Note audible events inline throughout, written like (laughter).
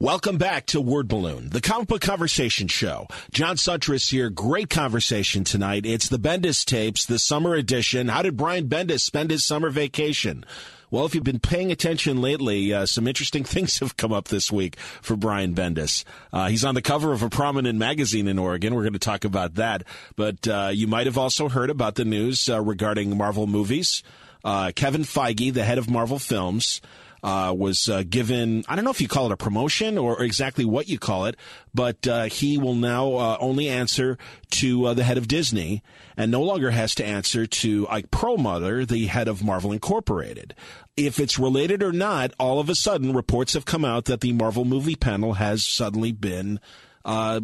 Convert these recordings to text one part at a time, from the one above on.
Welcome back to Word Balloon, the comic book conversation show. John Siuntres here. Great conversation tonight. It's the Bendis tapes, the summer edition. How did Brian Bendis spend his summer vacation? Well, if you've been paying attention lately, uh, some interesting (laughs) things have come up this week for Brian Bendis. Uh, he's on the cover of a prominent magazine in Oregon. We're going to talk about that. But uh, you might have also heard about the news uh, regarding Marvel movies. Uh, Kevin Feige, the head of Marvel Films, uh, was uh, given, I don't know if you call it a promotion or, exactly what you call it, but uh, he will now uh, only answer to uh, the head of Disney and no longer has to answer to Ike Perlmutter, the head of Marvel Incorporated. If it's related or not, all of a sudden reports have come out that the Marvel movie panel has suddenly been uh,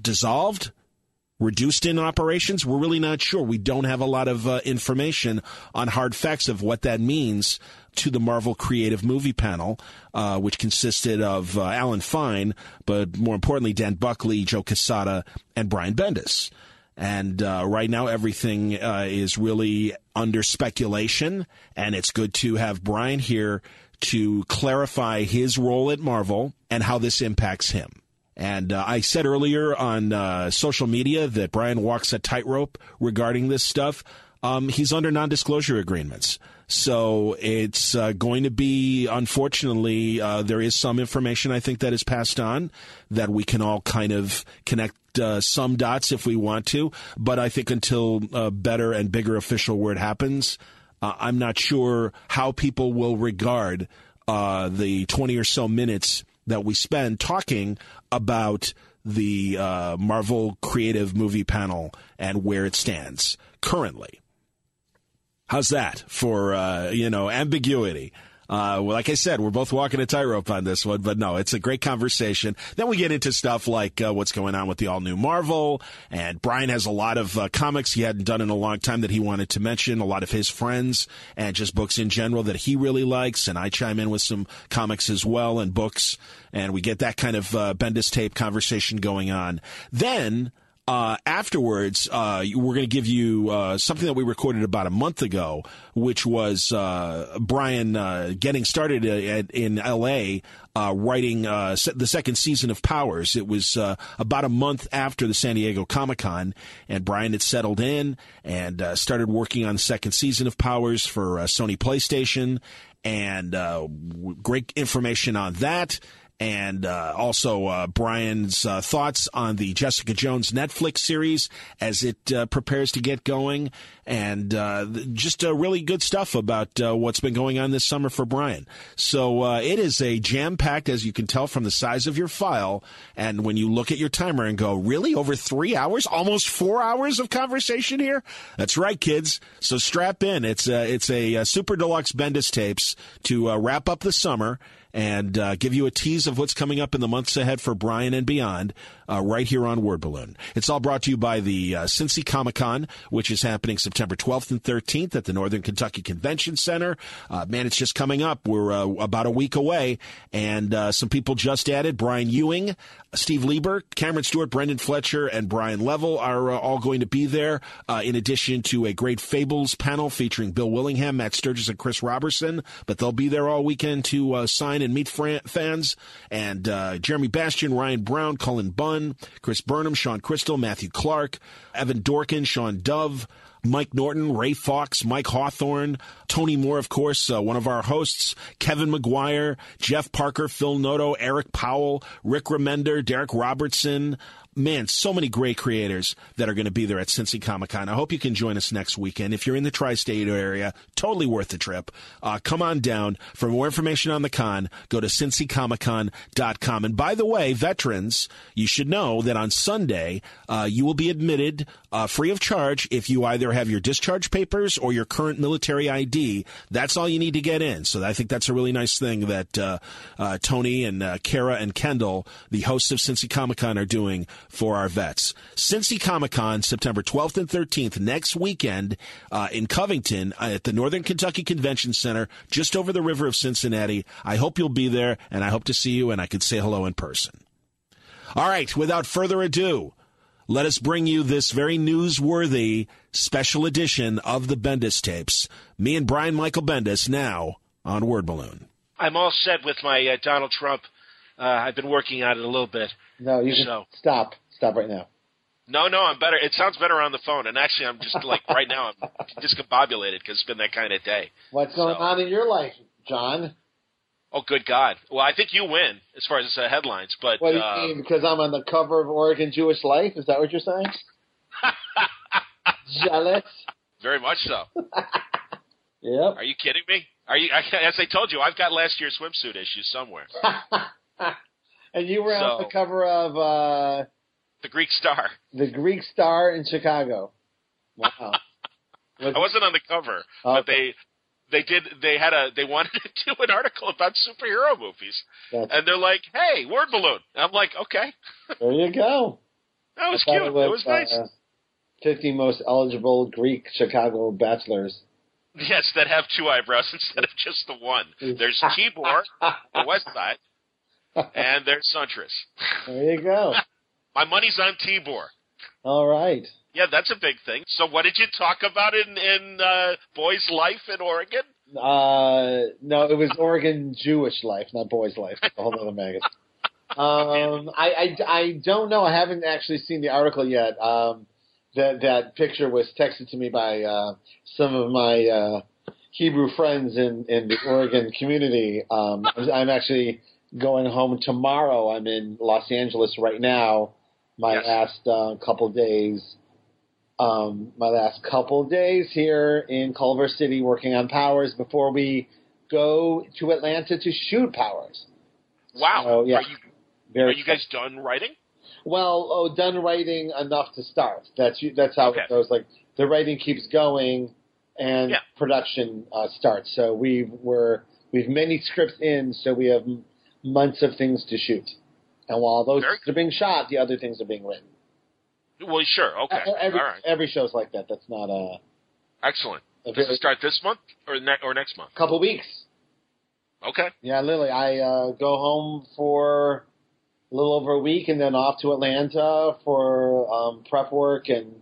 dissolved, reduced in operations? We're really not sure. We don't have a lot of uh, information on hard facts of what that means to the Marvel Creative Movie Panel, uh, which consisted of uh, Alan Fine, but more importantly, Dan Buckley, Joe Quesada, and Brian Bendis. And uh, right now, everything uh, is really under speculation, and it's good to have Brian here to clarify his role at Marvel and how this impacts him. And uh, I said earlier on uh, social media that Brian walks a tightrope regarding this stuff. Um, he's under non disclosure agreements. So it's uh, going to be, unfortunately, uh, there is some information I think that is passed on that we can all kind of connect uh, some dots if we want to. But I think until uh, better and bigger official word happens, uh, I'm not sure how people will regard uh, the 20 or so minutes that we spend talking about the Marvel Creative Movie Panel and where it stands currently. How's that for uh, you know ambiguity? Uh, well, like I said, we're both walking a tightrope on this one, but no, it's a great conversation. Then we get into stuff like uh, what's going on with the all new Marvel, and Brian has a lot of uh, comics he hadn't done in a long time that he wanted to mention, a lot of his friends, and just books in general that he really likes. And I chime in with some comics as well and books, and we get that kind of uh, Bendis tape conversation going on. Then uh, afterwards, uh, we're going to give you uh, something that we recorded about a month ago, which was uh, Brian uh, getting started at, in L.A. Uh, writing the second season of Powers. It was about a month after the San Diego Comic Con, and Brian had settled in and started working on the second season of Powers for Sony PlayStation. And great information on that and uh, also uh, Brian's uh, thoughts on the Jessica Jones Netflix series as it uh, prepares to get going, and uh, just uh, really good stuff about what's been going on this summer for Brian. So it is a jam packed, as you can tell from the size of your file, and when you look at your timer and go, really over three hours, almost four hours of conversation here. That's right, kids. So strap in. It's a, it's a, a super deluxe Bendis tapes to wrap up the summer and uh, give you a tease of what's coming up in the months ahead for Brian and beyond uh, right here on Word Balloon. It's all brought to you by the uh, Cincy Comic Con, which is happening September 12th and 13th at the Northern Kentucky Convention Center. Uh, man, it's just coming up. We're uh, about a week away, and uh, some people just added Brian Ewing, Steve Lieber, Cameron Stewart, Brendan Fletcher, and Brian Level are uh, all going to be there, in addition to a great Fables panel featuring Bill Willingham, Matt Sturges, and Chris Roberson. But they'll be there all weekend to sign and meet fans. And Jeremy Bastian, Ryan Browne, Cullen Bunn, Chris Burnham, Sean Crystal, Matthew Clark, Evan Dorkin, Sean Dove, Mike Norton, Ray Fox, Mike Hawthorne, Tony Moore, of course, uh, one of our hosts, Kevin Maguire, Jeff Parker, Phil Noto, Eric Powell, Rick Remender, Darick Robertson, man, so many great creators that are going to be there at Cincy Comic Con. I hope you can join us next weekend. If you're in the tri-state area, totally worth the trip. Uh, come on down. For more information on the con, go to cincycomiccon.com. And by the way, veterans, you should know that on Sunday, uh, you will be admitted uh, free of charge if you either have your discharge papers or your current military ID. That's all you need to get in. So I think that's a really nice thing that uh, uh, Tony and uh, Kara and Kendall, the hosts of Cincy Comic Con, are doing for our vets. Cincy Comic Con, September 12th and 13th, next weekend uh, in Covington uh, at the Northern Kentucky Convention Center, just over the river of Cincinnati. I hope you'll be there, and I hope to see you and I can say hello in person. All right, without further ado, let us bring you this very newsworthy special edition of the Bendis tapes. Me and Brian Michael Bendis now on Word Balloon. I'm all set with my uh, Donald Trump Uh, I've been working on it a little bit. No, you So- stop. Stop right now. No, no, I'm better. It sounds better on the phone. And actually, I'm just like (laughs) right now, I'm discombobulated because it's been that kind of day. What's going So- on in your life, John? Oh, good God! Well, I think you win as far as uh, headlines, but What do you uh, mean? Because I'm on the cover of Oregon Jewish Life? Is that what you're saying? (laughs) Jealous? very much so. (laughs) Yep. Are you kidding me? Are you? As I told you, I've got last year's swimsuit issue somewhere. And you were on the cover of uh, The Greek Star. the Greek Star in Chicago. Wow. (laughs) I wasn't on the cover, but Okay. they they did they had a they wanted to do an article about superhero movies, That's- and they're like, "Hey, word balloon." And I'm like, "Okay, there you go. (laughs) that was cute. thought It was, nice." uh, 50 most eligible Greek Chicago bachelors. Yes, that have two eyebrows (laughs) instead of just the one. There's Tibor, the West Side, (laughs) and there's Siuntres. There you go. (laughs) My money's on Tibor. All right. Yeah, that's a big thing. So, what did you talk about in in uh, Boys Life in Oregon? Uh, no, it was Oregon Jewish Life, not Boys Life. It's a whole other magazine. Um, I, I, I don't know. I haven't actually seen the article yet. Um, that that picture was texted to me by uh, some of my uh, Hebrew friends in in the Oregon community. Um, I'm actually going home tomorrow. I'm in Los Angeles right now. My Yes. last uh, couple days um, my last couple days here in Culver City working on Powers before we go to Atlanta to shoot Powers. Wow. So, yeah. Are you are you guys done writing? well, oh, done writing enough to start. That's that's how Okay. it goes. Like the writing keeps going, and Yeah. production uh, starts. So we've we're we've many scripts in, so we have months of things to shoot. And while those Very are being shot, the other things are being written. Well, sure. Okay. Every All right. every show's like that. That's not a, Excellent. a Does it start this month or ne- or next month? couple weeks. Okay. Yeah, literally. I uh, go home for a little over a week and then off to Atlanta for um, prep work and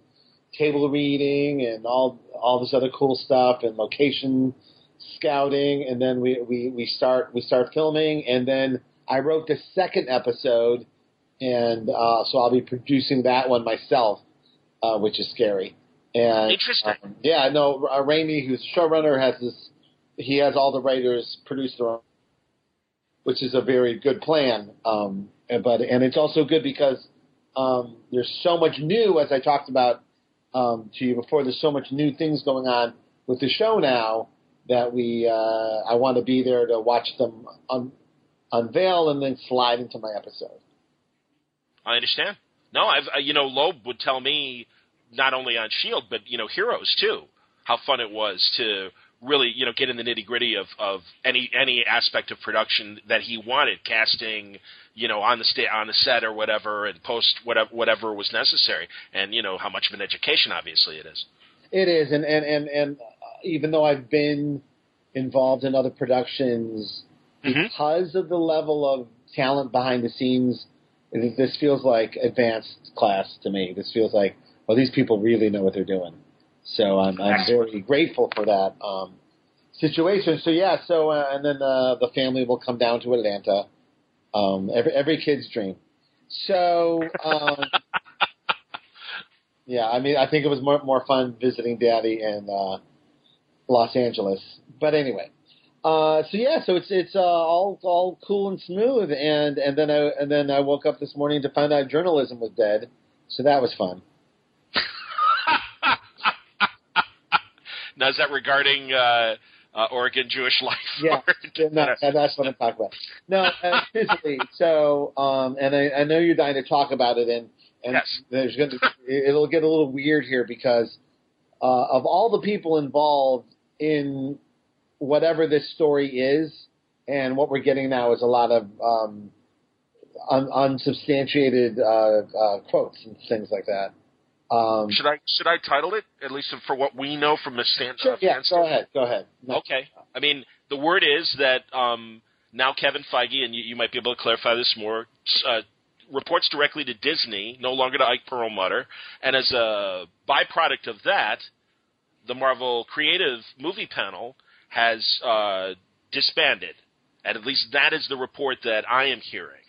table reading and all all this other cool stuff and location scouting and then we, we, we start we start filming and then I wrote the second episode and uh, so I'll be producing that one myself, uh, which is scary. And Interesting. um, yeah, no, uh, Remi, who's showrunner, has this. He has all the writers produce their own, which is a very good plan. Um, and, but and it's also good because um, there's so much new, as I talked about um, to you before. There's so much new things going on with the show now that we. Uh, I want to be there to watch them un- unveil and then slide into my episode. I understand. No, I've uh, you know Loeb would tell me not only on Shield but you know Heroes too how fun it was to really you know get in the nitty gritty of of any any aspect of production that he wanted casting you know on the sta- on the set or whatever and post whatever whatever was necessary and you know how much of an education obviously it is. It is, and and and and even though I've been involved in other productions, Mhm. because of the level of talent behind the scenes, this feels like advanced class to me. This feels like, well, these people really know what they're doing. So I'm I'm very grateful for that um, situation. So yeah, so uh, and then uh, the family will come down to Atlanta. Um, every every kid's dream. So. Um, (laughs) Yeah, I mean, I think it was more more fun visiting Daddy and uh, Los Angeles. But anyway, uh, so yeah, so it's it's uh, all all cool and smooth, and and then I and then I woke up this morning to find out journalism was dead. So that was fun. (laughs) now is that regarding uh, uh, Oregon Jewish life? Yeah, (laughs) no, (laughs) that's what I'm talking about. No, uh, seriously. So, um, and I, I know you're dying to talk about it, and and Yes. there's going to it'll get a little weird here because uh, of all the people involved in whatever this story is, and what we're getting now is a lot of um, un, unsubstantiated uh, uh, quotes and things like that. Um, Should I should I title it at least for what we know from the stand? sure, uh, yeah, go ahead, go ahead. No, Okay. I mean, the word is that um, now Kevin Feige, and you, you might be able to clarify this more, uh, reports directly to Disney, no longer to Ike Perlmutter, and as a byproduct of that, the Marvel Creative Movie Panel has uh, disbanded, and at least that is the report that I am hearing.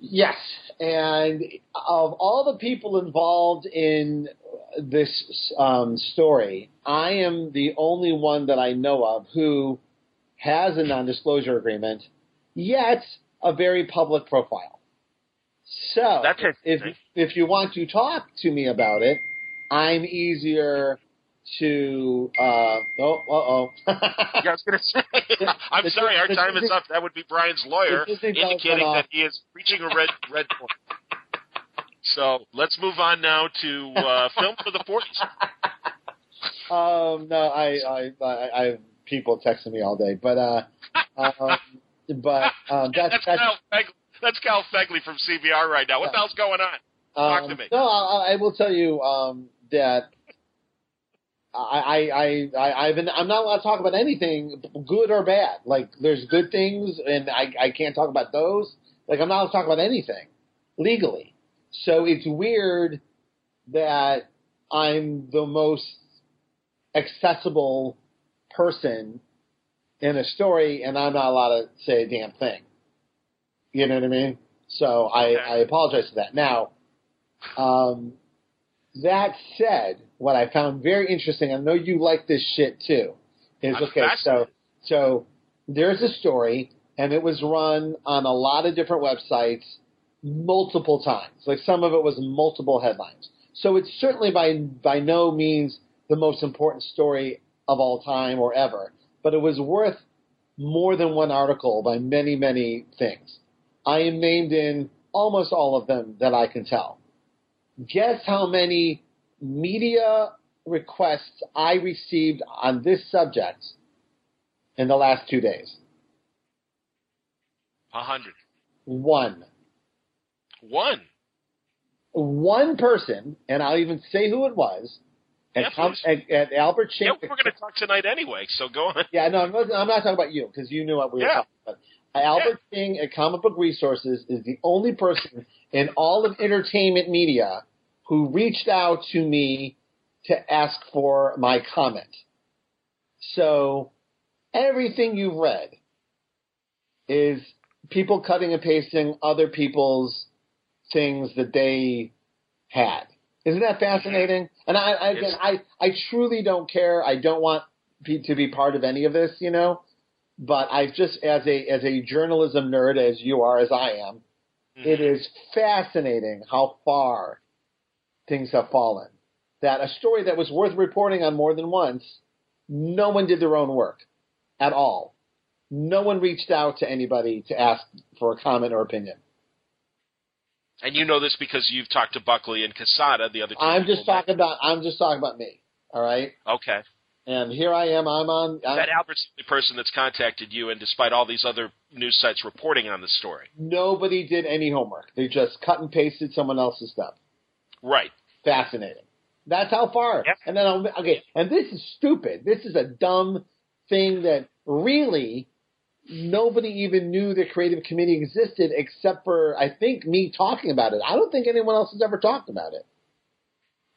Yes, and of all the people involved in this um, story, I am the only one that I know of who has a non-disclosure agreement, yet a very public profile. So, if if you want to talk to me about it, I'm easier to. Uh, oh, uh oh. (laughs) Yeah, I was going to say. (laughs) I'm The- sorry, our time is up. That would be Brian's lawyer the Disney Plus indicating that he is reaching a red red point. So let's move on now to uh, film for the 40s. (laughs) Um, no, I, I, I, I have people texting me all day, but uh, um, but um, that's that's, that's. Kyle Fegley. That's Kyle Fegley from CBR right now. What the hell's going on? talk Um, to me. No, I, I will tell you um, that I, I, I, I, I've been, I'm not allowed to talk about anything, good or bad. Like, there's good things, and I, I can't talk about those. Like, I'm not allowed to talk about anything legally. So it's weird that I'm the most accessible person in a story, and I'm not allowed to say a damn thing. You know what I mean? So I, I apologize for that. Now, um, that said, what I found very interesting, I know you like this shit too, is I'm okay. So, so there's a story, and it was run on a lot of different websites multiple times. Like some of it was multiple headlines. So it's certainly by by no means the most important story of all time or ever, but it was worth more than one article by many many things. I am named in almost all of them that I can tell. Guess how many media requests I received on this subject in the last two days? A hundred. One. One. One person, and I'll even say who it was, at, Yeah, please. at, at Albert Yeah, we're going to talk tonight anyway, so go on. Yeah, no, I'm not, I'm not talking about you because you knew what we were Yeah. talking about. Uh, Albert Ching at Comic Book Resources is the only person in all of entertainment media who reached out to me to ask for my comment. So everything you've read is people cutting and pasting other people's things that they had. Isn't that fascinating? Mm-hmm. And I, I again, I, I truly don't care. I don't want be, to be part of any of this, you know. But I just, as a as a journalism nerd, as you are, as I am, it mm-hmm. is fascinating how far things have fallen. That a story that was worth reporting on more than once, no one did their own work at all. No one reached out to anybody to ask for a comment or opinion. And you know this because you've talked to Buckley and Quesada, the other two. I'm just talking about I'm just talking about me. All right. Okay. And here I am. I'm on. I'm, That Albert's the person that's contacted you, and despite all these other news sites reporting on the story. nobody did any homework. They just cut and pasted someone else's stuff. Right. Fascinating. That's how far. Yep. And then I'm, okay. And this is stupid. This is a dumb thing that really nobody even knew the creative committee existed except for I think me talking about it. I don't think anyone else has ever talked about it.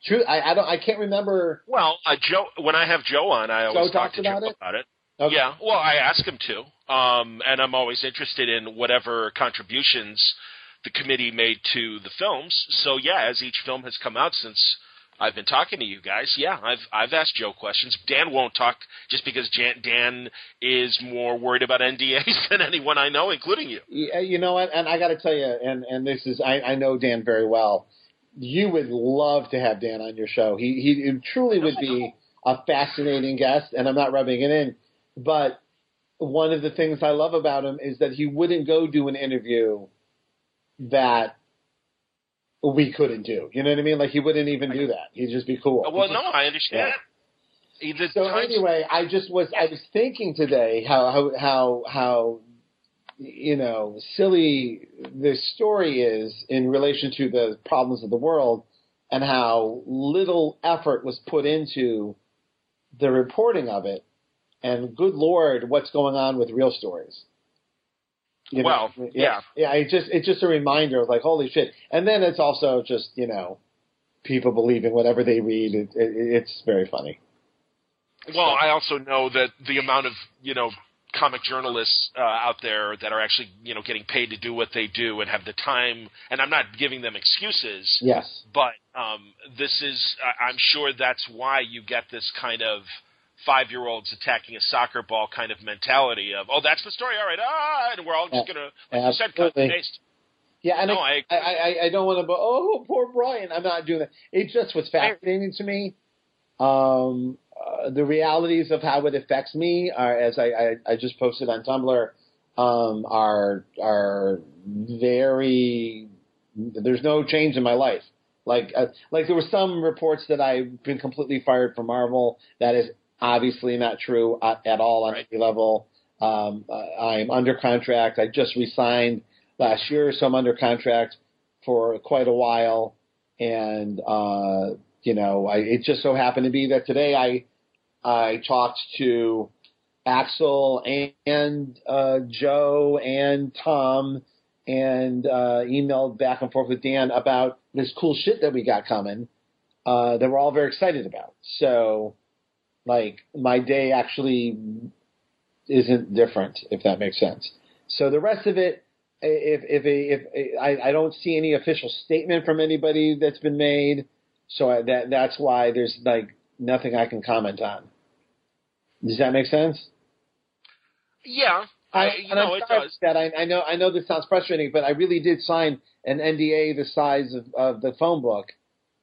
True. I, I don't. I can't remember. Well, uh, Joe, when I have Joe on, I always Joe talk to about Joe it? about it. Okay. Yeah, well, I ask him to, um, and I'm always interested in whatever contributions the committee made to the films. So yeah, as each film has come out since I've been talking to you guys, yeah, I've I've asked Joe questions. Dan won't talk just because Jan, Dan is more worried about NDAs (laughs) than anyone I know, including you. Yeah, you know what? And I got to tell you, and and this is I, I know Dan very well. You would love to have Dan on your show. He he truly would be a fascinating guest, and I'm not rubbing it in, but one of the things I love about him is that he wouldn't go do an interview that we couldn't do. You know what I mean? Like he wouldn't even do that. He'd just be cool. Well, no, I understand. Either So anyway, I just was I was thinking today how how how how you know silly this story is in relation to the problems of the world and how little effort was put into the reporting of it and good lord what's going on with real stories You know? Well, yeah. yeah it's just it's just a reminder of like holy shit and then it's also just you know people believing whatever they read it, it, it's very funny Well, I also know that the amount of you know comic journalists uh, out there that are actually you know getting paid to do what they do and have the time. And I'm not giving them excuses. Yes. But um, this is, I'm sure that's why you get this kind of five year olds attacking a soccer ball kind of mentality of, oh, that's the story, all right, ah, and we're all just gonna, like you said, cut and paste. Yeah, and no, I, I, I, I don't want to go, oh, poor Brian. I'm not doing that. It just was fascinating to me. Um, uh, the realities of how it affects me are, as I, I, I just posted on Tumblr, um, are are very. There's no change in my life. Like uh, like there were some reports that I've been completely fired from Marvel. That is obviously not true at, at all on right. any level. Um, I'm under contract. I just resigned last year, so I'm under contract for quite a while. And uh, you know, I, it just so happened to be that today I I talked to Axel and, and uh, Joe and Tom and uh, emailed back and forth with Dan about this cool shit that we got coming uh, that we're all very excited about. So, like, my day actually isn't different, if that makes sense. So the rest of it, if if if, if I, I don't see any official statement from anybody that's been made, so I, that that's why there's like nothing I can comment on. Does that make sense? Yeah, I, you know, it does. That I, I, know, I know this sounds frustrating, but I really did sign an NDA the size of, of the phone book.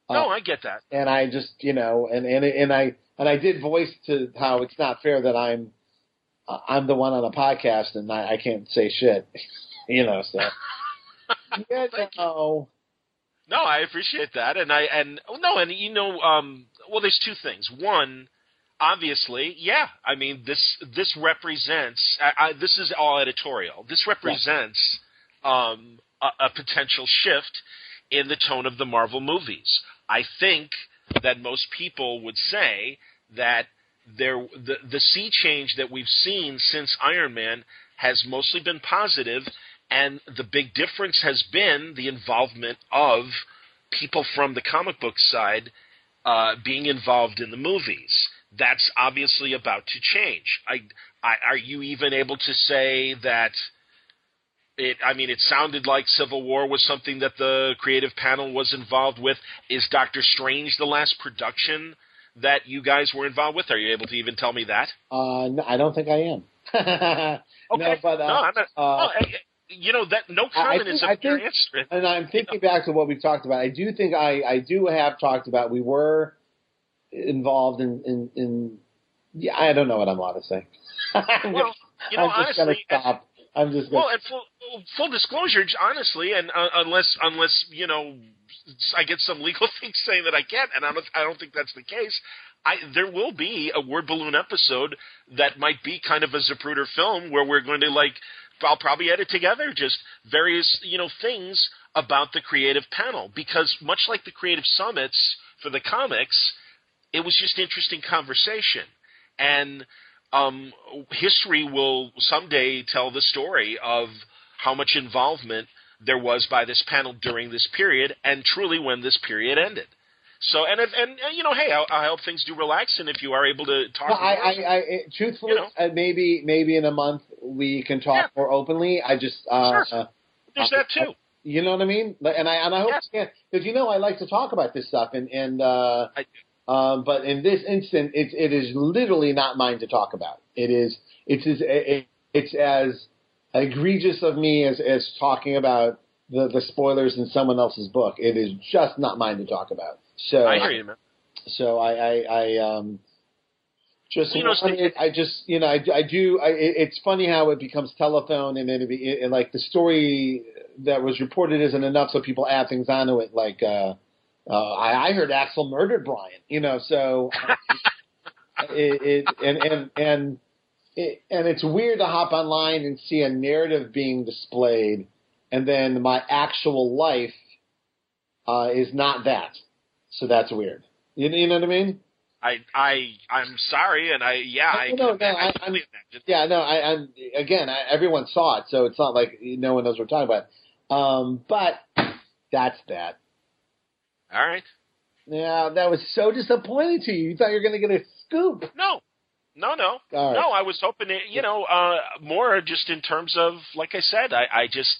No, uh, I get that. And I just, you know, and and and I and I did voice to how it's not fair that I'm uh, I'm the one on a podcast and I, I can't say shit, (laughs) you know. So (laughs) yeah, no. No, I appreciate that, and I and no, and you know, um, well, there's two things. One obviously, yeah. I mean, this this represents. I, I, this is all editorial. This represents um, a, a potential shift in the tone of the Marvel movies. I think that most people would say that there the the sea change that we've seen since Iron Man has mostly been positive, and the big difference has been the involvement of people from the comic book side uh, being involved in the movies that's obviously about to change. I, I, are you even able to say that it? I mean, it sounded like Civil War was something that the creative panel was involved with. Is Doctor Strange the last production that you guys were involved with? Are you able to even tell me that? Uh, no, I don't think I am. (laughs) okay, no, but uh, no, I'm not. Uh, oh, you know that no comment think, is a fair answer. And I'm thinking back to what we've talked about. I do think I, I do have talked about. We were involved in, in, in yeah, I don't know what I'm allowed to say. (laughs) well, you know, I'm just honestly, gonna stop. I'm just well, and full, full disclosure, honestly, and uh, unless unless you know, I get some legal (laughs) thing saying that I can't, and I don't, I don't think that's the case. I there will be a word balloon episode that might be kind of a Zapruder film where we're going to like I'll probably edit together just various you know things about the creative panel because much like the creative summits for the comics, it was just interesting conversation, and um, history will someday tell the story of how much involvement there was by this panel during this period, and truly when this period ended. So and if, and, and you know, hey, I, I, hope things do relax, and if you are able to talk, I, I, I, truthfully, you know. uh, maybe maybe in a month we can talk yeah. more openly. I just uh, sure. there's that too. you know what I mean? And I and I hope yeah. because you know I like to talk about this stuff, and and uh, I, um, but in this instant, it, it is literally not mine to talk about. It is it's as it, it's as egregious of me as as talking about the the spoilers in someone else's book. It is just not mine to talk about. So I hear you, man. So I I, I um just you know, I just you know I, I do I, it's funny how it becomes telephone and then it, it, like the story that was reported isn't enough so people add things onto it like uh uh, I, I heard Axel murdered Brian, you know, so it, it and and and it, and it's weird to hop online and see a narrative being displayed, and then my actual life uh, is not that. So that's weird. You, you know what I mean? I I I'm sorry, and I yeah I, no, no, I, I, yeah no I, I'm again I, everyone saw it, so it's not like no one knows what we're talking about. Um, but that's that. All right. Yeah, that was so disappointing to you. You thought you were going to get a scoop. No, No, no, right. no. I was hoping, it, you know, uh, more just in terms of, like I said, I, I just,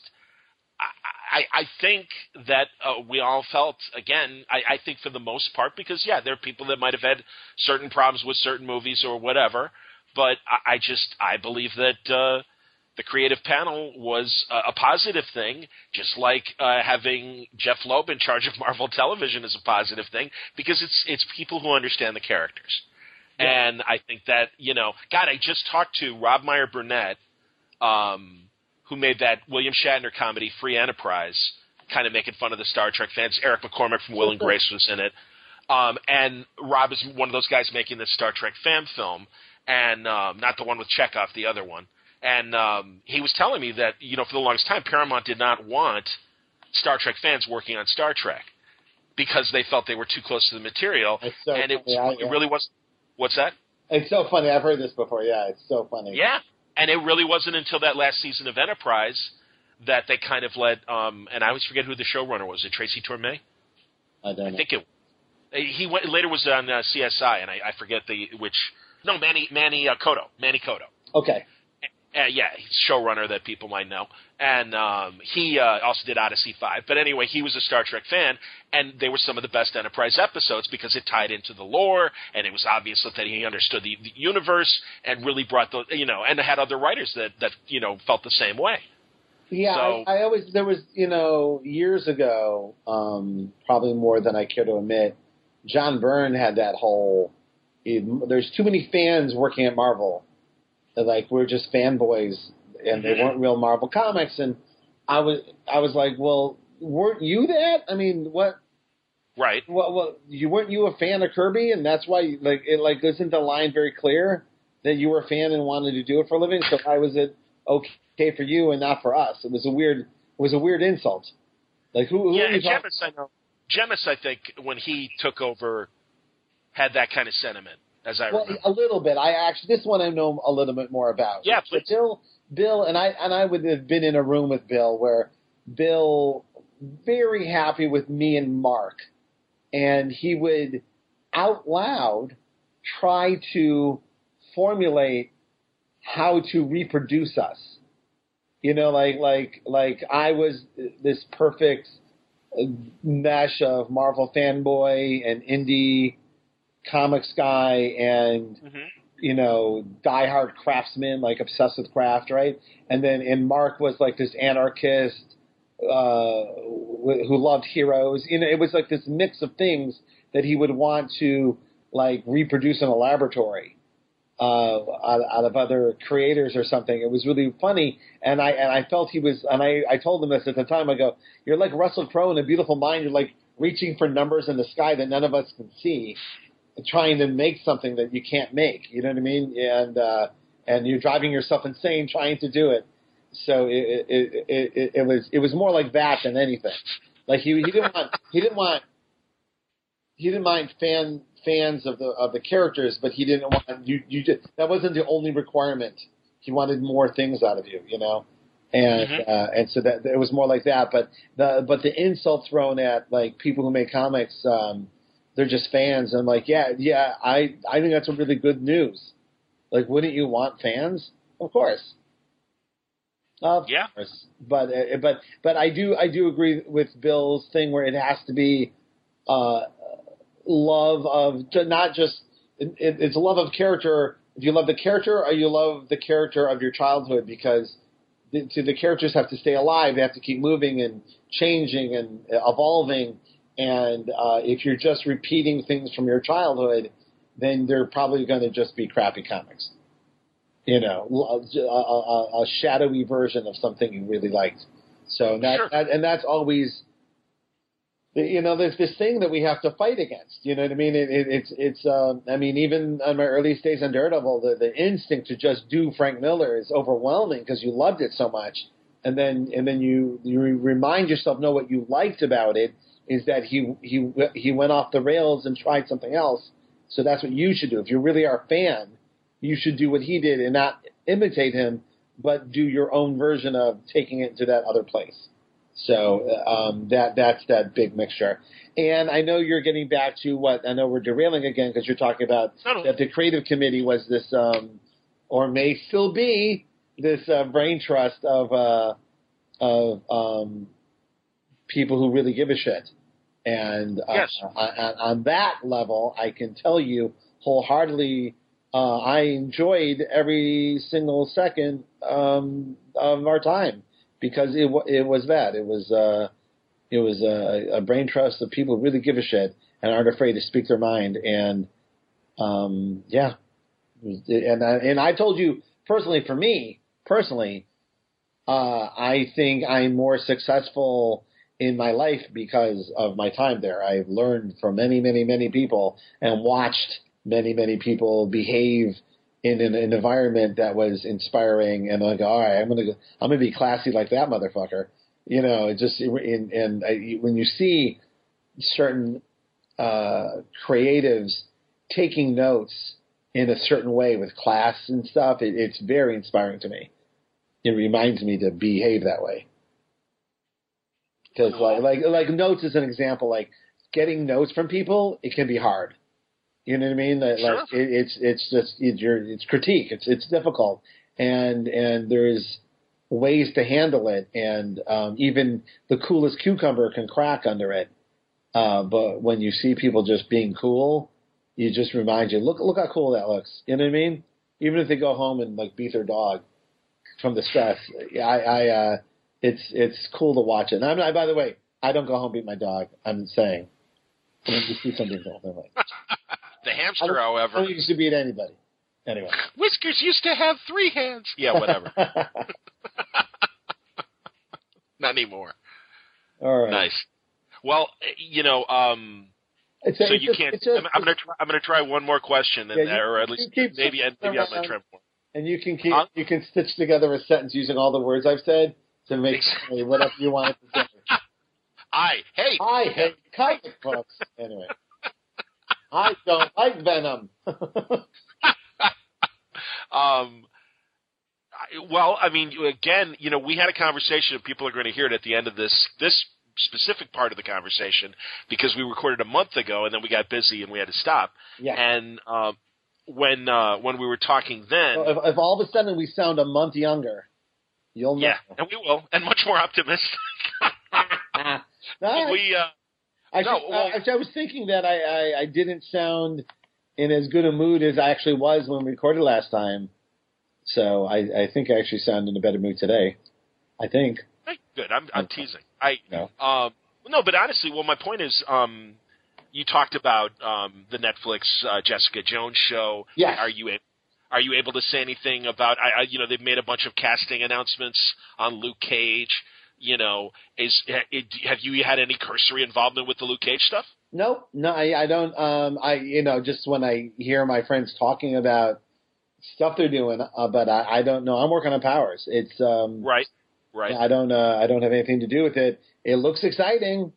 I, I, I think that uh, we all felt again. I, I think for the most part, because yeah, there are people that might have had certain problems with certain movies or whatever, but I, I just I believe that. Uh, the creative panel was a, a positive thing, just like uh, having Jeph Loeb in charge of Marvel Television is a positive thing because it's it's people who understand the characters. And I think that you know, God, I just talked to Rob Meyer Burnett, um, who made that William Shatner comedy Free Enterprise, kind of making fun of the Star Trek fans. Eric McCormack from Will and Grace was in it, um, and Rob is one of those guys making this Star Trek fan film, and um, not the one with Chekhov, the other one. And um, he was telling me that you know for the longest time Paramount did not want Star Trek fans working on Star Trek because they felt they were too close to the material, so and it, funny. I- it really was. What's that? It's so funny. I've heard this before. Yeah, it's so funny. Yeah, and it really wasn't until that last season of Enterprise that they kind of let. Um, and I always forget who the showrunner was. It Tracy Torme? I don't I know. think it. He went later was on uh, CSI, and I, I forget the which. No, Manny Manny uh, Coto. Manny Coto. Okay. Uh, yeah, showrunner that people might know, and um, he uh, also did Odyssey Five. But anyway, he was a Star Trek fan, and they were some of the best Enterprise episodes because it tied into the lore, and it was obvious that he understood the, the universe and really brought the you know, and had other writers that that you know felt the same way. Yeah, So- I, I always there was you know years ago, um, probably more than I care to admit. John Byrne had that whole. there's too many fans working at Marvel. Like we're just fanboys, and they weren't real Marvel comics. And I was I was like, well, weren't you that? I mean, what? Right. Well, well, you weren't you a fan of Kirby, and that's why you, like it like isn't the line very clear that you were a fan and wanted to do it for a living? So why was it okay for you and not for us? It was a weird it was a weird insult. Like who? who yeah, and Jemas, I know. Jemas, I think, when he took over, had that kind of sentiment, as I Well, remember. a little bit. I actually this one I know a little bit more about. Yeah, But. Bill, Bill, and I and I would have been in a room with Bill where Bill very happy with me and Mark, and he would out loud try to formulate how to reproduce us. You know, like like like I was this perfect mesh of Marvel fanboy and indie comics guy and hmm you know diehard craftsman like obsessed with craft right? And then and mark was like this anarchist uh wh- who loved heroes. You know it was like this mix of things that he would want to like reproduce in a laboratory uh out, out of other creators or something. It was really funny. And i and i felt he was and i i told him this at the time. I go you're like russell crowe in a beautiful mind. You're like reaching for numbers in the sky that none of us can see trying to make something that you can't make. You know what I mean? And uh, and you're driving yourself insane trying to do it. So it it, it it it was it was more like that than anything. Like he he didn't want he didn't want he didn't mind fan fans of the of the characters, but he didn't want you you just that wasn't the only requirement. He wanted more things out of you, you know. And Mhm. uh, and so that it was more like that, but the but the insult thrown at like people who make comics, um, they're just fans. And I'm like, yeah, yeah, I I think that's a really good news. Like, wouldn't you want fans? Of course. Of Yeah. course. But uh, but but I do I do agree with Bill's thing where it has to be uh, love of not just it, it- it's love of character. If you love the character, or you love the character of your childhood, because the, to the characters have to stay alive. They have to keep moving and changing and evolving. And uh, if you're just repeating things from your childhood, then they're probably going to just be crappy comics. You know, a, a, a, a shadowy version of something you really liked. So that, Sure. that and that's always, you know, there's this thing that we have to fight against. You know what I mean? It, it, it's it's. Um, I mean, even on my earliest days on Daredevil, the, the instinct to just do Frank Miller is overwhelming because you loved it so much, and then and then you you remind yourself, no, what you liked about it is that he he he went off the rails and tried something else. So that's what you should do. If you really are a fan, you should do what he did and not imitate him, but do your own version of taking it to that other place. So um, that that's that big mixture. And I know you're getting back to what I know we're derailing again because you're talking about that the creative committee was this, um, or may still be this uh, brain trust of uh, of um, people who really give a shit. And uh, Yes. on, on that level, I can tell you wholeheartedly, uh, I enjoyed every single second um, of our time because it it was that it was uh, it was a, a brain trust of people who really give a shit and aren't afraid to speak their mind. And um, yeah. And I, and I told you personally for me personally uh, I think I'm more successful in my life because of my time there. I've learned from many, many, many people and watched many, many people behave in an, an environment that was inspiring. And like, all right, I'm gonna go, I'm gonna be classy like that motherfucker. You know, it just in, and I, when you see certain uh, creatives taking notes in a certain way with class and stuff, it, it's very inspiring to me. It reminds me to behave that way. Because like like like notes is an example. Like getting notes from people, it can be hard. You know what I mean? Like, Sure. like it, it's it's just it's your it's critique. It's it's difficult, and and there's ways to handle it, and um, even the coolest cucumber can crack under it. Uh, but when you see people just being cool, you just remind you, look look how cool that looks. You know what I mean? Even if they go home and like beat their dog from the stress, I, I uh, it's it's cool to watch it. And I'm not, by the way, I don't go home beat my dog. I'm saying when you see something cool, never mind. The (laughs) I hamster, don't, I however, don't used to beat anybody. Anyway. Whiskers used to have three hands. Yeah, whatever. (laughs) (laughs) Not anymore. All right. Nice. Well, you know, um, It's, so you just- can't. just- I'm, I'm gonna. Try, I'm gonna try one more question, and Yeah, you- or at least keep maybe maybe I'm gonna around. try more. and you can keep Huh? you can stitch together a sentence using all the words I've said to make Exactly. whatever you want to say. (laughs) I hate. I hate comic books. Anyway, I don't like Venom. (laughs) Um, I- well, I mean, again, you know, we had a conversation, and people are going to hear it at the end of this this specific part of the conversation because we recorded a month ago, and then we got busy and we had to stop. yeah. And um, when uh, when we were talking then, So if, if all of a sudden we sound a month younger, you'll know. yeah, and we will, and much more optimistic. (laughs) No, we uh, I, no, well- I, I was thinking that I, I, I didn't sound in as good a mood as I actually was when we recorded last time. So I, I think I actually sound in a better mood today. I think. good. I'm I'm teasing. I No. um no, but honestly, well, my point is, um, you talked about um the Netflix uh, Jessica Jones show. Yes. Are you a- are you able to say anything about? I, I you know they've made a bunch of casting announcements on Luke Cage. You know, is have you had any cursory involvement with the Luke Cage stuff? Nope. No, I, I don't. Um, I you know just when I hear my friends talking about stuff they're doing, uh, but I, I don't know. I'm working on Powers. It's um, Right, right. I don't. Uh, I don't have anything to do with it. It looks exciting.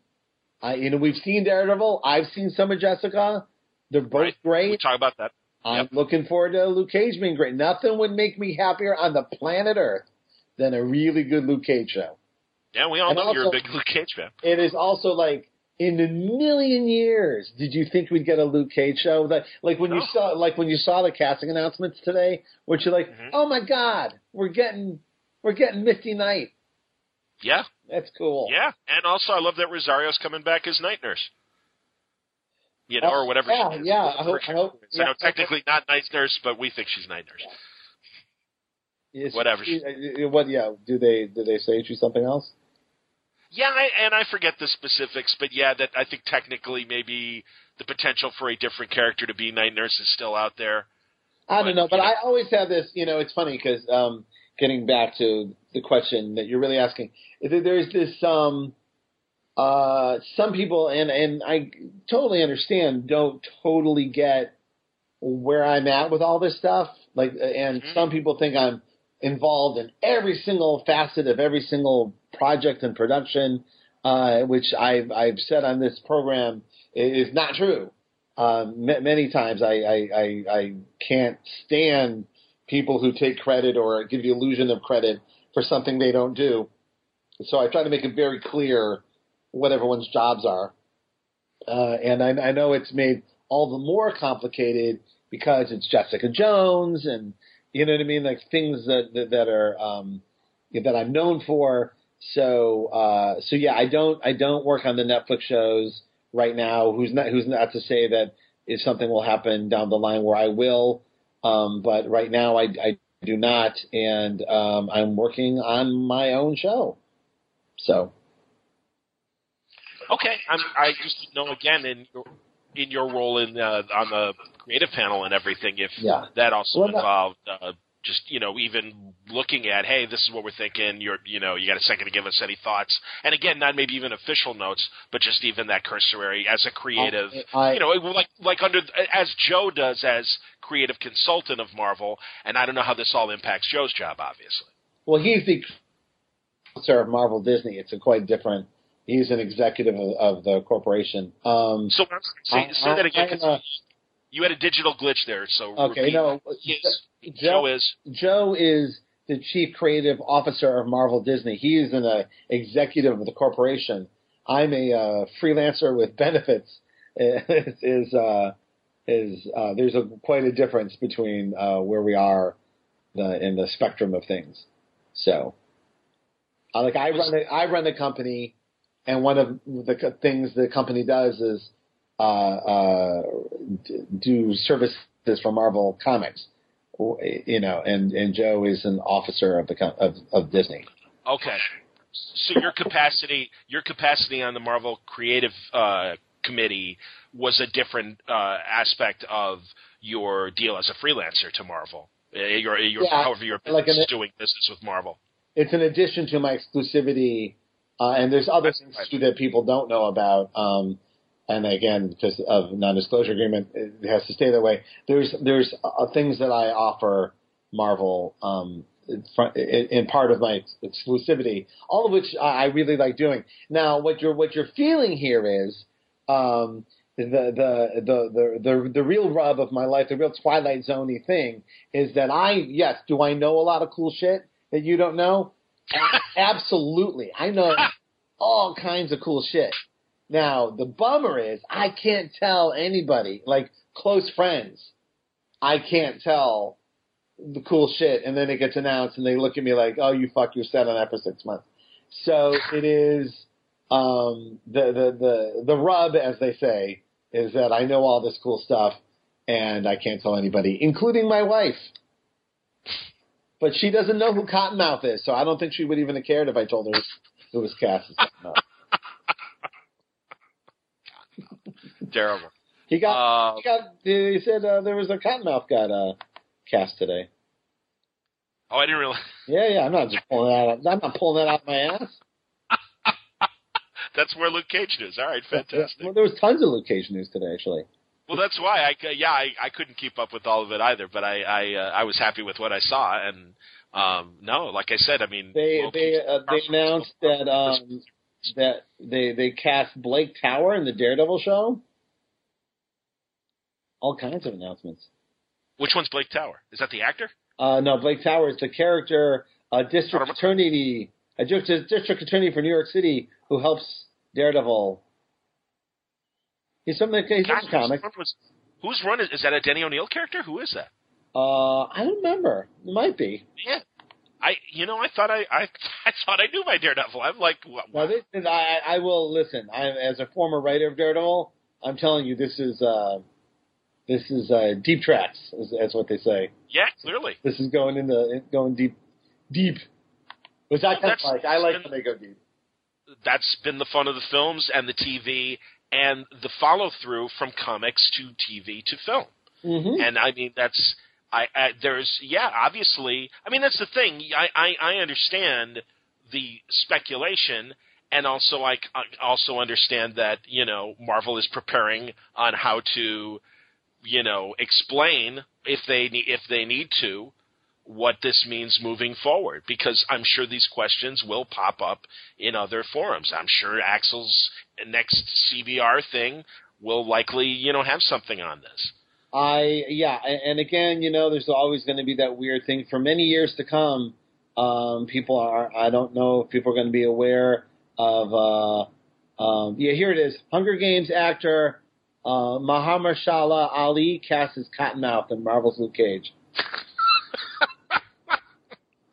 I you know we've seen Daredevil. I've seen some of Jessica. They're both Right. great. We talk about that. I'm Yep. looking forward to Luke Cage being great. Nothing would make me happier on the planet Earth than a really good Luke Cage show. Yeah, we all And know you're a big Luke Cage fan. It is also like in a million years, did you think we'd get a Luke Cage show? That like when you saw like when you saw the casting announcements today, which you're like, Mhm. oh my god, we're getting we're getting Misty Knight. Yeah, That's cool. yeah, and also I love that Rosario's coming back as night nurse. You know, or whatever. yeah, she is. yeah, I hope- I hope- So, no, yeah. technically not night nurse, but we think she's night nurse. Is Whatever. she- uh, what? Yeah. Do they do they say she's something else? Yeah, I, and I forget the specifics, but yeah, that I think technically maybe the potential for a different character to be night nurse is still out there. I But, don't know, but know. I always have this. You know, it's funny because um, getting back to the question that you're really asking, there's this. Um, uh, some people, and and I totally understand, don't totally get where I'm at with all this stuff. Like, and Mhm. some people think I'm involved in every single facet of every single project and production, uh, which I've I've said on this program is not true. Um, ma- many times I, I, I, I can't stand people who take credit or give the illusion of credit for something they don't do. So I try to make it very clear what everyone's jobs are. Uh, and I, I know it's made all the more complicated because it's Jessica Jones and you know what I mean, like things that that, that are um, that I'm known for. So uh, so yeah, I don't I don't work on the Netflix shows right now. Who's not who's not to say that if something will happen down the line where I will. Um, but right now I, I do not, and um, I'm working on my own show. So. Okay, I'm, I just know again in your, in your role in uh, on the creative panel and everything, if yeah. that also Well, involved uh, just you know even looking at hey this is what we're thinking you're you know you got a second to give us any thoughts and again not maybe even official notes but just even that cursory as a creative I- you know like like under as Joe does as creative consultant of Marvel and I don't know how this all impacts Joe's job obviously Well, he's the sir of Marvel Disney. It's a quite different. He's an executive of, of the corporation. Um, so say, I- that again I- uh, you had a digital glitch there so Okay, no, his Joe- Joe is Joe is the chief creative officer of Marvel Disney. He is an uh, executive of the corporation. I'm a uh, freelancer with benefits. (laughs) is is, uh, is uh, there's a quite a difference between uh, where we are the, in the spectrum of things. So, uh, like I run the, I run the company, and one of the things the company does is uh, uh, do services for Marvel Comics you know, and and Joe is an officer of the of of Disney. Okay. So your capacity, your capacity on the Marvel Creative uh, Committee was a different uh, aspect of your deal as a freelancer to Marvel. Uh, Your, your, Yeah, however, your like business an- doing business with Marvel. It's an addition to my exclusivity, uh, and there's other things too that people don't know about. Um, and again, because of non-disclosure agreement, it has to stay that way. There's there's uh, things that I offer Marvel um, in, front- in in part of my exclusivity, all of which I I really like doing. Now, what you're what you're feeling here is um, the, the the the the the real rub of my life, the real Twilight Zoney thing, is that I yes, do I know a lot of cool shit that you don't know? Absolutely, I know (laughs) all kinds of cool shit. Now the bummer is I can't tell anybody, like close friends, I can't tell the cool shit, and then it gets announced, and they look at me like, "Oh, you fucked your set on that for six months." So it is um, the the the the rub, as they say, is that I know all this cool stuff, and I can't tell anybody, including my wife. But she doesn't know who Cottonmouth is, so I don't think she would even have cared if I told her it was Cass. (laughs) Terrible. He got Uh, he got he said uh, there was a Cottonmouth got uh, cast today. oh, I didn't realize. Yeah, yeah, I'm not just pulling that out. I'm not pulling that out of my ass. (laughs) That's where Luke Cage is. All right, fantastic. Well, there was tons of Luke Cage news today, actually. Well, that's why I yeah I, I couldn't keep up with all of it either, but I I uh, I was happy with what I saw, and um no, like I said, I mean They Luke they uh, they announced that um that they they cast Blake Tower in the Daredevil show. All kinds of announcements. which one's Blake Tower? Is that the actor? Uh, no, Blake Tower is the character, uh, district attorney, a district attorney for New York City who helps Daredevil. He's from the he's from Gosh, comic. whose run was- Whose run is, is that? A Denny O'Neil character? Who is that? Uh, I don't remember. It might be. Yeah, I you know I thought I I, (laughs) I thought I knew my Daredevil. I'm like, what, Now, this is, I, I will listen. I, as a former writer of Daredevil, I'm telling you, this is uh, this is uh, deep tracks. That's what they say. yeah, clearly. This is going into going deep, deep. Which I kind of That's- like. I like when they go deep. That's been the fun of the films and the TV and the follow through from comics to TV to film. Mm-hmm. and I mean that's I, I there's yeah obviously I mean that's the thing I I, I understand the speculation and also I, I also understand that you know Marvel is preparing on how to you know explain if they need if they need to what this means moving forward because I'm sure these questions will pop up in other forums. I'm sure Axel's next CBR thing will likely you know have something on this. I yeah, and again, you know, there's always going to be that weird thing for many years to come. Um, people are. I don't know if people are going to be aware of. Uh, um, yeah, here it is. Hunger Games actor uh, Mahershala Ali casts as Cottonmouth in Marvel's Luke Cage.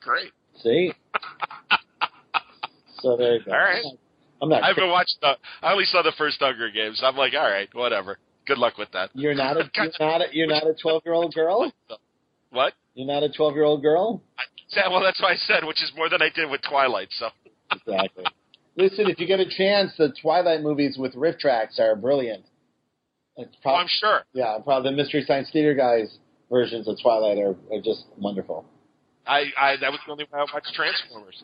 Great. See. so there you go. All right. I'm not. I haven't watched the. I only saw the first Hunger Games. I'm like, all right, whatever. Good luck with that. You're not a. (laughs) You're not a. You're not a 12 year old girl. What? You're not a 12 year old girl. I, yeah, well, that's what I said, which is more than I did with Twilight. So. Exactly. Listen, if you get a chance, the Twilight movies with RiffTrax are brilliant. It's Oh, I'm sure. Yeah, probably the Mystery Science Theater guys versions of Twilight are, are just wonderful. I, I that was the only way I watched Transformers,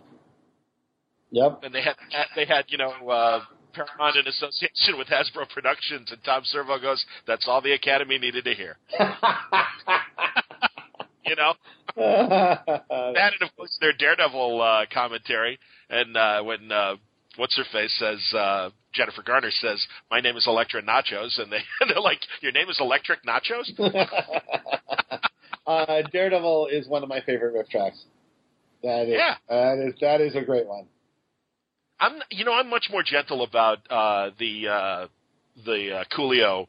Yep. and they had they had you know uh, Paramount in association with Hasbro Productions, and Tom Servo goes, "That's all the Academy needed to hear." (laughs) you know, that and of course their Daredevil uh, commentary, and uh, when uh, what's her face says. Uh, Jennifer Garner says, "My name is Elektra Natchios," and they and (laughs) they're like, "Your name is Electric Nachos." (laughs) uh, Daredevil is one of my favorite riff tracks. That is, Yeah. that is that is a great one. I'm, you know, I'm much more gentle about uh, the uh, the uh, Coolio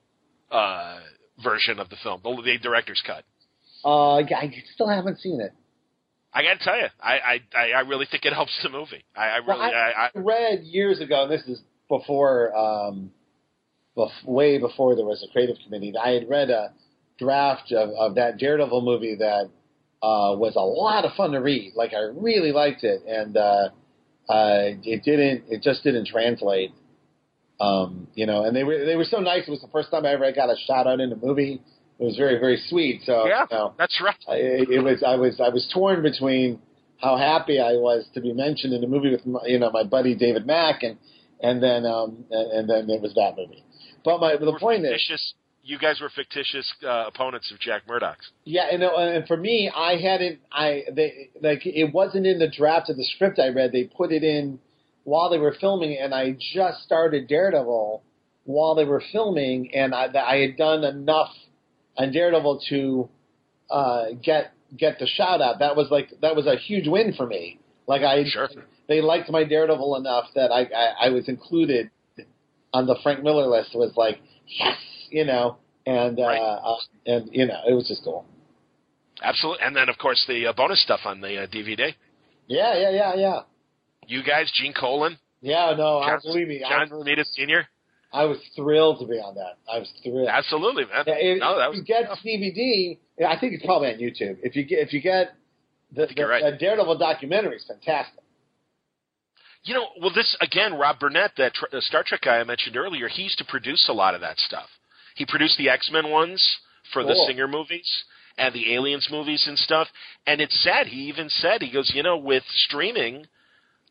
uh, version of the film, the, the director's cut. Uh, yeah, I still haven't seen it. I got to tell you, I, I I really think it helps the movie. I, I really, Well, I, I, I read years ago, and this is before, um, bef- way before there was a creative committee. I had read a draft of, of that Daredevil movie that uh, was a lot of fun to read. Like I really liked it, and uh, uh, it didn't. It just didn't translate. Um, you know, and they were they were so nice. It was the first time I ever got a shout out in a movie. It was very very sweet. So yeah, you know, that's right. I- it, it was I was I was torn between how happy I was to be mentioned in a movie with my, you know my buddy David Mack and and then um and, and then it was that movie. But my the point is. You guys were fictitious uh, opponents of Jack Murdock's. yeah, and, uh, and for me I hadn't I they like it wasn't in the draft of the script I read. They put it in while they were filming, and I just started Daredevil while they were filming, and I I had done enough on Daredevil to uh, get get the shout out. That was like that was a huge win for me. Like I Sure. they liked my Daredevil enough that I, I I was included on the Frank Miller list. It was like yes, you know, and uh, Right. uh, and you know it was just cool. Absolutely. And then, of course, the uh, bonus stuff on the uh, DVD. Yeah, yeah, yeah, yeah. You guys, Gene Colan, Yeah, no, I John, believe me. John Romita Sr. I was thrilled to be on that. I was thrilled. Absolutely, man. Yeah, if, no, that if you get DVD, I think it's probably on YouTube. If you get if you get the, the, right. the Daredevil documentary is fantastic. You know, well, this again, Rob Burnett, that tr- the Star Trek guy I mentioned earlier, he used to produce a lot of that stuff. He produced the X Men ones for the Singer movies and the Aliens movies and stuff. And it's sad. He even said he goes, you know, with streaming,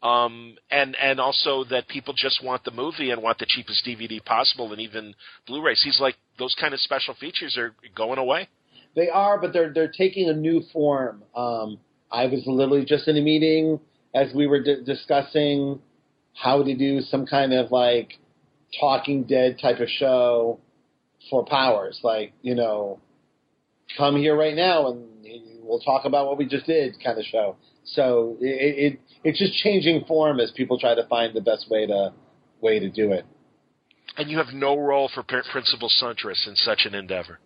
um, and and also that people just want the movie and want the cheapest DVD possible, and even Blu-rays. He's like, those kind of special features are going away. They are, but they're they're taking a new form. Um, I was literally just in a meeting as we were di- discussing how to do some kind of like Talking Dead type of show for Powers. Like you know, come here right now and we'll talk about what we just did kind of show. So it, it it's just changing form as people try to find the best way to way to do it. And you have no role for Principal Siuntres in such an endeavor.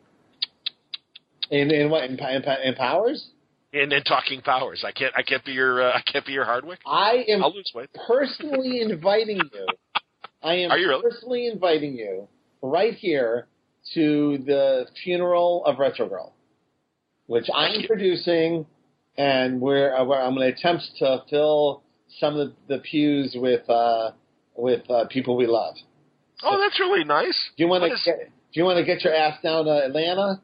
In in what in, in, in Powers? In, in talking powers, I can't. I can't be your. Uh, I can't be your Hardwick. I am I'll lose weight. personally inviting you. (laughs) I am Are you really? personally inviting you right here to the funeral of Retro Girl, which I'm producing, and where, uh, where I'm going to attempt to fill some of the, pews with uh, with uh, people we love. Oh, that's really nice. Do you want to is- get? Do you want to get your ass down to Atlanta?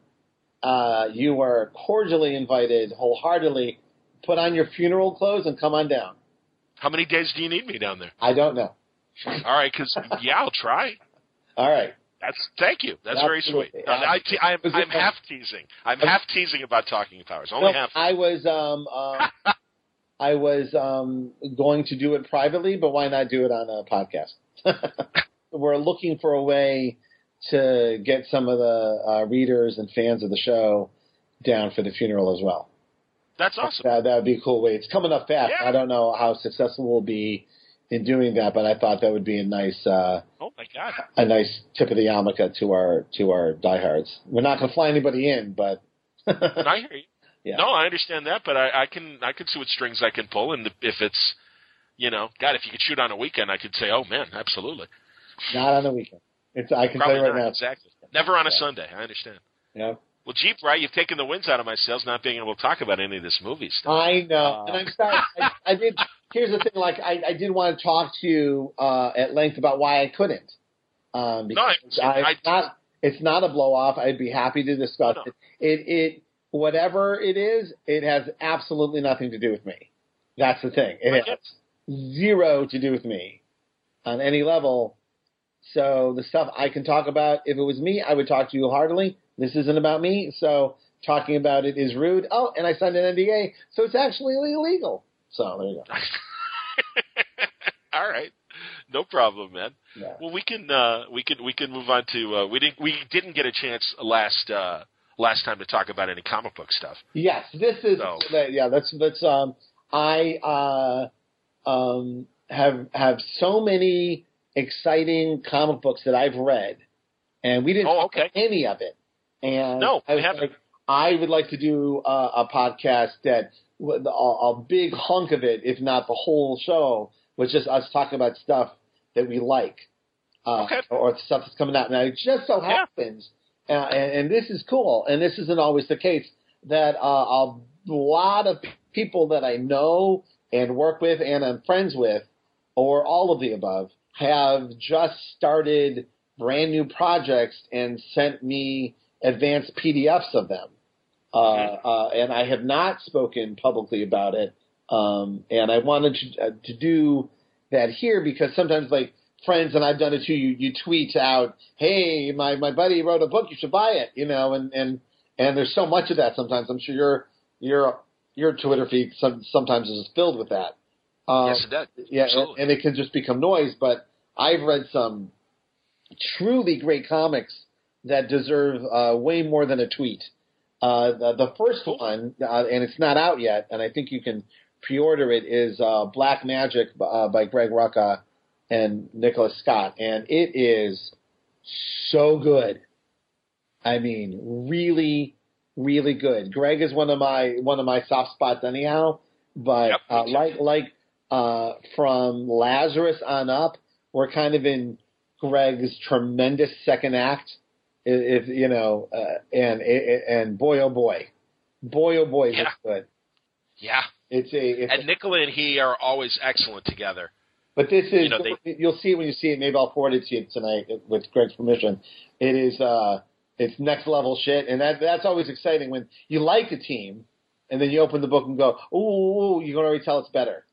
Uh, you are cordially invited, wholeheartedly. Put on your funeral clothes and come on down. How many days do you need me down there? I don't know. All right, because yeah, I'll try. (laughs) All right. That's thank you. That's very sweet. I, te- I'm, I'm half teasing. I'm half teasing about talking powers. Only No, half. I was um, uh, (laughs) I was um, going to do it privately, but why not do it on a podcast? (laughs) We're looking for a way to get some of the uh, readers and fans of the show down for the funeral as well. That's awesome. That that would be a cool way. It's coming up fast. Yeah. I don't know how successful we'll be in doing that, but I thought that would be a nice uh, Oh my god. a nice tip of the yarmulke to our to our diehards. We're not going to fly anybody in, (laughs) but I hear you. Yeah. No, I understand that, but I, I can I can see what strings I can pull, and if it's, you know, God, if you could shoot on a weekend, I could say, oh man, absolutely. not on the weekend. It's I can Probably tell you right not now. exactly. Never on a Yeah. Sunday. I understand. Yeah. Well, Jeep, right? You've taken the winds out of my sails, not being able to talk about any of this movie stuff. I know, Uh, and I'm sorry. I, I did. Here's the thing: like, I, I did want to talk to you uh, at length about why I couldn't. Um, No, I- I, I- it's not. It's not a blow off. I'd be happy to discuss No. it. It it whatever it is, it has absolutely nothing to do with me. That's the thing. It has zero to do with me on any level. So the stuff I can talk about, if it was me, I would talk to you heartily. This isn't about me, so talking about it is rude. Oh, and I signed an NDA, so it's actually illegal. So there you go. (laughs) All right, no problem, man. Yeah. Well, we can uh, we can we can move on to uh, we didn't we didn't get a chance last uh, last time to talk about any comic book stuff. Yes, this is So- yeah. That's that's um. I uh um have have so many exciting comic books that I've read, and we didn't Oh, talk okay. any of it. And No, I we was haven't. like, I would like to do a, a podcast that a, a big hunk of it, if not the whole show, was just us talking about stuff that we like, uh, Okay. or stuff that's coming out. Now it just so Yeah. happens, uh, and, and this is cool, and this isn't always the case that uh, a lot of people that I know and work with and I'm friends with, or all of the above, have just started brand new projects and sent me advanced PDFs of them. Uh, uh, and I have not spoken publicly about it. Um, and I wanted to, uh, to do that here because sometimes, like friends, and I've done it too. You you tweet out, "Hey, my my buddy wrote a book. You should buy it." You know, and and and there's so much of that. Sometimes I'm sure your your your Twitter feed some, sometimes is filled with that. Um, yes, it does. yeah, and, and it can just become noise. But I've read some truly great comics that deserve uh, way more than a tweet. Uh, the, the first Cool. one, uh, and it's not out yet, and I think you can pre-order it, is uh, Black Magick uh, by Greg Rucka and Nicola Scott, and it is so good. I mean, really, really good. Greg is one of my one of my soft spots, anyhow. But Yep, uh, like like uh, from Lazarus on up, we're kind of in Greg's tremendous second act. If if, you know, uh, and and boy oh boy, boy oh boy, Yeah. good. yeah, It's a it's and Nicola and he are always excellent together. But this is You know, they- you'll see it when you see it. Maybe I'll forward it to you tonight with Greg's permission. It is uh it's next level shit, and that that's always exciting when you like a team, and then you open the book and go, ooh, you can already tell it's better.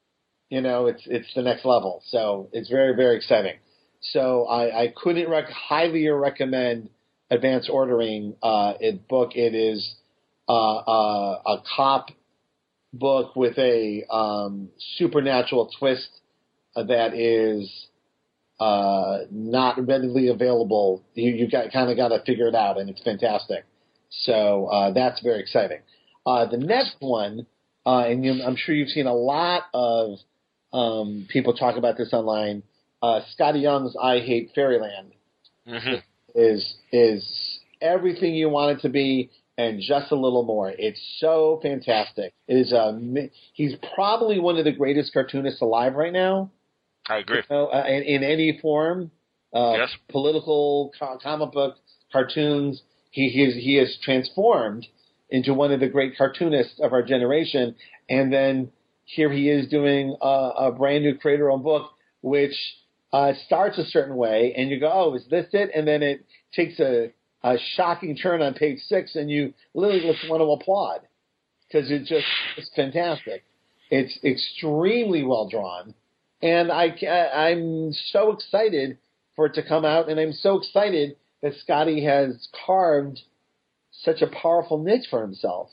You know, it's it's the next level, so it's very very exciting. So I, I couldn't rec- highly recommend advance ordering uh, it book. It is uh, uh, a cop book with a um, supernatural twist that is uh, not readily available. You you got kind of got to figure it out, and it's fantastic. So uh, that's very exciting. Uh, the next one, and you, I'm sure you've seen a lot of um, people talk about this online. Skottie Young's "I Hate Fairyland" hmm is is everything you want it to be and just a little more. It's so fantastic. It is a he's probably one of the greatest cartoonists alive right now. I agree. You know, uh, in, in any form, uh, Yes. political, co- comic book, cartoons. He he is, he is transformed into one of the great cartoonists of our generation, and then here he is doing a, a brand new creator-owned book, which uh, starts a certain way, and you go, "Oh, is this it?" And then it takes a, a shocking turn on page six, and you literally just want to applaud because it just it's fantastic. It's extremely well drawn, and I I'm so excited for it to come out, and I'm so excited that Skottie has carved such a powerful niche for himself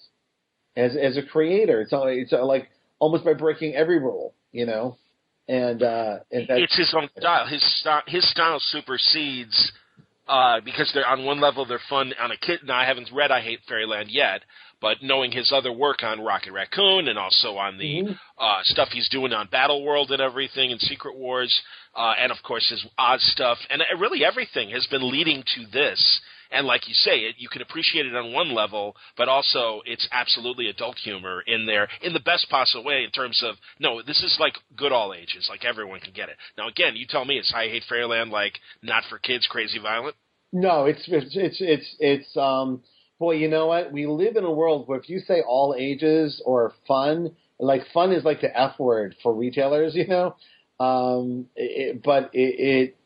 as as a creator. It's it's like almost by breaking every rule, you know, and uh, and It's his own style. His style, his style supersedes uh, because they're on one level they're fun on a kid. Now I haven't read I Hate Fairyland yet, but knowing his other work on Rocket Raccoon and also on the Mhm. uh, stuff he's doing on Battle World and everything and Secret Wars, uh, and of course his Oz stuff, and uh, really everything has been leading to this. And like you say, it, you can appreciate it on one level, but also it's absolutely adult humor in there in the best possible way in terms of no, this is like good all ages, like everyone can get it. Now again, you tell me, is I Hate Fairyland like not for kids, crazy violent? No, it's it's it's it's it's um boy, you know what? We live in a world where if you say all ages or fun, like fun is like the F word for retailers, you know. Um, it, but it, it,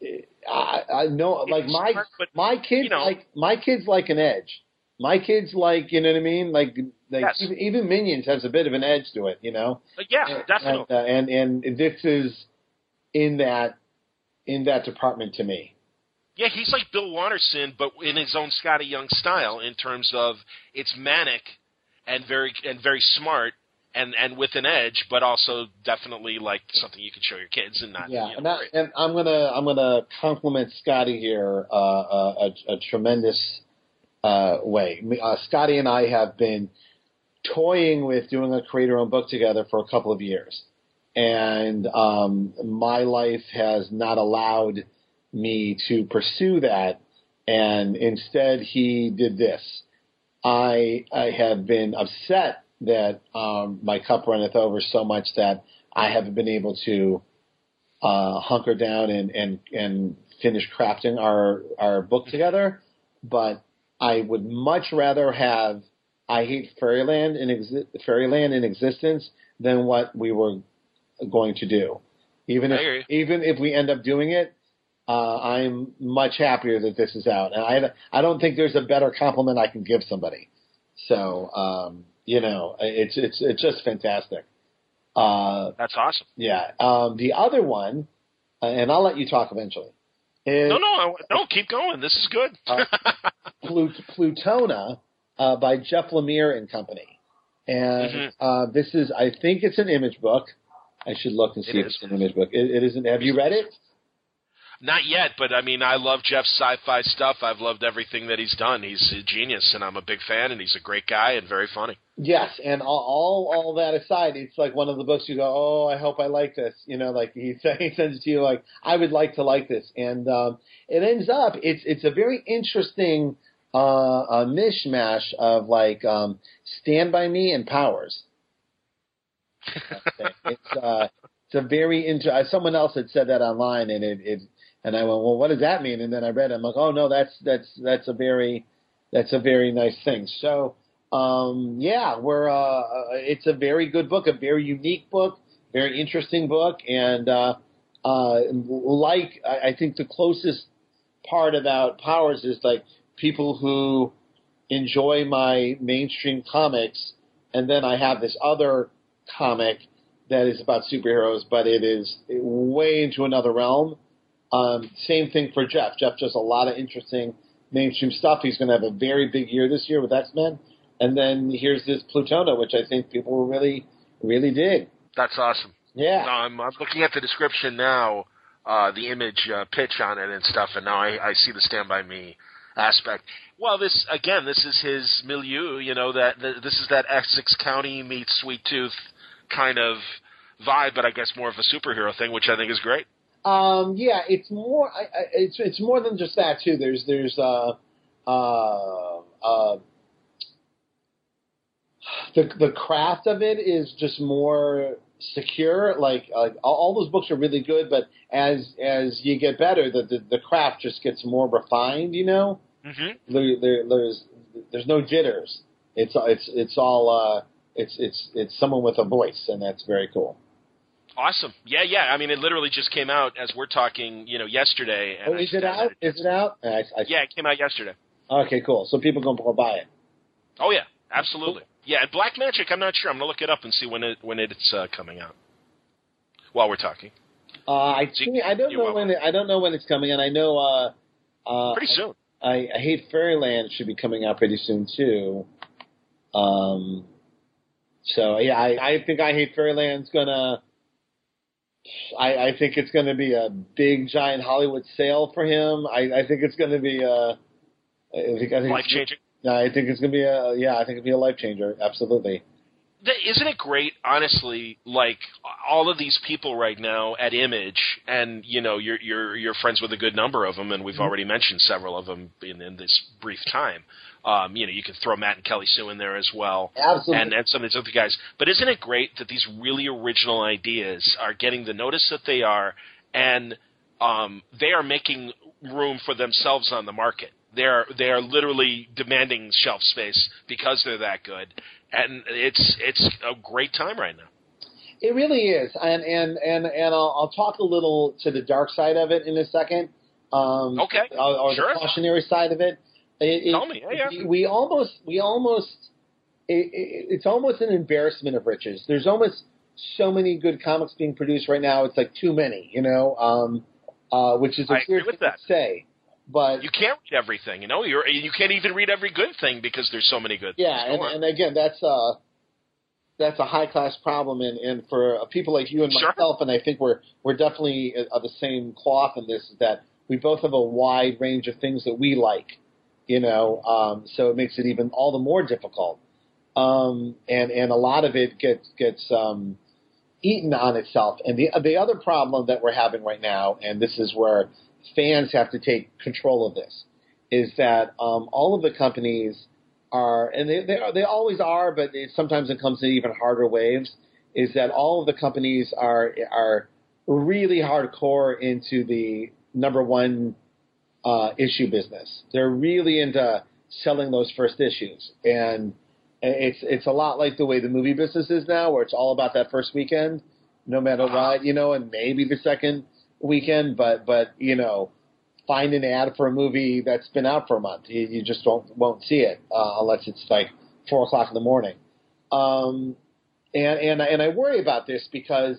it I, I know, like my smart, but, my kids you know- like my kids like an edge. My kids like, you know what I mean? Like, like Yes. even, even Minions has a bit of an edge to it, you know. but yeah, definitely. And, uh, and and this is in that in that department to me. Yeah, he's like Bill Watterson, but in his own Skottie Young style, in terms of it's manic and very and very smart and and with an edge, but also definitely like something you can show your kids and not. Yeah, you know, and, and I'm gonna I'm gonna compliment Skottie here uh, uh, a, a tremendous uh, way. Uh, Skottie and I have been toying with doing a creator-owned book together for a couple of years, and um, my life has not allowed me to pursue that, and instead he did this. I I have been upset that um, my cup runneth over so much that I haven't been able to uh, hunker down and, and, and finish crafting our, our book together. But I would much rather have I Hate Fairyland in, exi- Fairyland in existence than what we were going to do. Even if, even if we end up doing it, uh, I'm much happier that this is out. And I, I don't think there's a better compliment I can give somebody. So, um, you know, it's, it's, it's just fantastic. Uh, That's awesome. yeah. Um, the other one, uh, and I'll let you talk eventually, is No, no, no. Keep going. This is good. Uh, Plut- Plutona uh, by Jeff Lemire and Company. And Mhm. uh, this is, I think it's an image book. I should look and see It if is. it's an image book. It, it isn't. Have you read it? Not yet, but I mean, I love Jeff's sci-fi stuff. I've loved everything that he's done. He's a genius, and I'm a big fan. And he's a great guy and very funny. Yes, and all, all all that aside, it's like one of the books you go, oh, I hope I like this. You know, like he (laughs) he sends it to you like, I would like to like this, and um, it ends up it's it's a very interesting uh, a mishmash of like um, Stand by Me and Powers. (laughs) it's uh, it's a very inter. uh, Someone else had said that online, and it, it and I went, well, what does that mean? And then I read, it, I'm like, oh no, that's that's that's a very that's a very nice thing. So um, yeah, we're uh, uh, it's a very good book, a very unique book, very interesting book, and uh, uh, like I, I think the closest part about Powers is like people who enjoy my mainstream comics, and then I have this other comic that is about superheroes, but it is way into another realm. Um, same thing for Jeff. Jeff does a lot of interesting mainstream stuff. He's going to have a very big year this year with X Men. And then here's this Plutona, which I think people will really, really dig. That's awesome. Yeah. No, I'm, I'm looking at the description now, uh, the image uh, pitch on it and stuff, and now I, I see the Stand By Me aspect. Well, this again, this is his milieu. You know that th- this is that Essex County meets Sweet Tooth kind of vibe, but I guess more of a superhero thing, which I think is great. Um, yeah, it's more. I, I, it's it's more than just that too. There's there's uh, uh, uh, the the craft of it is just more secure. Like like all, all those books are really good, but as as you get better, the the, the craft just gets more refined. You know, Mm-hmm. there, there there's there's no jitters. It's it's it's all uh, it's it's it's someone with a voice, and that's very cool. Awesome. Yeah, yeah. I mean, it literally just came out as we're talking, you know, yesterday. And Oh, is it out? Is it out? I, I, Yeah, it came out yesterday. Okay, cool. So people can go buy it. Oh yeah, absolutely. Yeah, and Black Magick. I'm not sure. I'm gonna look it up and see when it when it's uh, coming out. While we're talking, Uh, I So you- think, I don't know when it, I don't know when it's coming, and I know uh, uh, pretty soon. I, I hate Fairyland should be coming out pretty soon too. Um, so yeah, I, I think I hate Fairyland's gonna I, I think it's going to be a big, giant Hollywood sale for him. I, I think it's going to be a. I think, I think life changing. I think it's going to be a yeah. I think it'll be a life changer. Absolutely. Isn't it great, honestly? Like all of these people right now at Image, and you know, you're you're you're friends with a good number of them, and we've mm-hmm. already mentioned several of them in, in this brief time. Um, you know, you can throw Matt and Kelly Sue in there as well, Absolutely. and and some of these other guys. But isn't it great that these really original ideas are getting the notice that they are, and um, they are making room for themselves on the market. They are they are literally demanding shelf space because they're that good, and it's it's a great time right now. It really is, and and and and I'll, I'll talk a little to the dark side of it in a second. Um, okay, or, or sure. the cautionary side of it. It, Tell me. Yeah, yeah. We almost, we almost, it, it, it's almost an embarrassment of riches. There's almost so many good comics being produced right now. It's like too many, you know, um, uh, which is a I weird thing to say. But you can't read everything, you know. You're you can't even read every good thing because there's so many good. Things. Yeah, and, and again, that's uh that's a high class problem, and, and for people like you and sure. myself, and I think we're we're definitely of the same cloth in this. Is that we both have a wide range of things that we like, you know, um, so it makes it even all the more difficult. Um, and and a lot of it gets gets um, eaten on itself. And the the other problem that we're having right now, and this is where fans have to take control of this, is that um, all of the companies are, and they they, are, they always are, but it, sometimes it comes in even harder waves. Is that all of the companies are are really hardcore into the number one uh, issue business. They're really into selling those first issues, and it's it's a lot like the way the movie business is now, where it's all about that first weekend, no matter what, you know, and maybe the second weekend, but but you know, find an ad for a movie that's been out for a month, you, you just won't won't see it uh, unless it's like four o'clock in the morning. Um, and and and I worry about this because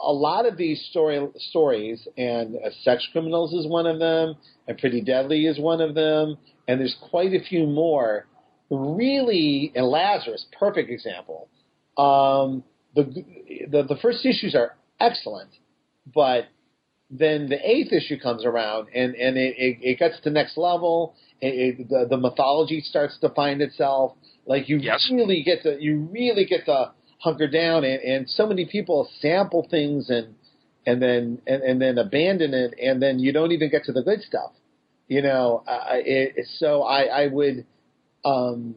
a lot of these story stories, and uh, Sex Criminals is one of them, and Pretty Deadly is one of them, and there's quite a few more. Really, and Lazarus, perfect example. Um, the, the the first issues are excellent, but then the eighth issue comes around, and and it it, it gets to next level. It, it, the the mythology starts to find itself. Like you yes. really get to you really get to hunker down and, and so many people sample things and and then and, and then abandon it and then you don't even get to the good stuff. You know uh, it, so i i would um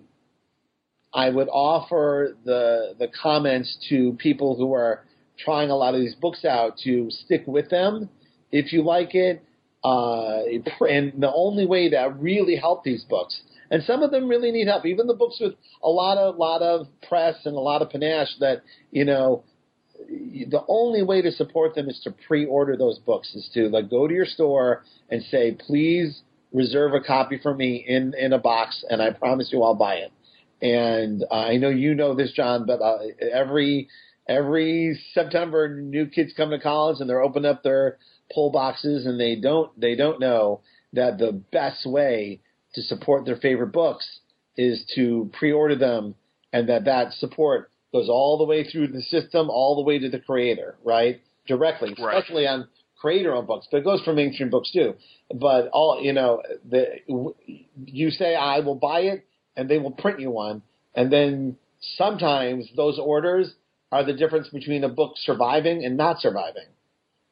i would offer the the comments to people who are trying a lot of these books out to stick with them. If you like it uh and the only way that really help these books and some of them really need help. Even the books with a lot of lot of press and a lot of panache that you know. The only way to support them is to pre-order those books. Is to like go to your store and say, please reserve a copy for me in in a box, and I promise you I'll buy it. And I know you know this, John, but uh, every every September, new kids come to college and they're opening up their pull boxes, and they don't they don't know that the best way to support their favorite books is to pre-order them and that that support goes all the way through the system, all the way to the creator, right? Directly, right. especially on creator-owned books, but it goes for mainstream books too. But all you know, the you say I will buy it, and they will print you one, and then sometimes those orders are the difference between a book surviving and not surviving.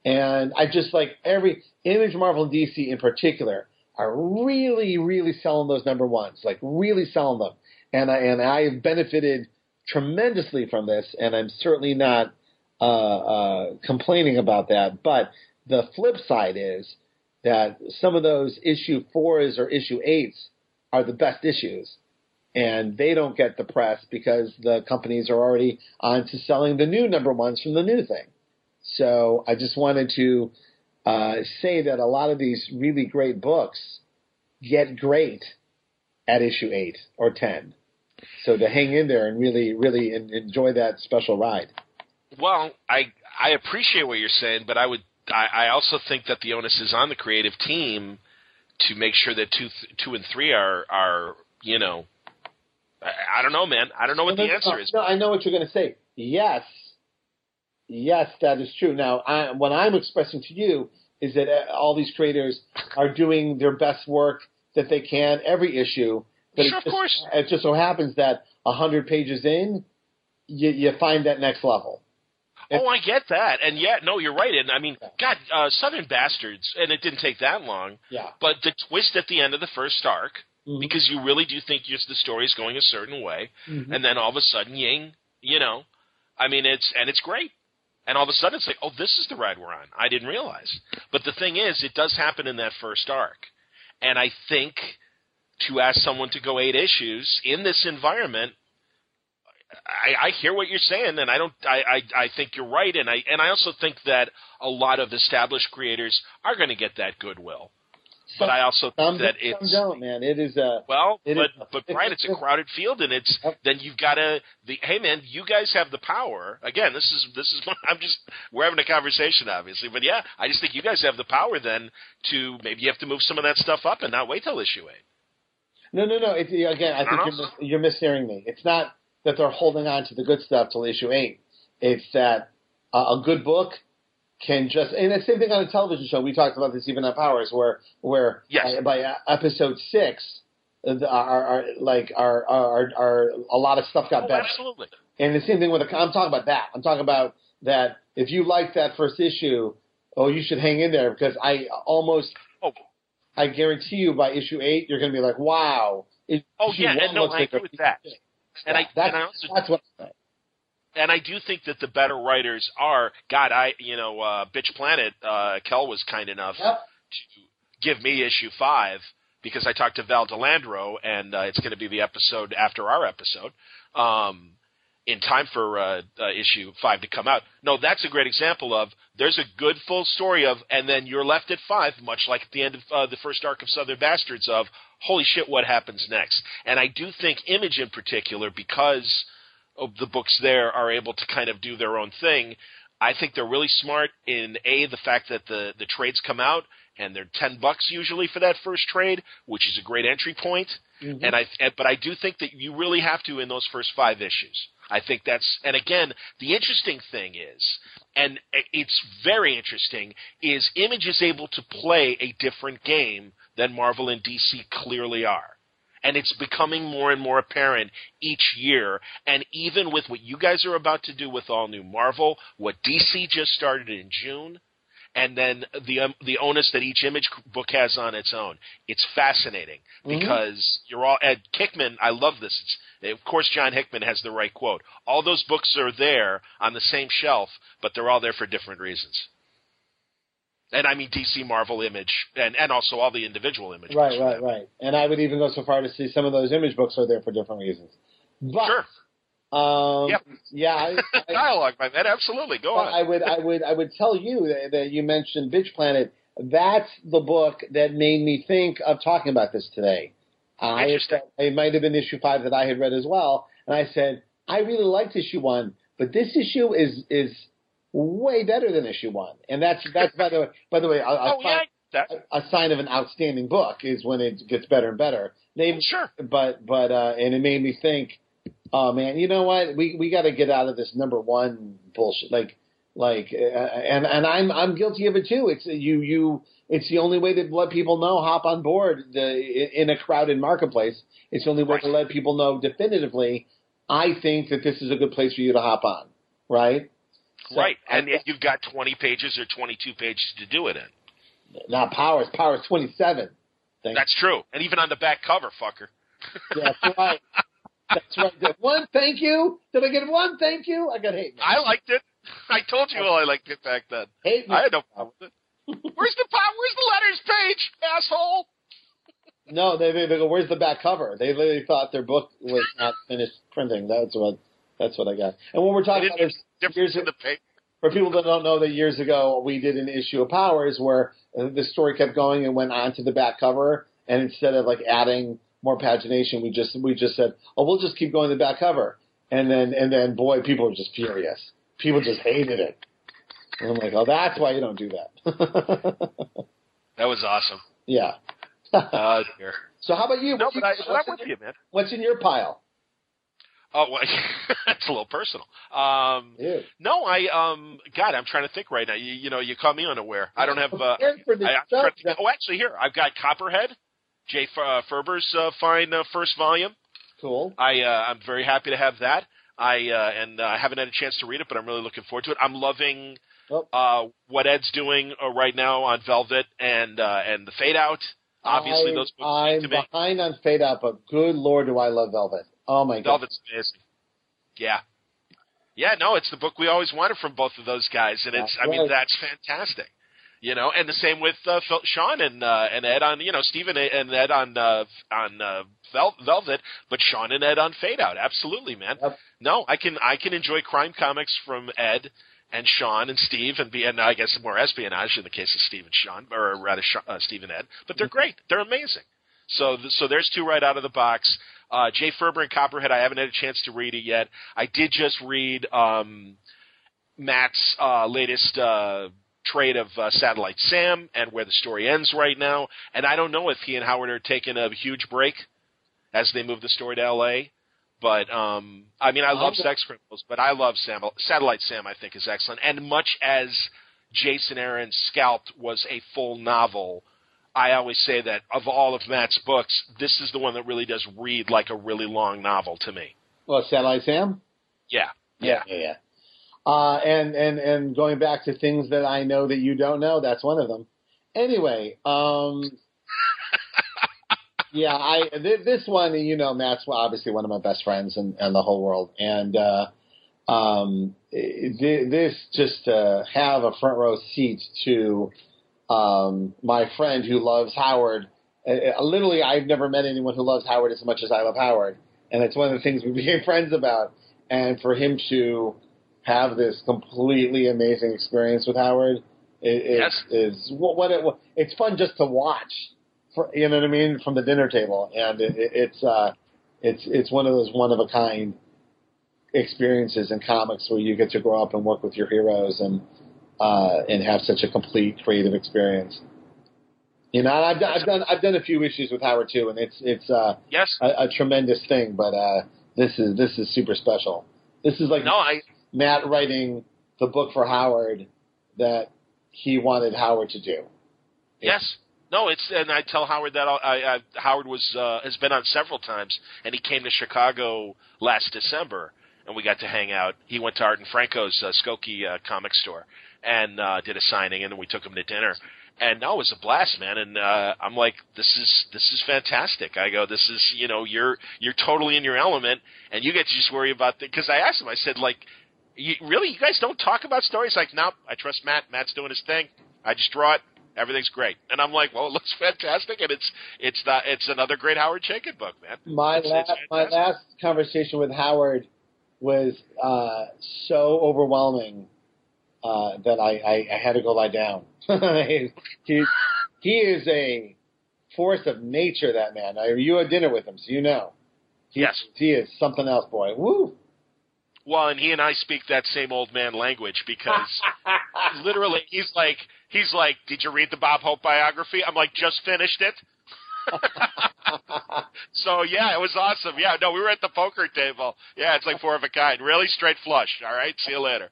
And I just like every Image, Marvel, and DC in particular are really, really selling those number ones, like really selling them. And I, and I have benefited tremendously from this, and I'm certainly not uh, uh, complaining about that. But the flip side is that some of those issue fours or issue eights are the best issues, and they don't get the press because the companies are already on to selling the new number ones from the new thing. So I just wanted to uh, say that a lot of these really great books get great at issue eight or ten. So to hang in there and really, really enjoy that special ride. Well, I I appreciate what you're saying, but I would I, I also think that the onus is on the creative team to make sure that two two and three are are you know I, I don't know, man. I don't know what the answer is. No, I know what you're going to say. Yes, Yes, that is true. Now, I, what I'm expressing to you is that uh, all these creators are doing their best work that they can every issue. But Sure, it of just, course. it just so happens that a hundred pages in, you, you find that next level. Oh, I get that, and yeah, no, you're right. And I mean, God, uh, Southern Bastards, and it didn't take that long. Yeah. But the twist at the end of the first arc, Mhm. because you really do think just the story is going a certain way, Mhm. and then all of a sudden, ying, you know, I mean, it's and it's great. And all of a sudden, it's like, oh, this is the ride we're on. I didn't realize. But the thing is, it does happen in that first arc, and I think to ask someone to go eight issues in this environment. I, I hear what you're saying, and I don't. I, I I think you're right, and I and I also think that a lot of established creators are going to get that goodwill. But I also think that it's don't, man. It is a well, but is- but Brian, it's a (laughs) crowded field, and it's then you've got to the hey man, you guys have the power. Again, this is this is (laughs) I'm just we're having a conversation, obviously, but yeah, I just think you guys have the power then to maybe you have to move some of that stuff up and not wait till issue eight. No, no, no. It's, again, I think you're, mis- you're mishearing me. It's not that they're holding on to the good stuff till issue eight. It's that uh, a good book can just, and the same thing on a television show. We talked about this even on Powers, where where Yes. by, by episode six, uh, the- our, our like our, our our a lot of stuff got Oh, better. absolutely. And the same thing with the. I'm talking about that. I'm talking about that. If you like that first issue, oh, you should hang in there because I almost, Oh, I guarantee you, by issue eight, you're going to be like, wow. Issue oh yeah, and no, I like agree with that. And I that's, and I also that's what I'm saying. And I do think that the better writers are God. I you know, uh, Bitch Planet. Uh, Kel was kind enough Yep. to give me issue five because I talked to Val De Landro, and uh, it's going to be the episode after our episode, um, in time for uh, uh, issue five to come out. No, that's a great example of there's a good full story of, and then you're left at five, much like at the end of uh, the first arc of Southern Bastards of, holy shit, what happens next? And I do think Image in particular, because of the books there are able to kind of do their own thing. I think they're really smart in a the fact that the the trades come out and they're ten bucks usually for that first trade, which is a great entry point. Mm-hmm. And I but I do think that you really have to in those first five issues. I think that's and again the interesting thing is, and it's very interesting, is Image is able to play a different game than Marvel and DC clearly are and it's becoming more and more apparent each year. And even with what you guys are about to do with all new Marvel, what DC just started in June, and then the um, the onus that each image book has on its own, it's fascinating because you're all Ed Kickman. I love this. It's, of course, John Hickman has the right quote. All those books are there on the same shelf, but they're all there for different reasons. And I mean DC, Marvel, Image, and and also all the individual image. Right, right, right. And I would even go so far to see some of those image books are there for different reasons. But, Sure. um, Yep. yeah, I, (laughs) I, Dialogue, my man. Absolutely. Go on. I would, I would, I would tell you that, that you mentioned Bitch Planet. That's the book that made me think of talking about this today. I it might have been issue five that I had read as well, and I said I really liked issue one, but this issue is is way better than issue one, and that's that's by the way, by the way, a, a, oh yeah, sign, that a sign of an outstanding book is when it gets better and better. They, sure. but but uh, and it made me think, oh man, you know what? We we got to get out of this number one bullshit. Like like, uh, and and I'm I'm guilty of it too. It's you you. It's the only way to let people know hop on board the in a crowded marketplace. It's the only way to let people know definitively. I think that this is a good place for you to hop on, right? So, right, and I- if you've got 20 pages or 22 pages to do it in. now powers powers twenty seven. That's true. And even on the back cover, fucker. (laughs) That's right. That's right. Did One thank you. Did I get one thank you? I got hate. I liked it. I told you I liked it back then. Hate me. I had no problem with it. Where's the Where's the letters page, asshole? No, they, they they go. Where's the back cover? They literally thought their book was not finished printing. That's what that's what I got. And when we're talking about years in the page. for people that don't know that years ago we did an issue of Powers where uh, the story kept going and went on to the back cover, and instead of like adding more pagination, we just we just said, oh, we'll just keep going to the back cover, and then and then boy, people were just furious. People just hated it. And I'm like, oh, that's why you don't do that. (laughs) That was awesome. yeah. (laughs) Dear. so how about you? No, What's but, I, in- I'm what's in with you, man. What's in your pile? Oh, well, (laughs) that's a little personal. Um, Ew. no, I um, God, I'm trying to think right now. You, you know, you caught me unaware. I don't have. Uh, Prepared for this I, I'm stuff, trying to oh, actually, here I've got Copperhead, Jay F- uh, Faerber's uh, fine uh, first volume. Cool. I uh, I'm very happy to have that. I uh, and uh, I haven't had a chance to read it, but I'm really looking forward to it. I'm loving Well- uh, what Ed's doing uh, right now on Velvet and uh, and the Fade Out. Obviously, I'm, those books I'm speak to me. behind on Fade Out, but good lord, do I love Velvet. Oh my god. Velvet's amazing. Yeah. Yeah, no, it's the book we always wanted from both of those guys, and it's, That's I mean, right. that's fantastic. You know, and the same with uh, Phil, Sean and uh, and Ed on, you know, Stephen and Ed on uh, on uh, Vel- Velvet, but Sean and Ed on Fade Out. Absolutely, man. Yep. No, I can I can enjoy crime comics from Ed and Sean and Steve, and be and I guess more espionage in the case of Steve and Sean, or rather Sean, uh, Steve and Ed. But they're great. They're amazing. So th- so there's two right out of the box. Uh, Jay Faerber and Copperhead. I haven't had a chance to read it yet. I did just read um, Matt's uh, latest uh, trade of uh, Satellite Sam and where the story ends right now. And I don't know if he and Howard are taking a huge break as they move the story to L.A. But um, I mean, I love Sex Criminals, but I love Sam. Satellite Sam. I think is excellent. And much as Jason Aaron's Scalped was a full novel. I always say that of all of Matt's books, this is the one that really does read like a really long novel to me. Well, Satellite Sam. Yeah, yeah. yeah, yeah. Uh, and and and going back to things that I know that you don't know, that's one of them. Anyway, um, (laughs) yeah, I th- this one, you know, Matt's obviously one of my best friends and the whole world, and uh, um, th- this just to have a front row seat to um, my friend who loves Howard. Uh, literally, I've never met anyone who loves Howard as much as I love Howard, and it's one of the things we (laughs) became friends about. And for him to have this completely amazing experience with Howard is Yes. is what, what it it's fun just to watch. For, you know what I mean from the dinner table, and it, it, it's uh, it's it's one of those one of a kind experiences in comics where you get to grow up and work with your heroes and uh, and have such a complete creative experience. You know, I've done, I've done I've done a few issues with Howard too, and it's it's uh, Yes. a, a tremendous thing. But uh, this is this is super special. This is like No, I Matt writing the book for Howard that he wanted Howard to do. Yes. No, it's and I tell Howard that I, I Howard was uh, has been on several times, and he came to Chicago last December, and we got to hang out. He went to Art and Franco's uh, Skokie uh, comic store and uh, did a signing, and then we took him to dinner. And no, it was a blast, man. And uh, I'm like, this is this is fantastic. I go, this is you know, you're you're totally in your element, and you get to just worry about because I asked him, I said like, you, really, you guys don't talk about stories? Like, nope, I trust Matt. Matt's doing his thing. I just draw it. Everything's great, and I'm like, well, it looks (laughs) fantastic, and it's it's not it's another great Howard Chaykin book, man. My It's- last it's my last conversation with Howard was uh, so overwhelming uh, that I, I, I had to go lie down. (laughs) he he is a force of nature. That man. I, you had dinner with him, so you know. He, Yes. he is something else, boy. Woo! Well, and he and I speak that same old man language because (laughs) literally he's like he's like, did you read the Bob Hope biography? I'm like, just finished it. (laughs) so yeah, it was awesome. Yeah, no, we were at the poker table. Yeah, it's like four of a kind. Really straight flush. All right, see you later.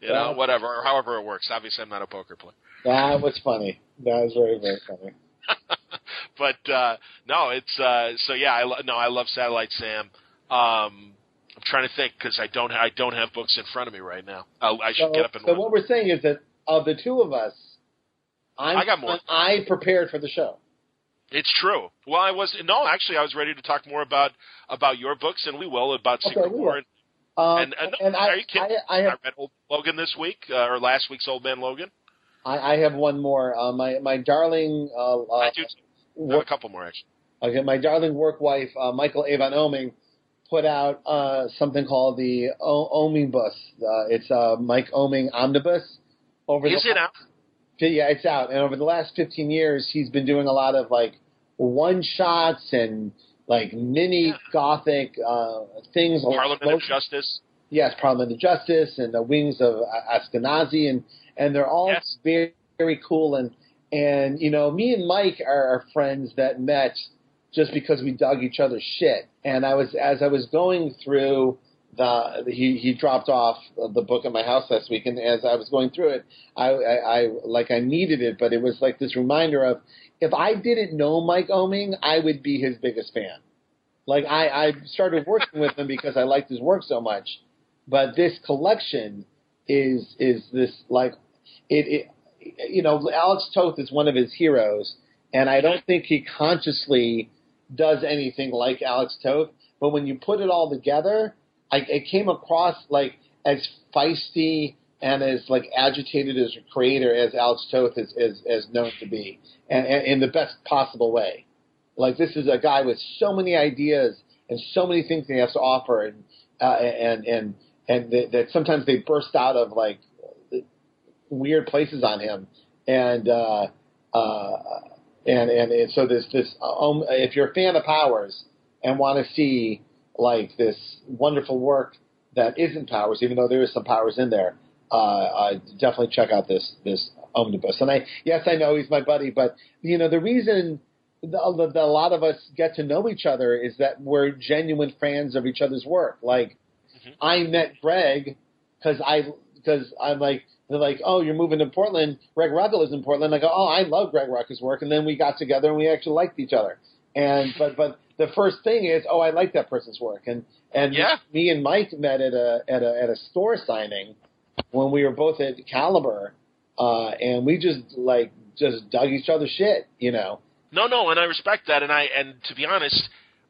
You know, whatever, or however it works. Obviously, I'm not a poker player. that was funny. That was very very funny. (laughs) but uh no, it's uh so yeah, I lo- no, I love Satellite Sam. Um I'm trying to think because I don't I don't have books in front of me right now. I'll, I should So, get up and so run. what we're saying is that of the two of us, I'm, I got more. I prepared for the show. It's true. Well, I was no, actually, I was ready to talk more about about your books, and we will about Secret we War. Um, And- and I, are you kidding? I, I have I read Old Logan this week, uh, or last week's Old Man Logan. I, I have one more. Uh, my my darling, uh, uh, I do. have a couple more actually. okay, my darling work wife, uh, Michael Avon Oeming, put out uh, something called the o- Omnibus. Uh, it's a Mike Oeming omnibus. Over Is the it out? Yeah, it's out. And over the last 15 years, he's been doing a lot of like one shots and like mini Yeah. gothic uh, things. Parliament of Justice. yes, Parliament of Justice and the Wings of Askenazi, and and they're all Yes. very very cool. And and you know, me and Mike are, are friends that met just because we dug each other's shit. And I was as I was going through the he he dropped off the book at my house last week, and as I was going through it, I, I, I like I needed it, but it was like this reminder of if I didn't know Mike Oeming, I would be his biggest fan. Like I, I started working with him because I liked his work so much, but this collection is is this like it, it you know Alex Toth is one of his heroes, and I don't think he consciously does anything like Alex Toth. But when you put it all together, I, it came across like as feisty and as like agitated as a creator as Alex Toth is, is, is known to be, and, and in the best possible way. Like this is a guy with so many ideas and so many things he has to offer, and uh, and and and that, that sometimes they burst out of like weird places on him, and uh, uh, and, and and so this this um, if you're a fan of Powers and want to see like this wonderful work that isn't Powers, even though there is some Powers in there, definitely check out this this omnibus. And I yes, I know he's my buddy, but you know the reason the, the, a lot of us get to know each other is that we're genuine fans of each other's work. Like mm-hmm. I met Greg because I because I'm like they're like, oh, you're moving to Portland. Greg Rucka is in Portland. I go, oh, I love Greg Rucka's work, and then we got together and we actually liked each other. And but but the first thing is, oh, I like that person's work, and and yeah. me and Mike met at a at a at a store signing when we were both at Caliber, uh, and we just like just dug each other shit, you know. No, no, and I respect that, and I and to be honest,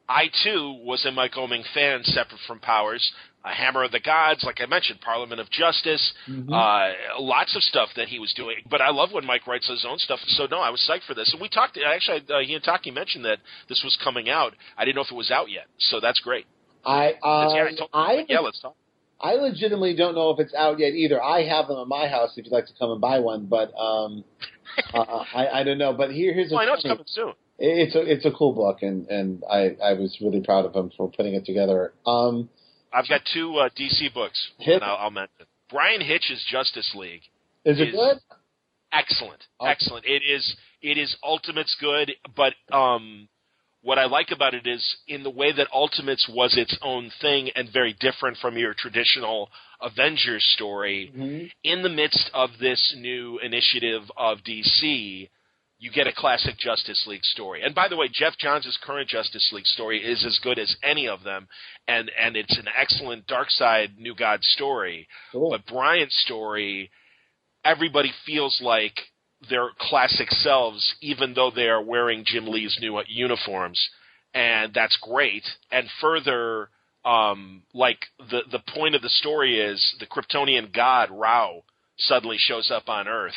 I too was a Mike Oeming fan, separate from Powers. A Hammer of the Gods, like I mentioned, Parliament of Justice, mm-hmm. uh, lots of stuff that he was doing. But I love when Mike writes his own stuff. So no, I was psyched for this. And we talked. Actually, uh, he and Taki mentioned that this was coming out. I didn't know if it was out yet, so that's great. I uh, yeah, I, I yeah, let's talk. I legitimately don't know if it's out yet either. I have them at my house if you'd like to come and buy one, but um, (laughs) uh, I, I don't know. But here, here's well, I know it's coming soon it's a it's a cool book, and and I I was really proud of him for putting it together. Um, I've got two uh, DC books, and I'll, I'll mention Bryan Hitch's Justice League. Is it is good? Excellent, okay. excellent. It is it is Ultimates good, but um, what I like about it is in the way that Ultimates was its own thing and very different from your traditional Avengers story. Mm-hmm. In the midst of this new initiative of DC, you get a classic Justice League story. And by the way, Geoff Johns' current Justice League story is as good as any of them, and and it's an excellent Darkseid New God story. Cool. But Bryan's story, everybody feels like their classic selves, even though they are wearing Jim Lee's new uniforms, and that's great. And further, um, like the the point of the story is the Kryptonian god Rao suddenly shows up on Earth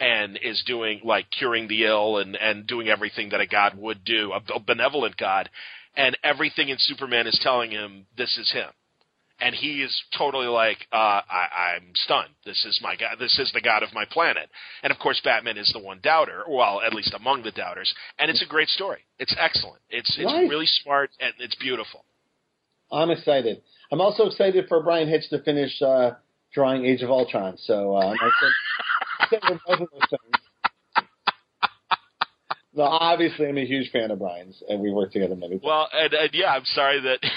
and is doing like curing the ill and and doing everything that a god would do, a, a benevolent god, and everything in Superman is telling him this is him. And he is totally like, uh, I, I'm stunned. This is my god. This is the god of my planet. And of course, Batman is the one doubter. Well, at least among the doubters. And it's a great story. It's excellent. It's it's nice. really smart and it's beautiful. I'm excited. I'm also excited for Bryan Hitch to finish uh, drawing Age of Ultron. So uh, both of those things. No, obviously, I'm a huge fan of Brian's, and we work together many times. Well, and, and yeah, I'm sorry that. (laughs)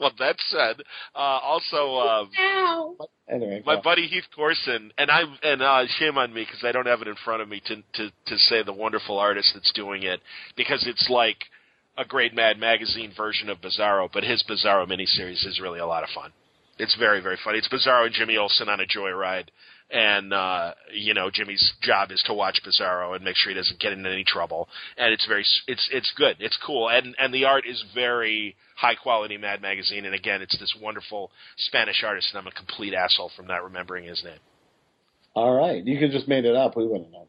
well, that said, uh, also, um, anyway, my buddy Heath Corson, and I, and uh, shame on me because I don't have it in front of me to to to say the wonderful artist that's doing it because it's like a great Mad Magazine version of Bizarro, but his Bizarro miniseries is really a lot of fun. It's very very funny. It's Bizarro and Jimmy Olsen on a joyride and uh, you know Jimmy's job is to watch Bizarro and make sure he doesn't get into any trouble. And it's very it's it's good, it's cool, and and the art is very high quality. Mad Magazine, and again, it's this wonderful Spanish artist, and I'm a complete asshole from not remembering his name. All right, you could just made it up. We wouldn't know.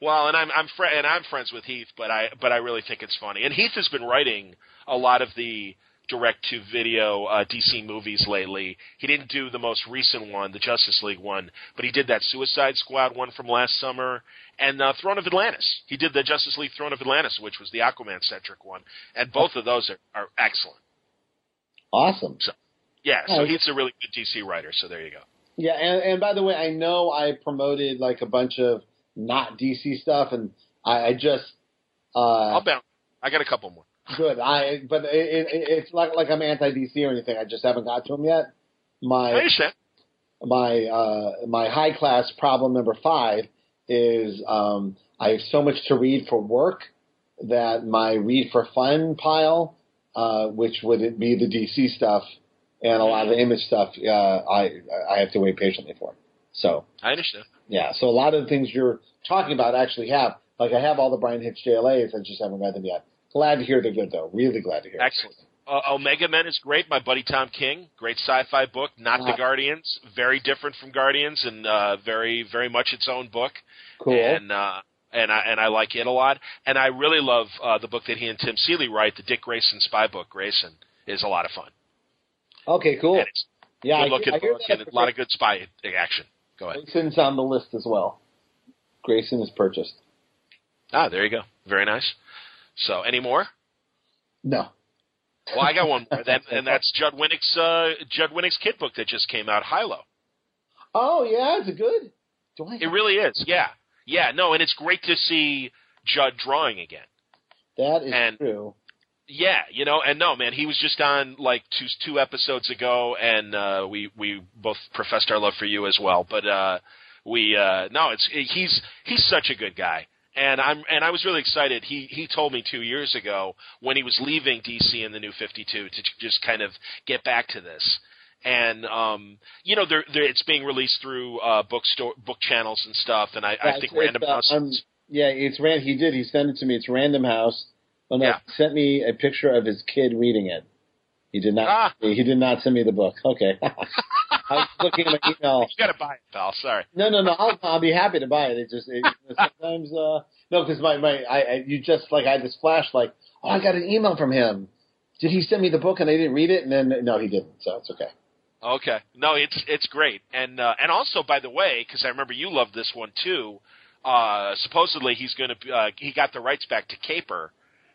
Well, and I'm I'm fr- and I'm friends with Heath, but I but I really think it's funny. And Heath has been writing a lot of the direct to video uh, DC movies lately. He didn't do the most recent one, the Justice League one, but he did that Suicide Squad one from last summer and uh, Throne of Atlantis. He did the Justice League Throne of Atlantis, which was the Aquaman centric one, and both of those are, are excellent. Awesome. So, yeah, so he's a really good DC writer. So there you go. Yeah, and, and by the way, I know I promoted like a bunch of not DC stuff, and I, I just uh, I'll bounce I got a couple more. Good. I but it, it, it's like like I'm anti DC or anything. I just haven't got to them yet. My I understand. my uh, my high class problem number five is um, I have so much to read for work that my read for fun pile, uh, which would be the DC stuff and a lot of the image stuff, uh, I I have to wait patiently for. So I understand. yeah, so a lot of the things you're talking about actually have. Like I have all the Bryan Hitch JLAs, I just haven't read them yet. Glad to hear they're good though. Really glad to hear. Excellent. Uh, Omega Men is great. My buddy Tom King, great sci-fi book. Not the Guardians, very different from Guardians, and uh, very very much its own book. Cool. And uh, and I and I like it a lot. And I really love uh, the book that he and Tim Seeley write, the Dick Grayson spy book. Grayson is a lot of fun. okay, cool. Yeah, good I, looking I hear book that and a lot of good spy action. Go ahead. Grayson's on the list as well. Grayson is purchased. Ah, there you go. Very nice. So, any more? No. Well, I got one more. That, and that's Judd Winick's uh, Judd Winick's kid book that just came out, Hilo. Oh yeah, is it good? Do I? It really is. Yeah, yeah. No, and it's great to see Judd drawing again. that is and- true. Yeah, you know, and no, man, he was just on like two two episodes ago, and uh, we we both professed our love for you as well. But uh, we uh, no, it's he's he's such a good guy, and I'm and I was really excited. He he told me two years ago when he was leaving DC in the New Fifty Two to just kind of get back to this. And um, you know, they're, they're, it's being released through uh, bookstore, book channels and stuff. And I, I think Random House. Yeah, it's ran. He did. He sent it to me. It's Random House. Oh no, Yeah. he sent me a picture of his kid reading it. He did not. Ah. He did not send me the book. Okay. (laughs) I was looking at my email. (laughs) you got to buy it, pal. Sorry. No, no, no. I'll, I'll be happy to buy it. It just it, sometimes uh no, because my my I, I you just like I had this flash like oh I got an email from him. Did he send me the book and I didn't read it? And then no, he didn't. So it's okay. Okay. No, it's it's great, and uh, and also by the way, because I remember you loved this one too. Uh, supposedly he's going to uh, he got the rights back to Caper,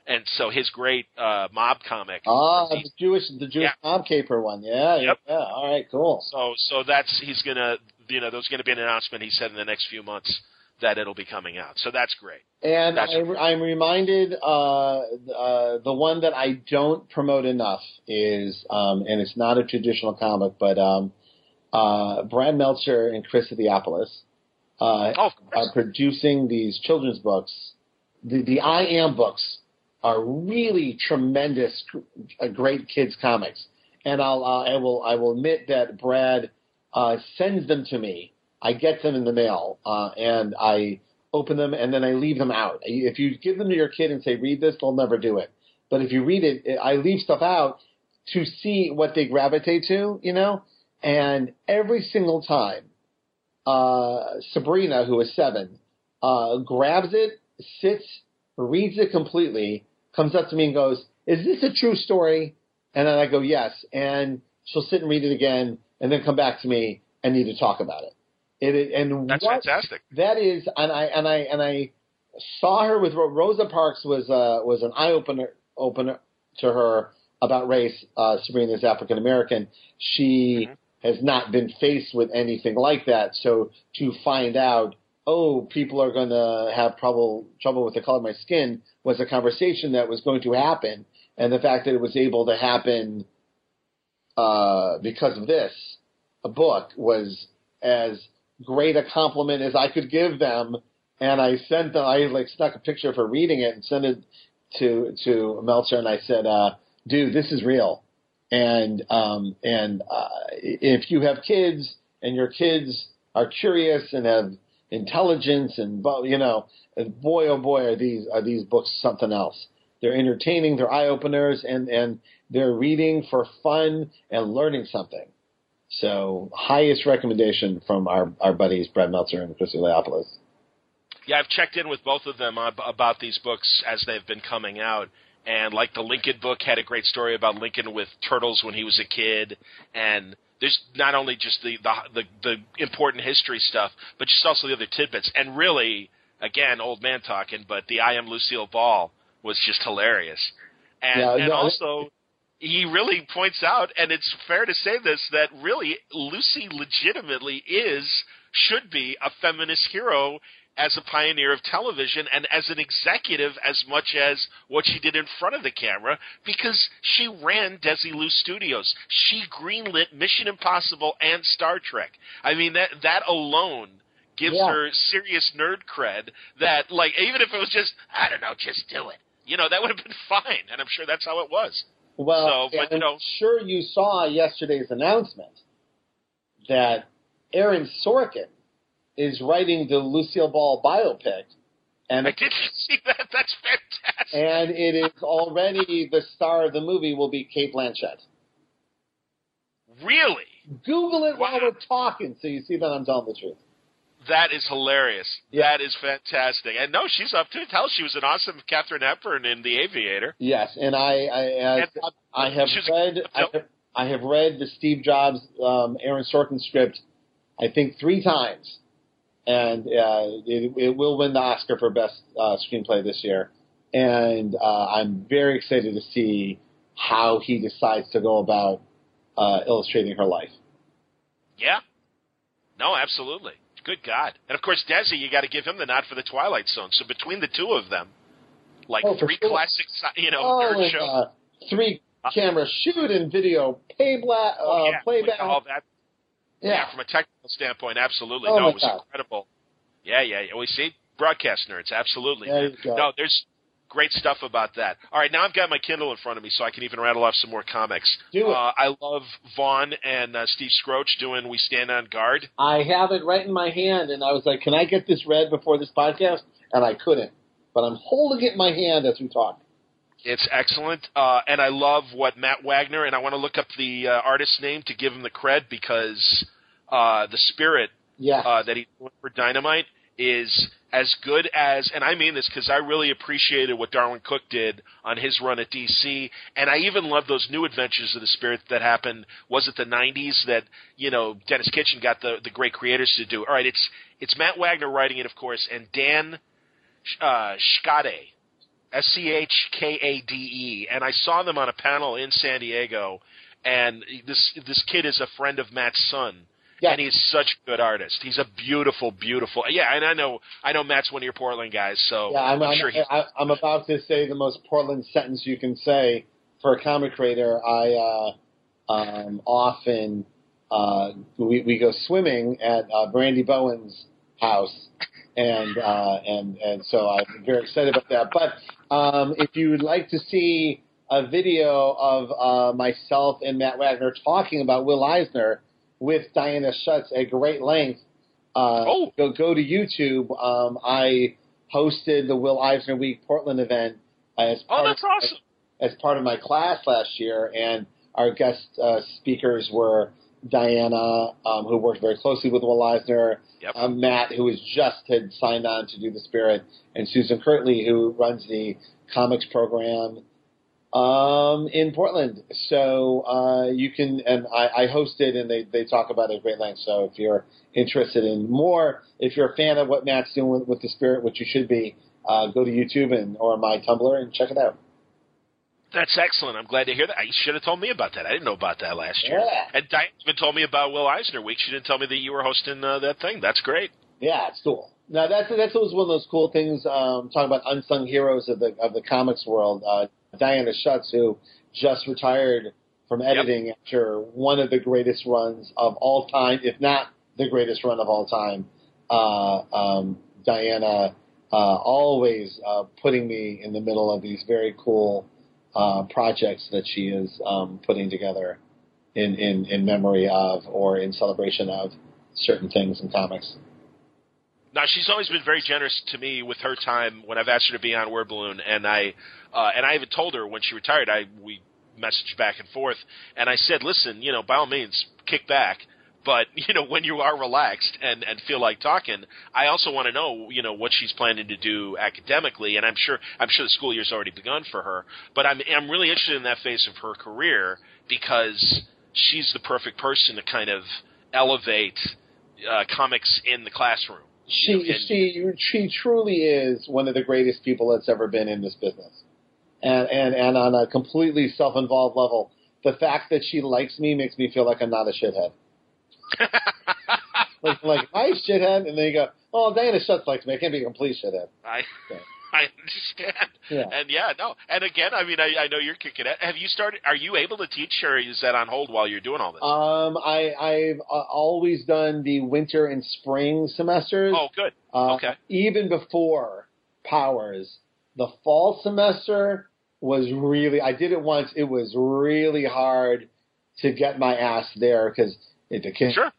and so his great uh, mob comic. Ah, the Jewish the Jewish Yeah. mob caper one. Yeah, Yep. yeah. All right, cool. so so that's he's gonna you know there's going to be an announcement. He said in the next few months that it'll be coming out. So that's great. And That's- I, I'm reminded uh, uh, the one that I don't promote enough is, um, and it's not a traditional comic, but um, uh, Brad Meltzer and Chris Eliopoulos uh, Oh, are producing these children's books. The, the I Am books are really tremendous, uh, great kids comics. And I'll, uh, I will, I will admit that Brad uh, sends them to me. I get them in the mail, uh, and I open them, and then I leave them out. If you give them to your kid and say, "Read this," they'll never do it. But if you read it, I leave stuff out to see what they gravitate to, you know. And every single time, uh, Sabrina, who is seven, uh, grabs it, sits, reads it completely, comes up to me and goes, "Is this a true story?" And then I go, "Yes." And she'll sit and read it again, and then come back to me and need to talk about it. It and That's what, fantastic. that is, and I and I and I saw her with Rosa Parks was uh, was an eye opener opener to her about race. Uh, Sabrina's African American. She Mhm. has not been faced with anything like that. So to find out, oh, people are going to have trouble trouble with the color of my skin was a conversation that was going to happen, and the fact that it was able to happen uh, because of this, a book was as great a compliment as I could give them. And I sent them, I like stuck a picture of her reading it and sent it to, to Meltzer and I said, uh, dude, this is real. And, um, and, uh, if you have kids and your kids are curious and have intelligence and, you know, boy, oh boy, are these, are these books something else. They're entertaining, they're eye openers and, and they're reading for fun and learning something. So highest recommendation from our, our buddies Brad Meltzer and Chris Eliopoulos. Yeah, I've checked in with both of them about these books as they've been coming out. And like the Lincoln book had a great story about Lincoln with turtles when he was a kid, and there's not only just the the the, the important history stuff, but just also the other tidbits. And really, again, old man talking, but the I am Lucille Ball was just hilarious. And Yeah, and no, also he really points out, and it's fair to say this, that really Lucy legitimately is should be a feminist hero as a pioneer of television and as an executive as much as what she did in front of the camera because she ran Desilu Studios. She greenlit Mission Impossible and Star Trek. I mean that that alone gives Yeah. her serious nerd cred that like even if it was just I don't know, just do it. You know, that would have been (laughs) fine and I'm sure that's how it was. Well, So, but, you I'm know- sure you saw yesterday's announcement that Aaron Sorkin is writing the Lucille Ball biopic, and I did (laughs) see that. That's fantastic. and it is already the star of the movie will be Cate Blanchett. Really? Google it while we're talking, so you see that I'm telling the truth. That is hilarious. Yeah. That is fantastic. And no, she's up to tell. She was an awesome Katharine Hepburn in The Aviator. Yes, and I I, And- I have She was a- read I have, I have read the Steve Jobs um, Aaron Sorkin script, I think three times, and uh, it, it will win the Oscar for best uh, screenplay this year. And uh, I'm very excited to see how he decides to go about uh, illustrating her life. Yeah. No, absolutely. Good God. And of course, Desi, you got to give him the nod for the Twilight Zone. So between the two of them, like Oh, three sure. classic, you know, oh, nerd and, uh, three camera shoot and video pay bla- oh, uh, yeah. playback. All that. Yeah. yeah. from a technical standpoint, absolutely. Oh, no, it was God. incredible. Yeah, yeah. yeah. We see broadcast nerds, absolutely. There you go. No, there's great stuff about that. All right, now I've got my Kindle in front of me, so I can even rattle off some more comics. Do it. Uh, I love Vaughn and uh, Steve Skroce doing "We Stand on Guard." I have it right in my hand, and I was like, "Can I get this read before this podcast?" And I couldn't, but I'm holding it in my hand as we talk. It's excellent, uh, and I love what Matt Wagner and I want to look up the uh, artist's name to give him the cred because uh, the spirit Yeah, uh, that he's doing for Dynamite is as good as, and I mean this because I really appreciated what Darwyn Cooke did on his run at DC, and I even love those new adventures of the Spirit that happened. Was it the '90s that you know Denis Kitchen got the the great creators to do? All right, it's it's Matt Wagner writing it, of course, and Dan uh, Schkade, S C H K A D E, and I saw them on a panel in San Diego, and this this kid is a friend of Matt's son yeah. and he's such a good artist. He's a beautiful, beautiful. Yeah, and I know, I know Matt's one of your Portland guys, so yeah, I'm, I'm, sure he's. I, I'm about to say the most Portland sentence you can say for a comic creator. I uh, um, often uh, we we go swimming at uh, Brandy Bowen's house, and uh, and and so I'm very excited about that. But um, if you would like to see a video of uh, myself and Matt Wagner talking about Will Eisner with Diana Schutz at great length, uh, Oh. go go to YouTube. Um, I hosted the Will Eisner Week Portland event as oh, part that's of, awesome. as part of my class last year, and our guest uh, speakers were Diana, um, who worked very closely with Will Eisner, Yep. um, Matt, who was just had signed on to do the Spirit, and Susan Kirtley, who runs the comics program um, in Portland. So uh, you can, and I, I hosted, and they they talk about it at great length. So if you're interested in more, if you're a fan of what Matt's doing with, with the Spirit, which you should be, uh, go to YouTube and or my Tumblr and check it out. That's excellent. I'm glad to hear that. You should have told me about that. I didn't know about that last year. Yeah. And Diane even told me about Will Eisner Week. She didn't tell me that you were hosting uh, that thing. That's great. Yeah, it's cool. Now that's that's always one of those cool things. Um, talking about unsung heroes of the of the comics world. Uh, Diana Schutz, who just retired from editing after one of the greatest runs of all time, if not the greatest run of all time. Uh, um, Diana uh, always uh, putting me in the middle of these very cool uh, projects that she is um, putting together in, in, in memory of or in celebration of certain things in comics. Now she's always been very generous to me with her time when I've asked her to be on Word Balloon, and I uh, and I even told her when she retired. I we messaged back and forth, and I said, "Listen, you know, by all means, kick back." But (laughs) you know, when you are relaxed and and feel like talking, I also want to know, you know, what she's planning to do academically. And I'm sure I'm sure the school year's already begun for her. But I'm I'm really interested in that phase of her career because she's the perfect person to kind of elevate uh, comics in the classroom. She You know, and- she she truly is one of the greatest people that's ever been in this business, and and and on a completely self-involved level, the fact that she likes me makes me feel like I'm not a shithead. (laughs) Like like hi shithead, and then you go Oh, Diana Schutz likes me. I can't be a complete shithead. I. (laughs) I understand. Yeah. And yeah, no. And again, I mean, I, I know you're kicking it. Have you started? Are you able to teach, or is that on hold while you're doing all this? Um, I I've uh, always done the winter and spring semesters. oh, good. Uh, okay. Even before Powers, the fall semester was really. I did it once. It was really hard to get my ass there because the kids Sure.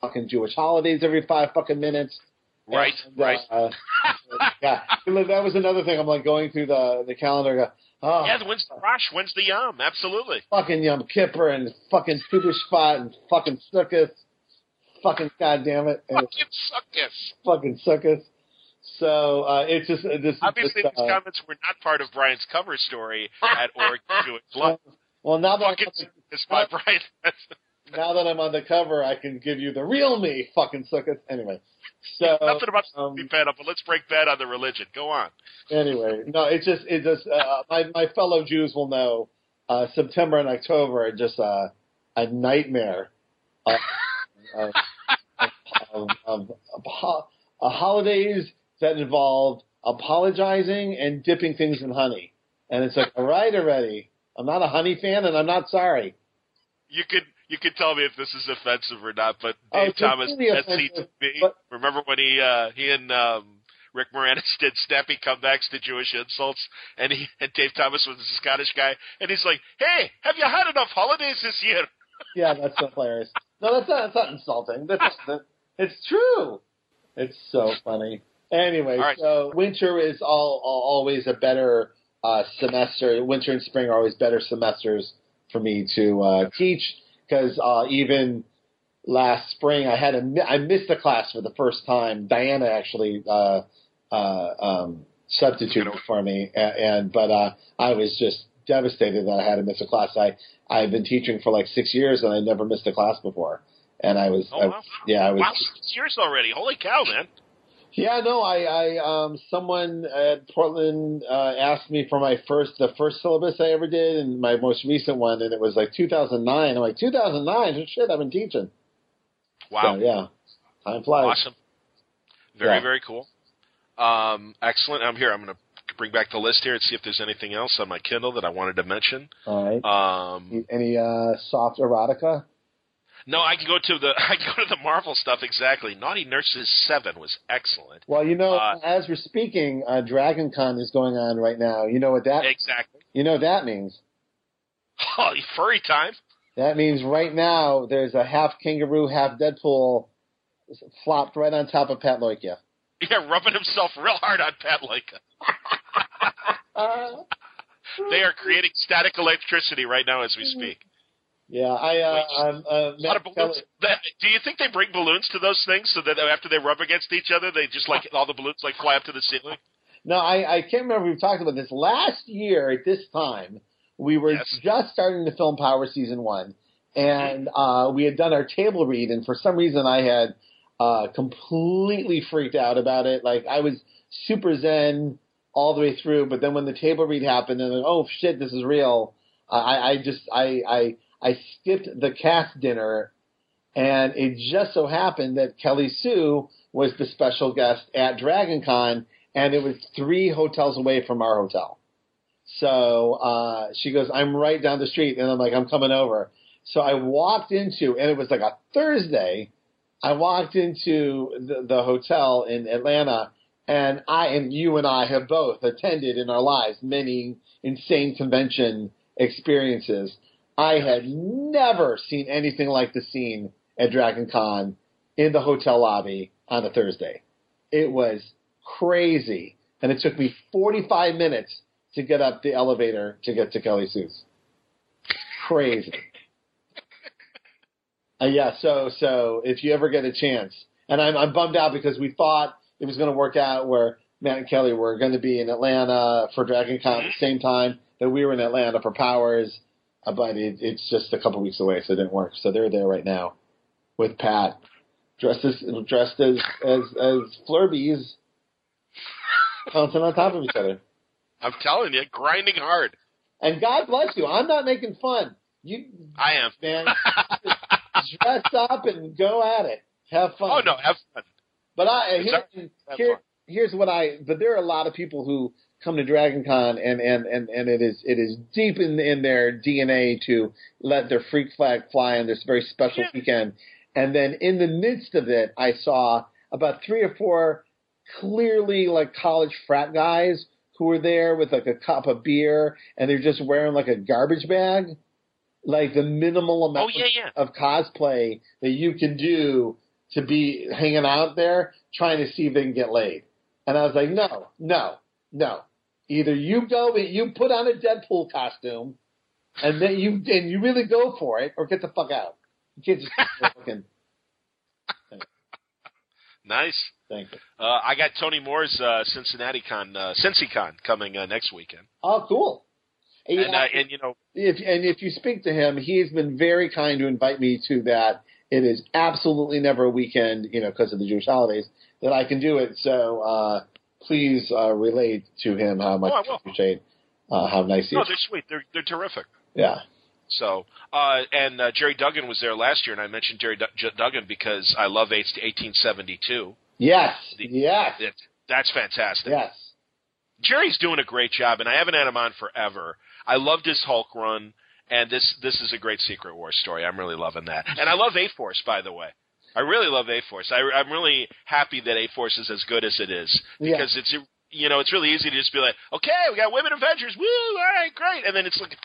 fucking Jewish holidays every five fucking minutes. Right. And, right. Uh, (laughs) yeah, that was another thing. I'm like going through the the calendar. Go, oh, yeah. When's the Rosh? When's the Yom? Absolutely. fucking Yom Kippur and fucking Tu Spot and fucking Sukkot. Fucking goddamn it, and Fucking suck fucking Sukkot. So uh, it's just uh, this. Obviously, these uh, comments were not part of Brian's cover story at Oregon Jewish (laughs) Blood. well, now that Fucking I'm, it's by Brian. (laughs) now that I'm on the cover, I can give you the real me, fucking suckers. Anyway, so (laughs) Nothing about um, bad, but let's break bad on the religion. Go on. anyway, no, it's just it just uh, my my fellow Jews will know. Uh, September and October are just uh, a nightmare. Of, of, of, of, of ho- uh, holidays that involve apologizing and dipping things in honey, and it's like, all right, already. I'm not a honey fan, and I'm not sorry. You could you can tell me if this is offensive or not, but Oh, Dave it's Thomas completely SCTV. offensive, but- Remember when he uh, he and um, Rick Moranis (laughs) did snappy comebacks to Jewish insults, and he and Dave Thomas was a Scottish guy, and he's like, "Hey, have you had enough holidays this year?" (laughs) Yeah, that's so hilarious. No, that's not. That's not insulting. That's that, it's true. It's so funny. Anyway, right. so winter is all, all always a better uh, semester. Winter and spring are always better semesters for me to uh, teach because uh, even last spring I had a mi- I missed a class for the first time. Diana actually uh, uh, um, substituted for me, and, and but uh, I was just devastated that I had to miss a class. I I've been teaching for like six years and I never missed a class before, and I was Oh I- yeah I was wow, six years already. Holy cow, man! Yeah, no, I, I, um, someone at Portland uh, asked me for my first, the first syllabus I ever did, and my most recent one, and it was like 2009. I'm like, 2009? Shit, I've been teaching. Wow, So, yeah, time flies. awesome. Very Yeah. very cool. Um, excellent. I'm here. I'm going to bring back the list here and see if there's anything else on my Kindle that I wanted to mention. All right. Um, Any uh, soft erotica? No, I can go to the (laughs) I can go to the Marvel stuff exactly. Naughty Nurses Seven was excellent. Well, you know, Uh, as we're speaking, uh, Dragon Con is going on right now. You know what that? Exactly. You know what that means? (laughs) Oh, furry time. That means right now there's a half kangaroo, half Deadpool flopped right on top of Pat Loika. (laughs) Yeah, rubbing himself real hard on Pat Loika. Uh, They are creating static electricity right now as we speak. Yeah, I uh, I'm, uh, A lot Matt of balloons. Kelly- That- Do you think they bring balloons to those things so that after they rub against each other, they just like all the balloons like fly up to the ceiling? No, I, I can't remember if we talked about this last year at this time. We were Yes. just starting to film Power season one, and uh, we had done our table read, and for some reason I had uh, completely freaked out about it. Like I was super zen all the way through, but then when the table read happened, and then, oh shit, this is real. I, I just I, I I skipped the cast dinner, and it just so happened that Kelly Sue was the special guest at DragonCon, and it was three hotels away from our hotel. So uh, she goes, I'm right down the street, and I'm like, I'm coming over. So I walked into, and it was like a Thursday. I walked into the, the hotel in Atlanta, and I and you and I have both attended in our lives many insane convention experiences. I had never seen anything like the scene at Dragon Con in the hotel lobby on a Thursday. It was crazy. And it took me 45 minutes to get up the elevator to get to Kelly Sue's. Crazy. Uh, yeah, so so if you ever get a chance, and I'm I'm bummed out because we thought it was going to work out where Matt and Kelly were going to be in Atlanta for Dragon Con at the same time that we were in Atlanta for Powers, Uh, but it, it's just a couple weeks away, so it didn't work. So they're there right now with Pat, dressed as dressed as as as Flurbies, bouncing on top of each other. I'm telling you, grinding hard. And God bless you. I'm not making fun. You I am. (laughs) man, dress up and go at it. Have fun. oh no, have fun. But I here, here here's what I. But there are a lot of people who come to Dragon Con and and and and it is it is deep in in their DNA to let their freak flag fly on this very special Yeah. weekend. And then in the midst of it, I saw about three or four clearly like college frat guys who were there with like a cup of beer and they're just wearing like a garbage bag. Like the minimal Oh amount yeah, yeah. of cosplay that you can do to be hanging out there trying to see if they can get laid. And I was like, no, no, no. Either you go, you put on a Deadpool costume, and then you and you really go for it, or get the fuck out. You can't just (laughs) looking. Nice. Thank you. Uh, I got Tony Moore's uh, Cincinnati Con, uh, CincyCon coming uh, next weekend, Oh, cool. and Yeah, uh, and you know, if and if you speak to him, he's been very kind to invite me to that. It is absolutely never a weekend, you know, because of the Jewish holidays that I can do it. So uh, please uh, relate to him how much Oh, I appreciate uh, how nice he no, is. they're sweet. They're they're terrific. Yeah. So, uh, and uh, Gerry Duggan was there last year, and I mentioned Gerry Du- Duggan because I love 1872. Yes. The- Yes. It, that's fantastic. Yes. Gerry's doing a great job, and I haven't had him on forever. I loved his Hulk run, and this this is a great Secret Wars story. I'm really loving that, and I love A Force, by the way. I really love A Force. I, I'm really happy that A Force is as good as it is Yeah. because it's you know it's really easy to just be like, okay, we got women Avengers, woo, all right, great, and then it's like,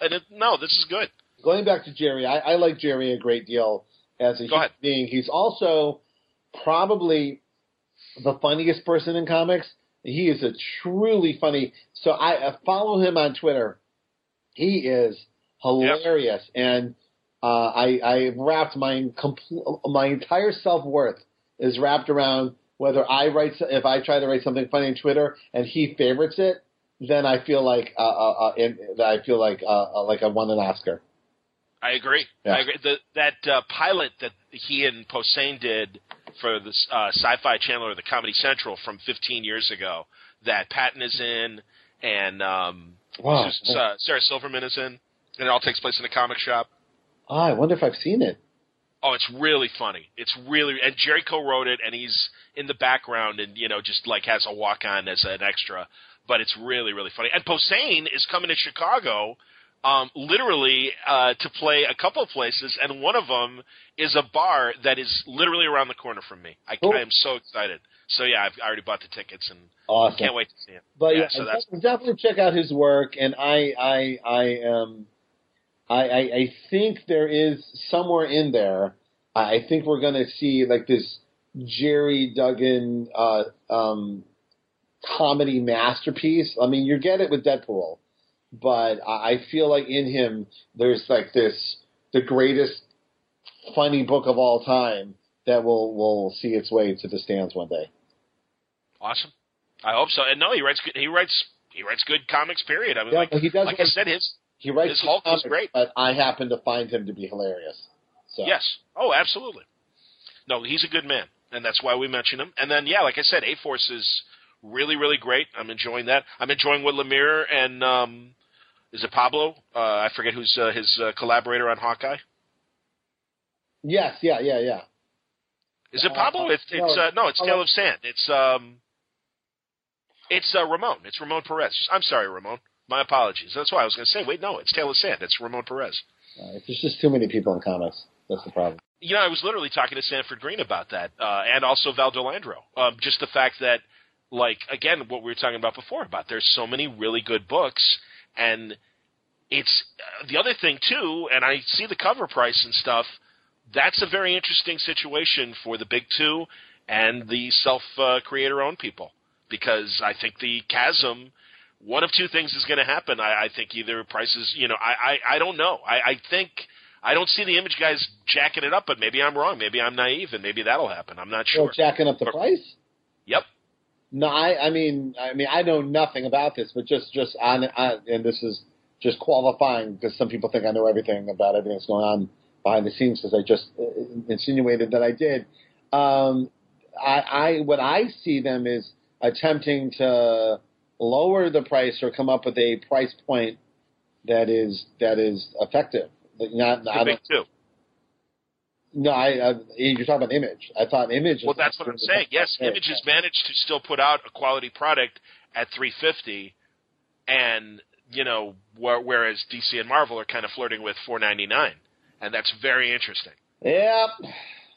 and it, no, this is good. Going back to Gerry, I, I like Gerry a great deal as a Go human ahead. being. He's also probably the funniest person in comics. He is a truly funny. So I uh, follow him on Twitter. He is hilarious, and uh, I I wrapped my compl- my entire self worth is wrapped around whether I write if I try to write something funny on Twitter and he favorites it, then I feel like uh, uh, uh, in, I feel like uh, uh, like I won an Oscar. I agree. Yeah. I agree. The, that uh, pilot that he and Posehn did for the uh, Sci-Fi Channel or the Comedy Central from 15 years ago, that Patton is in, and um, Wow. Sarah Silverman is in, and it all takes place in a comic shop. Oh, I wonder if I've seen it. Oh, it's really funny. It's really and Gerry co-wrote it, and he's in the background, and you know, just like has a walk-on as an extra. But it's really, really funny. And Posehn is coming to Chicago, um, literally uh, to play a couple of places, and one of them is a bar that is literally around the corner from me. I, Cool. I am so excited. So yeah, I've I already bought the tickets and Awesome. can't wait to see him. But yeah, yeah, so definitely check out his work. And I, I, I am, I, I, I think there is somewhere in there. I think we're going to see like this Gerry Duggan uh, um, comedy masterpiece. I mean, you get it with Deadpool, but I I feel like in him there's like this the greatest funny book of all time that will will see its way to the stands one day. awesome. I hope so. And no, he writes good. He writes he writes good comics. Period. I mean, Yeah, like, he does like I said, his He writes His Hulk comics, great. but I happen to find him to be hilarious. So Yes. Oh, absolutely. No, he's a good man, and that's why we mention him. And then, yeah, like I said, A Force is really, really great. I'm enjoying that. I'm enjoying what Lemire and um, is it Pablo? Uh, I forget who's uh, his uh, collaborator on Hawkeye. yes, yeah, yeah, yeah. Is it Uh, Pablo? It's no, it's uh, no, it's Pablo- Tale of Sand. It's um, it's uh, Ramon. It's Ramon Perez. I'm sorry, Ramon. My apologies. That's why I was going to say. Wait, no, it's Tale of Sand. It's Ramon Perez. Uh, there's just too many people in comics. That's the problem. you know, I was literally talking to Sanford Greene about that, uh, and also Val De Landro. Um, just the fact that, like, again, what we were talking about before about there's so many really good books, and it's uh, the other thing too. And I see the cover price and stuff. That's a very interesting situation for the big two and the self uh, creator owned people because I think the chasm. One of two things is going to happen. I, I think either prices, you know, I, I, I don't know. I, I think I don't see the image guys jacking it up, but maybe I'm wrong. Maybe I'm naive, and maybe that'll happen. I'm not sure. jacking up the Or- price? Yep. No, I, I mean, I mean, I know nothing about this, but just, just on, on and this is just qualifying because some people think I know everything about everything that's going on behind the scenes because I just uh, insinuated that I did. Um, I, I, what I see them is attempting to lower the price or come up with a price point that is that is effective. Not, The big two. No, I, I you're talking about Image. I thought Image. Well, that's what I'm saying. Yes, Image has managed to still put out a quality product at 350, and you know, whereas DC and Marvel are kind of flirting with 499, and that's very interesting. Yep,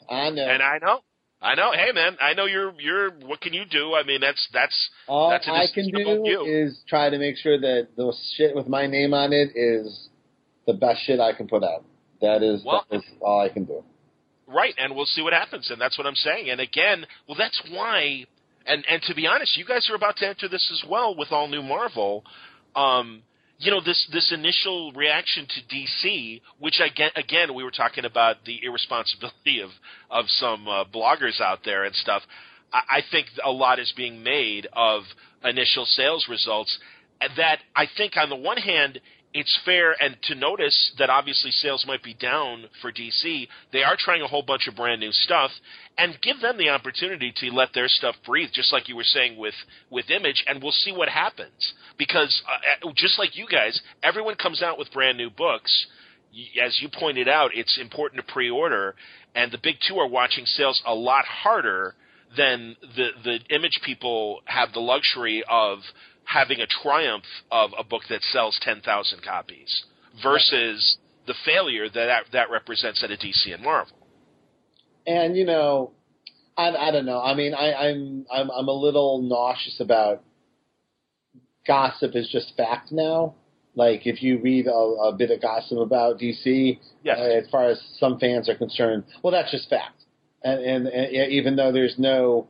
I know. And I know, I know. Hey, man, I know you're you're. What can you do? I mean, that's that's all that's I can do is try to make sure that the shit with my name on it is the best shit I can put out. That is well, that is all I can do. Right, and we'll see what happens, and that's what I'm saying. And again, well, that's why. And and to be honest, you guys are about to enter this as well with all new Marvel. Um, you know this this initial reaction to DC, which again again we were talking about the irresponsibility of of some uh, bloggers out there and stuff. I, I think a lot is being made of initial sales results that I think on the one hand it's fair and to notice that obviously sales might be down for DC. They are trying a whole bunch of brand new stuff and give them the opportunity to let their stuff breathe, just like you were saying with with Image, and we'll see what happens. Because uh, uh just like you guys, everyone comes out with brand new books. As you pointed out, it's important to pre-order, and the big two are watching sales a lot harder than the the Image people have the luxury of having a triumph of a book that sells 10,000 copies versus the failure that, that that represents at a DC and Marvel. And you know, I, I don't know. I mean, I, I'm I'm I'm a little nauseous about gossip is just fact now. Like if you read a, a bit of gossip about DC, yes. uh, as far as some fans are concerned, well, that's just fact. And, and, and even though there's no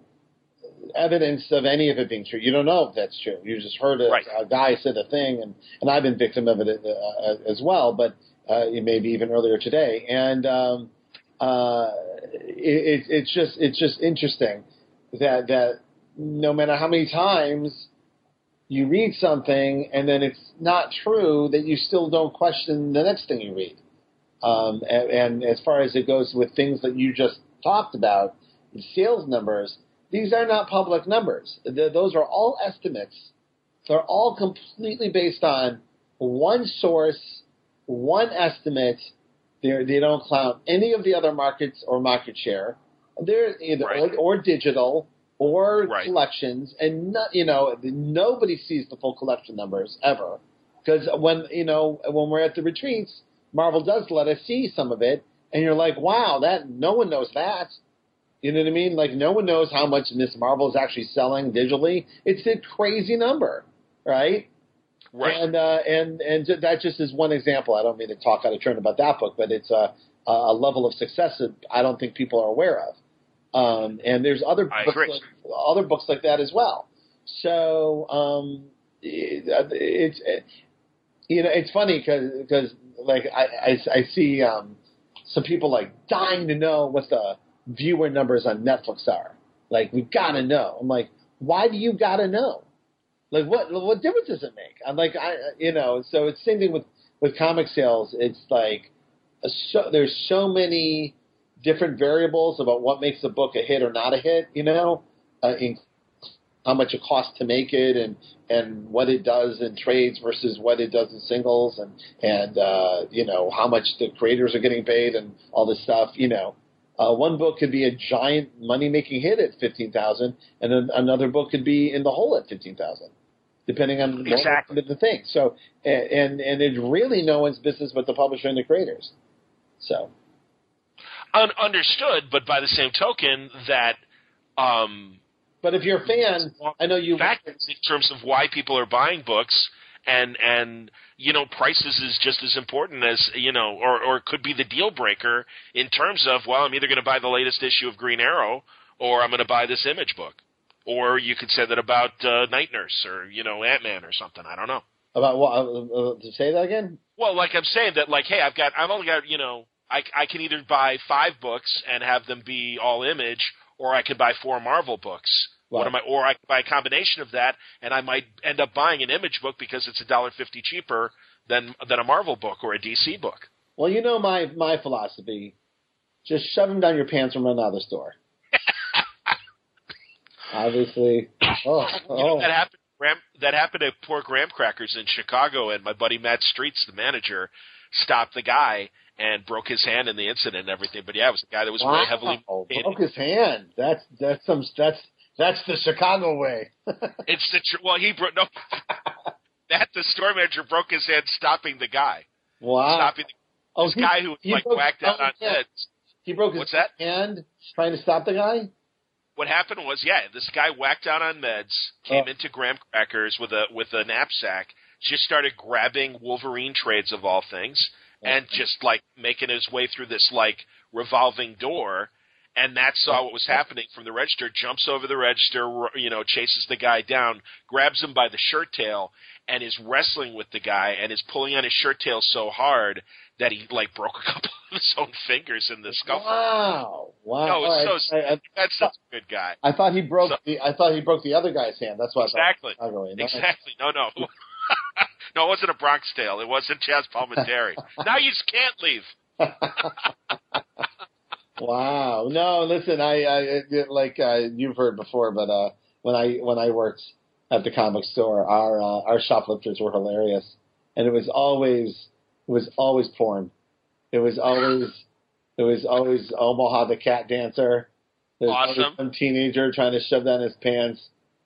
evidence of any of it being true. You don't know if that's true. You just heard a, right. a guy said a thing, and and I've been victim of it uh, uh as well, but uh, maybe even earlier today. And um, uh, it, it's just it's just interesting that that no matter how many times you read something and then it's not true, that you still don't question the next thing you read. Um, and, and as far as it goes with things that you just talked about, sales numbers, these are not public numbers. Those are all estimates. They're all completely based on one source, one estimate. They're, they do not count any of the other markets or market share. They're either right. or, or, digital or right. collections, and not, you know nobody sees the full collection numbers ever because when you know when we're at the retreats, Marvel does let us see some of it, and you're like, wow, that no one knows that. You know what I mean? Like no one knows how much Miss Marvel is actually selling digitally. It's a crazy number, right? Right. And uh, and and that just is one example. I don't mean to talk out of turn about that book, but it's a a level of success that I don't think people are aware of. Um, and there's other books like, other books like that as well. So um, it, it's it, you know it's funny because like I, I, I see um, some people like dying to know what the viewer numbers on Netflix are. Like, we gotta know. I'm like, why do you gotta know? Like, what what difference does it make? I'm like, I you know. So it's same thing with with comic sales. It's like, a so, there's so many different variables about what makes a book a hit or not a hit. You know, uh, in how much it costs to make it and and what it does in trades versus what it does in singles and and uh, you know how much the creators are getting paid and all this stuff. You know, uh, one book could be a giant money making hit at fifteen thousand, and then another book could be in the hole at fifteen thousand, depending on exactly. the thing. So, and and it's really no one's business but the publisher and the creators. So, Un- understood. But by the same token, that. Um, but if you're a fan, I know you. Factors in terms of why people are buying books, and and you know prices is just as important as you know or or could be the deal breaker in terms of well I'm either going to buy the latest issue of Green Arrow or I'm going to buy this image book. Or you could say that about uh, Night Nurse or you know Ant Man or something. I don't know. About what uh, uh, to say that again? Well like I'm saying that like hey I've got I've only got you know I I can either buy five books and have them be all image or I could buy four Marvel books what am I? Or I could buy a combination of that, and I might end up buying an Image book because it's a dollar fifty cheaper than than a Marvel book or a DC book. Well, you know my my philosophy: just shove them down your pants and run out of the store. (laughs) Obviously, oh, oh. You know, that happened. Graham, that happened at poor Graham Crackers in Chicago, and my buddy Matt Streets, the manager, stopped the guy and broke his hand in the incident and everything. But yeah, it was a guy that was wow. very heavily. broke his hand. That's that's some that's that's the Chicago way. (laughs) it's the tr- well, he broke no. that the store manager broke his head stopping the guy. Wow. Stopping the, oh, he, guy who was like broke, whacked out oh, on yeah. heads. He broke his What's that? hand trying to stop the guy. What happened was, yeah, this guy whacked out on meds, came Oh. into Graham Crackers with a with a knapsack, just started grabbing Wolverine trades of all things, oh. and just like making his way through this like revolving door. And that saw what was happening from the register, jumps over the register, you know, chases the guy down, grabs him by the shirt tail, and is wrestling with the guy, and is pulling on his shirt tail so hard that he like broke (laughs) a couple of his own fingers in the scuffle. Wow! Wow! No, it's so. I, I, That's such a good guy. I thought he broke So- the. I thought he broke the other guy's hand. That's why. Exactly. I thought Exactly. No, no. (laughs) no, it wasn't a Bronx tale. It wasn't Chaz Palminteri. (laughs) now you just can't leave. Wow. No, listen, I, I like uh, you've heard before, but uh, when I when I worked at the comic store, our uh, our shoplifters were hilarious, and it was always it was always porn. It was always it was always Omaha the cat dancer. There was Awesome. some teenager trying to shove down his pants.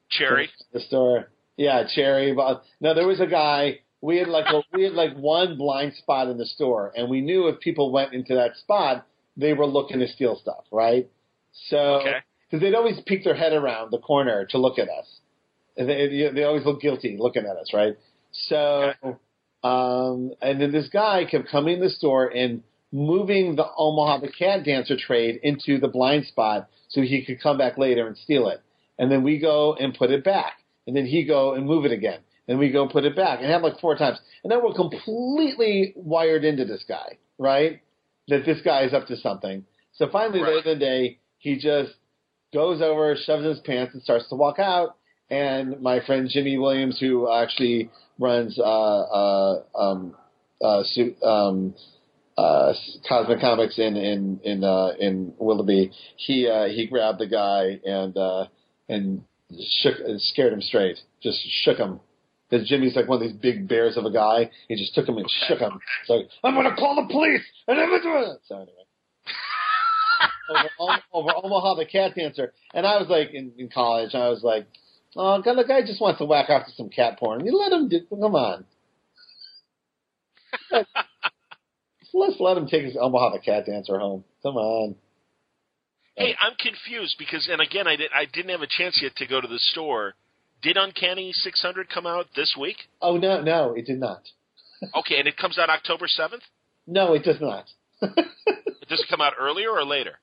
Cherry. The store. Yeah, Cherry. But no, there was a guy. We had like a, we had like one blind spot in the store, and we knew if people went into that spot, they were looking to steal stuff, right? So Okay. because they'd always peek their head around the corner to look at us, and they they always look guilty looking at us, right? So, um, and then this guy kept coming in the store and moving the Omaha the cat dancer trade into the blind spot so he could come back later and steal it. And then we go and put it back, and then he go and move it again, and we go put it back, and have like four times, and then we're completely wired into this guy, right? That this guy is up to something. So finally, Right. later in the day, he just goes over, shoves his pants, and starts to walk out. And my friend Jimmy Williams, who actually runs uh, uh, um, uh, um, uh, Cosmic Comics in in in uh, in Willoughby, he uh, he grabbed the guy and uh, and shook scared him straight, just shook him. Because Jimmy's like one of these big bears of a guy. He just took him and shook him. It's like I'm gonna call the police. And I'm gonna so anyway. (laughs) over, over Omaha the cat dancer, and I was like in, in college. I was like, "Oh, God, the guy just wants to whack off to some cat porn. You let him do. Come on, (laughs) let's let him take his Omaha the cat dancer home. Come on." Hey, I'm confused because, and again, I, did, I didn't have a chance yet to go to the store. Did Uncanny 600 come out this week? Oh no, no, it did not. (laughs) Okay, and it comes out October 7th? No, it does not. (laughs) Does it come out earlier or later?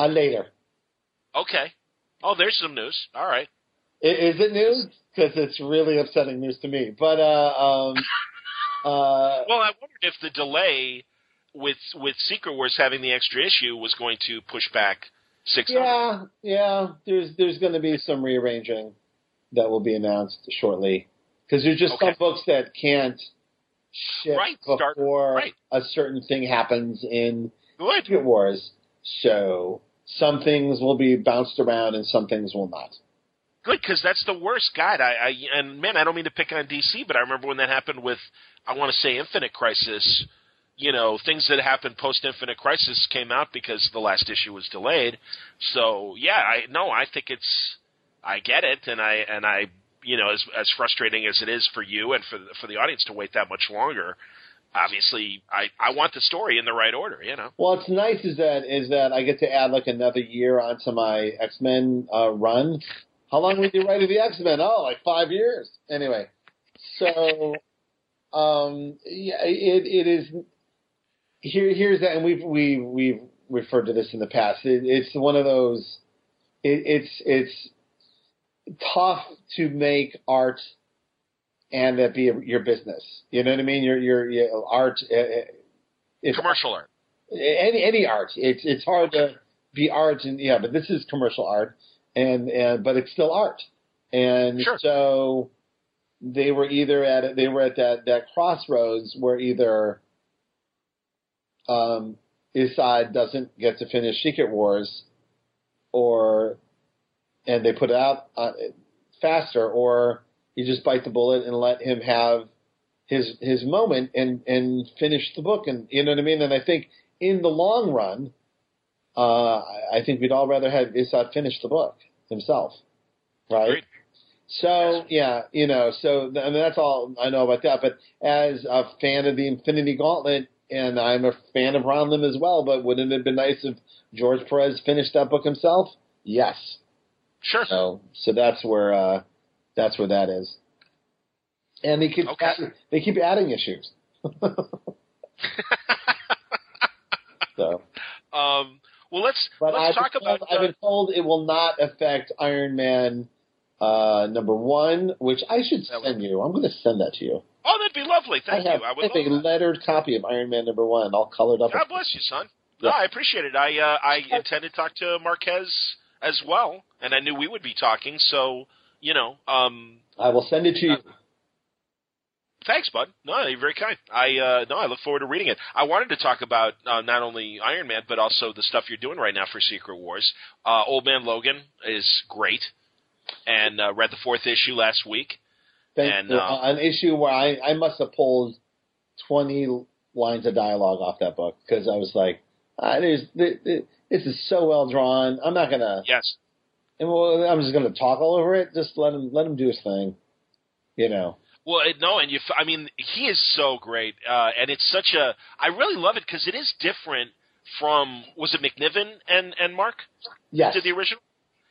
uh, later. Okay. Oh, there's some news. All right. Is it news? Because it's really upsetting news to me. But uh, um, (laughs) uh, Well, I wondered if the delay with with Secret Wars having the extra issue was going to push back 600. yeah, yeah. There's there's going to be some rearranging that will be announced shortly. Because there's just some books that can't ship Right, start- before right. a certain thing happens in Good. Secret Wars. So some things will be bounced around and some things will not. Good, because that's the worst. God, I, I and man, I don't mean to pick on DC, but I remember when that happened with, I want to say, Infinite Crisis. You know, things that happened post Infinite Crisis came out because the last issue was delayed. So yeah, I no, I think it's, I get it, and I and I, you know, as as frustrating as it is for you and for for the audience to wait that much longer. Obviously, I I want the story in the right order. You know. Well, what's nice is that is that I get to add like another year onto my X Men uh, run. How long did you write of the X Men? Oh, like five years. Anyway, so um, yeah, it it is. Here here's that, and we've we we've referred to this in the past. It, it's one of those. It, it's it's tough to make art and that be your business. You know what I mean? Your your, your art. Uh, Commercial art. any any art. It's it's hard to be art and yeah, but this is commercial art and and but it's still art. And Sure. so they were either at they were at that that crossroads where either um Esad doesn't get to finish Secret Wars or and they put it out uh, faster or you just bite the bullet and let him have his his moment and and finish the book, and you know what I mean. And I think in the long run, uh, I think we'd all rather have Esad finish the book himself, right? Agreed. So yeah, you know, so I mean that's all I know about that. But as a fan of the Infinity Gauntlet, and I'm a fan of Ron Lim as well, but wouldn't it have been nice if George Perez finished that book himself? Yes. Sure. So so that's where uh, that's where that is. And they keep Okay. adding, they keep adding issues. (laughs) so, um, well, let's but let's I've talk told, about. I've uh, been told it will not affect Iron Man uh, number one, which I should send you. I'm going to send that to you. oh, that'd be lovely. Thank I have, you. I I have a that. lettered copy of Iron Man number one, all colored up. God bless you, son. No, I appreciate it. I uh, I intended to talk to Marquez as well, and I knew we would be talking. So you know, um, I will send it to you. thanks, bud. No, you're very kind. I uh, no, I look forward to reading it. I wanted to talk about uh, not only Iron Man but also the stuff you're doing right now for Secret Wars. Uh, Old Man Logan is great, and uh, read the fourth issue last week. Thank and, you. uh, an issue where I, I must have pulled 20 lines of dialogue off that book because I was like, ah, there's, th- th- this is so well drawn. I'm not going to, Yes, and well, I'm just going to talk all over it. Just let him, let him do his thing. You know, Well, no, and you. f- I mean, he is so great, uh, and it's such a. I really love it because it is different from. Was it McNiven and and Mark yes. did the original?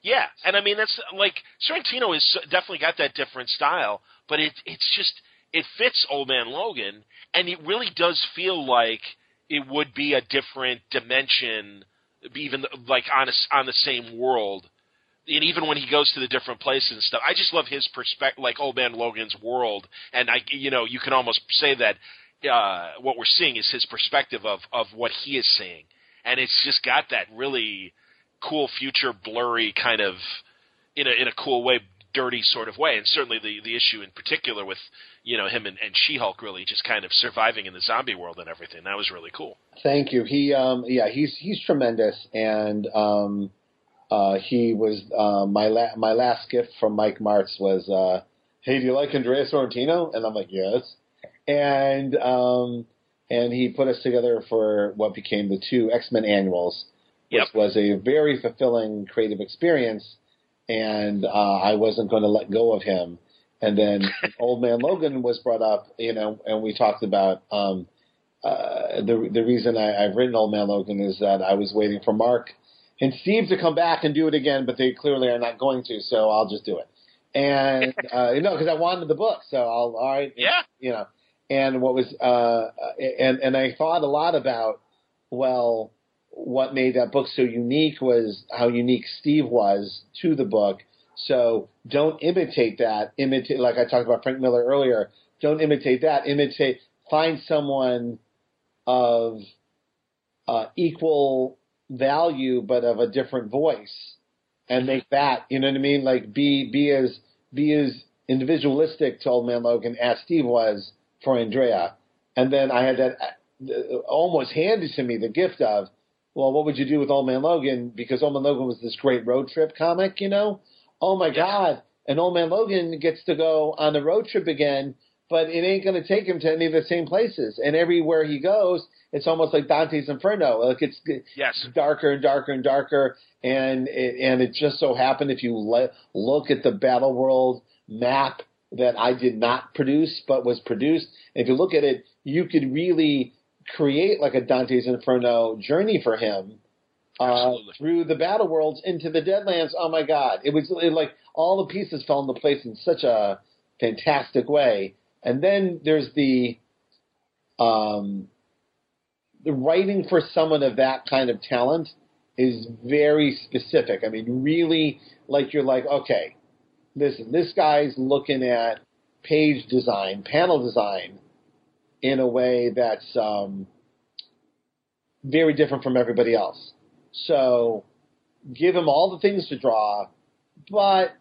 Yeah, and I mean that's like Sorrentino is so- definitely got that different style, but it it's just it fits Old Man Logan, and it really does feel like it would be a different dimension, even like on a on the same world and even when he goes to the different places and stuff, I just love his perspective, like Old Man Logan's world. And I, you know, you can almost say that uh, what we're seeing is his perspective of of what he is seeing, and it's just got that really cool future blurry kind of in a in a cool way, dirty sort of way. And certainly the the issue in particular with you know him and, and She Hulk really just kind of surviving in the zombie world and everything. That was really cool. Thank you. He, um, yeah, he's, he's tremendous. And, um, uh, he was, uh, my la- my last gift from Mike Marts was, uh, hey, do you like Andrea Sorrentino? And I'm like, yes. And, um, and he put us together for what became the two X-Men annuals, which Yep. was a very fulfilling creative experience. And, uh, I wasn't going to let go of him. And then (laughs) Old Man Logan was brought up, you know, and we talked about, um, uh, the the reason I, I've written Old Man Logan is that I was waiting for Mark and Steve to come back and do it again, but they clearly are not going to, so I'll just do it. And (laughs) uh, you know, because I wanted the book, so I'll all right, Yeah. you know. And what was uh, and and I thought a lot about well, what made that book so unique was how unique Steve was to the book. So don't imitate that. Imitate like I talked about Frank Miller earlier. Don't imitate that. Imitate. Find someone of uh, equal value, but of a different voice, and make that. You know what I mean? Like be be as be as individualistic to Old Man Logan as Steve was for Andrea. And then I had that uh, almost handed to me the gift of, well, what would you do with Old Man Logan? Because Old Man Logan was this great road trip comic, you know. Oh my. God! And Old Man Logan gets to go on the road trip again, but it ain't going to take him to any of the same places. And everywhere he goes, it's almost like Dante's Inferno. Like it's Yes. darker and darker and darker. And it, and it just so happened if you le- look at the Battle World map that I did not produce but was produced, if you look at it, you could really create like a Dante's Inferno journey for him uh, through the Battle Worlds into the Deadlands. Oh my God! It was it, like all the pieces fell into place in such a fantastic way. And then there's the um, the writing for someone of that kind of talent is very specific. I mean, really, like you're like, okay, listen, this guy's looking at page design, panel design, in a way that's um, very different from everybody else. So, give him all the things to draw, but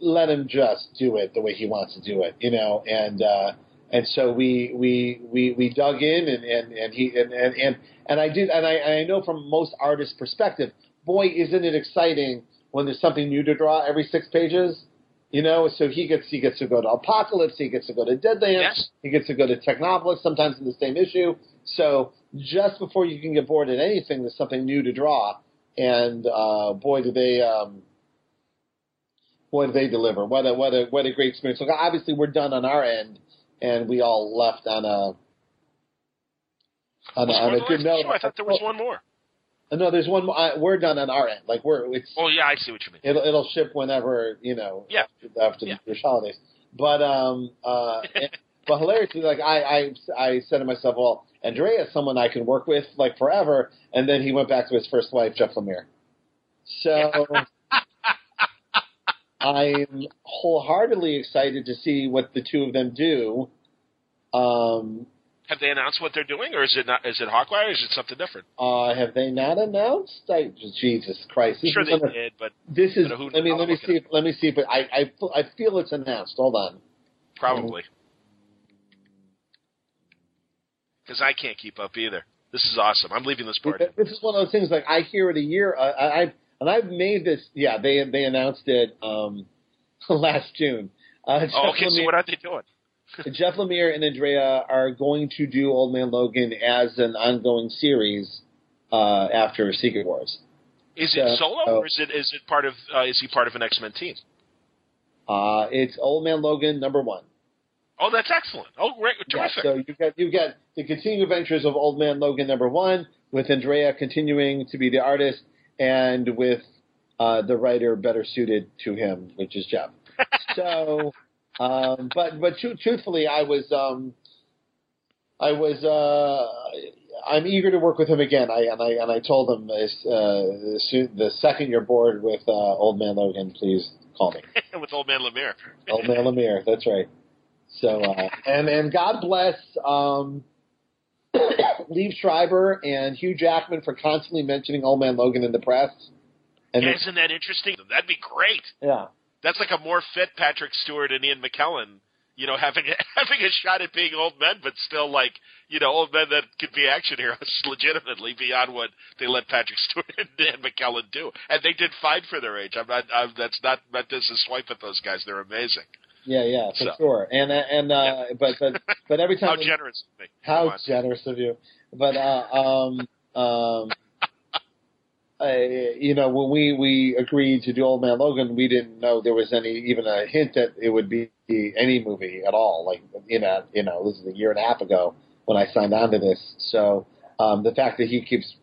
let him just do it the way he wants to do it, you know. And uh, and so we we we we dug in, and and and he and and and, and I did, and I I know from most artists' perspective, boy, isn't it exciting when there's something new to draw every six pages. You know, so he gets he gets to go to Apocalypse, he gets to go to Deadlands, Yes. he gets to go to Technopolis, sometimes in the same issue. So just before you can get bored at anything, there's something new to draw. And uh, boy, do they um, boy do they deliver! What a what a what a great experience! Look, obviously we're done on our end, and we all left on a on a, on a good note. I thought there was one more. Uh, No, there's one more. Uh, we're done on our end. Like we're it's Oh yeah, I see what you mean. it'll it'll ship whenever you know Yeah. after Yeah. the holidays. But um uh (laughs) but hilariously like I I I said to myself, well, Andrea is someone I can work with like forever and then he went back to his first wife, Jeff Lemire. So (laughs) I'm wholeheartedly excited to see what the two of them do. Um Have they announced what they're doing, or is it not? Is it Hawkeye, or is it something different? uh, have they not announced? I, Jesus Christ! This sure they gonna- did, but This is. But Let me let me see. If, let me see. But I I feel- I feel it's announced. Hold on. probably because I can't keep up either. This is awesome. I'm leaving this party. This is one of those things. Like I hear it a year. Uh, I I and I've made this. Yeah, they they announced it um (laughs) last June. Uh, Oh, okay, (laughs) so what are they doing? (laughs) Jeff Lemire and Andrea are going to do Old Man Logan as an ongoing series uh, after Secret Wars. Is Yeah, it solo, so- or is it is it part of? Uh, is he part of an X Men team? Uh, it's Old Man Logan number one. Oh, that's excellent. Oh, great, Yeah, so you got you got the continued adventures of Old Man Logan number one, with Andrea continuing to be the artist, and with uh, the writer better suited to him, which is Jeff. (laughs) so, um, but but tru- truthfully, I was um, I was uh, I'm eager to work with him again. I and I and I told him as, uh, soon, the second you're bored with uh, Old Man Logan, please call me. (laughs) With old man Lemire. Old Man Lemire, that's right. So uh, and and God bless um, (coughs) Liev Schreiber and Hugh Jackman for constantly mentioning Old Man Logan in the press. And Yeah, isn't that interesting? That'd be great. yeah, That's like a more fit Patrick Stewart and Ian McKellen. You know, having a, (laughs) having a shot at being old men, but still like you know old men that could be action heroes (laughs) legitimately beyond what they let Patrick (laughs) Stewart and Ian McKellen do. And they did fine for their age. I'm not. I'm, that's not meant as a swipe at those guys. They're amazing. yeah, yeah, for So. sure. And uh, and uh, but but but every time How generous of me. How generous of you. But uh, um, um, I, you know, when we we agreed to do Old Man Logan, we didn't know there was any even a hint that it would be any movie at all. Like you know, you know, this is a year and a half ago when I signed on to this. So um, the fact that he keeps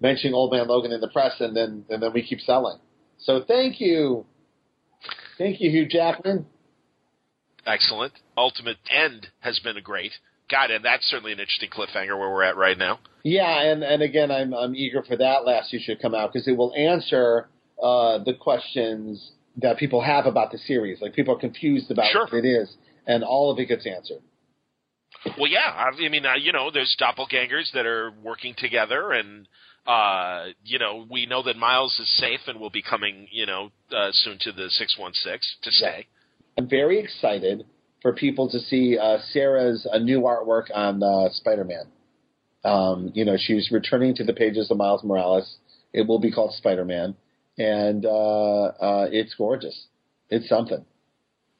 mentioning Old Man Logan in the press, and then and then we keep selling. So thank you, thank you, Hugh Jackman. Excellent. Ultimate End has been a great. God, and that's certainly an interesting cliffhanger where we're at right now. Yeah, and, and again, I'm I'm eager for that last issue to come out because it will answer uh, the questions that people have about the series. Like people are confused about Sure. what it is, and all of it gets answered. Well, yeah. I I mean, uh, you know, there's doppelgangers that are working together, and uh, you know, we know that Miles is safe and will be coming, you know, uh, soon to the six one six to stay. I'm very excited for people to see uh, Sarah's uh, new artwork on uh, Spider-Man. Um, you know, she's returning to the pages of Miles Morales. It will be called Spider-Man, and uh, uh, it's gorgeous. It's something.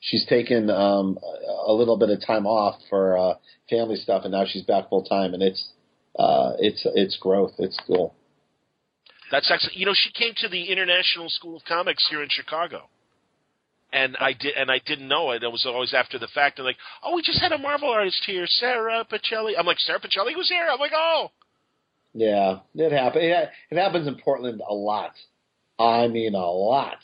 She's taken um, a little bit of time off for uh, family stuff, and now she's back full time, and it's uh, it's it's growth. It's cool. That's actually, you know, she came to the International School of Comics here in Chicago, and I did, and I didn't know it. It was always after the fact. And like, oh, we just had a Marvel artist here, Sara Pichelli. I'm like, Sara Pichelli was here. I'm like, oh, Yeah, it happens. It, it happens in Portland a lot. I mean, a lot.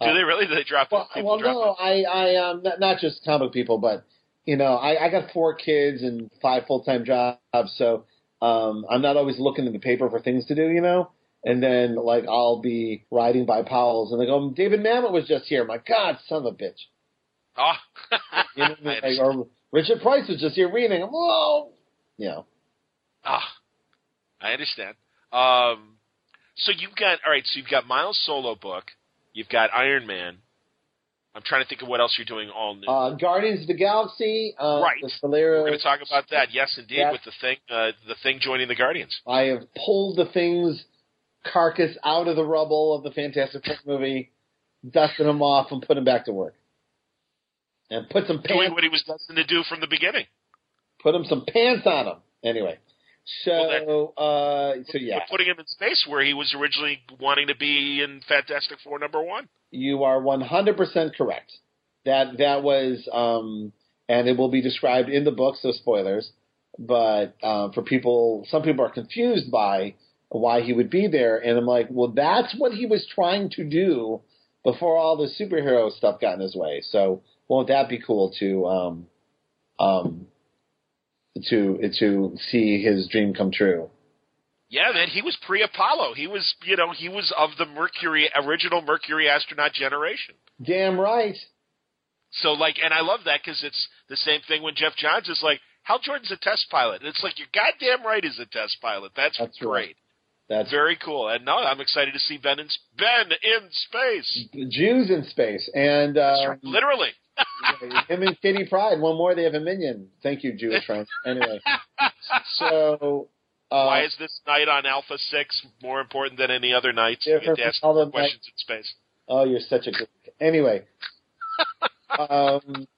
do Uh, they really? Do they drop? Well, well, drop no, I, I, um, not, not just comic people, but you know, I, I got four kids and five full time jobs, so um, I'm not always looking in the paper for things to do, you know. And then, like, I'll be riding by Powell's, and they go, "David Mamet was just here." I'm God, son of a bitch. Oh, (laughs) You know, (laughs) like, or Richard Price was just here reading. I'm, whoa, you know. Ah, I understand. Um, so you've got all right. So you've got Miles' solo book. You've got Iron Man. I'm trying to think of what else you're doing all new. Uh, Guardians of the Galaxy, uh, Right. the We're going to talk about that. Yes, indeed, with the thing, uh, the thing joining the Guardians. I have pulled the thing's carcass out of the rubble of the Fantastic Four movie, dusting him off, and put him back to work. and put some Doing pants what he was destined to do from the beginning. put him some pants on him. Anyway, so uh, so yeah, putting him in space where he was originally wanting to be in Fantastic Four number one. you are one hundred percent correct. That that was, um, and it will be described in the book. So spoilers, but uh, for people, some people are confused by why he would be there, and I'm like, well, that's what he was trying to do before all the superhero stuff got in his way. So won't that be cool to um, um, to to see his dream come true? Yeah, man, he was pre-Apollo. He was, you know, he was of the Mercury original Mercury astronaut generation. Damn right. So like, and I love that because it's the same thing when Geoff Johns is like, Hal Jordan's a test pilot, and it's like you're goddamn right he's a test pilot. That's, That's great, right. That's very cool. And no, I'm excited to see Ben in Ben in space. Jews in space, and um, right. Literally. him and Kitty Pryde. One more, they have a minion. Thank you, Jewish friends. Anyway, (laughs) so uh, Why is this night on Alpha Six more important than any other night? You get to ask from all the questions in space. Oh, you're such a good. Anyway, (laughs) um,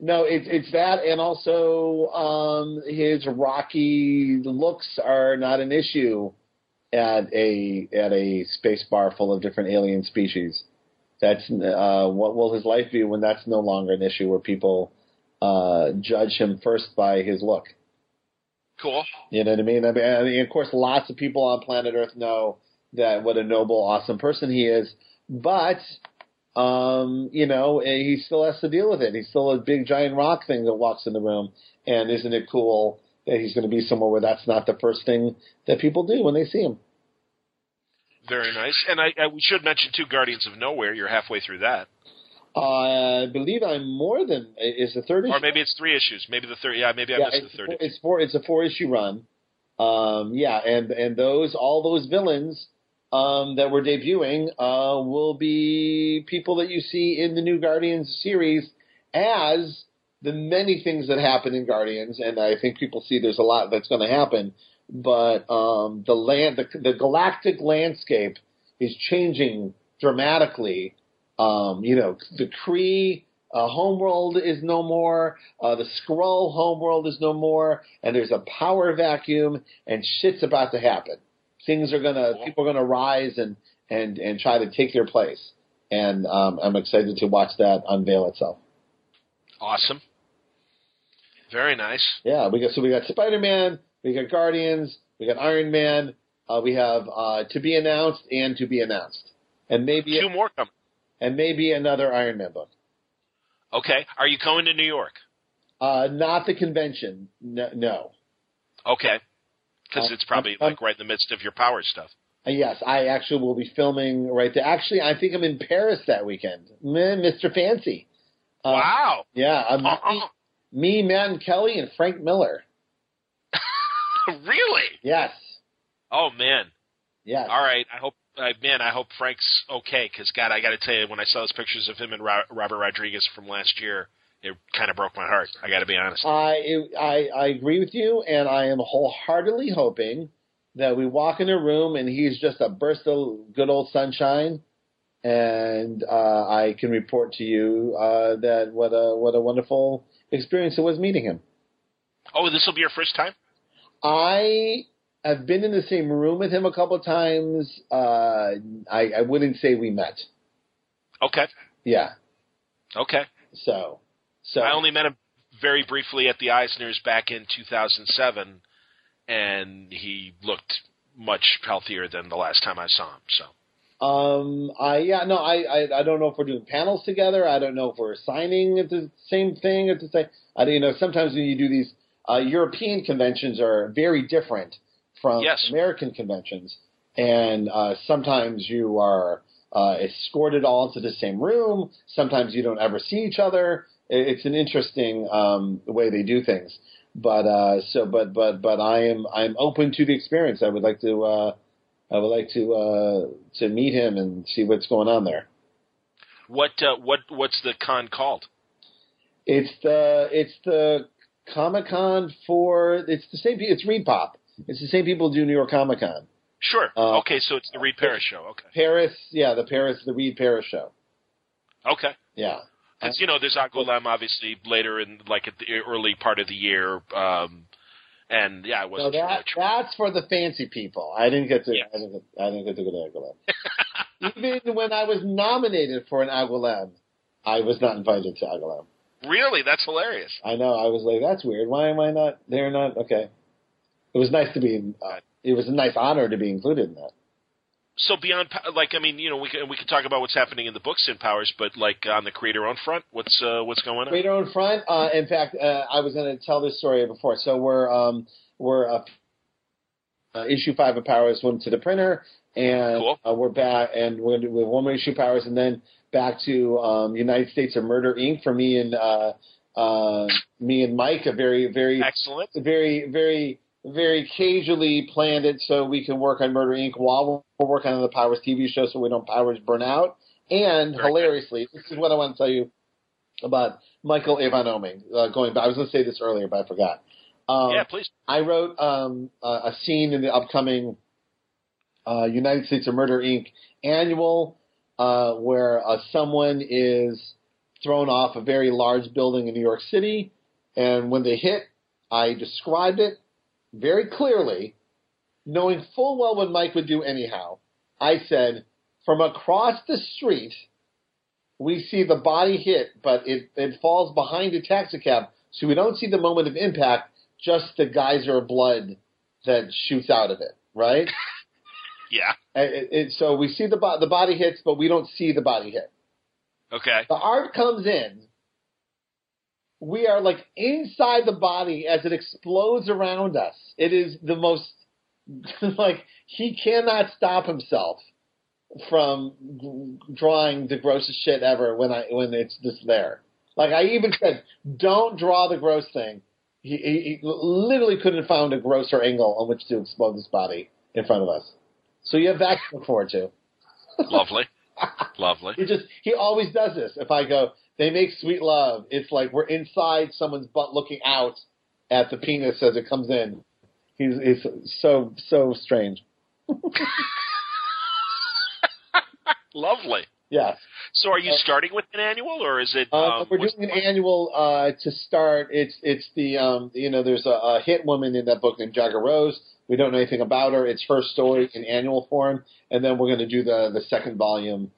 no, it's it's that, and also um, his rocky looks are not an issue at a at a space bar full of different alien species. That's uh, what will his life be when that's no longer an issue, where people uh, judge him first by his look. Cool. You know what I mean? I mean, I mean, of course, lots of people on planet Earth know that what a noble, awesome person he is, but um, you know, he still has to deal with it. He's still a big giant rock thing that walks in the room, and isn't it cool that he's going to be somewhere where that's not the first thing that people do when they see him? Very nice. And I, I we should mention too, Guardians of Nowhere. You're halfway through that, I believe I'm more than is the third issue. or maybe it's three issues. Maybe the third. Yeah, maybe I yeah, missed the third. four, issue. it's four. It's a four issue run. Um, yeah, and and those all those villains um, that we're debuting uh, will be people that you see in the new Guardians series as the many things that happen in Guardians, and I think people see there's a lot that's going to happen. But um, the land, the, the galactic landscape is changing dramatically. Um, you know, the Kree uh, homeworld is no more. Uh, the Skrull homeworld is no more, and there's a power vacuum, and shit's about to happen. Things are gonna, people are gonna rise and and and try to take their place, and um, I'm excited to watch that unveil itself. Awesome. Very nice. Yeah, we got so we got Spider Man, we got Guardians, we got Iron Man, uh, we have uh, to be announced and to be announced, and maybe Two more coming. and maybe another Iron Man book. Okay. Are you going to New York? Uh, not the convention, no. no. Okay. Because it's probably um, like right in the midst of your power stuff. Uh, Yes, I actually will be filming right there. Actually, I think I'm in Paris that weekend. Mr. Fancy. Uh, wow. Yeah, uh, me, Uh-uh. me, Matt Kelly, and Frank Miller. (laughs) really? Yes, Oh man. Yeah. All right. I hope. Uh, man, I hope Frank's okay. Because God, I got to tell you, when I saw those pictures of him and Ro- Robert Rodriguez from last year, it kind of broke my heart. I got to be honest. I, I I agree with you, and I am wholeheartedly hoping that we walk in a room and he's just a burst of good old sunshine, and uh, I can report to you uh, that what a what a wonderful experience it was meeting him. oh, this will be your first time. I have been in the same room with him a couple of times. Uh, I, I wouldn't say we met. Okay. Yeah. Okay. So, so I only met him very briefly at the Eisners back in 2007, and he looked much healthier than the last time I saw him. So. Um, I yeah, no, I, I I don't know if we're doing panels together. I don't know if we're signing at the same thing at the same. I you know sometimes when you do these uh, European conventions are very different from Yes. American conventions, and uh, sometimes you are uh, escorted all into the same room. Sometimes you don't ever see each other. It- It's an interesting um, way they do things. But uh, so, but but but I am I'm open to the experience. I would like to. Uh, I would like to uh, to meet him and see what's going on there. What uh, what what's the con called? It's the it's the Comic Con for it's the same. It's Reed Pop. It's the same people who do New York Comic Con. Sure. Uh, okay, so it's the Reed Paris show. Okay. Paris, yeah, the Paris, the Reed Paris show. Okay. Yeah, Because you know, there's Angoulême obviously later in like at the early part of the year, um, and yeah, I So wasn't that sure. that's for the fancy people. I didn't get to. Yes. I didn't. Get, I didn't get to go to Angoulême. (laughs) Even when I was nominated for an Angoulême, I was not invited to Angoulême. Really, that's hilarious. I know. I was like, that's weird. Why am I not? They're not. Okay. It was nice to be. Uh, it was a nice honor to be included in that. So beyond, like, I mean, you know, we can we can talk about what's happening in the books in Powers, but like on the creator own front, what's uh, what's going on? Creator in front. Uh, in fact, uh, I was going to tell this story before. So we're um, we're uh, uh, issue five of Powers went to the printer, and Cool. uh, we're back, and we're going to do one more issue Powers, and then back to um, United States of Murder Inc. for me and uh, uh, me and Mike. A very very Excellent. very very very casually planned it so we can work on Murder Inc. while we're working on the Powers TV show, so we don't Powers burn out. And Very hilariously, this is what I want to tell you about Michael Avon Oeming. Uh, going back, I was going to say this earlier, but I forgot. Um, yeah, please. I wrote um, a, a scene in the upcoming uh, United States of Murder Inc. annual uh, where uh, someone is thrown off a very large building in New York City, and when they hit, I described it very clearly, knowing full well what Mike would do anyhow. I said, from across the street, we see the body hit, but it, it falls behind a taxi cab, so we don't see the moment of impact, just the geyser of blood that shoots out of it, right? (laughs) Yeah. It, it, so we see the bo- the body hits, but we don't see the body hit. Okay. The art comes in. We are like inside the body as it explodes around us. It is the most (laughs) like he cannot stop himself from drawing the grossest shit ever when I when it's just there. Like I even said, don't draw the gross thing. He, he, he literally couldn't have found a grosser angle on which to explode this body in front of us. So you have that to look forward to. Lovely. (laughs) Lovely. He just he always does this. If I go, they make sweet love. It's like we're inside someone's butt looking out at the penis as it comes in. He's he's so so strange. (laughs) Lovely. Yes. So, are you Uh, starting with an annual, or is it? Uh, um, we're doing an annual uh, to start. It's it's the um, you know there's a, a hit woman in that book named Jagger Rose. We don't know anything about her. It's her story in annual form, and then we're going to do the the second volume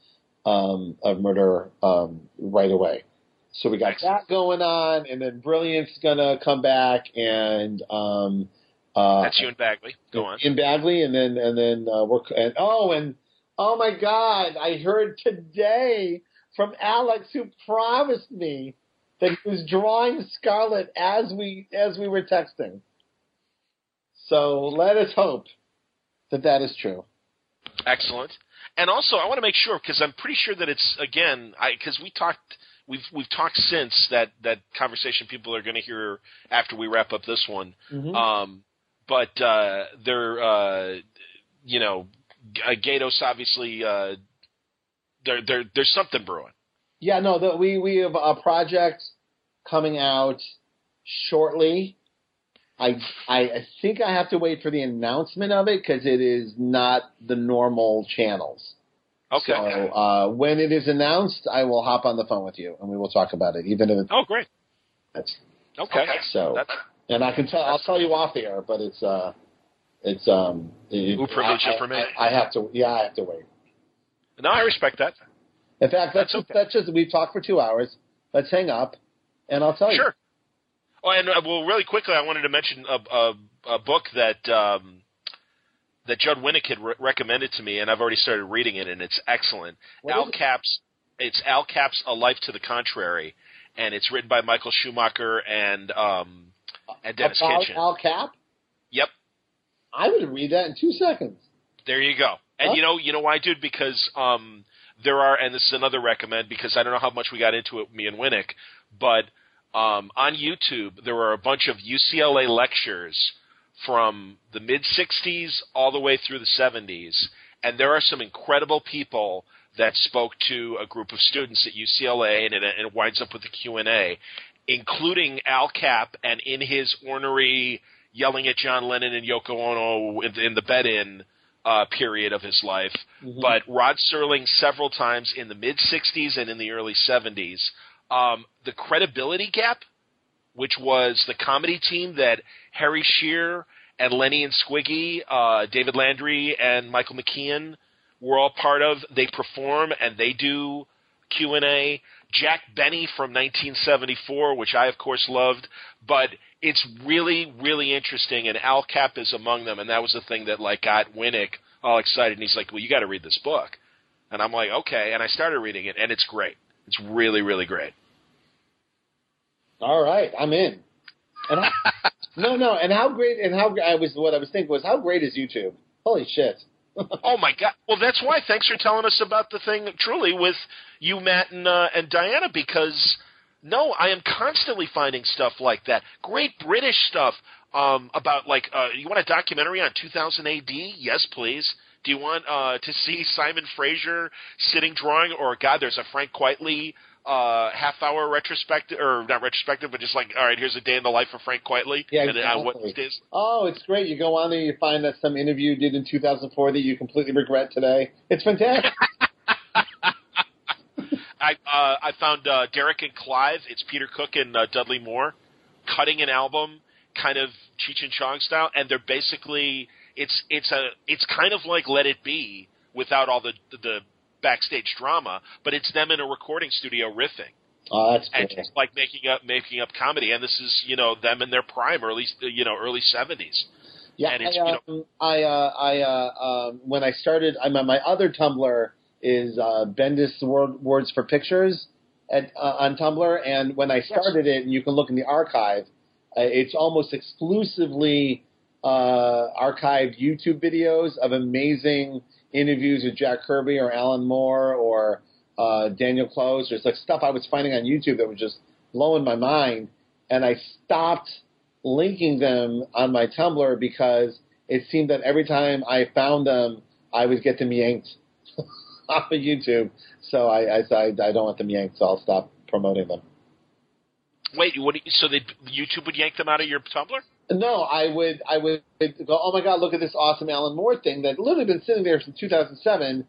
um, of Murder um, right away. So we got that going on, and then Brilliant's going to come back, and um, uh, That's you and Bagley. Go on. in Bagley, and then and then uh, we're and oh and oh my God, I heard today from Alex who promised me that he was drawing Scarlet as we as we were texting. So let us hope that that is true. Excellent. And also, I want to make sure because I'm pretty sure that it's again because we talked. We've we've talked since that that conversation people are going to hear after we wrap up this one. Mhm. Um, but uh, they're uh, you know, uh, Gatos obviously uh, there there there's something brewing. Yeah, no, the, we we have a project coming out shortly. I, I I think I have to wait for the announcement of it because it is not the normal channels. Okay. So uh, when it is announced, I will hop on the phone with you and we will talk about it, even if it's oh, great. That's Okay. so. That's, And I can tell I'll tell you off the air, but it's uh it's um it, Ooh, privilege I, for me. I, I have to yeah I have to wait. no, I respect that. In fact, That's that's just, okay. that's just we've talked for two hours. Let's hang up, and I'll tell you. Sure. Oh, and uh, well, really quickly, I wanted to mention a, a, a book that um, that Judd Winick had re- recommended to me, and I've already started reading it, and it's excellent. What Al it? Capp's, it's Al Capp's, A Life to the Contrary, and it's written by Michael Schumacher and um, and Denis About Kitchen. Al Capp. Yep, I would read that in two seconds. there you go. And Huh? you know, you know why, dude? Because um, there are, and this is another recommend because I don't know how much we got into it, me and Winick, but um, on YouTube there were a bunch of UCLA lectures from the mid '60s all the way through the '70s, and there are some incredible people that spoke to a group of students at UCLA, and it, and it winds up with a Q&A, including Al Capp, and in his ornery yelling at John Lennon and Yoko Ono in, in the bed-in uh, period of his life, Mhm. but Rod Serling several times in the mid '60s and in the early '70s. Um, the credibility gap, which was the comedy team that Harry Shearer and Lenny and Squiggy, uh, David Lander and Michael McKean were all part of. They perform and they do Q and A. Jack Benny from 1974, which I of course loved, but it's really really interesting, and Al Capp is among them, and that was the thing that like got Winick all excited, and he's like, "Well, you got to read this book," and I'm like, "Okay," and I started reading it, and it's great. It's really really great. All right, I'm in. And how, (laughs) no, no, and how great and how I was what I was thinking was how great is YouTube? Holy shit! (laughs) oh my god! Well, that's why. Thanks for telling us about the thing. Truly, with you, Matt, and uh, and Diana, because no, I am constantly finding stuff like that. Great British stuff um, about like uh, you want a documentary on 2000 AD? Yes, please. Do you want uh, to see Simon Fraser sitting drawing, or God, there's a Frank Quitely uh, half hour retrospective, or not retrospective, but just like, all right, here's a day in the life of Frank Quitely. Yeah, and, uh, what days. Oh, it's great. You go on there, you find that some interview you did in 2004 that you completely regret today. It's fantastic. (laughs) (laughs) I uh, I found uh, Derek and Clive. It's Peter Cook and uh, Dudley Moore cutting an album, kind of Cheech and Chong style, and they're basically it's it's a it's kind of like Let It Be without all the the backstage drama, but it's them in a recording studio riffing. oh, that's and just like making up making up comedy, and this is you know them in their prime, early you know early seventies. Yeah, and it's, I, you um, I, uh, I, uh, um, when I started, I'm on my other Tumblr is uh, Bendis Word, Words for Pictures at, uh, on Tumblr, and when I started it, and you can look in the archive, uh, it's almost exclusively uh, archived YouTube videos of amazing interviews with Jack Kirby or Alan Moore or uh, Daniel Clowes. There's like stuff I was finding on YouTube that was just blowing my mind, and I stopped linking them on my Tumblr because it seemed that every time I found them, I would get them yanked (laughs) off of YouTube. So I, I said I don't want them yanked, so I'll stop promoting them. Wait, what? you- So they YouTube would yank them out of your Tumblr? No, I would I would go, oh my god, look at this awesome Alan Moore thing that literally been sitting there since 2007.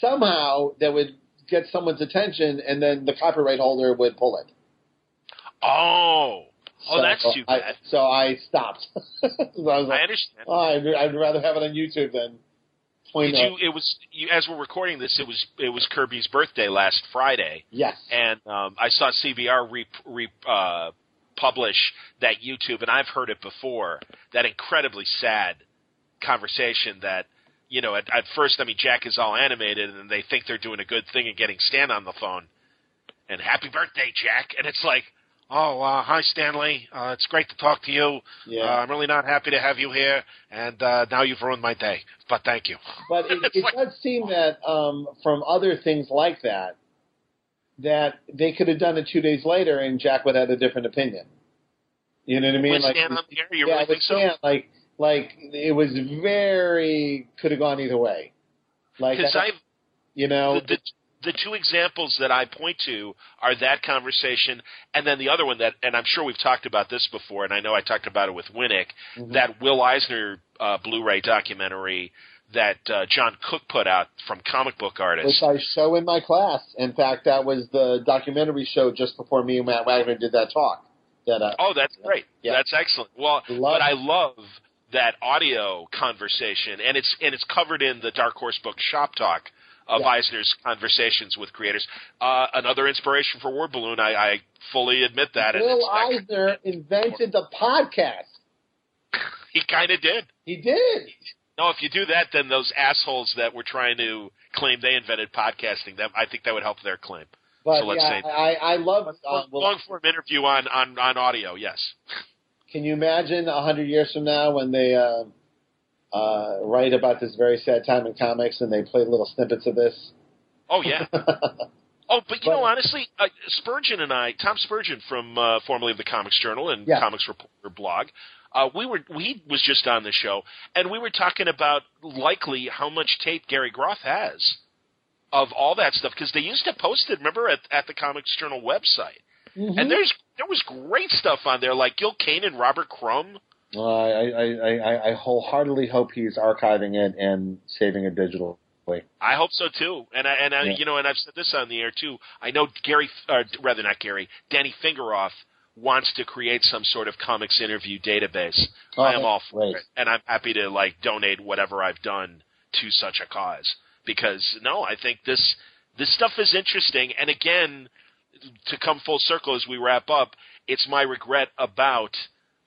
Somehow that would get someone's attention, and then the copyright holder would pull it. Oh, oh, So that's too I- so I stopped. (laughs) so I was I like, understand. oh, I'd, I'd rather have it on YouTube than point Did out. you? It was you, as we're recording this. It was it was Kirby's birthday last Friday, Yes. and um, I saw CBR re, re uh, publish that YouTube, and I've heard it before. That incredibly sad conversation that you know at, at first, I mean, Jack is all animated, and they think they're doing a good thing and getting Stan on the phone, and happy birthday, Jack, and it's like. Oh, uh, hi Stanley. Uh, it's great to talk to you. Yeah. Uh, I'm really not happy to have you here, and uh, now you've ruined my day. But thank you. But it, (laughs) it like- does seem that um, from other things like that, that they could have done it two days later and Jack would have had a different opinion. You know what I mean? With like, Stan on the you yeah, really with so? Stan, like, like it was very could have gone either way. Like, Because I- you know, the, the the two examples that I point to are that conversation, and then the other one that, and I'm sure we've talked about this before, and I know I talked about it with Winick, Mhm. that Will Eisner uh, Blu-ray documentary that uh, Jon Cooke put out from Comic Book artists. which I show in my class. In fact, that was the documentary show just before me and Matt Wagner did that talk. That uh, Oh, that's great. Yeah. That's excellent. Well, Love- but I love that audio conversation, and it's and it's covered in the Dark Horse Book Shop Talk of Yeah. Eisner's conversations with creators. Uh, another inspiration for Word Balloon. I, I fully admit that. and Bill it's not- Eisner invented the podcast. (laughs) he kind of did. He did. No, if you do that, then those assholes that were trying to claim they invented podcasting, that I think that would help their claim. But So let's yeah, say- I, I love. Uh, well, Long form interview on, on, on audio, yes. can you imagine a hundred years from now when they uh, uh, write about this very sad time in comics and they play little snippets of this? Oh yeah. (laughs) Oh, but you But- know, honestly, uh, Spurgeon and I, Tom Spurgeon from uh, formerly of the Comics Journal and Yeah. Comics Reporter blog, uh, we were we was just on the show, and we were talking about likely how much tape Gary Groth has of all that stuff because they used to post it. Remember at at the Comics Journal website, Mhm. and there's there was great stuff on there like Gil Kane and Robert Crumb. Well, I, I, I, I- I wholeheartedly hope he's archiving it and saving it digitally. I hope so too, and I, and I, Yeah. you know, and I've said this on the air too. I know Gary, uh, rather not Gary, Danny Fingeroth wants to create some sort of comics interview database. Oh, I am all for it, and I'm happy to like donate whatever I've done to such a cause because no, I think this this stuff is interesting, and again, to come full circle as we wrap up, it's my regret about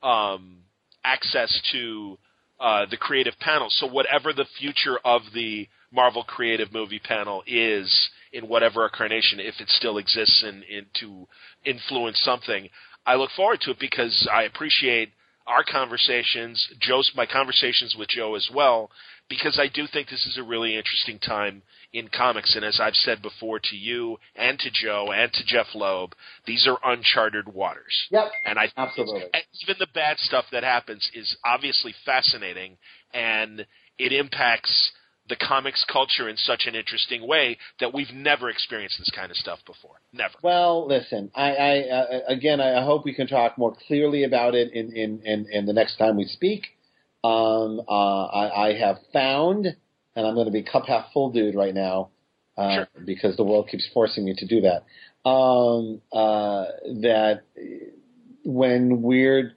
um, access to uh, the creative panel. So whatever the future of the Marvel Creative Movie Panel is in whatever incarnation, if it still exists and in, to influence something, I look forward to it because I appreciate our conversations, Joe's my conversations with Joe as well, because I do think this is a really interesting time in comics. And as I've said before to you and to Joe and to Jeph Loeb, these are uncharted waters. Yep. And I Absolutely. and even the bad stuff that happens is obviously fascinating, and it impacts the comics culture in such an interesting way that we've never experienced this kind of stuff before. Never. Well, listen. I, I uh, again, I hope we can talk more clearly about it in in in, in the next time we speak. Um, uh, I, I have found, and I'm going to be cup half full dude right now, uh, Sure. because the world keeps forcing me to do that. Um, uh, that when weird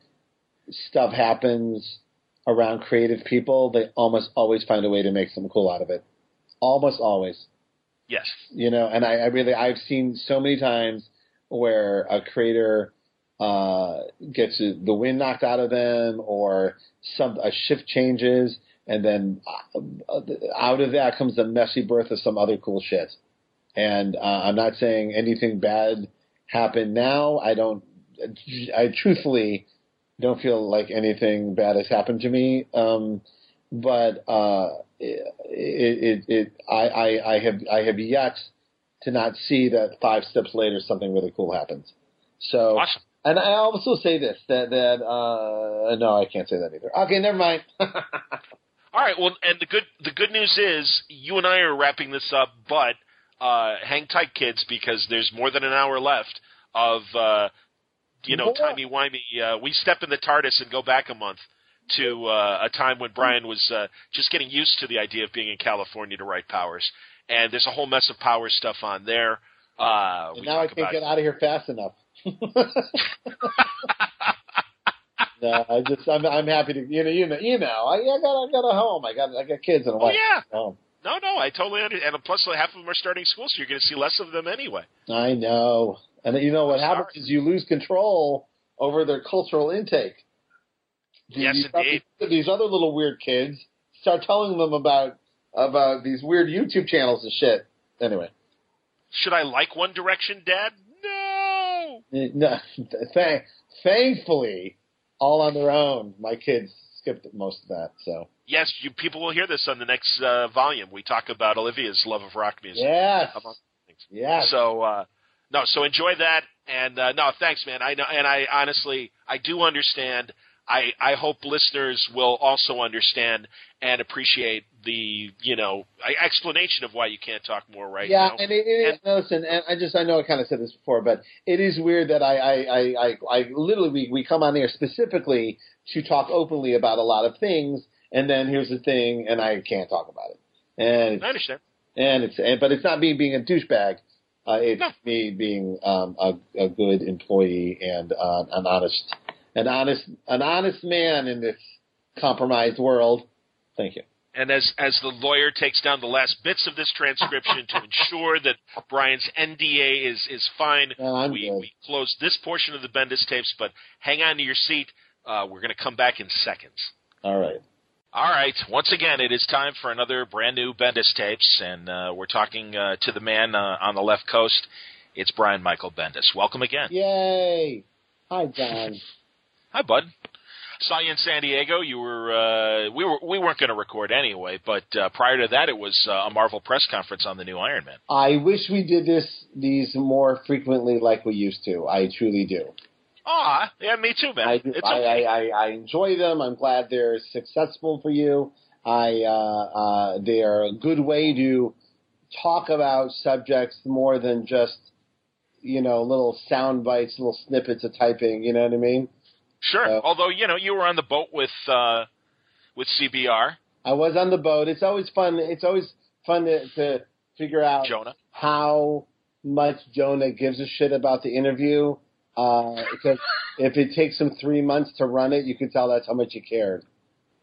stuff happens around creative people, they almost always find a way to make something cool out of it. Almost always Yes. you know and I, I really i've seen so many times where a creator uh gets the wind knocked out of them or some a shift changes and then uh, out of that comes the messy birth of some other cool shit and uh, i'm not saying anything bad happened now i don't i truthfully don't feel like anything bad has happened to me um but uh it, it, it I, I, I have I have yet to not see that five steps later something really cool happens. So Awesome. and I also say this that that uh no I can't say that either. Okay, never mind. (laughs) All right. Well, and the good the good news is you and I are wrapping this up, but uh, hang tight, kids, because there's more than an hour left of uh, you know timey wimey. Uh, we step in the TARDIS and go back a month to uh, a time when Brian was uh, just getting used to the idea of being in California to write Powers, and there's a whole mess of Powers stuff on there. Uh, and now I can't get out of here fast enough. (laughs) no, I just I'm I'm happy to you know you know you know I, I got I got a home I got I got kids and a Oh wife. yeah, Oh, no, no, I totally understand. And plus, half of them are starting school, so you're going to see less of them anyway. I know. And you know what I'm happens is you lose control over their cultural intake. Yes, these, indeed. Other, these other little weird kids start telling them about about these weird YouTube channels and shit. Anyway, Should I like One Direction, Dad? No. No, (laughs) th- thankfully, all on their own. My kids skipped most of that. So Yes, you people will hear this on the next uh, volume. We talk about Olivia's love of rock music. yes, among things. yes. So uh, no, so enjoy that, and uh, no, thanks, man. I know, and I honestly, I do understand. I I hope listeners will also understand and appreciate the you know explanation of why you can't talk more right yeah, now. and it, it is. no, listen, and I just I know I kind of said this before, but it is weird that I I I I, I literally we, we come on here specifically to talk openly about a lot of things, and then here's the thing, and I can't talk about it, and I understand. and it's and, but it's not me being a douchebag. Uh, it's No. me being um, a, a good employee and uh, an honest, an honest, an honest man in this compromised world. Thank you. And as as the lawyer takes down the last bits of this transcription to ensure that Brian's NDA is is fine, No, we, we close this portion of the Bendis tapes. But hang on to your seat. Uh, we're going to come back in seconds. All right. All right. Once again, it is time for another brand new Bendis tapes, and uh, we're talking uh, to the man uh, on the left coast. It's Brian Michael Bendis. Welcome again. Yay! Hi, John. (laughs) Hi, bud. Saw you in San Diego. You were uh, we were we weren't going to record anyway, but uh, prior to that, it was uh, a Marvel press conference on the new Iron Man. I wish we did this these more frequently like we used to. I truly do. Ah, yeah, me too, man. I, do. It's I, okay. I, I, I enjoy them. I'm glad they're successful for you. I uh, uh, they are a good way to talk about subjects more than just you know little sound bites, little snippets of typing. You know what I mean? sure. uh, Although you know you were on the boat with uh, with CBR. I was on the boat. It's always fun. It's always fun to, to figure out Jonah. how much Jonah gives a shit about the interview. Uh, because if it takes him three months to run it, you can tell that's how much he cared.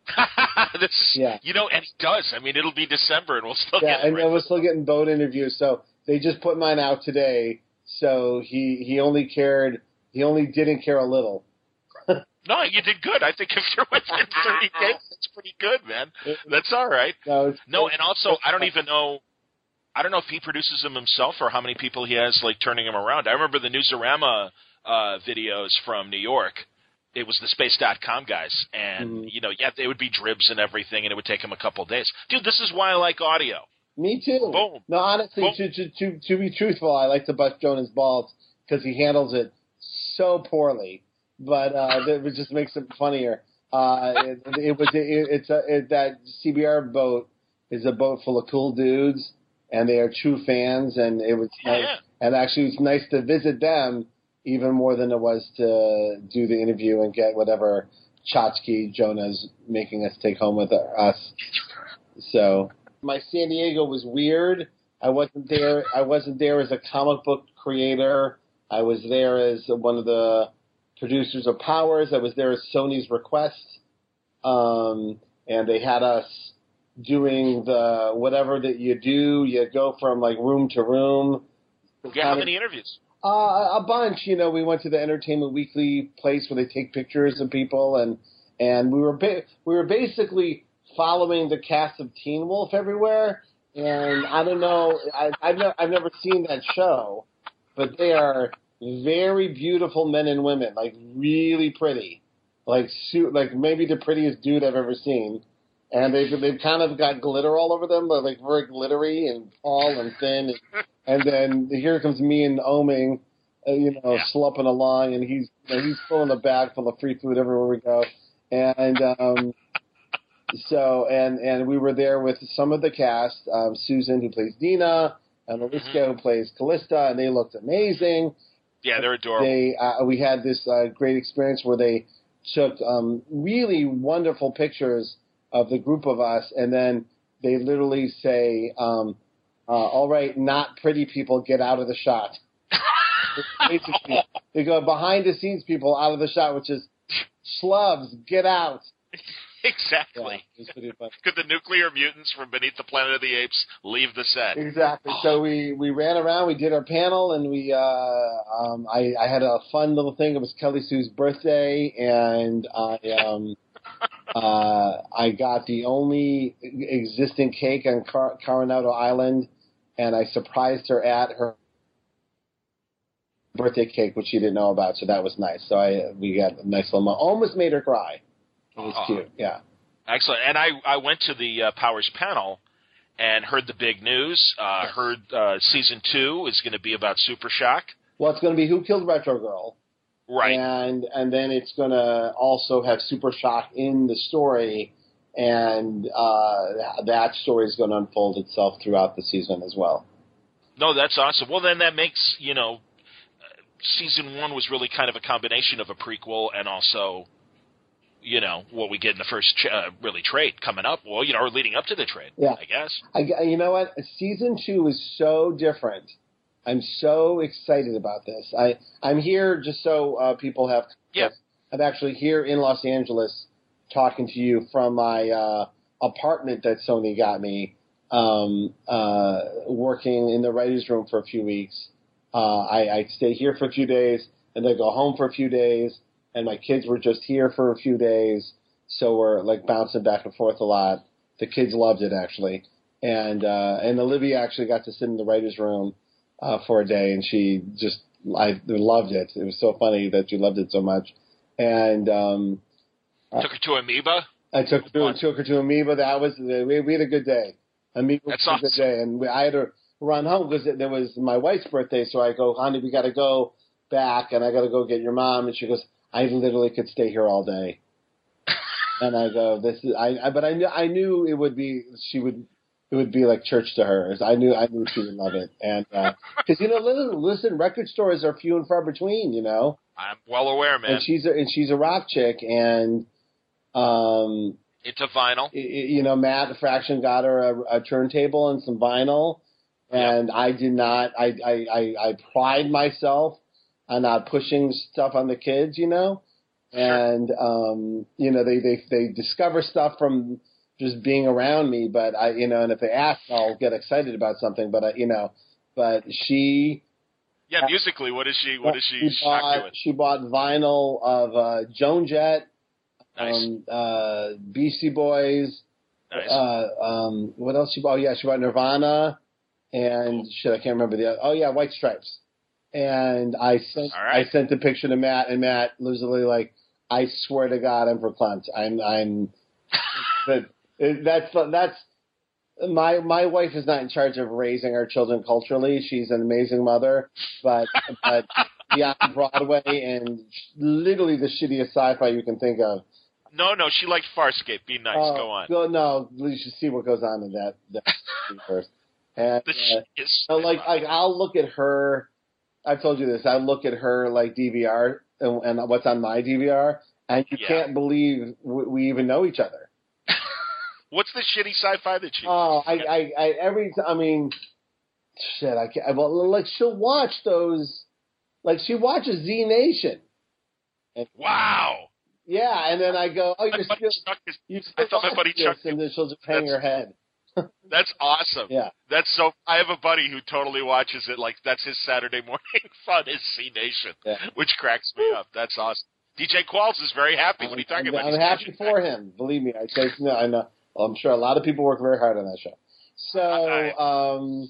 (laughs) this, is, Yeah. You know, and he does. I mean, it'll be December, and we'll still Yeah, get. and then we're still getting boat interviews. So they just put mine out today. So he he only cared. He only didn't care a little. (laughs) No, you did good. I think if you're within 30 (laughs) days, that's pretty good, man. That's all right. No, No, and also I don't even know. I don't know if he produces them himself or how many people he has like turning him around. I remember the Newsarama uh, videos from New York. It was the Space.com guys, and Mhm. you know, yeah, they would be dribs and everything, and it would take him a couple days. Dude, this is why I like audio. Me too. Boom. No, honestly, Boom. to, to to to be truthful, I like to bust Jonah's balls because he handles it so poorly. But uh, that it just makes it funnier. Uh, it, it was it, it's a it, that CBR boat is a boat full of cool dudes, and they are true fans, and it was Yeah, nice. And actually, it's nice to visit them even more than it was to do the interview and get whatever tchotchke Jonah's making us take home with us. So my San Diego was weird. I wasn't there. I wasn't there as a comic book creator. I was there as one of the producers of Powers. I was there at Sony's request, um, and they had us doing the whatever that you do. You go from like room to room. Yeah, how many interviews? Uh, a bunch. You know, we went to the Entertainment Weekly place where they take pictures of people, and and we were ba- we were basically following the cast of Teen Wolf everywhere. And I don't know, I, I've never I've never seen that show, but they are very beautiful men and women, like really pretty, like su- like maybe the prettiest dude I've ever seen. And they've they've kind of got glitter all over them, but like very glittery and tall and thin. And, and then here comes me and Oeming, uh, you know, Yeah. slumping along, and he's you know, he's filling a bag full of free food everywhere we go. And um, so and and we were there with some of the cast, um, Susan who plays Deena, and Alicia who plays Calista, and they looked amazing Yeah, they're adorable. they uh, we had this uh, great experience where they took um, really wonderful pictures of the group of us, and then they literally say, um, uh, "All right, not pretty people, get out of the shot." (laughs) Basically, they go behind the scenes people out of the shot, which is slubs, get out. Exactly. it was pretty fun. Could the nuclear mutants from beneath the Planet of the Apes leave the set? Exactly. (gasps) So we we ran around, we did our panel, and we uh, um, I I had a fun little thing. It was Kelly Sue's birthday, and I um (laughs) uh I got the only existing cake on Car- Coronado Island, and I surprised her at her birthday cake, which she didn't know about. So that was nice. So I we got a nice little. mo- Almost made her cry. It was Aw. cute. Yeah. Excellent. And I, I went to the uh, Powers panel and heard the big news. Uh, Yes. Heard uh, season two is going to be about Super Shock. Well, it's going to be Who Killed Retro Girl. Right. and and then it's going to also have Super Shock in the story, and uh, that story is going to unfold itself throughout the season as well. No, that's awesome. Well, then that makes you know, season one was really kind of a combination of a prequel and also, you know, what we get in the first uh, really trade coming up. Well, you know, or leading up to the trade. Yeah. I guess. I, you know what? Season two is so different. I'm so excited about this. I I'm here just so uh, people have. Yeah. I'm actually here in Los Angeles talking to you from my uh, apartment that Sony got me. Um, uh, working in the writers' room for a few weeks. Uh, I, I stay here for a few days and then go home for a few days. And my kids were just here for a few days, so we're like bouncing back and forth a lot. The kids loved it actually, and uh, and Olivia actually got to sit in the writers' room uh, for a day, and she just I loved it. It was so funny that she loved it so much, and um, Uh, took her to Amoeba. I took her Fun. took her to Amoeba. That was we, we had a good day. Amoeba That's was a good awesome. day, and we, I had to run home because there was my wife's birthday. So I go, honey, we got to go back, and I got to go get your mom. And she goes, I literally could stay here all day. (laughs) and I go, this is I, I but I knew I knew it would be she would it would be like church to her. I knew I knew she would love it, and uh, (laughs) because you know, listen, listen, record stores are few and far between. You know, I'm well aware, man. and she's a, and she's a rock chick, and um, Into vinyl. You know, Matt Fraction got her a, a turntable and some vinyl, and I did not. I, I I I pride myself on not pushing stuff on the kids. You know, and um, you know they they they discover stuff from just being around me. But I you know, and if they ask, I'll get excited about something. But I, you know, but she Yeah, musically, what is she? What is she? she bought she bought vinyl of uh, Joan Jett, Nice, um, uh, Beastie Boys. nice. Uh, um, what else she bought? Oh yeah, she bought Nirvana, and shit, I can't remember the. Other. Oh yeah, White Stripes. And I sent right. I sent the picture to Matt, and Matt was literally like, "I swear to God, I'm verklempt. I'm I'm." but that's that's my my wife is not in charge of raising our children culturally. She's an amazing mother, but but (laughs) beyond Broadway and literally the shittiest sci-fi you can think of. No, no, she liked Farscape. Be nice. Oh, Go on. Go, no, you should see what goes on in that, that (laughs) first. And uh, so like like I'll look at her. I've told you this. I look at her like DVR and, and what's on my DVR, and you Yeah. can't believe we, we even know each other. (laughs) What's the shitty sci-fi that she? Oh, I, I, I every t- I mean, shit. I can't. Well, like she'll watch those. Like she watches Z Nation. And, wow. Yeah, and then I go, oh, you're still. Chuck is, You I still thought my buddy Chuck- and then she'll just hang her head. (laughs) that's awesome. Yeah. That's so. I have a buddy who totally watches it. Like that's his Saturday (laughs) morning fun is Z Nation, Yeah. which cracks me up. That's awesome. DJ Qualls is very happy. What are you talking I'm, about? I'm He's happy for back. him. Believe me, I take no. I know. I'm sure a lot of people work very hard on that show. So, um,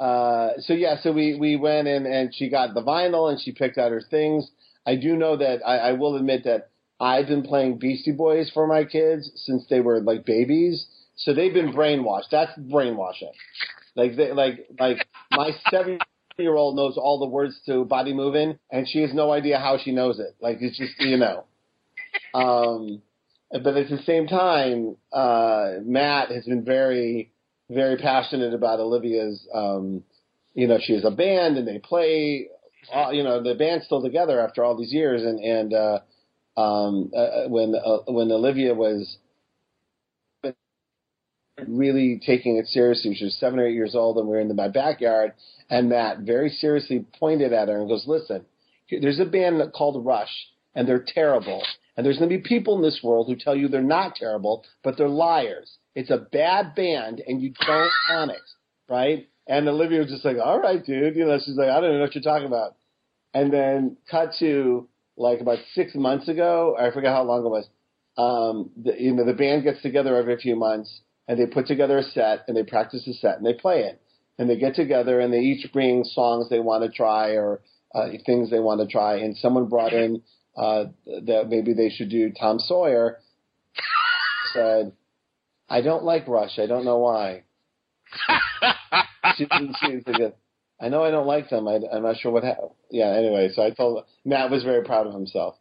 uh, so yeah, so we we went in and she got the vinyl and she picked out her things. I do know that I, I will admit that I've been playing Beastie Boys for my kids since they were like babies, so they've been brainwashed. That's brainwashing. Like they like like my seven year old knows all the words to Body Moving, and she has no idea how she knows it. Like it's just you know. Um, but at the same time, uh, Matt has been very, very passionate about Olivia's. Um, you know, she has a band and they play. Uh, you know, the band's still together after all these years. And and uh, um, uh, when uh, when Olivia was really taking it seriously, she was seven or eight years old, and we were in the, my backyard, and Matt very seriously pointed at her and goes, "Listen, there's a band called Rush, and they're terrible." And there's going to be people in this world who tell you they're not terrible, but they're liars. It's a bad band, and you don't want it, right? And Olivia was just like, "All right, dude," you know. She's like, "I don't even know what you're talking about." And then cut to like about six months ago, I forget how long it was. Um, the, you know, the band gets together every few months, and they put together a set, and they practice a set, and they play it. And they get together, and they each bring songs they want to try or uh, things they want to try. And someone brought in uh, that maybe they should do Tom Sawyer. (laughs) Said, I don't like Rush. I don't know why. (laughs) she, she, she, I know I don't like them. I, I'm not sure what happened. Yeah. Anyway, so I told Matt was very proud of himself.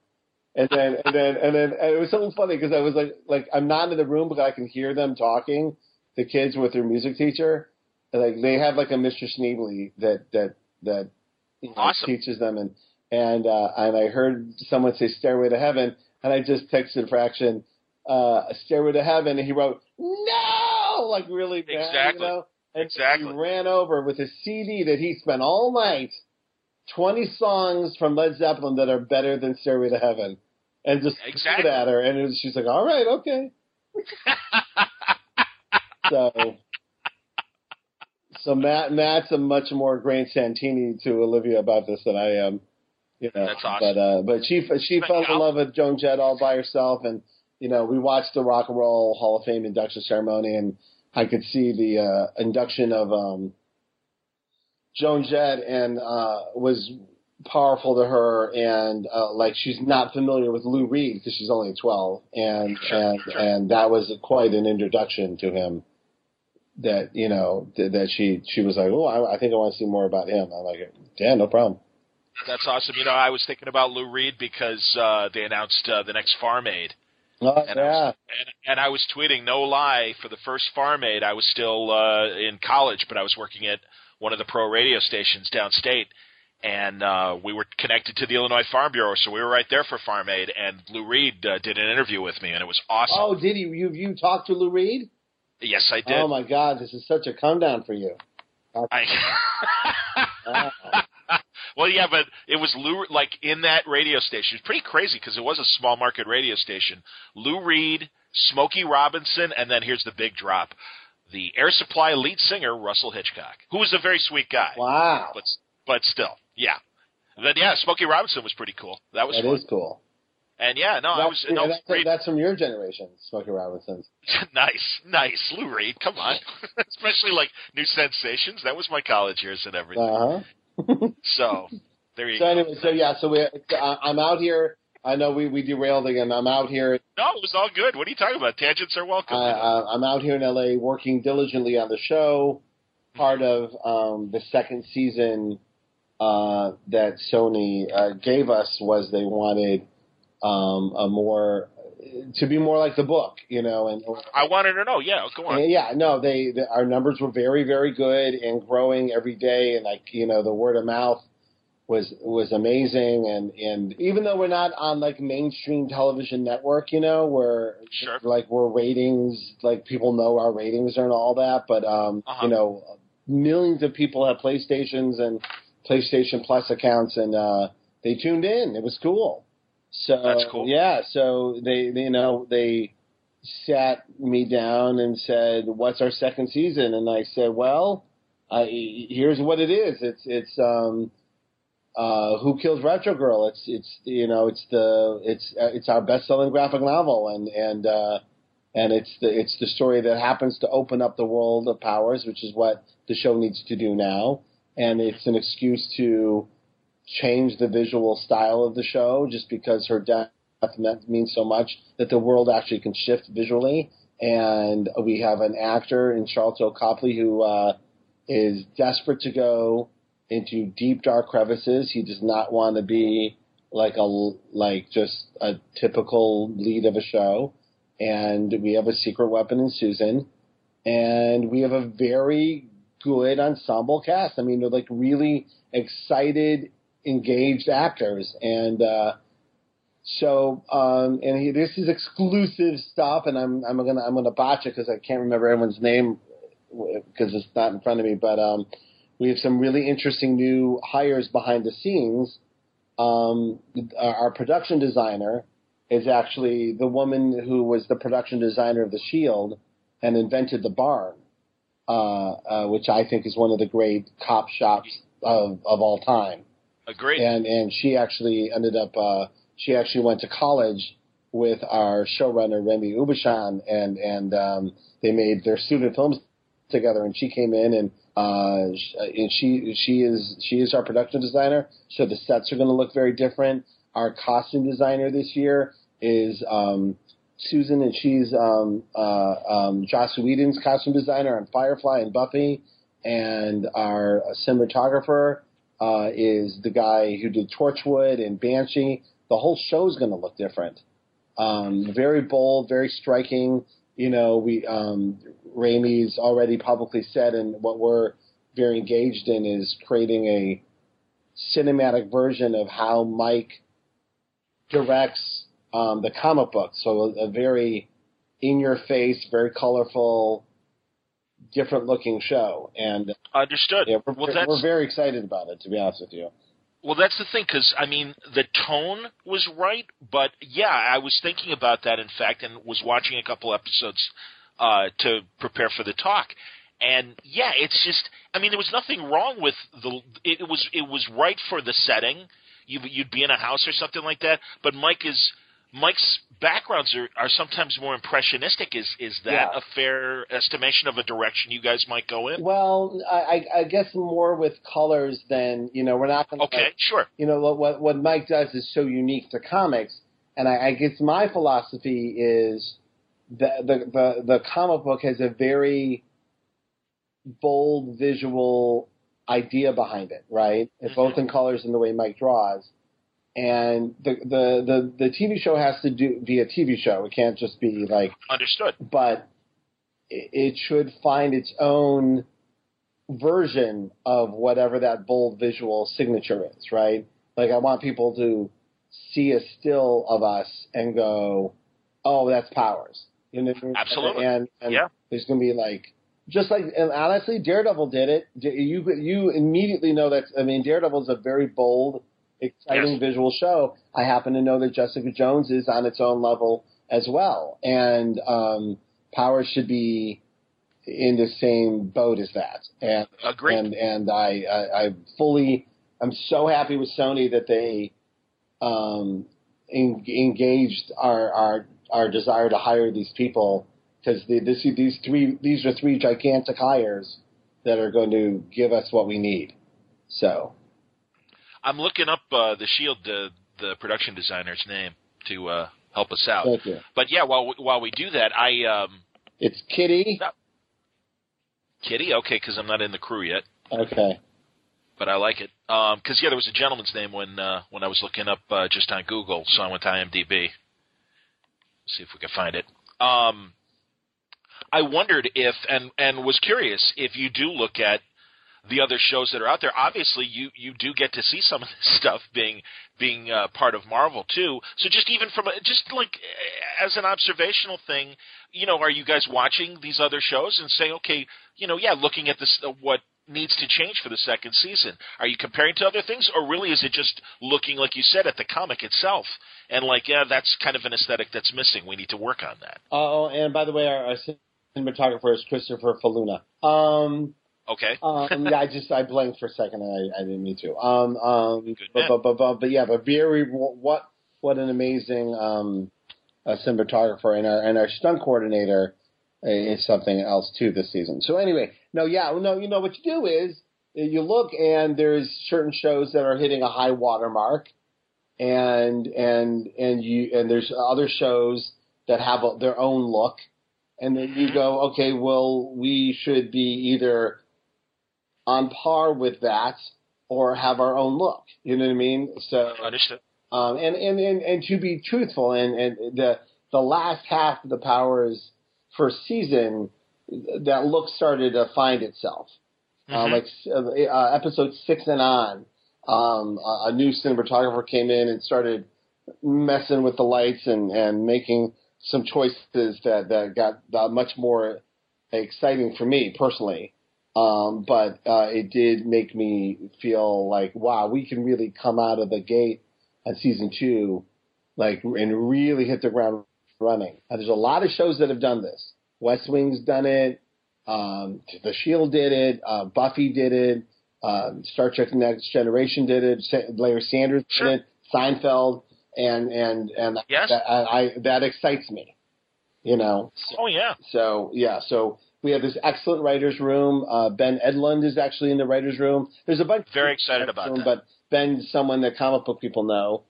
And then and then and then and it was something funny because I was like like I'm not in the room but I can hear them talking, the kids with their music teacher. And like they have like a Mr. Schneebly that that that you know, Awesome. teaches them and and uh, and I heard someone say Stairway to Heaven and I just texted Fraction uh, Stairway to Heaven and he wrote no like really bad, Exactly. you know. Exactly. he ran over with a CD that he spent all night, 20 songs from Led Zeppelin that are better than Stairway to Heaven, and just threw Exactly. at her. And it was, she's like, all right, okay. (laughs) so, so Matt, Matt's a much more Great Santini to Olivia about this than I am. You know, That's awesome. But uh, but she she But fell in love with Joan Jett all by herself, and you know we watched the Rock and Roll Hall of Fame induction ceremony, and I could see the uh, induction of um, Joan Jett, and uh, was powerful to her, and uh, like she's not familiar with Lou Reed because she's only twelve, and Sure, and sure. and that was quite an introduction to him. That you know th- that she she was like, oh, I, I think I want to see more about him. I'm like, yeah, no problem. That's awesome. You know, I was thinking about Lou Reed because uh, they announced uh, the next Farm Aid. Oh And, I was, and, and I was tweeting, no lie, for the first Farm Aid, I was still uh, in college, but I was working at one of the pro radio stations downstate. and uh, we were connected to the Illinois Farm Bureau, so we were right there for Farm Aid. And Lou Reed uh, did an interview with me, and it was awesome. Oh, did he? You you talked to Lou Reed? Yes, I did. Oh my God, this is such a come down for you. I Wow. Well, yeah, but it was Lou like in that radio station. It's pretty crazy because it was a small market radio station. Lou Reed, Smokey Robinson, and then here's the big drop: the Air Supply lead singer Russell Hitchcock, who was a very sweet guy, Wow, but but still, yeah. Then yeah, Smokey Robinson was pretty cool. That was that fun. is cool. And yeah, no, I That's, was yeah, no, that's, Reed, that's from your generation, Smokey Robinson. (laughs) nice, nice, Lou Reed. Come on, (laughs) especially like New Sensations. That was my college years and everything. Uh huh. So there you So go. anyway, so yeah, so we, uh, I'm out here. I know we, we derailed again. I'm out here. No, it was all good. What are you talking about? Tangents are welcome. I, uh, I'm out here in LA working diligently on the show. Part of um, the second season uh, that Sony uh, gave us was they wanted um, a more to be more like the book, you know, and I wanted to know. Yeah, go on. yeah, no, they, the, our numbers were very, very good and growing every day, and like you know, the word of mouth was was amazing, and and even though we're not on like mainstream television network, you know, where Sure. like we're ratings, like people know our ratings and all that, but um, Uh-huh. you know, millions of people have PlayStations and PlayStation Plus accounts, and uh, they tuned in. It was cool. So That's cool. Yeah, so they, they you know they sat me down and said, "What's our second season?" And I said, "Well, I, here's what it is. It's it's um, uh, Who Kills Retro Girl. It's it's you know it's the it's uh, it's our best selling graphic novel, and and uh, and it's the it's the story that happens to open up the world of powers, which is what the show needs to do now, and it's an excuse to." Change the visual style of the show just because her death means so much that the world actually can shift visually. And we have an actor in Sharlto Copley who uh, is desperate to go into deep dark crevices. He does not want to be like a like just a typical lead of a show. And we have a secret weapon in Susan, and we have a very good ensemble cast. I mean, they're like really excited engaged actors. And uh so um and he, this is exclusive stuff and i'm i'm gonna i'm gonna botch it because i can't remember everyone's name because it's not in front of me but um we have some really interesting new hires behind the scenes. Um our, production designer is actually the woman who was the production designer of the shield and invented the barn uh, uh which i think is one of the great cop shops of of all time Agreed. and and she actually ended up uh, she actually went to college with our showrunner Remi Aubuchon and and um, they made their student films together and she came in and uh, and she she is she is our production designer so the sets are going to look very different our costume designer this year is um, Susan and she's um, uh, um, Joss Whedon's costume designer on Firefly and Buffy and our cinematographer uh, is the guy who did Torchwood and Banshee. The whole show is going to look different. Um, very bold, very striking. You know, we um, Remi's already publicly said, and what we're very engaged in is creating a cinematic version of how Mike directs um, the comic book. So a, a very in-your-face, very colorful, different-looking show, and Understood. yeah, we're, well, we're, very excited about it. To be honest with you. well, that's the thing because I mean the tone was right, but yeah, I was thinking about that in fact, and was watching a couple episodes uh, to prepare for the talk. And yeah, it's just I mean there was nothing wrong with the it, it was it was right for the setting. You you'd be in a house or something like that, but Mike is Mike's backgrounds are, are sometimes more impressionistic. Is is that Yeah. a fair estimation of a direction you guys might go in? Well, I, I guess more with colors than you know. We're not going to. Okay, sure. You know what, what what Mike does is so unique to comics, and I, I guess my philosophy is the the the, the comic book has a very bold visual idea behind it, right? It's mm-hmm. both in colors and the way Mike draws. And the, the, the, the TV show has to do be a TV show. It can't just be like Understood. but it it should find its own version of whatever that bold visual signature is, right? Like I want people to see a still of us and go, "Oh, that's Powers." You know, Absolutely. And, and yeah. there's going to be like, just like, and honestly, Daredevil did it. You you immediately know that. I mean, Daredevil is a very bold, exciting Yes. visual show. I happen to know that Jessica Jones is on its own level as well, and um, Powers should be in the same boat as that. And Agreed. and and I, I I fully I'm so happy with Sony that they um, en- engaged our our our desire to hire these people because the, this these three these are three gigantic hires that are going to give us what we need. So I'm looking up uh, the Shield, the the production designer's name to uh, help us out. thank you. But yeah, while we, while we do that, I um, It's Kitty. Kitty, okay, because I'm not in the crew yet, Okay. but I like it. Because yeah, there was a gentleman's name when uh, when I was looking up uh, just on Google, so I went to IMDb. See if we can find it. Um, I wondered if and and was curious if you do look at the other shows that are out there. Obviously, you you do get to see some of this (laughs) stuff being being uh, part of Marvel too. So just even from a, just like as an observational thing, you know, are you guys watching these other shows and saying, okay, you know, yeah, looking at this uh, what needs to change for the second season? Are you comparing to other things, or really is it just looking like you said at the comic itself and like, yeah, that's kind of an aesthetic that's missing. We need to work on that. Oh, and by the way, our, our cinematographer is Christopher Faloona. Um, Okay. (laughs) um, yeah, I just I blanked for a second and I, I didn't mean to. Um, um, but, but, but, but but yeah, but very what what an amazing um, uh, cinematographer and our and our stunt coordinator is something else too this season. So anyway, no, yeah, no, you know what you do is you look and there's certain shows that are hitting a high watermark, and and and you and there's other shows that have a, their own look, and then you go, okay, well, we should be either on par with that or have our own look. You know what I mean? So Understood. um, and, and, and, and to be truthful, and, and the the last half of the Powers first season, that look started to find itself. Uh, Mhm. like uh, uh, episode six and on, um, a, a new cinematographer came in and started messing with the lights and, and making some choices that, that got uh, much more exciting for me personally. Um, but uh, it did make me feel like, wow, we can really come out of the gate on season two, like, and really hit the ground running. And there's a lot of shows that have done this. West Wing's done it. Um, the Shield did it. Uh, Buffy did it. Um, Star Trek: Next Generation did it. Sa- Larry Sanders Sure. did it. Seinfeld, and and and Yes. that, I, I, that excites me. You know, so, Oh yeah. so yeah, so we have this excellent writers' room. Uh, ben Edlund is actually in the writers' room. There's a bunch. Very of excited about room, that. But Ben's someone that comic book people know.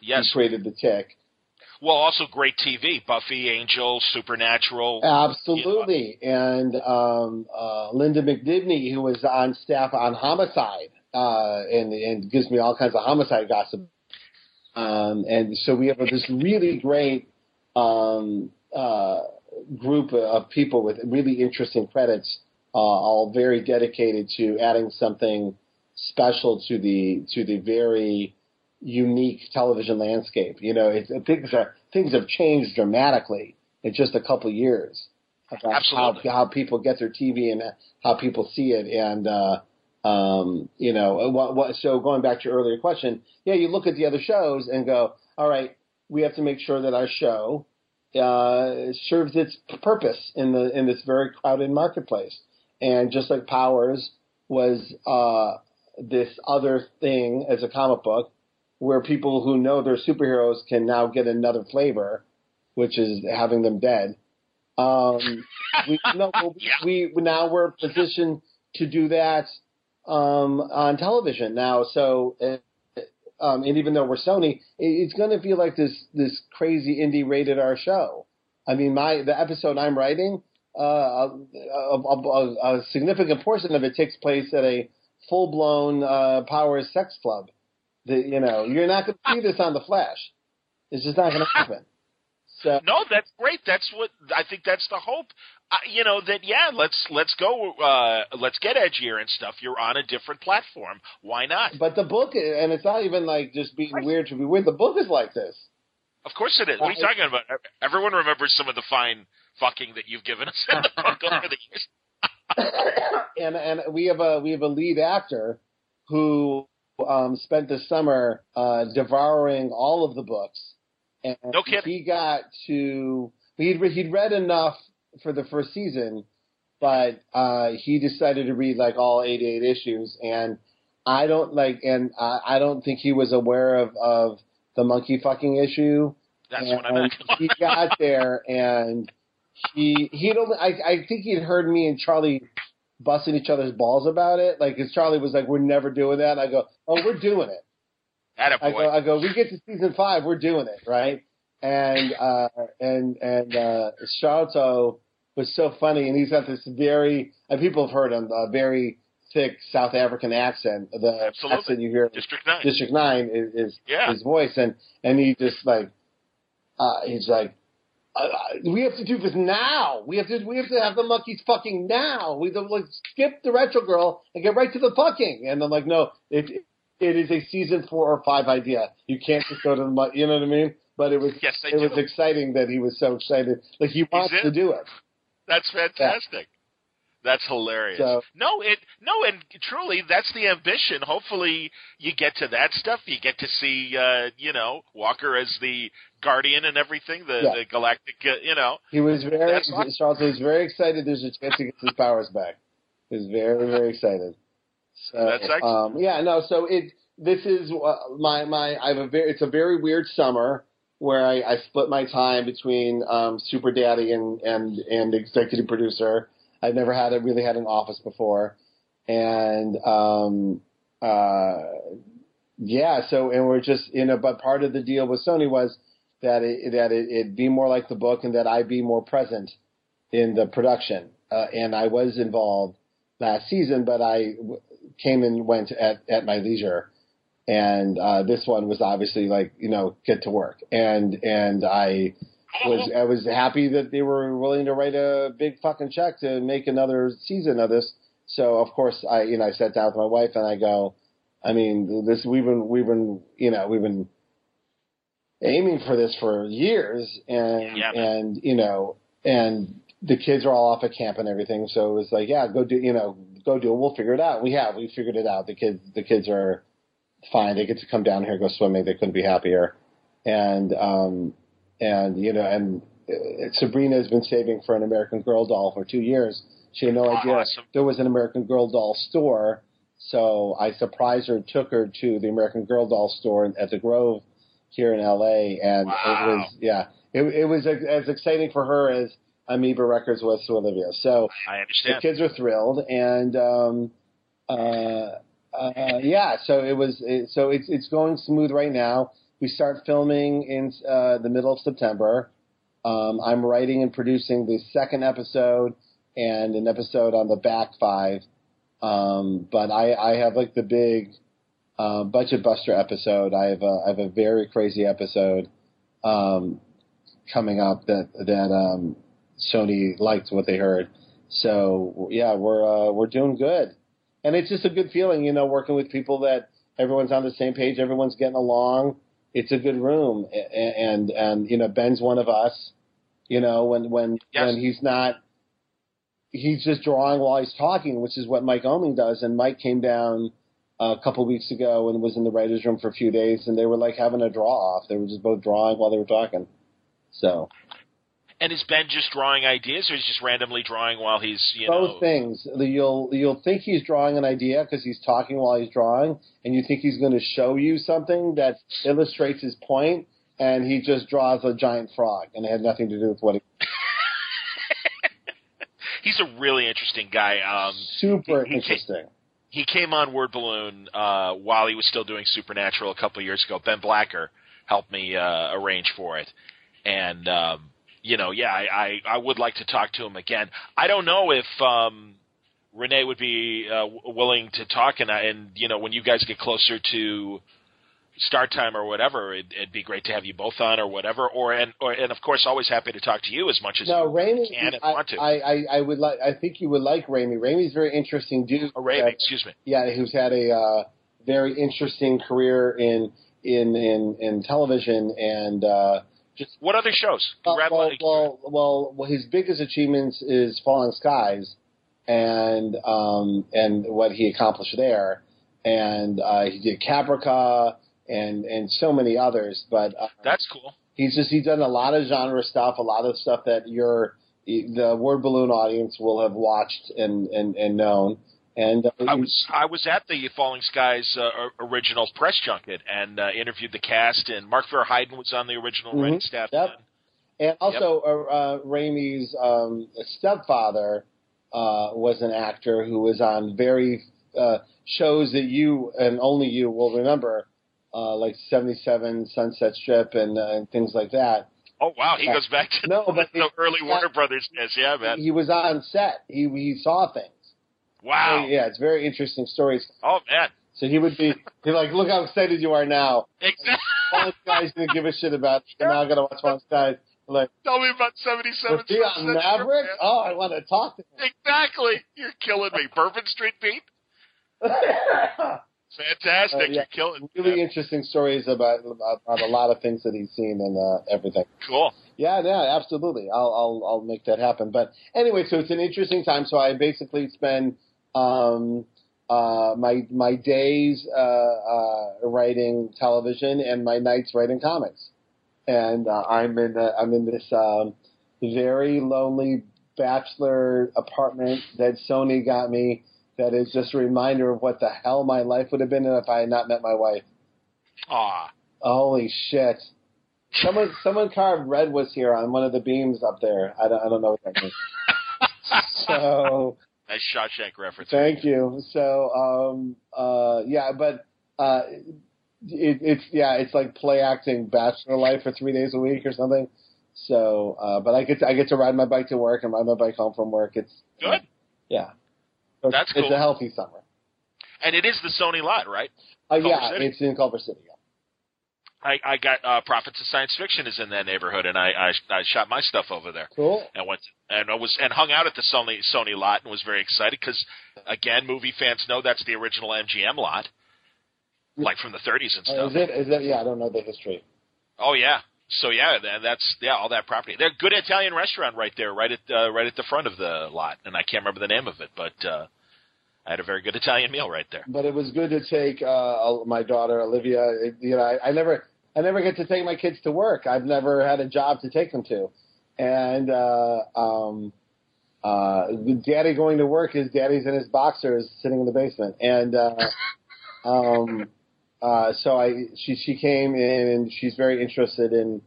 Yes. he created the Tick. Well, also great TV. Buffy, Angel, Supernatural. Absolutely. And um, uh, Linda McGibney, who was on staff on Homicide, uh, and, and gives me all kinds of homicide gossip. Um, and so we have this really great um, uh, group of people with really interesting credits, uh, all very dedicated to adding something special to the to the very unique television landscape. You know, it's, things are things have changed dramatically in just a couple of years about Absolutely. how how people get their TV and how people see it, and uh, um, you know, what, what, so going back to your earlier question, yeah, you look at the other shows and go, all right, we have to make sure that our show uh, serves its purpose in the in this very crowded marketplace, and just like Powers was uh, this other thing as a comic book where people who know they're superheroes can now get another flavor, which is having them dead. Um, we, no, Yeah. (laughs) we now we're positioned to do that um, on television now. So, uh, um, and even though we're Sony, it, it's going to feel like this this crazy indie rated R show. I mean, my the episode I'm writing, uh, a, a, a, a significant portion of it takes place at a full blown uh, Powers sex club. The, you know, you're not going to see this on the Flash. It's just not going (laughs) to happen. So, no, that's great. That's what I think. That's the hope. Uh, you know that yeah. Let's let's go. Uh, let's get edgier and stuff. You're on a different platform. Why not? but the book, and it's not even like just being weird to be weird. The book is like this. Of course it is. What are you talking about? Everyone remembers some of the fine fucking that you've given us in the book over the years. (laughs) (coughs) and and we have a we have a lead actor who um, spent the summer uh, devouring all of the books, and No kidding. he got to he'd he'd read enough for the first season, but uh, he decided to read like all eighty eight issues, and I don't like, and I, I don't think he was aware of of the monkey fucking issue. That's and what I meant. he got there and he he'd only I I think he'd heard me and Charlie busting each other's balls about it. Like, cause Charlie was like, "We're never doing that." And I go, "Oh, we're doing it." I go, I go, we get to season five, we're doing it, right? And uh and and uh Sharlto was so funny, and he's got this very and people have heard him a very thick South African accent. The Absolutely. accent you hear District Nine. District Nine is, is Yeah. his voice, and and he just like uh he's like. Uh, uh, we have to do this now. We have to. We have to have the monkeys fucking now. We have to like skip the retro girl and get right to the fucking. And I'm like, no, it it is a season four or five idea. You can't just go to the you know what I mean. But it was Yes, it was exciting that he was so excited. Like he wants to do it. That's fantastic. That's hilarious. So- no, it no, and truly, that's the ambition. Hopefully, you get to that stuff. You get to see, uh, you know, Walker as the guardian and everything, the, Yeah. the galactic, uh, you know. He was very. Charles was very excited. There's a chance he gets his powers back. He was very very excited. So That's excellent. um, yeah, no. So it this is uh, my my I have a very it's a very weird summer where I, I split my time between um, Super Daddy and and and executive producer. I've never had a, really had an office before, and um, uh, yeah. So and we're just you know, but part of the deal with Sony was that it, that it, it be more like the book and that I be more present in the production. Uh, and I was involved last season, but I came and went at, at my leisure. And uh, this one was obviously like you know get to work, and and I was I was happy that they were willing to write a big fucking check to make another season of this. So of course I you know I sat down with my wife and I go, I mean this we've been we've been you know we've been aiming for this for years and Yeah, and you know and the kids are all off at camp and everything so it was like yeah go do you know go do it. We'll figure it out. We have. We figured it out. The kids the kids are fine. They get to come down here go swimming. They couldn't be happier. And um and you know and uh, Sabrina has been saving for an American Girl doll for two years. She had no Oh, idea awesome. there was an American Girl doll store. So I surprised her and took her to the American Girl doll store at the Grove here in LA, and it was yeah, it, it was as, as exciting for her as Amoeba Records was to Olivia. So I the kids are thrilled, and um, uh, uh, yeah, so it was it, so it's it's going smooth right now. We start filming in uh, the middle of September. Um, I'm writing and producing the second episode and an episode on the back five. Um, but I, I have like the big uh, budget buster episode. I have a, I have a very crazy episode um, coming up that that um, Sony liked what they heard. So yeah, we're uh, we're doing good, and it's just a good feeling, you know, working with people that everyone's on the same page, everyone's getting along. It's a good room, A- a- and and you know, Ben's one of us. You know, when when Yes. when he's not, he's just drawing while he's talking, which is what Mike Oeming does. And Mike came down a couple weeks ago and was in the writers' room for a few days, and they were like having a draw off. They were just both drawing while they were talking. So And is Ben just drawing ideas, or is he just randomly drawing while he's you know? both things. You'll you'll think he's drawing an idea because he's talking while he's drawing, and you think he's going to show you something that illustrates his point, and he just draws a giant frog, and it had nothing to do with what he. (laughs) He's a really interesting guy. Um, Super he- he- interesting. he came on Word Balloon uh, while he was still doing Supernatural a couple of years ago. Ben Blacker helped me uh, arrange for it, and um, you know, yeah, I, I I would like to talk to him again. I don't know if um, Renee would be uh, w- willing to talk, and I- and you know, when you guys get closer to start time or whatever, it'd, it'd, be great to have you both on or whatever. Or and or and of course, always happy to talk to you as much as no, you Remi, can and I, want to. I, I, I would like. I think you would like. Remi's a very interesting dude. Oh, that- excuse me. yeah, who's had a uh, very interesting career in in in, in television and uh, just What other shows? uh, well, well, well, well, his biggest achievements is Falling Skies, and um, and what he accomplished there, and uh, he did Caprica and and so many others. But uh, that's cool. he's just he's done a lot of genre stuff, a lot of stuff that your the word balloon audience will have watched and and, and known. And uh, I was I was at the Falling Skies uh, original press junket and uh, interviewed the cast, and Mark Verheiden was on the original Mhm. writing staff. Yep. And also, uh, uh, Remi's um, stepfather uh, was an actor who was on very uh, shows that you and only you will remember, uh, like '77 Sunset Strip and, uh, and things like that. Oh wow, he goes back to No, but (laughs) the early yeah. Warner Brothers days. Yeah, man. He was on set. He he saw things. Wow. Yeah, it's very interesting stories. Oh man. So he would be he's like, look how excited you are now. Exactly. Fallen Skies didn't give a shit about. it. Now I gotta watch Fallen Skies. Like, Tell me about seventy-seven. was he on Sunset Maverick? Oh, I want to talk to him. Exactly. You're killing me. Bourbon Street Beat. (laughs) Fantastic. Uh, yeah. You're killing me. really interesting stories about, about about a lot of things that he's seen and uh, everything. Cool. Yeah, yeah, absolutely. I'll I'll I'll make that happen. But anyway, so it's an interesting time. So I basically spend um, uh, my my days uh, uh, writing television and my nights writing comics. And uh, I'm in I'm in this um, very lonely bachelor apartment that Sony got me. That is just a reminder of what the hell my life would have been if I had not met my wife. Aw. Holy shit! Someone someone carved red was here on one of the beams up there. I don't I don't know what that means. (laughs) so Nice Shawshank reference. thank you. So um uh yeah, but uh it, it's yeah, it's like play acting bachelor life for three days a week or something. So uh but I get to, I get to ride my bike to work and ride my bike home from work. It's Good. yeah. So That's it's cool. a healthy summer. And it is the Sony lot, right? Uh, yeah, City? it's in Culver City. I, I got uh, Prophets of Science Fiction is in that neighborhood, and I, I I shot my stuff over there. Cool. and went and I was and hung out at the Sony Sony lot and was very excited because again, movie fans know that's the original MGM lot, like from the 30s and Uh, stuff. is it is it yeah, I don't know the history. Oh yeah, so yeah, that's yeah, all that property. They're a good Italian restaurant right there, right at uh, right at the front of the lot, and I can't remember the name of it, but uh, I had a very good Italian meal right there. but it was good to take uh, my daughter Olivia. You know, I, I never, I never get to take my kids to work. I've never had a job to take them to, and uh, um, uh, daddy going to work is daddy's in his boxers sitting in the basement, and uh, um, uh, so I, she, she came in and she's very interested in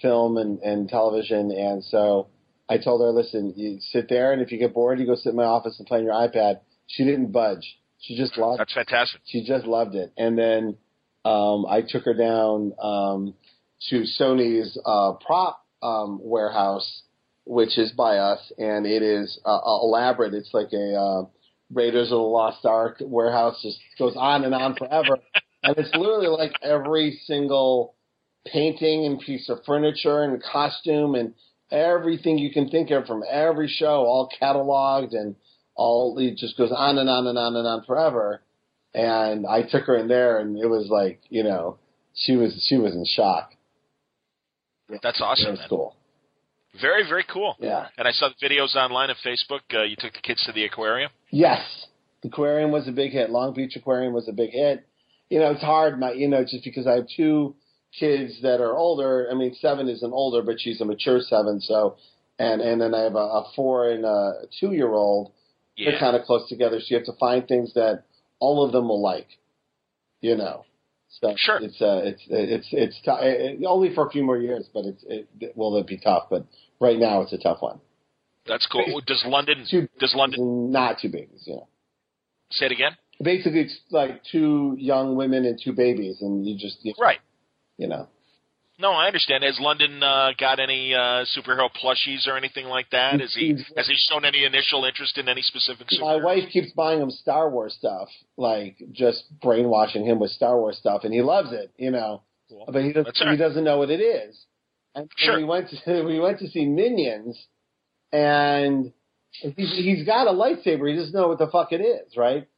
film and, and television, and so. I told her, listen, you sit there, and if you get bored, you go sit in my office and play on your iPad. She didn't budge. She just loved That's fantastic. she just loved it. And then um, I took her down um, to Sony's uh, prop um, warehouse, which is by us, and it is uh, elaborate. It's like a uh, Raiders of the Lost Ark warehouse. Just goes on and on forever, (laughs) and it's literally like every single painting and piece of furniture and costume and everything you can think of from every show, all cataloged and all. It just goes on and on and on and on forever and I took her in there, and it was like, you know, she was she was in shock. That's awesome, man. cool. Very very cool. Yeah. And I saw the videos online on Facebook. Uh, you took the kids to the aquarium. Yes, the aquarium was a big hit. Long Beach Aquarium was a big hit. You know, it's hard, my you know, just because I have two kids that are older. I mean, seven isn't older, but she's a mature seven. So, and and then I have a, a four and a two year old. Yeah. They're kind of close together, so you have to find things that all of them will like. You know. So Sure. it's uh, it's it's it's t- it, only for a few more years, but it's it, it will it be tough. But right now, it's a tough one. That's cool. Does London Two does London not two babies, you know. say it again? Basically, it's like two young women and two babies, and you just you, Right. you know. No, I understand. Has London uh, got any uh, superhero plushies or anything like that? Is he has he shown any initial interest in any specific? My wife keeps buying him Star Wars stuff, like just brainwashing him with Star Wars stuff, and he loves it, you know. Cool. But he doesn't. Right. He doesn't know what it is. And Sure. we went to (laughs) we went to see Minions, and he's, he's got a lightsaber. He doesn't know what the fuck it is, right?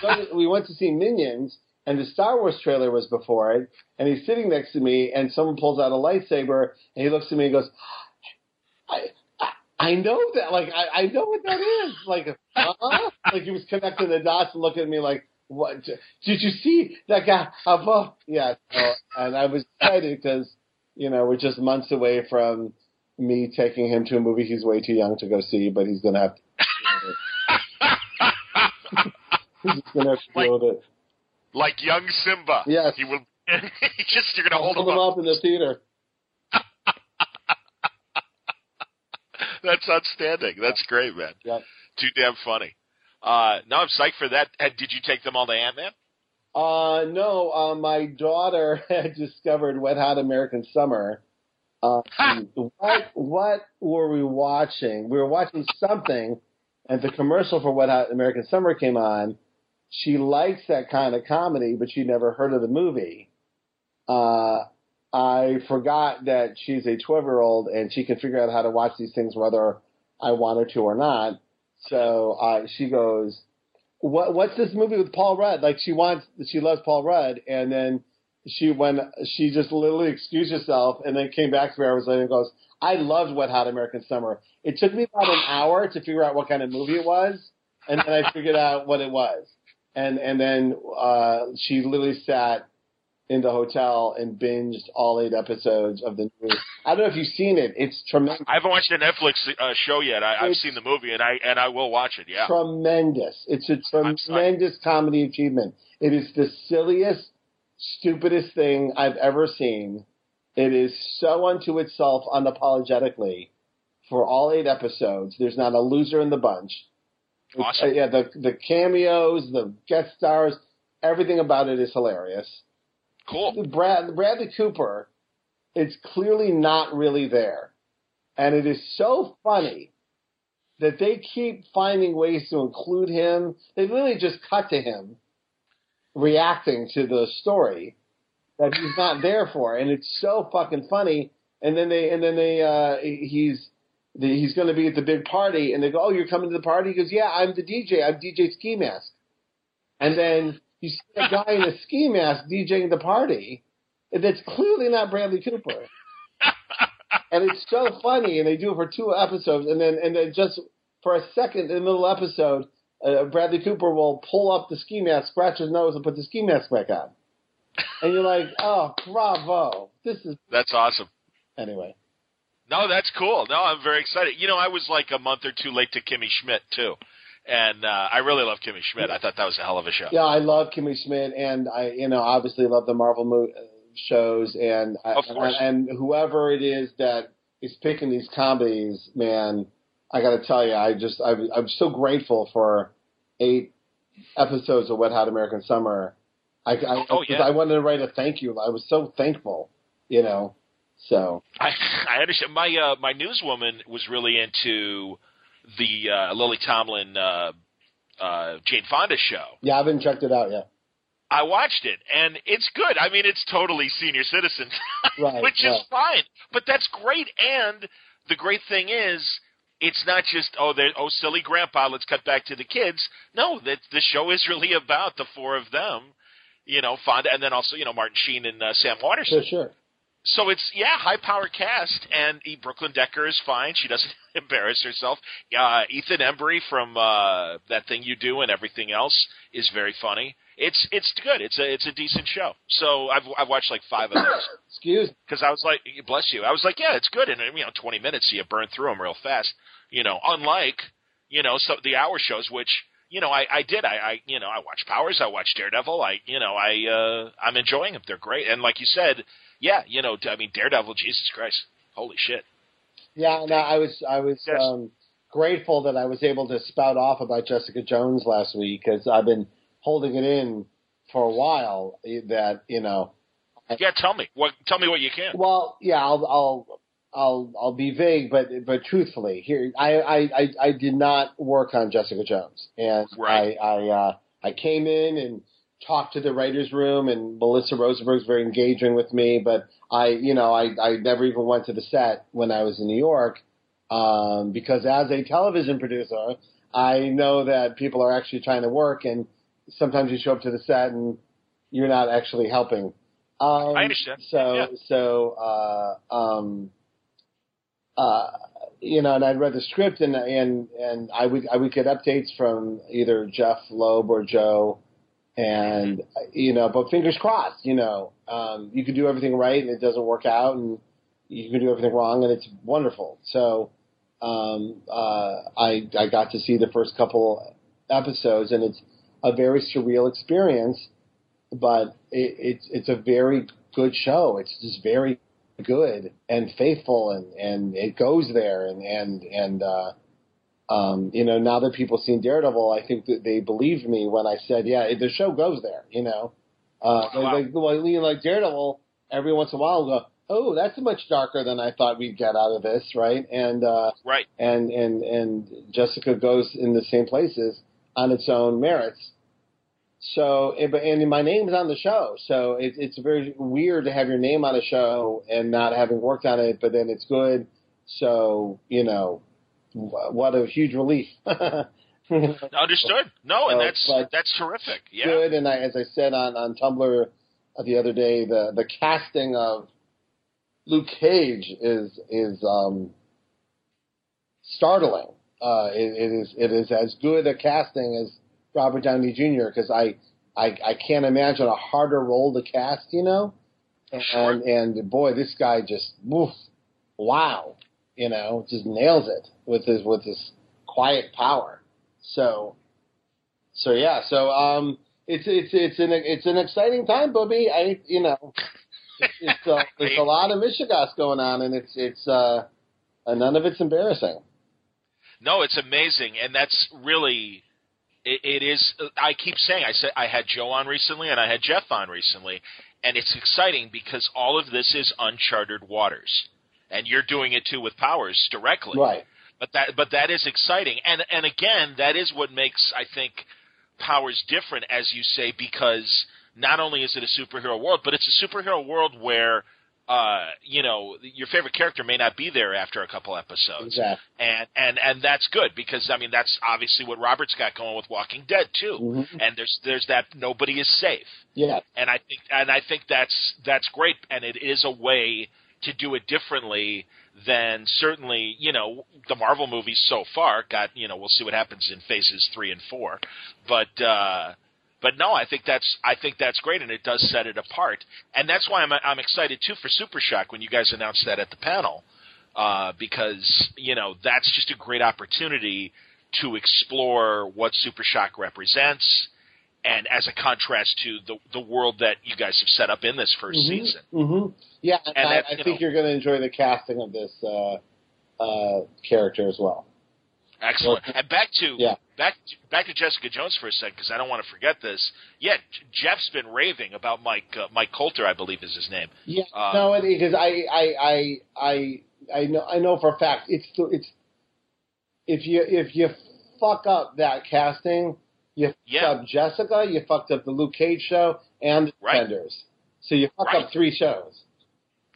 So (laughs) we went to see Minions, and the Star Wars trailer was before it, and he's sitting next to me, and someone pulls out a lightsaber, and he looks at me and goes, "I, I, I know that, like, I, I know what that is, like, uh like he was connecting the dots and looking at me like, what? Did you see that guy above? Yeah, so, and I was excited because you know we're just months away from me taking him to a movie he's way too young to go see, but he's gonna have to. (laughs) he's just gonna have to deal with it. Like young Simba. Yes. he will. (laughs) just you're gonna hold Hold him him up. up in the theater. (laughs) That's outstanding. That's great, man. Yep. Too damn funny. Uh, no, I'm psyched for that. Did you take them all to Ant Man? Uh, no, uh, my daughter (laughs) had discovered Wet Hot American Summer. Um, what what were we watching? We were watching something, and the commercial for Wet Hot American Summer came on. She likes that kind of comedy, but she never heard of the movie. Uh, I forgot that she's a 12 year old and she can figure out how to watch these things whether I want her to or not. So uh, she goes, what what's this movie with Paul Rudd? Like she wants she loves Paul Rudd and then she when she just literally excused herself and then came back to me hours later and goes, I loved Wet Hot American Summer. It took me about an hour to figure out what kind of movie it was and then I figured out what it was. And and then uh she literally sat in the hotel and binged all eight episodes of the new I don't know if you've seen it. It's tremendous. I haven't watched a Netflix uh, show yet. I, I've seen the movie and I and I will watch it. Yeah. tremendous. It's a tremendous comedy achievement. It is the silliest, stupidest thing I've ever seen. It is so unto itself unapologetically for all eight episodes. There's not a loser in the bunch. Awesome. uh, yeah, the the cameos, the guest stars, everything about it is hilarious. Cool. Brad, Bradley Cooper it's clearly not really there. And it is so funny that they keep finding ways to include him. They literally just cut to him reacting to the story that he's not there for. And it's so fucking funny. And then they, and then they, uh, he's, the, he's going to be at the big party and they go, Oh, you're coming to the party? He goes, Yeah, I'm the DJ. I'm DJ Ski Mask. And then you see a guy in a ski mask DJing the party that's clearly not Bradley Cooper. and it's so funny, and they do it for two episodes, and then and then just for a second in the middle episode, uh, Bradley Cooper will pull up the ski mask, scratch his nose, and put the ski mask back on. And you're like, oh, bravo! This is That's awesome. anyway. No, that's cool. No, I'm very excited. You know, I was like a month or two late to Kimmy Schmidt too, and uh, I really love Kimmy Schmidt. I thought that was a hell of a show. Yeah, I love Kimmy Schmidt, and I, you know, obviously love the Marvel mo- uh, shows, and I, Of course. and, and whoever it is that is picking these comedies, man, I got to tell you, I just, I'm, I'm so grateful for eight episodes of Wet Hot American Summer. I, I, Oh, yeah. I wanted to write a thank you. I was so thankful, you know. So I, I understand. My uh, my newswoman was really into the uh, Lily Tomlin uh, uh, Jane Fonda show. yeah, I haven't checked it out yet. I watched it, and it's good. I mean, it's totally senior citizen, (laughs) Right, which is fine. But that's great. And the great thing is, it's not just oh, there, oh, silly grandpa. Let's cut back to the kids. No, that the show is really about the four of them. You know, Fonda, and then also you know Martin Sheen and uh, Sam Waterston. For sure. So it's yeah, high power cast, and E. Brooklyn Decker is fine. She doesn't (laughs) embarrass herself. Uh, Ethan Embry from uh, that thing you do and everything else is very funny. It's it's good. It's a it's a decent show. So I've I've watched like five of those (coughs) Excuse because I was like, bless you. I was like, yeah, it's good. And you know, twenty minutes, so you burn through them real fast. You know, unlike you know so the hour shows, which you know I I did. I I you know I watch Powers. I watch Daredevil. I you know I uh, I'm enjoying them. They're great. And like you said, yeah, you know, I mean Daredevil. Jesus Christ, holy shit. Yeah, no, I was I was Yes. um, grateful that I was able to spout off about Jessica Jones last week because I've been holding it in for a while. eh, That you know, Yeah, tell me what. Tell me what you can. Well, yeah, I'll I'll I'll I'll be vague, but but truthfully, here I I I, I did not work on Jessica Jones, and Right. I I uh, I came in and talked to the writers' room, and Melissa Rosenberg's very engaging with me, but I you know I I never even went to the set when I was in New York, um, because as a television producer, I know that people are actually trying to work, and sometimes you show up to the set and you're not actually helping. Um, I understand. So Yeah. so uh, um, uh, you know, and I'd read the script, and and and I would I would get updates from either Jeph Loeb or Joe, and you know, but fingers crossed, you know, um, you could do everything right and it doesn't work out, and you can do everything wrong and it's wonderful. So um, uh, I I got to see the first couple episodes, and it's a very surreal experience, but it, it's it's a very good show. It's just very good and faithful, and and it goes there, and and and uh, um, you know now that people seen Daredevil, I think that they believed me when I said, yeah, the show goes there. You know, uh, Wow. like well, you know, like Daredevil, every once in a while, we'll go. Oh, that's much darker than I thought we'd get out of this, right? And uh, Right. and and and Jessica goes in the same places on its own merits. So, and, but- and my name's on the show, so it, it's very weird to have your name on a show and not having worked on it, but then it's good. So, you know, what a huge relief. (laughs) Understood. No, and Uh, that's that's terrific. Yeah. Good, and I, as I said on on Tumblr the other day, the the casting of Luke Cage is is um, startling. Uh, it, it is it is as good a casting as Robert Downey Jr. because I, I I can't imagine a harder role to cast. You know, and Sure. and boy, this guy just woof, wow, you know, just nails it with his with his quiet power. So, so yeah, so um, it's it's it's an it's an exciting time, Bobby. I you know, it's, it's uh, (laughs) there's a lot of Michigas going on, and it's it's uh, none of it's embarrassing. No, it's amazing, and that's really it, it is. I keep saying I said I had Joe on recently, and I had Jeph on recently, and it's exciting because all of this is uncharted waters, and you're doing it too with Powers directly. Right. But that but that is exciting, and and again, that is what makes I think Powers different, as you say, because not only is it a superhero world, but it's a superhero world where. Uh, you know, your favorite character may not be there after a couple episodes Exactly. and and and that's good because I mean that's obviously what Robert's got going with Walking Dead too. Mhm. And there's there's that nobody is safe, Yeah. and I think and I think that's that's great, and it is a way to do it differently than certainly you know the Marvel movies so far. Got you know we'll see what happens in phases three and four, but. uh but no, I think that's I think that's great, and it does set it apart, and that's why I'm I'm excited too for Super Shock when you guys announced that at the panel, uh, because you know that's just a great opportunity to explore what Super Shock represents, and as a contrast to the the world that you guys have set up in this 1st Mhm. season. hmm Yeah, and And I, that, I think know- you're going to enjoy the casting of this uh, uh, character as well. Excellent. And back to yeah. back back to Jessica Jones for a second because I don't want to forget this. Yeah, Jeph's been raving about Mike uh, Mike Colter, I believe is his name. Yeah, Uh, no, because I, I, I, I, I know, I know for a fact it's it's if you if you fuck up that casting, you fucked Yeah. up Jessica, you fucked up the Luke Cage show and the Right. Defenders. So you fucked Right. up three shows,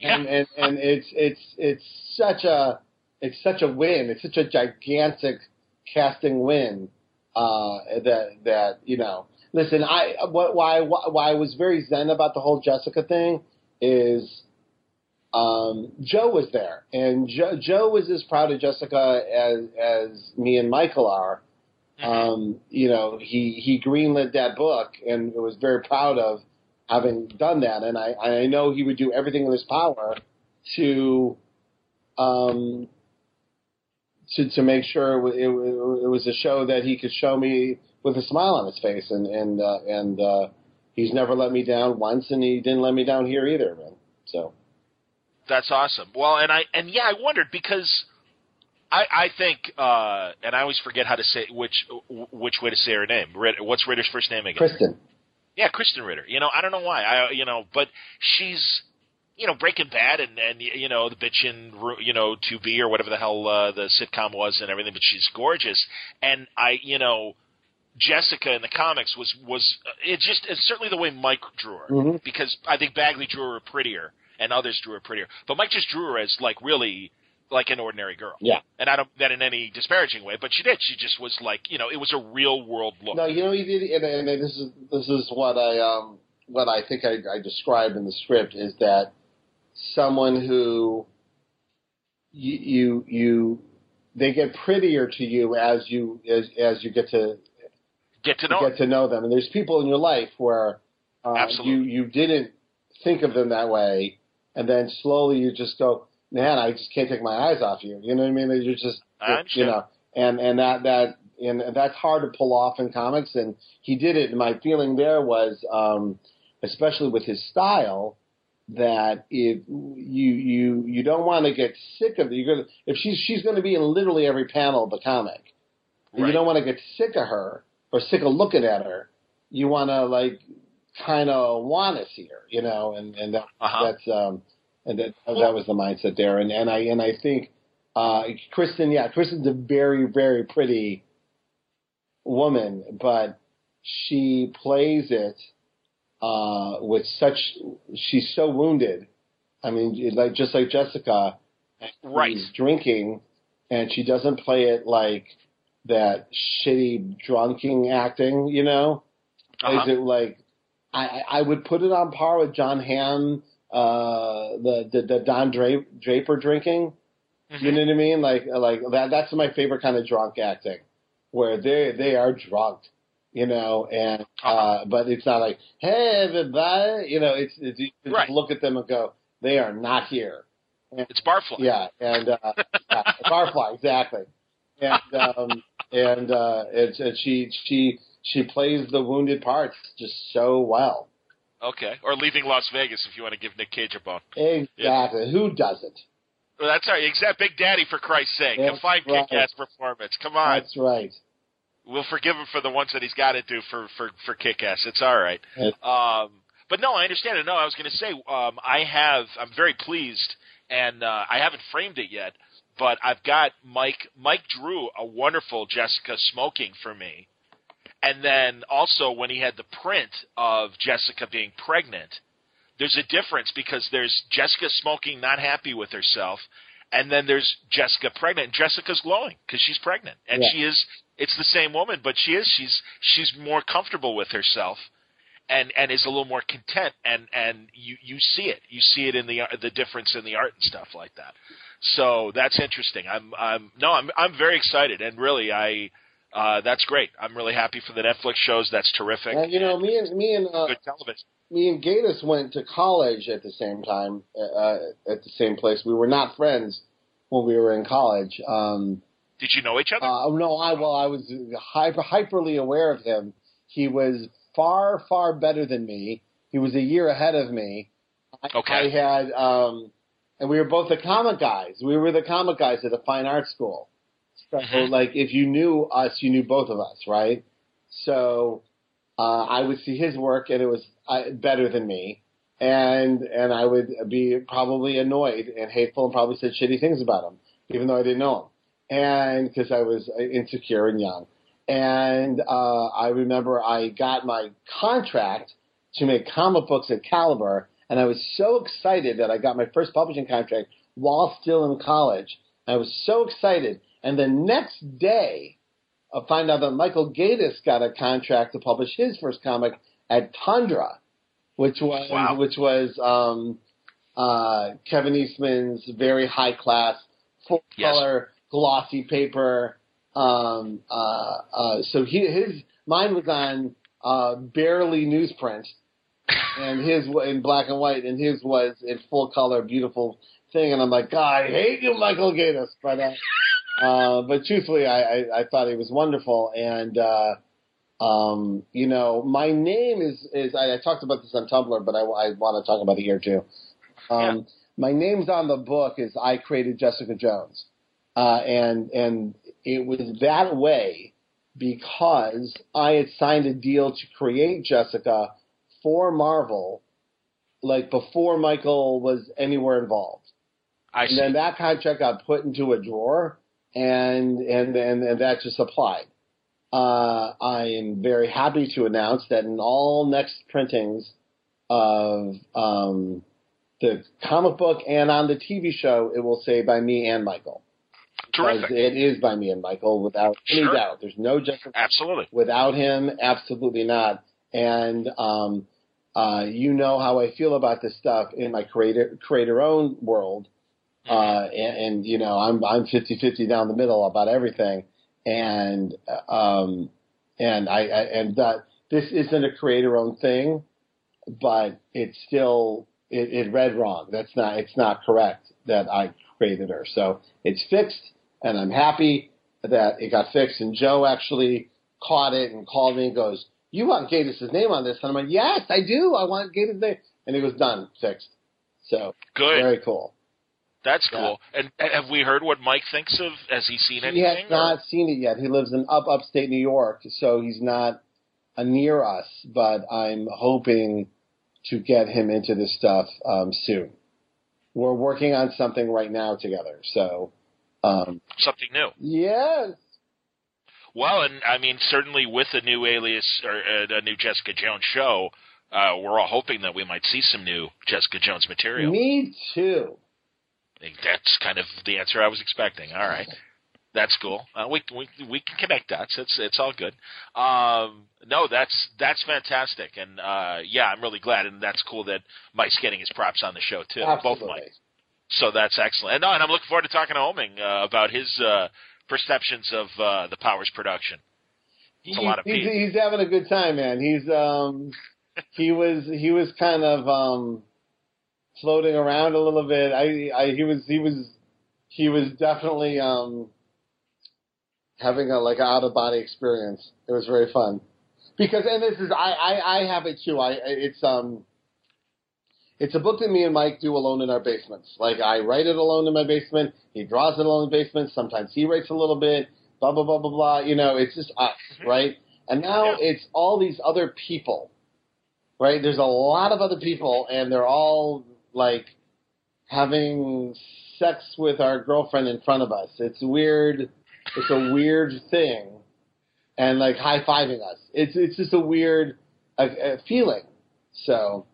Yeah. and, and and it's it's it's such a it's such a win. It's such a gigantic casting win uh, that that you know. Listen, I what why why I was very zen about the whole Jessica thing is um, Joe was there, and Joe, Joe was as proud of Jessica as as me and Michael are. Um, you know, he he greenlit that book and was very proud of having done that, and I I know he would do everything in his power to um to to make sure it, it, it was a show that he could show me with a smile on his face, and and uh, and uh, he's never let me down once, and he didn't let me down here either, man. So. That's awesome. Well, and I and yeah, I wondered because I I think uh, and I always forget how to say which which way to say her name. What's Ritter's first name again? Krysten. Yeah, Krysten Ritter. You know, I don't know why. I you know, but she's you know Breaking Bad and and you know the bitch in you know To Be or whatever the hell uh, the sitcom was and everything. But she's gorgeous, and I you know. Jessica in the comics was was uh, it just it's certainly the way Mike drew her Mhm. because I think Bagley drew her prettier and others drew her prettier, but Mike just drew her as like really like an ordinary girl. Yeah. and I don't that in any disparaging way, but she did. She just was like you know it was a real world look. No, you know he did, and, and this is this is what I um what I think I, I described in the script is that someone who you you you they get prettier to you as you as as you get to Get to know get to know them, and there's people in your life where uh, you you didn't think of them that way, and then slowly you just go, man, I just can't take my eyes off you. You know what I mean? You're just you know, and and that that and that's hard to pull off in comics, and he did it. And my feeling there was, um, especially with his style, that if you you you don't want to get sick of it, you're gonna if she's she's going to be in literally every panel of the comic, and Right. you don't want to get sick of her or sick of looking at her. You want to like kind of want to see her, you know, and and that, Uh-huh. that's um and that that was the mindset there, and and I and I think uh Krysten, yeah, Krysten's a very very pretty woman, but she plays it uh with such she's so wounded. I mean, like just like Jessica, Right. who's drinking, and she doesn't play it like that shitty drunking acting, you know? Uh-huh. Is it like I, I I would put it on par with Jon Hamm, uh, the, the the Don Dra- Draper drinking. Mhm. You know what I mean? Like like that. That's my favorite kind of drunk acting, where they they are drunk, you know, and uh, Uh-huh. but it's not like hey everybody, you know. It's, it's you just Right. look at them and go, they are not here. And, It's Barfly. Yeah, and uh, (laughs) yeah, Barfly exactly, and um, and uh, it's and she she she plays the wounded parts just so well. Okay. Or leaving Las Vegas if you want to give Nick Cage a bone. Exactly. Who doesn't? Well, that's all right. Except Big Daddy, for Christ's sake. That's a fine right. kick-ass performance. Come on. That's right. We'll forgive him for the ones that he's got to do for for for kick-ass. It's all right. Yeah. Um, but no, I understand it. No, I was going to say um, I have. I'm very pleased, and uh, I haven't framed it yet. But I've got Mike. Mike drew a wonderful Jessica smoking for me, and then also when he had the print of Jessica being pregnant, there's a difference because there's Jessica smoking, not happy with herself, and then there's Jessica pregnant. And Jessica's glowing because she's pregnant, and Yeah. she is. It's the same woman, but she is. She's she's more comfortable with herself, and and is a little more content. And and you you see it. You see it in the the difference in the art and stuff like that. So that's interesting. I'm I'm no I'm I'm very excited, and really I. Uh, that's great. I'm really happy for the Netflix shows. That's terrific. And you know, me and me and uh, Good television. me and Gaydos went to college at the same time, uh, at the same place. We were not friends when we were in college. Um, Did you know each other? uh, no, I well, I was hyper, hyperly aware of him. He was far, far better than me. He was a year ahead of me. I, Okay. I had, um, and we were both the comic guys. We were the comic guys at the fine arts school. So, Mhm. like, if you knew us, you knew both of us, right? So, uh, I would see his work, and it was uh, better than me, and and I would be probably annoyed and hateful, and probably said shitty things about him, even though I didn't know him, and because I was uh, insecure and young. And uh, I remember I got my contract to make comic books at Caliber, and I was so excited that I got my first publishing contract while still in college. I was so excited, and the next day, I find out that Michael Gaydos got a contract to publish his first comic at Tundra, which was Wow. which was um, uh, Kevin Eastman's very high class, full Yes. color, glossy paper. Um, uh, uh, so he his mine was on uh, barely newsprint, (laughs) and his in black and white, and his was in full color, beautiful thing. And I'm like, God, I hate you, Michael Gaydos, but. Uh, uh, but truthfully, I, I, I thought he was wonderful, and uh, um, you know, my name is is I, I talked about this on Tumblr, but I, I want to talk about it here too. Um, My name's on the book is I created Jessica Jones, uh, and and it was that way because I had signed a deal to create Jessica for Marvel, like before Michael was anywhere involved. I And see. then that contract got put into a drawer, and and and, and that just applied. Uh, I am very happy to announce that in all next printings of um, the comic book and on the TV show, it will say by me and Michael. Terrific. Because It is by me and Michael without any Sure. doubt. There's no justification Absolutely. without him. Absolutely not. And um, uh, you know how I feel about this stuff in my creator creator owned world. Uh, and, and you know I'm I'm 50-50 down the middle about everything. And um, and I, I and that this isn't a creator owned thing, but it's still it, it read wrong. That's not it's not correct that I created her. So it's fixed, and I'm happy that it got fixed. And Joe actually caught it and called me and goes, "You want Gaydos's name on this?" And I'm like, "Yes, I do. I want Gaydos' name." And it was done, fixed. So Good. very cool. That's Yeah. cool. And and have we heard what Mike thinks of? Has he seen He anything? has not seen it yet. He lives in up upstate New York, so he's not uh, near us. But I'm hoping to get him into this stuff um, soon. We're working on something right now together. So, um, something new? yes, Well, and I mean, certainly with a new Alias or uh, a new Jessica Jones show, uh, we're all hoping that we might see some new Jessica Jones material. me too. That's kind of the answer I was expecting. All right. That's cool. Uh, we we we can connect dots. It's it's all good. Um, no, that's that's fantastic, and uh, yeah, I'm really glad, and that's cool that Mike's getting his props on the show too. Both Absolutely. Mike. So that's excellent. And, no, and I'm looking forward to talking to Oeming uh, about his uh, perceptions of uh, the Powers production. It's a lot of he's, he's having a good time, man. He's um he was he was kind of um floating around a little bit. I I he was he was he was definitely um having a like out of body experience. It was very fun. Because and this is I, I, I have it too. I it's um it's a book that me and Mike do alone in our basements. Like I write it alone in my basement. He draws it alone in the basement. Sometimes he writes a little bit. Blah blah blah blah blah. You know, it's just us, right? And now Yeah. it's all these other people, right? There's a lot of other people, and they're all like having sex with our girlfriend in front of us. It's weird. It's a weird thing, and like high fiving us. It's it's just a weird uh, uh, feeling. So.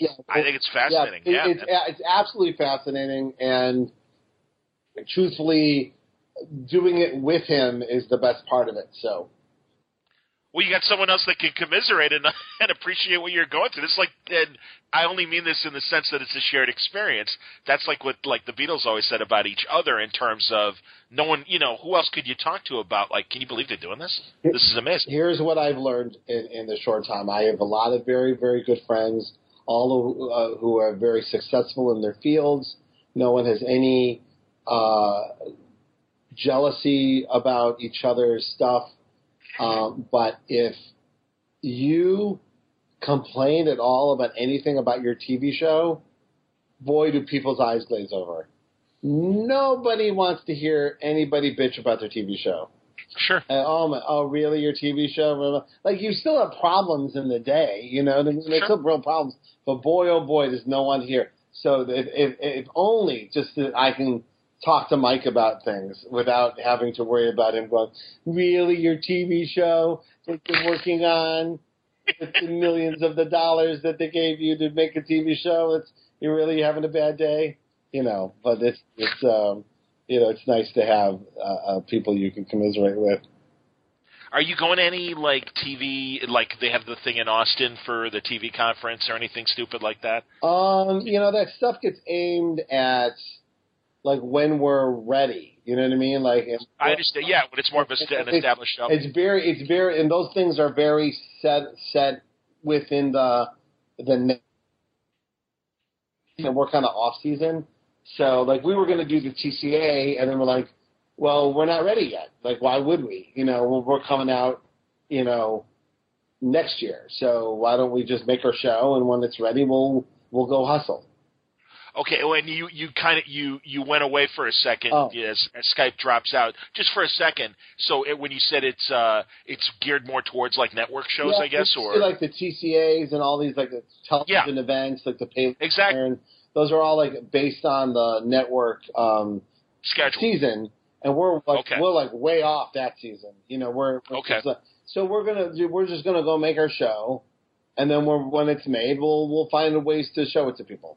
Yeah, I think it's fascinating. yeah, Yeah, it- it's, it's absolutely fascinating, and truthfully, doing it with him is the best part of it. So Well, you got someone else that can commiserate and, (laughs) and appreciate what you're going through. It's like, and I only mean this in the sense that it's a shared experience. That's like what like the Beatles always said about each other in terms of no one, you know, who else could you talk to about like, can you believe they're doing this? This is amazing. here's what I've learned in, in the short time. I have a lot of very very good friends, all who, uh, who are very successful in their fields. No one has any uh, jealousy about each other's stuff. Um, but if you complain at all about anything about your TV show, boy, do people's eyes glaze over. Nobody wants to hear anybody bitch about their TV show. Sure. Uh, oh my! Oh, really? Your TV show? Like you still have problems in the day, you know. There's Sure. still real problems, but boy, oh boy, there's no one here. So if, if, if only just that I can talk to Mike about things without having to worry about him going, really, your TV show that you're working on with the millions of the dollars that they gave you to make a TV show. It's you're really having a bad day, you know. But it's it's um, you know it's nice to have uh, uh, people you can commiserate with. Are you going to any like TV, like they have the thing in Austin for the TV conference or anything stupid like that? Um, you know, that stuff gets aimed at like when we're ready. You know what I mean? Like I understand. Yeah, but it's more of a, an established show. it's very, it's very, and those things are very set set within the the. And we're kind of off season, so like we were going to do the TCA, and then we're like, well, we're not ready yet. Like, why would we? You know, we're coming out, you know, next year. So why don't we just make our show, and when it's ready, we'll we'll go hustle. Okay, when you you kind of you you went away for a second Oh. as, as Skype drops out, just for a second. So it, when you said it's uh it's geared more towards like network shows, Yeah, I guess, or like the TCAs and all these like the television events, like the pay. exactly And those are all like based on the network um, schedule. season, and we're like Okay. we're like way off that season. You know, we're, we're Okay. just, uh, so we're gonna do, we're just gonna go make our show, and then we're, when it's made, we'll we'll find ways to show it to people.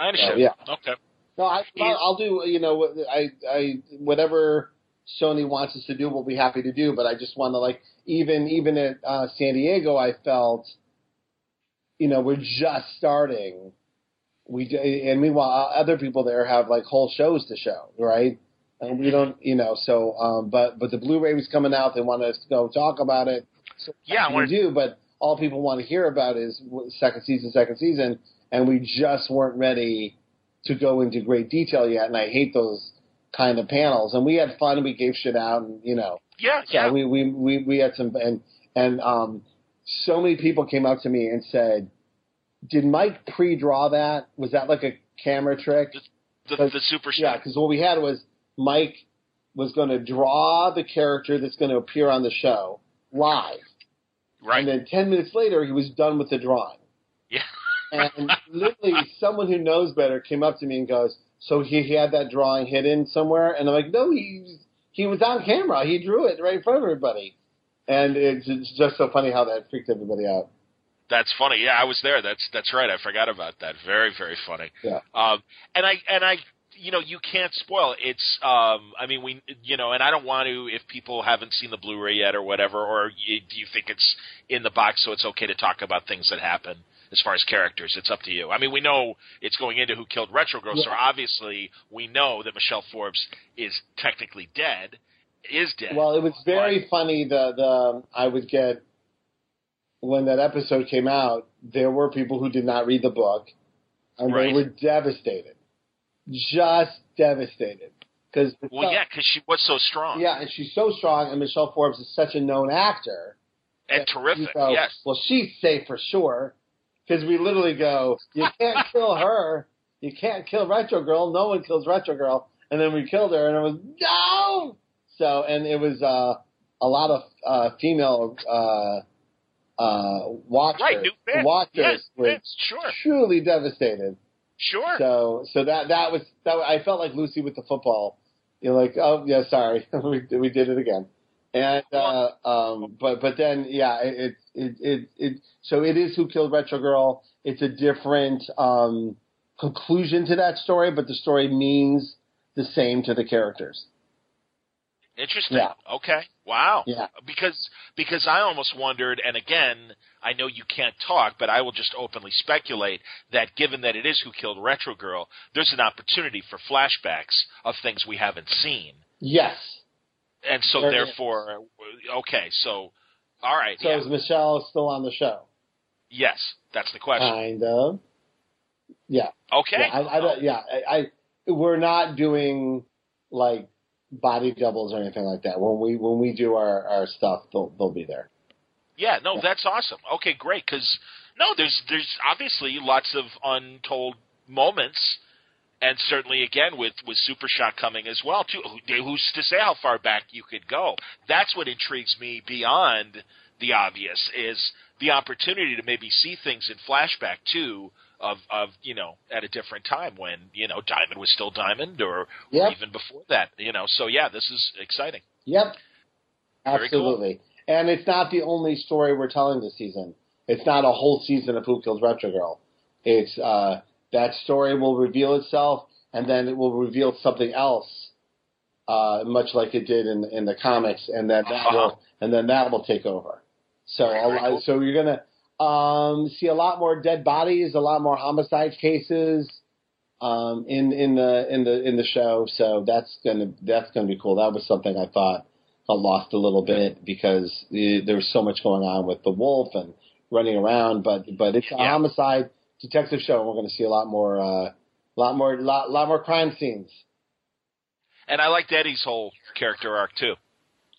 I understand. So, yeah. Okay. No, I, I'll, do. You know, I, I, whatever Sony wants us to do, we'll be happy to do. But I just want to like, even, even at uh, San Diego, I felt, you know, we're just starting. We and meanwhile, uh, other people there have like whole shows to show, right? And we don't, you know. So, um, but but the Blu-ray was coming out. They want us to go talk about it. So Yeah, we do. But all people want to hear about is second season, second season, and we just weren't ready to go into great detail yet, and I hate those kind of panels. And we had fun, and we gave shit out, and you know, Yeah, so yeah. we, we we we had some, and and um, so many people came up to me and said, "Did Mike pre-draw that? Was that like a camera trick?" the, the super Yeah, shot. because what we had was Mike was going to draw the character that's going to appear on the show live, right. and then ten minutes later he was done with the drawing. yeah. And literally, someone who knows better came up to me and goes, "So he, he had that drawing hidden somewhere?" And I'm like, "No, he he was on camera. He drew it right in front of everybody." And it's, it's just so funny how that freaked everybody out. That's funny. Yeah, I was there. That's that's right. I forgot about that. Very very funny. Yeah. Um, and I and I, you know, you can't spoil. it. It's um, I mean, we, you know, and I don't want to if people haven't seen the Blu-ray yet or whatever, or you, do you think it's in the box, so it's okay to talk about things that happen as far as characters? It's up to you. I mean, we know it's going into Who Killed Retro Girl, so obviously we know that Michelle Forbes is technically dead, is dead. Well, it was very funny. The the um, I would get when that episode came out. There were people who did not read the book, and Right. they were devastated, just devastated. Because well, yeah, because she was so strong yeah, and she's so strong, and Michelle Forbes is such a known actor. and terrific. Yes. Well, she's safe for sure. Because we literally go, you can't kill her. You can't kill Retro Girl. No one kills Retro Girl. And then we killed her, and it was no. So, and it was uh, a lot of uh, female uh, uh, watchers. Right, new fans. Watchers Yes, were fans, sure, truly devastated. sure. So, so that that was that. I felt like Lucy with the football. You're like, oh yeah, sorry, (laughs) we we did it again. And uh, um, but but then yeah, it it, it it so it is who killed Retro Girl. It's a different um, conclusion to that story, but the story means the same to the characters. Interesting. Yeah. Okay. Wow. Yeah. Because because I almost wondered, and again, I know you can't talk, but I will just openly speculate that given that it is who killed Retro Girl, there's an opportunity for flashbacks of things we haven't seen, Yes. And so There therefore, uh, okay, so all right, So yeah. is Michelle still on the show? yes, that's the question. Kind of. Yeah. okay. Yeah, I, I, don't- yeah, I, I, we're not doing like body doubles or anything like that. When we when we do our, our stuff, they'll they'll be there. Yeah, no, that's awesome. Okay, great. Because no, there's there's obviously lots of untold moments, and certainly again with with Super Shot coming as well too. Who's to say how far back you could go? That's what intrigues me beyond the obvious is the opportunity to maybe see things in flashback too. Of, of you know at a different time when you know Diamond was still Diamond or, or even before that you know so yeah this is exciting Yep, Very cool. absolutely. And it's not the only story we're telling this season. It's not a whole season of Who Killed Retro Girl. It's uh, that story will reveal itself, and then it will reveal something else, uh, much like it did in in the comics, and then that Uh-huh. will and then that will take over. So Very, a lot- so you're gonna um, see a lot more dead bodies, a lot more homicide cases um, in in the in the in the show. So that's gonna that's gonna be cool. That was something I thought I lost a little bit because uh, there was so much going on with the wolf and running around. But but it's a Yeah. homicide detective show, and we're going to see a lot more uh, lot more lot lot more crime scenes. and I liked Eddie's whole character arc too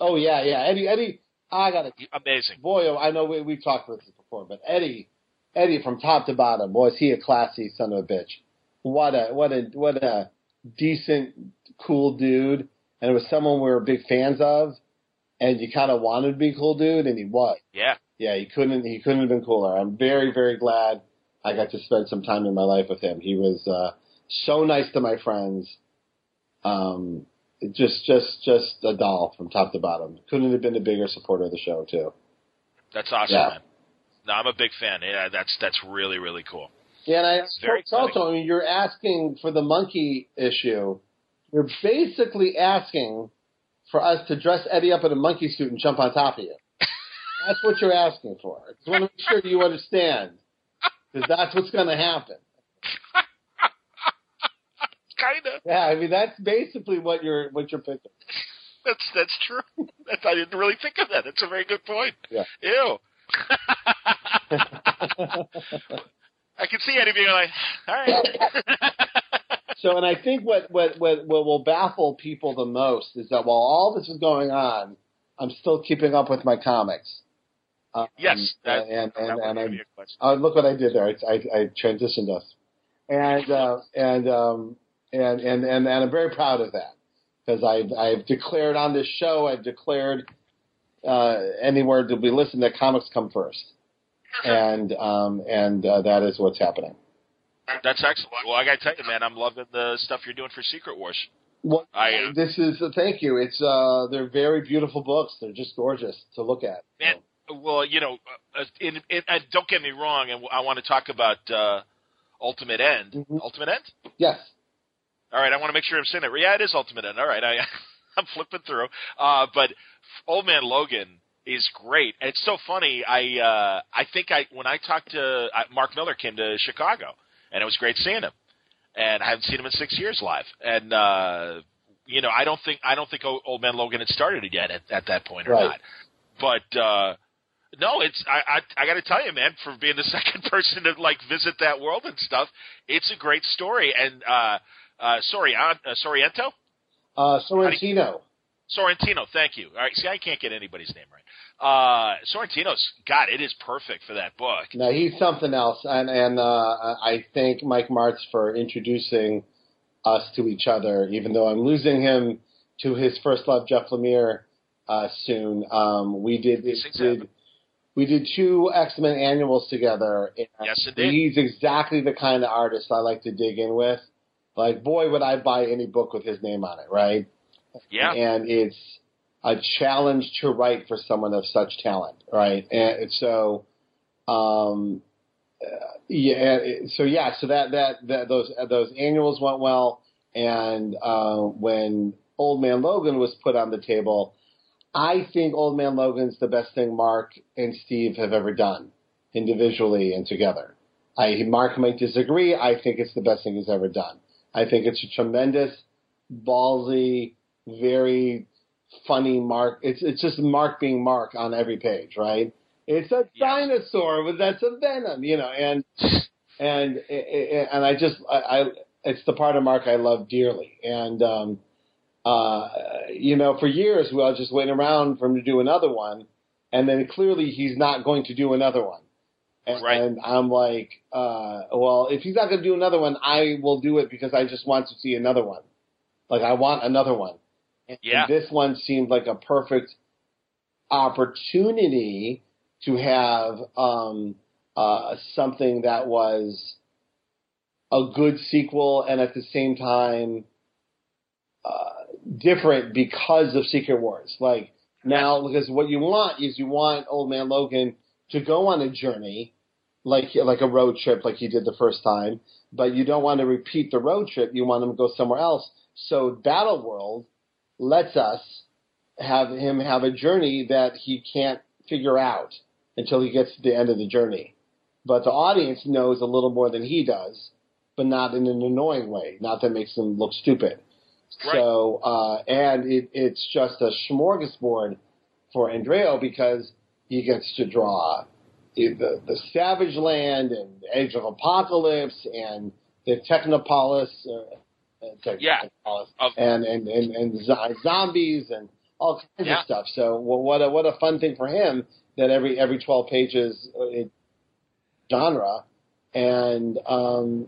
Oh yeah, yeah. Eddie Eddie, I got it. amazing boy. oh, I know we we've talked about this before, but Eddie Eddie from top to bottom, boy, is he a classy son of a bitch. what a what a what a decent, cool dude, and it was someone we were big fans of, and you kind of wanted to be a cool dude, and he was. Yeah. Yeah, he couldn't he couldn't have been cooler. I'm very very glad I got to spend some time in my life with him. He was uh, so nice to my friends. Um, just just just a doll from top to bottom. Couldn't have been a bigger supporter of the show too. That's awesome, Yeah. man. No, I'm a big fan. Yeah, that's that's really really cool. Yeah, and I very it's also, I mean, you're asking for the monkey issue. You're basically asking for us to dress Eddie up in a monkey suit and jump on top of you. (laughs) That's what you're asking for. I just want to make sure you understand, because that's what's going to happen. (laughs) Kinda. Yeah, I mean that's basically what you're what you're picking. That's that's true. That's, I didn't really think of that. That's a very good point. Yeah. Ew. (laughs) I can see Eddie being like, all right. So, and I think what, what, what, what will baffle people the most is that while all this is going on, I'm still keeping up with my comics. Um, yes. That, and, and, that and be I'm, a question. uh, look what I did there. I, I, I transitioned us. And, uh, and, um, and, and, and, and I'm very proud of that because I've, I've declared on this show, I've declared, uh, anywhere to be listened that comics come first. (laughs) And, um, and, uh, that is what's happening. That's excellent. Well, I got to tell you, man, I'm loving the stuff you're doing for Secret Wars. Well, I, uh, this is thank you. It's uh, they're very beautiful books. They're just gorgeous to look at. Man, well, you know, uh, in, in, and don't get me wrong, and I want to talk about uh, Ultimate End. Mhm. Ultimate End. Yes. All right, I want to make sure I'm saying it. Yeah, it is Ultimate End. All right, I, (laughs) I'm flipping through. Uh, but Old Man Logan is great. And it's so funny. I uh, I think I when I talked to uh, Mark Millar came to Chicago, and it was great seeing him. And I haven't seen him in six years live. And uh, you know, I don't think I don't think Old Man Logan had started yet at, at that point or Right. not. But uh, no, it's I I, I got to tell you, man, for being the (laughs) second person to like visit that world and stuff, it's a great story. And uh, uh, sorry, uh, Sorrento, Uh, Sorrentino. Sorrentino. Thank you. All right, see, I can't get anybody's name right. Uh, Sorrentino's God, it is perfect for that book. No, he's something else, and and uh, I thank Mike Marts for introducing us to each other. Even though I'm losing him to his first love, Jeff Lemire, uh, soon. Um, we did did. We did two X Men annuals together. And Yes, indeed. He's exactly the kind of artist I like to dig in with. Like, boy, would I buy any book with his name on it, right? Yeah, and it's a challenge to write for someone of such talent, right? And so, um, yeah, so yeah, so that that that those those annuals went well, and uh, when Old Man Logan was put on the table, I think Old Man Logan's the best thing Mark and Steve have ever done, individually and together. I Mark might disagree. I think it's the best thing he's ever done. I think it's a tremendous, ballsy, very funny Mark. It's it's just Mark being Mark on every page, right? It's a dinosaur with that's a venom, you know, and and and I just I, I it's the part of Mark I love dearly, and um, uh, you know, for years we were just waiting around for him to do another one, and then clearly he's not going to do another one. And, Right. and I'm like, uh, well, if he's not going to do another one, I will do it because I just want to see another one. Like I want another one. And Yeah. this one seemed like a perfect opportunity to have um, uh, something that was a good sequel and at the same time uh, different because of Secret Wars. Like now, because what you want is you want Old Man Logan to go on a journey, like like a road trip, like he did the first time. But you don't want to repeat the road trip. You want him to go somewhere else. So Battle World lets us have him have a journey that he can't figure out until he gets to the end of the journey. But the audience knows a little more than he does, but not in an annoying way. Not that makes him look stupid. Right. So, uh, and it, it's just a smorgasbord for Andrea because he gets to draw the, the Savage Land and Age of Apocalypse and the Technopolis, uh, Yeah. Of- and, and, and, and zo- zombies and all kinds Yeah. of stuff. So well, what a, what a fun thing for him that every, every 12 pages uh, it, genre. And, um,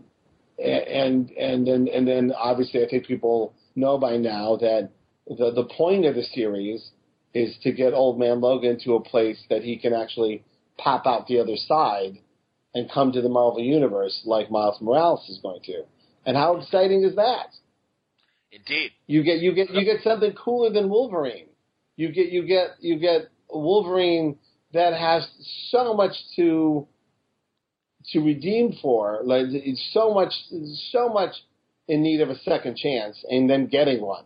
and and then and then obviously I think people know by now that the the point of the series is to get Old Man Logan to a place that he can actually pop out the other side and come to the Marvel universe like Miles Morales is going to. And how exciting is that? Indeed. You get you get you get something cooler than Wolverine. You get you get you get Wolverine that has so much to to redeem for. Like it's so much so much in need of a second chance and then getting one.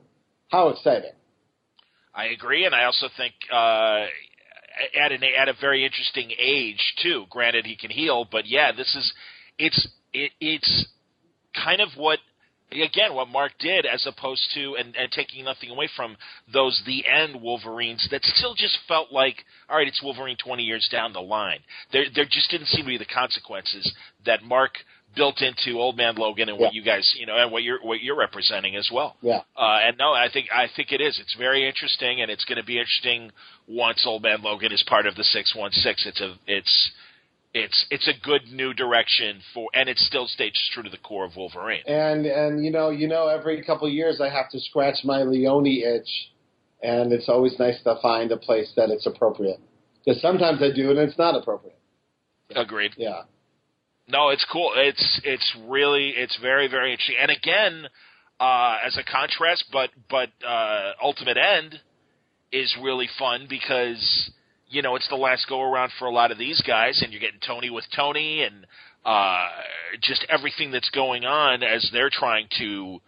How exciting. I agree, and I also think uh, at an at a very interesting age too. Granted, he can heal, but yeah, this is it's it, it's kind of what again what Mark did as opposed to and, and taking nothing away from those the end Wolverines that still just felt like all right it's Wolverine 20 years down the line there there just didn't seem to be the consequences that Mark built into Old Man Logan and what Yeah. you guys you know and what you're what you're representing as well Yeah. uh, and no I think I think it is it's very interesting and it's going to be interesting once Old Man Logan is part of the 616 it's a it's it's it's a good new direction for and it still stays true to the core of Wolverine And and you know you know every couple of years I have to scratch my Leone itch, and it's always nice to find a place that it's appropriate. Because sometimes I do and it's not appropriate. agreed Yeah. No, it's cool. It's it's really it's very very interesting. And again, uh, as a contrast, but but uh, Ultimate End is really fun because you know it's the last go around for a lot of these guys, and you're getting Tony with Tony, and uh, just everything that's going on as they're trying to.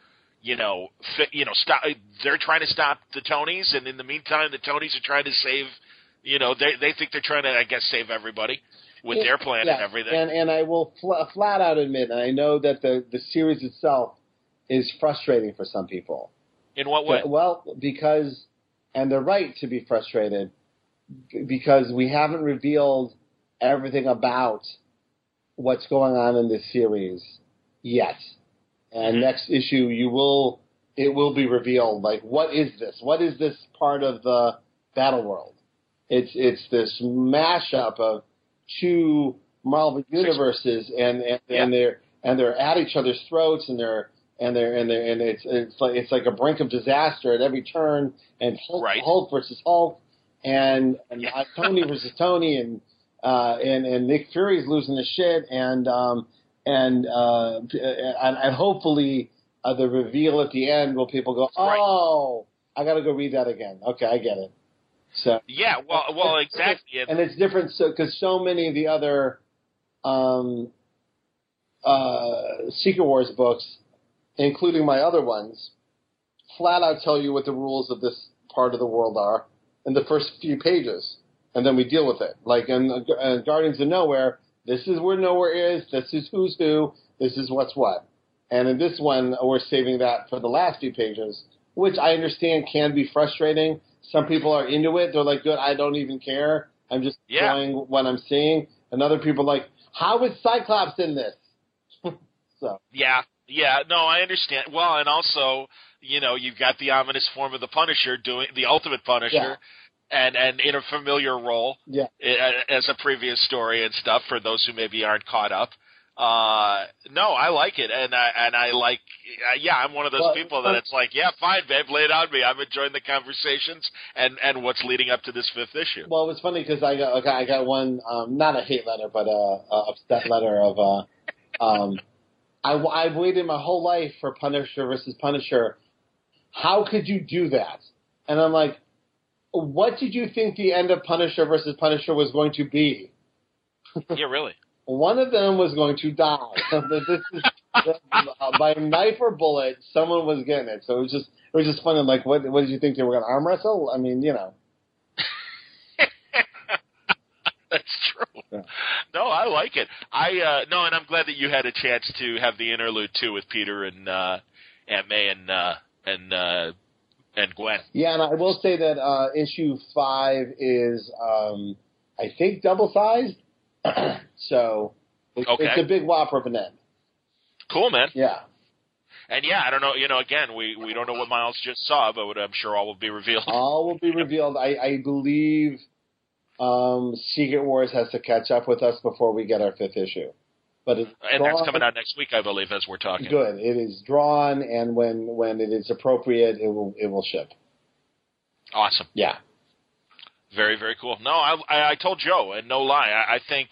You know, fi- you know, stop. They're trying to stop the Tonys, and in the meantime, the Tonys are trying to save. You know, they they think they're trying to, I guess, save everybody with their plan Yeah, and everything. And and I will fl- flat out admit, and I know that the the series itself is frustrating for some people. In what way? But- well, because and they're right to be frustrated because we haven't revealed everything about what's going on in this series yet. And Mhm. next issue, you will it will be revealed. Like, what is this? What is this part of the battle world? It's it's this mashup of two Marvel universes, and and, and they're and they're at each other's throats, and they're and they're and they're and it's it's like it's like a brink of disaster at every turn, and Hulk, Right. Hulk versus Hulk, and and Yeah. Tony versus Tony, and uh, and and Nick Fury's losing the shit, and um and uh and, and hopefully uh, the reveal at the end will people go, Right. oh, I got to go read that again. Okay, I get it. So Yeah, well, well, exactly. And, it's different so because so many of the other um, uh, Secret Wars books, including my other ones, flat out tell you what the rules of this part of the world are in the first few pages, and then we deal with it. Like in uh, Guardians of Knowhere, this is where Knowhere is. This is who's who. This is what's what. And in this one, we're saving that for the last few pages, which I understand can be frustrating. Some people are into it. They're like, good, I don't even care. I'm just Yeah. enjoying what I'm seeing. And other people are like, how is Cyclops in this? (laughs) so, yeah, yeah, no, I understand. Well, and also, you know, you've got the ominous form of the Punisher doing the Ultimate Punisher, Yeah. and and in a familiar role yeah. as a previous story and stuff for those who maybe aren't caught up. Uh, no, I like it, and I and I like, uh, yeah, I'm one of those Well, people that well- it's like, yeah, fine, babe, lay it on me. I'm enjoying the conversations and and what's leading up to this fifth issue. Well, it was funny because I got okay, I got one um, not a hate letter, but a, a upset letter of uh, um, I, I've waited my whole life for Punisher versus Punisher. How could you do that? And I'm like, what did you think the end of Punisher versus Punisher was going to be? yeah, really. One of them was going to die. (laughs) this is uh, by knife or bullet. Someone was getting it. So it was just it was just funny. Like, what what did you think they were going to arm wrestle? I mean, you know. (laughs) That's true. Yeah. No, I like it. I uh no, and I'm glad that you had a chance to have the interlude too with Peter and uh Aunt May and uh and uh and Gwen. Yeah, and I will say that uh, issue five is, um, I think, double sized. (clears throat) so it's, Okay. it's a big whopper of an end. Cool, man. Yeah. And yeah, I don't know. You know, again, we we don't know what Miles just saw, but I'm sure all will be revealed. (laughs) All will be revealed. I, I believe um, Secret Wars has to catch up with us before we get our fifth issue. but it's and drawn, that's coming out next week, I believe, as we're talking. Good. It is drawn, and when when it is appropriate, it will it will ship. Awesome. Yeah. Very very cool. No, I I, I told Joe, and no lie, I, I think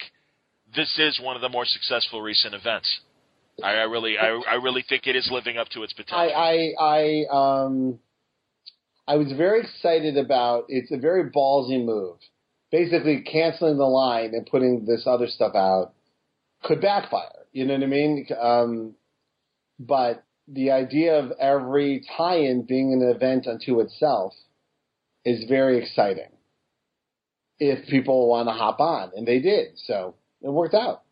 this is one of the more successful recent events. I, I really I, really think it is living up to its potential. I I I um I was very excited about. It's a very ballsy move. Basically, canceling the line and putting this other stuff out could backfire. You know what I mean? Um, but the idea of every tie-in being an event unto itself is very exciting. If people want to hop on, and they did, so it worked out.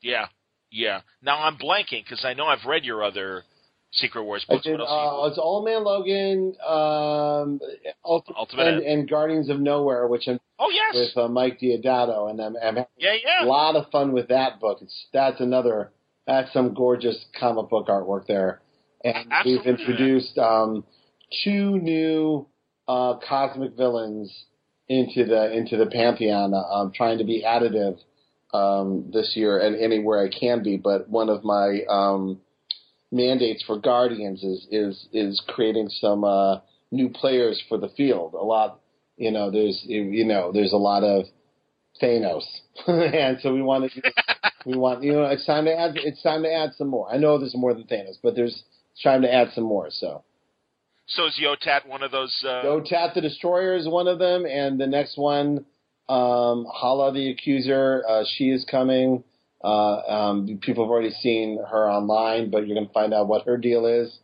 Yeah, yeah. Now I'm blanking because I know I've read your other Secret Wars I did. What else? Uh, it's All Man Logan, um, Ultimate, Ultimate and, and Guardians of Knowhere, which I'm oh yes. with uh, Mike Deodato, and I'm, I'm having yeah, a lot of fun with that book. It's that's another that's some gorgeous comic book artwork there, and we've introduced um, two new uh, cosmic villains into the into the pantheon. I'm trying to be additive um, this year and anywhere I can be, but one of my um, mandates for Guardians is is is creating some uh, new players for the field. A lot, you know, there's you know, there's a lot of Thanos, (laughs) and so we want to we want you know it's time to add it's time to add some more. I know there's more than Thanos, but there's it's time to add some more. So So is Yotat one of those? Uh, Yotat the Destroyer is one of them, and the next one, um, Hala the Accuser, uh, she is coming. Uh, um, people have already seen her online, but you're going to find out what her deal is,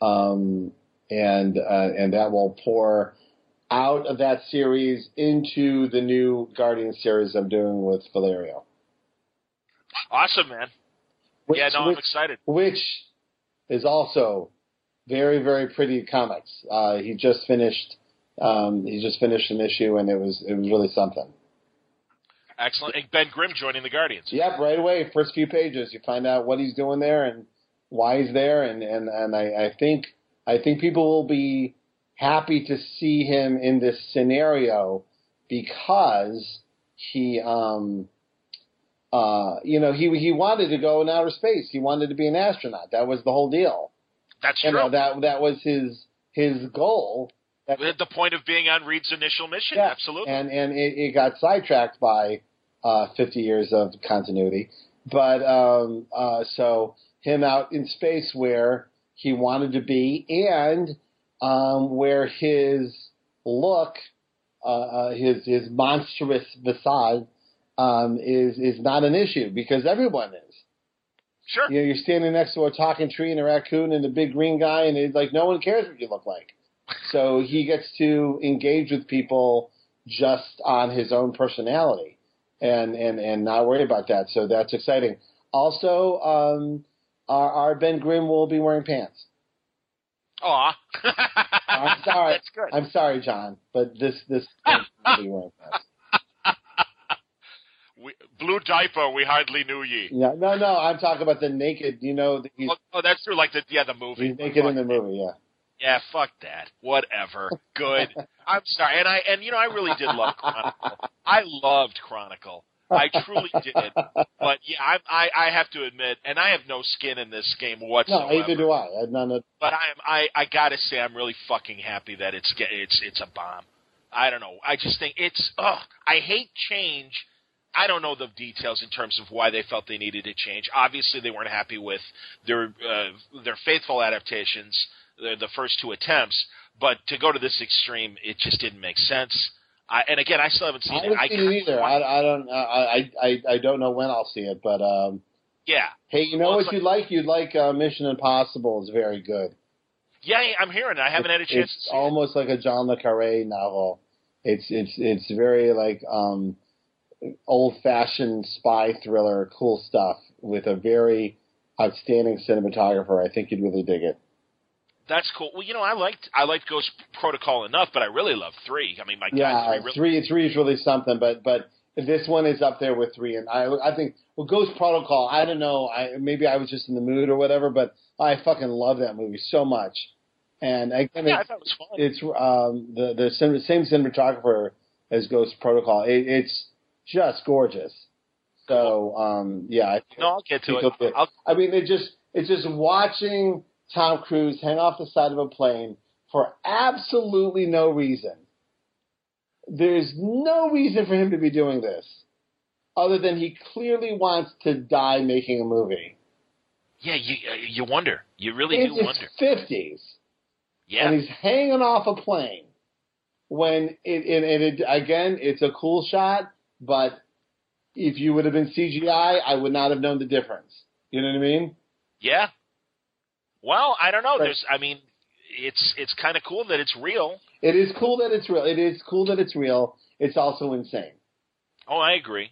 um, and uh, and that will pour out of that series into the new Guardian series I'm doing with Valerio. Awesome, man. Which, yeah, no, I'm excited. which is also very very pretty comics. Uh, he just finished um, he just finished an issue and it was it was really something. Excellent. And Ben Grimm joining the Guardians. Yep, right away, first few pages, you find out what he's doing there and why he's there, and and and I, I think I think people will be happy to see him in this scenario because he um uh you know he he wanted to go in outer space. He wanted to be an astronaut. That was the whole deal. That's true. know that that was his his goal. That, At the point of being on Reed's initial mission. Yeah, Absolutely. and and it, it got sidetracked by uh, 50 years of continuity. But um, uh, so him out in space where he wanted to be, and um, where his look, uh, uh, his his monstrous facade, um, is is not an issue because everyone is. Sure. You know, you're standing next to a talking tree and a raccoon and a big green guy, and it's like no one cares what you look like. So he gets to engage with people just on his own personality, and and and not worry about that. So that's exciting. Also, um, our, our Ben Grimm will be wearing pants. Aw. I'm sorry. (laughs) That's good. I'm sorry, John, but this this (laughs) will be wearing pants. We, blue diaper, we hardly knew ye. Yeah, no, no, I'm talking about the naked. You know, he's, Oh, oh, that's true. Like the yeah, the movie. he's naked in the movie. Yeah. Yeah, fuck that. Whatever. Good. (laughs) I'm sorry, and I and you know I really did love Chronicle. I loved Chronicle. I truly did. But yeah, I, I I have to admit, and I have no skin in this game whatsoever. No, either do I. I none of, But I am I I gotta say I'm really fucking happy that it's get- it's it's a bomb. I don't know. I just think it's ugh. I hate change. I don't know the details in terms of why they felt they needed to change. Obviously, they weren't happy with their uh, their faithful adaptations, the, the first two attempts. But to go to this extreme, it just didn't make sense. I, and again, I still haven't seen I haven't it. seen it either. I, I don't. I, I I don't know when I'll see it, but um, yeah, hey, you know Well, what it's you'd like? You'd like uh, Mission Impossible is very good. yeah, I'm hearing. it. I haven't had a chance It's to see it. almost like a John le Carre novel. It's it's it's very like um, old fashioned spy thriller, cool stuff with a very outstanding cinematographer. I think you'd really dig it. That's cool. Well, you know, I liked I liked Ghost Protocol enough, but I really love three. I mean, my Yeah, God, three really three three is really something, but but this one is up there with three, and I I think well, Ghost Protocol. I don't know, I maybe I was just in the mood or whatever, but I fucking love that movie so much. And again, Yeah, I it's, thought it was fun. it's um the the same cinematographer as Ghost Protocol. It, it's just gorgeous. So um, yeah, I think No, I'll get to it. get- I mean, it just it's just watching Tom Cruise hang off the side of a plane for absolutely no reason. There's no reason for him to be doing this, other than he clearly wants to die making a movie. yeah, you uh, you wonder. You really In do his wonder. fifties, Yeah. and he's hanging off a plane. When it, and, and it again, it's a cool shot, but if you would have been CGI, I would not have known the difference. You know what I mean? Yeah. Well, I don't know. Right. There's, I mean, it's it's kind of cool that it's real. It is cool that it's real. It is cool that it's real. It's also insane. Oh, I agree.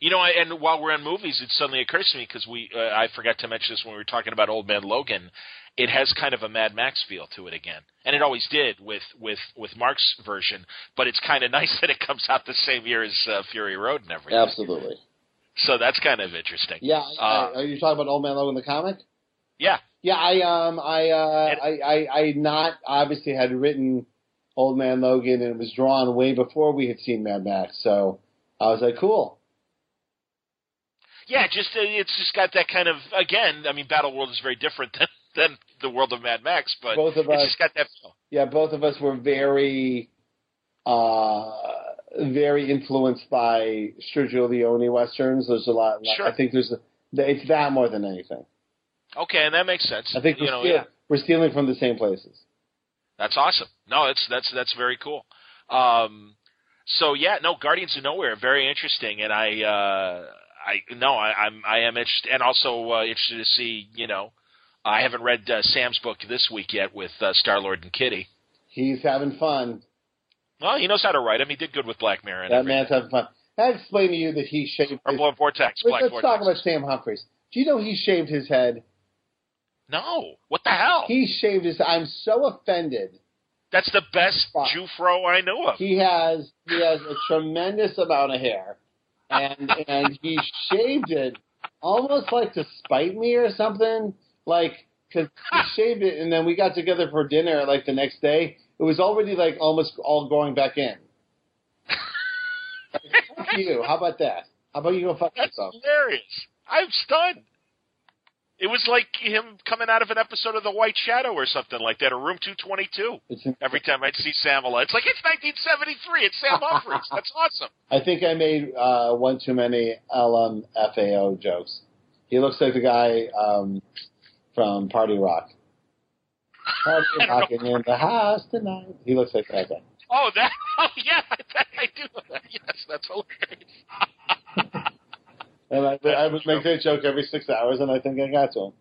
You know, I, and while we're on movies, it suddenly occurs to me because we uh, I forgot to mention this when we were talking about Old Man Logan. It has kind of a Mad Max feel to it again, and it always did with with with Mark's version. But it's kind of nice (laughs) that it comes out the same year as uh, Fury Road and everything. Absolutely. So that's kind of interesting. Yeah. Uh, are you talking about Old Man Logan the comic? Yeah. Yeah. I um I uh And- I, I I not obviously had written Old Man Logan and it was drawn way before we had seen Mad Max. So I was like, cool. Yeah, just uh, it's just got that kind of again. I mean, Battle World is very different (laughs) than than the world of Mad Max, but Both of us- just got that feel. Yeah, both of us were very uh very influenced by Sergio Leone westerns. There's a lot. Sure. I think there's a, it's that more than anything. Okay, and that makes sense. I think you we're, know, steal- yeah. we're stealing from the same places. That's awesome. No, that's that's that's very cool. Um, so yeah, no, Guardians of Knowhere, very interesting, and I, uh, I no, I, I'm I am interested, and also uh, interested to see. You know, I haven't read uh, Sam's book this week yet with uh, Star Lord and Kitty. He's having fun. Well, he knows how to write him. He did good with Black Mirror. And That everything. man's having fun. I explain to you that he shaved. or His, Blood Vortex. Black let's Vortex. talk about Sam Humphries. Do you know he shaved his head? No, what the hell? He shaved his. I'm so offended. That's the best. Jufro I know of. He has he has a tremendous amount of hair, and and he (laughs) shaved it almost like to spite me or something. Like because (laughs) he shaved it, and then we got together for dinner like the next day. It was already like almost all going back in. fuck (laughs) you. How about that? How about you go fuck That's yourself? hilarious. I'm stunned. It was like him coming out of an episode of The White Shadow or something like that, or Room 222. Every time I'd see Samala, it's like it's 1973. It's Sam (laughs) Humphries. That's awesome. I think I made uh, one too many LMFAO jokes. He looks like the guy um, from Party Rock. Party (laughs) I rocking in the house tonight. He looks like that guy. Oh, that. (laughs) Oh, yeah. That, I do that. Yes, that's hilarious. And I, I would make that joke every six hours, and I think I got to him.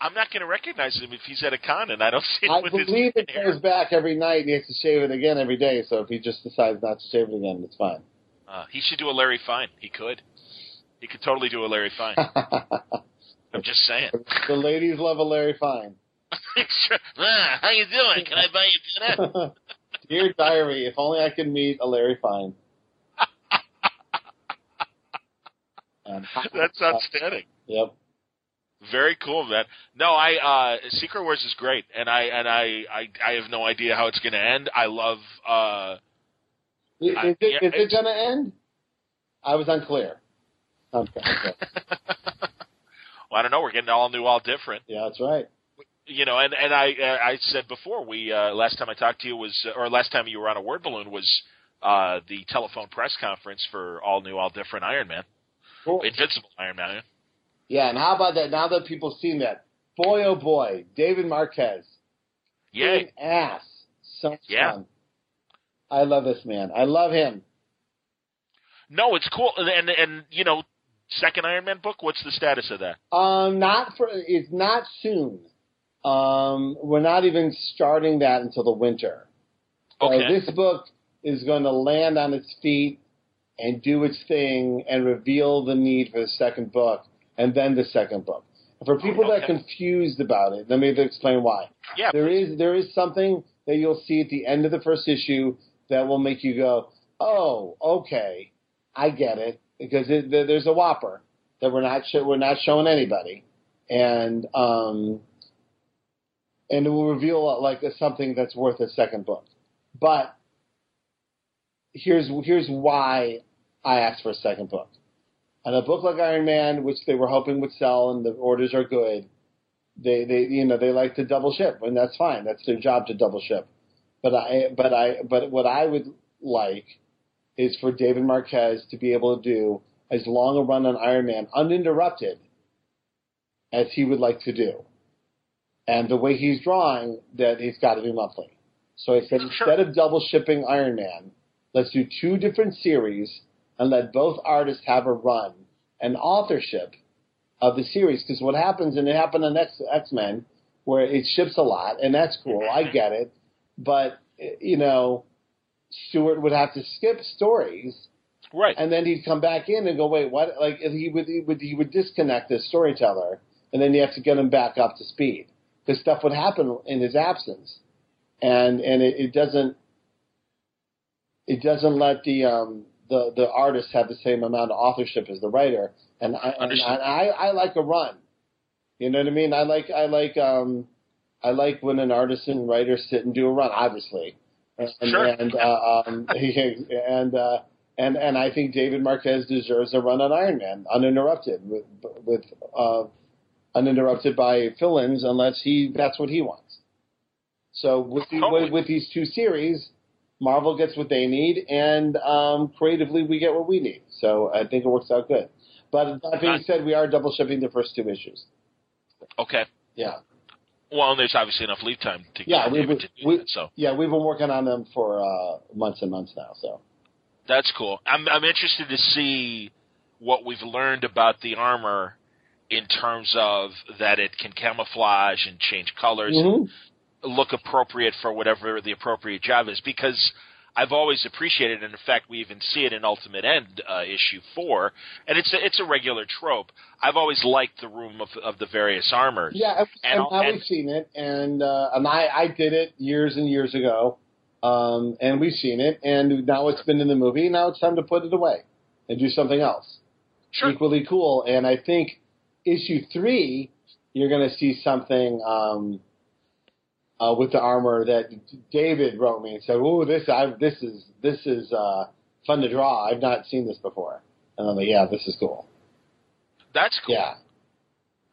I'm not going to recognize him if he's at a con and I don't (laughs) see him I with his believe it hair. goes back every night, and he has to shave it again every day. So if he just decides not to shave it again, it's fine. Uh, he should do a Larry Fine. He could. He could totally do a Larry Fine. I'm just saying. the ladies love a Larry Fine. Sure. (laughs) Ah, how you doing? Can I buy you dinner? (laughs) Dear diary, if only I could meet a Larry Fine. (laughs) That's outstanding. Yep. Very cool, man. No, I uh Secret Wars is great, and I and I I, I have no idea how it's going to end. I love. uh Is, I- is it, yeah, is it going to end? I was unclear. Okay. Well, I don't know. We're getting all new, all different. Yeah, that's right. You know, and and I uh, I said before we uh last time I talked to you was or last time you were on a word balloon was uh the telephone press conference for all new, all different Iron Man, Cool. Invincible Iron Man. Yeah, and how about that? Now that people have seen that, boy oh boy, David Marquez, yeah, ass, so Yeah. fun. I love this man. I love him. No, it's cool, and, and you know, second Iron Man book. What's the status of that? Um, not for it's not soon. Um, we're not even starting that until the winter. So Okay. this book is going to land on its feet and do its thing and reveal the need for the second book and then the second book. For people that are confused about it, let me explain why. Yeah, There is there is something that you'll see at the end of the first issue that will make you go, "Oh, okay, I get it," because it, there's a whopper that we're not we're not showing anybody, and um, and it will reveal uh, like something that's worth a second book. But here's here's why I asked for a second book. And a book like Iron Man, which they were hoping would sell and the orders are good, they, they you know they like to double ship, and that's fine. That's their job to double ship. But I but I but what I would like is for David Marquez to be able to do as long a run on Iron Man uninterrupted as he would like to do. And the way he's drawing, that he's got to be monthly. So I said, Sure. instead of double shipping Iron Man, let's do two different series and let both artists have a run and authorship of the series. Because what happens, and it happened on X X Men, where it ships a lot, and that's cool. I (laughs) get it, but you know, Stuart would have to skip stories. Right. and then he'd come back in and go, wait, what? Like he would he would he would disconnect the storyteller, and then you have to get him back up to speed. Because stuff would happen in his absence, and and it, it doesn't it doesn't let the um the the artist have the same amount of authorship as the writer, and I and I, I like a run, you know what I mean? I like I like um I like when an artist and writer sit and do a run, obviously, and Sure. and uh, um (laughs) and uh and and I think David Marquez deserves a run on Iron Man, uninterrupted with with uh, uninterrupted by fill-ins, unless he that's what he wants. So with the, Totally. with, with these two series, Marvel gets what they need, and um, creatively we get what we need. So I think it works out good. But that being said, we are double shipping the first two issues. Okay. Yeah, Well, and there's obviously enough lead time to yeah, get we, David we, to do we that. So yeah we've been working on them for uh, months and months now. So that's cool. I'm I'm interested to see what we've learned about the armor in terms of that it can camouflage and change colors Mhm. and look appropriate for whatever the appropriate job is because I've always appreciated, and in fact, we even see it in Ultimate End uh, issue four, and it's a, it's a regular trope. I've always liked the room of, of the various armors. Yeah, and, And- and now and- we've seen it, and uh, and I I did it years and years ago, um, and we've seen it, and now it's been in the movie. Now it's time to put it away and do something else Sure. equally cool. And I think issue three, you're going to see something um, uh, with the armor that David wrote me and said, "Oh, this I this is this is uh, fun to draw. I've not seen this before." And I'm like, "Yeah, this is cool." That's cool. Yeah.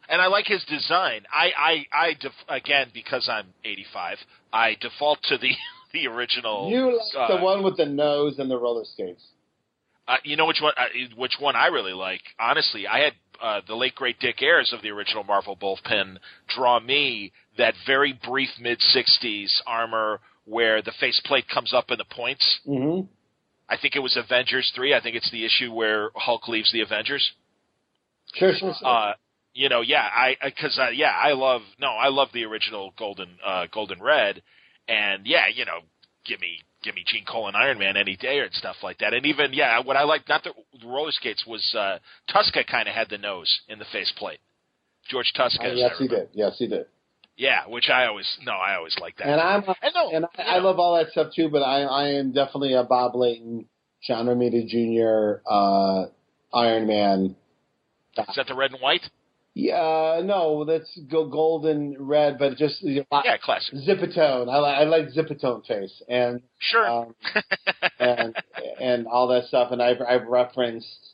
and I like his design. I, I, I def- again because I'm 85, I default to the (laughs) the original. You like uh, the one with the nose and the roller skates. Uh, you know which one? Uh, which one I really like? Honestly, I had uh, the late great Dick Ayers of the original Marvel Bullpen draw me that very brief mid '60s armor where the faceplate comes up in the points. Mm-hmm. I think it was Avengers three. I think it's the issue where Hulk leaves the Avengers. Sure, sure, sure. Uh, you know, yeah, I because uh, yeah, I love no, I love the original Golden uh, Golden Red, and yeah, you know, give me give me Gene Colan and Iron Man any day and stuff like that, and even yeah, what I liked not the, the roller skates was uh, Tuska kind of had the nose in the faceplate. George Tuska, Uh, yes, he did. Yes, he did. Yeah, which I always no, I always like that. And I'm and no, and I, I love all that stuff too. But I I am definitely a Bob Layton, John Romita Jr. Uh, Iron Man. is that the red and white? Yeah, no, that's go golden red, but just you know, Yeah, classic. Zipatone. I like I like Zipatone face and Sure. um, (laughs) and and all that stuff. And I've I've referenced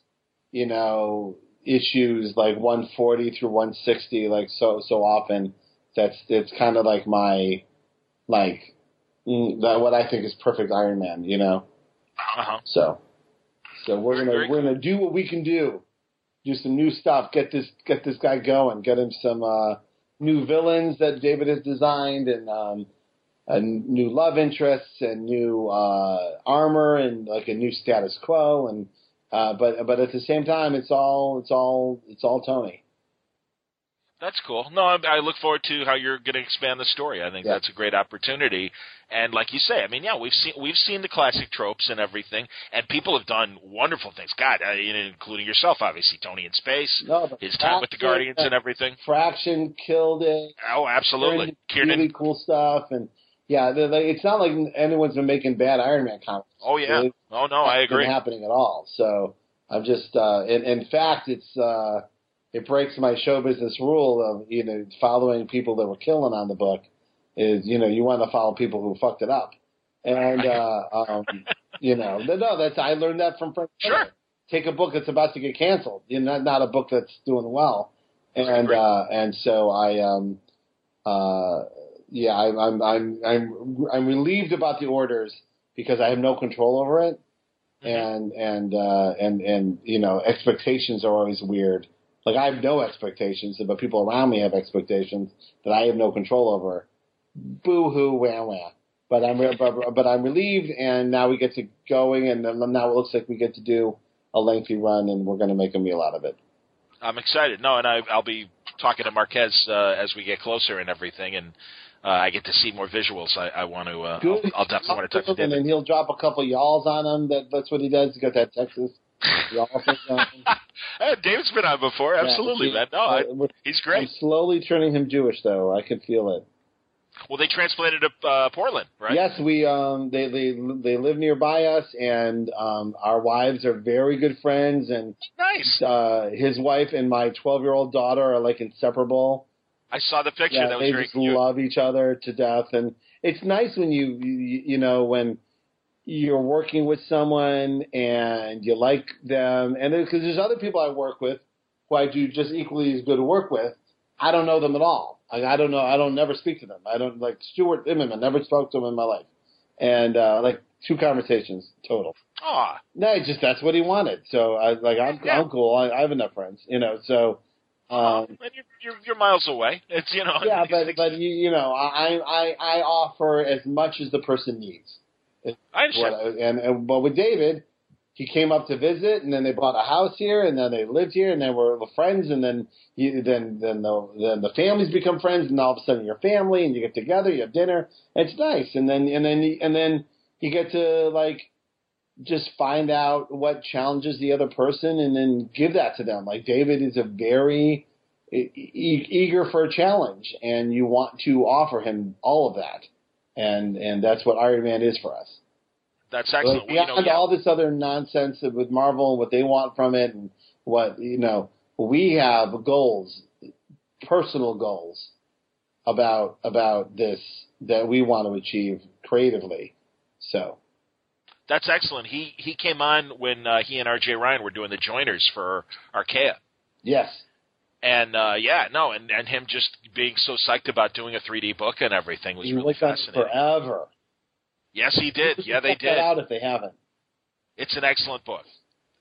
you know issues like 140 through 160 like so so often. That's it's kind of like my like mm, that what I think is perfect Iron Man. You know, uh-huh. so so we're gonna Very we're gonna do what we can do. Do some new stuff. Get this get this guy going. Get him some uh, new villains that David has designed, and um, and new love interests, and new uh, armor, and like a new status quo. And uh, but but at the same time, it's all it's all it's all Tony. That's cool. No, I, I look forward to how you're going to expand the story. I think Yeah. that's a great opportunity. And like you say, I mean, yeah, we've seen we've seen the classic tropes and everything, and people have done wonderful things. God, uh, you including yourself, obviously, Tony in space, No, his time with the Guardians and everything. Fraction killed it. Oh, absolutely, Kieron. really cool stuff, and yeah, like, it's not like anyone's been making bad Iron Man comics. Oh yeah. Oh no, I agree. happening at all. So I'm just, uh, in, in fact, it's uh, it breaks my show business rule of you know following people that were killing on the book. Is you know you want to follow people who fucked it up, and uh, um, you know no, that's I learned that from Frank. Sure. take a book that's about to get canceled, you know, not, not a book that's doing well, and uh, and so I um uh yeah I, I'm I'm I'm I'm relieved about the orders because I have no control over it, Mm-hmm. and and uh, and and you know expectations are always weird. Like I have no expectations, but people around me have expectations that I have no control over. Boo hoo, wah wah. But I'm re- but, but I'm relieved, and now we get to going, and now it looks like we get to do a lengthy run, and we're going to make a meal out of it. I'm excited. No, and I, I'll be talking to Marquez uh, as we get closer and everything, and uh, I get to see more visuals. I, I want to. Uh, I'll, I'll definitely want to talk to and then he'll drop a couple y'alls on him. That that's what he does. He got that Texas y'all thing on. Hey, (laughs) David's been on before. Absolutely, Yeah, man. No, I, uh, he's I'm slowly turning him Jewish, though. I can feel it. Well, they transplanted to uh, Portland, right? Yes, we um they they they live nearby us, and um our wives are very good friends, and Nice. uh his wife and my twelve year old daughter are like inseparable. I saw the picture. Yeah, that was they very just cute. love each other to death, and it's nice when you you, you know when you're working with someone and you like them, and because there's other people I work with who I do just equally as good work with. I don't know them at all. Like, I don't know. I don't never speak to them. I don't like Stuart Immonen. Never spoke to him in my life, and uh, like two conversations total. Aw, No, just that's what he wanted. So I like I'm Yeah. I'm cool. I, I have enough friends, you know. So um, and you're, you're you're miles away. It's you know. yeah, (laughs) but but you, you know, I I I offer as much as the person needs. I understand. What, and, and but with David, he came up to visit, and then they bought a house here, and then they lived here, and then we're friends, and then you, then then the then the families become friends, and all of a sudden you're family, and you get together, you have dinner, it's nice, and then and then and then you get to like just find out what challenges the other person, and then give that to them. Like David is a very e- eager for a challenge, and you want to offer him all of that, and and that's what Iron Man is for us. That's excellent. Like, Well, you beyond know, yeah. all this other nonsense with Marvel and what they want from it, and what you know, we have goals, personal goals about about this that we want to achieve creatively. So That's excellent. He he came on when uh, he and R.J. Ryan were doing the Joyners for Archaia. yes, And uh, yeah, no, and, and him just being so psyched about doing a 3D book and everything was we really worked on it fascinating. forever. Yes, he did. Yeah, they did. out if they haven't. It's an excellent book.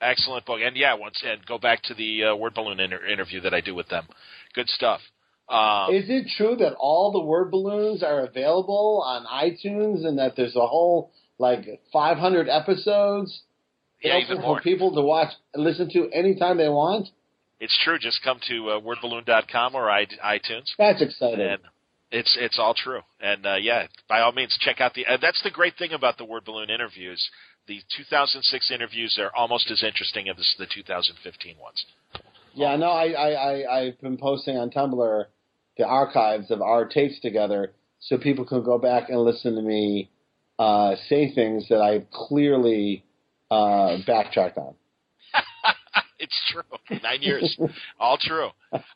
Excellent book. And yeah, once and go back to the uh, word balloon inter- interview that I do with them. Good stuff. Um, Is it true that all the word balloons are available on iTunes and that there's a whole like 500 episodes yeah, even more. for people to watch and listen to anytime they want? It's true. Just come to uh, wordballoon.com or I- iTunes. That's exciting. and it's it's all true. And uh, yeah, by all means, check out the. Uh, that's the great thing about the word balloon interviews. The 2006 interviews are almost as interesting as the 2015 ones. Yeah, no, I, I, I, I've been posting on Tumblr the archives of our tapes together so people can go back and listen to me uh, say things that I've clearly uh, backtracked on. It's true. (laughs) Nine years, all true.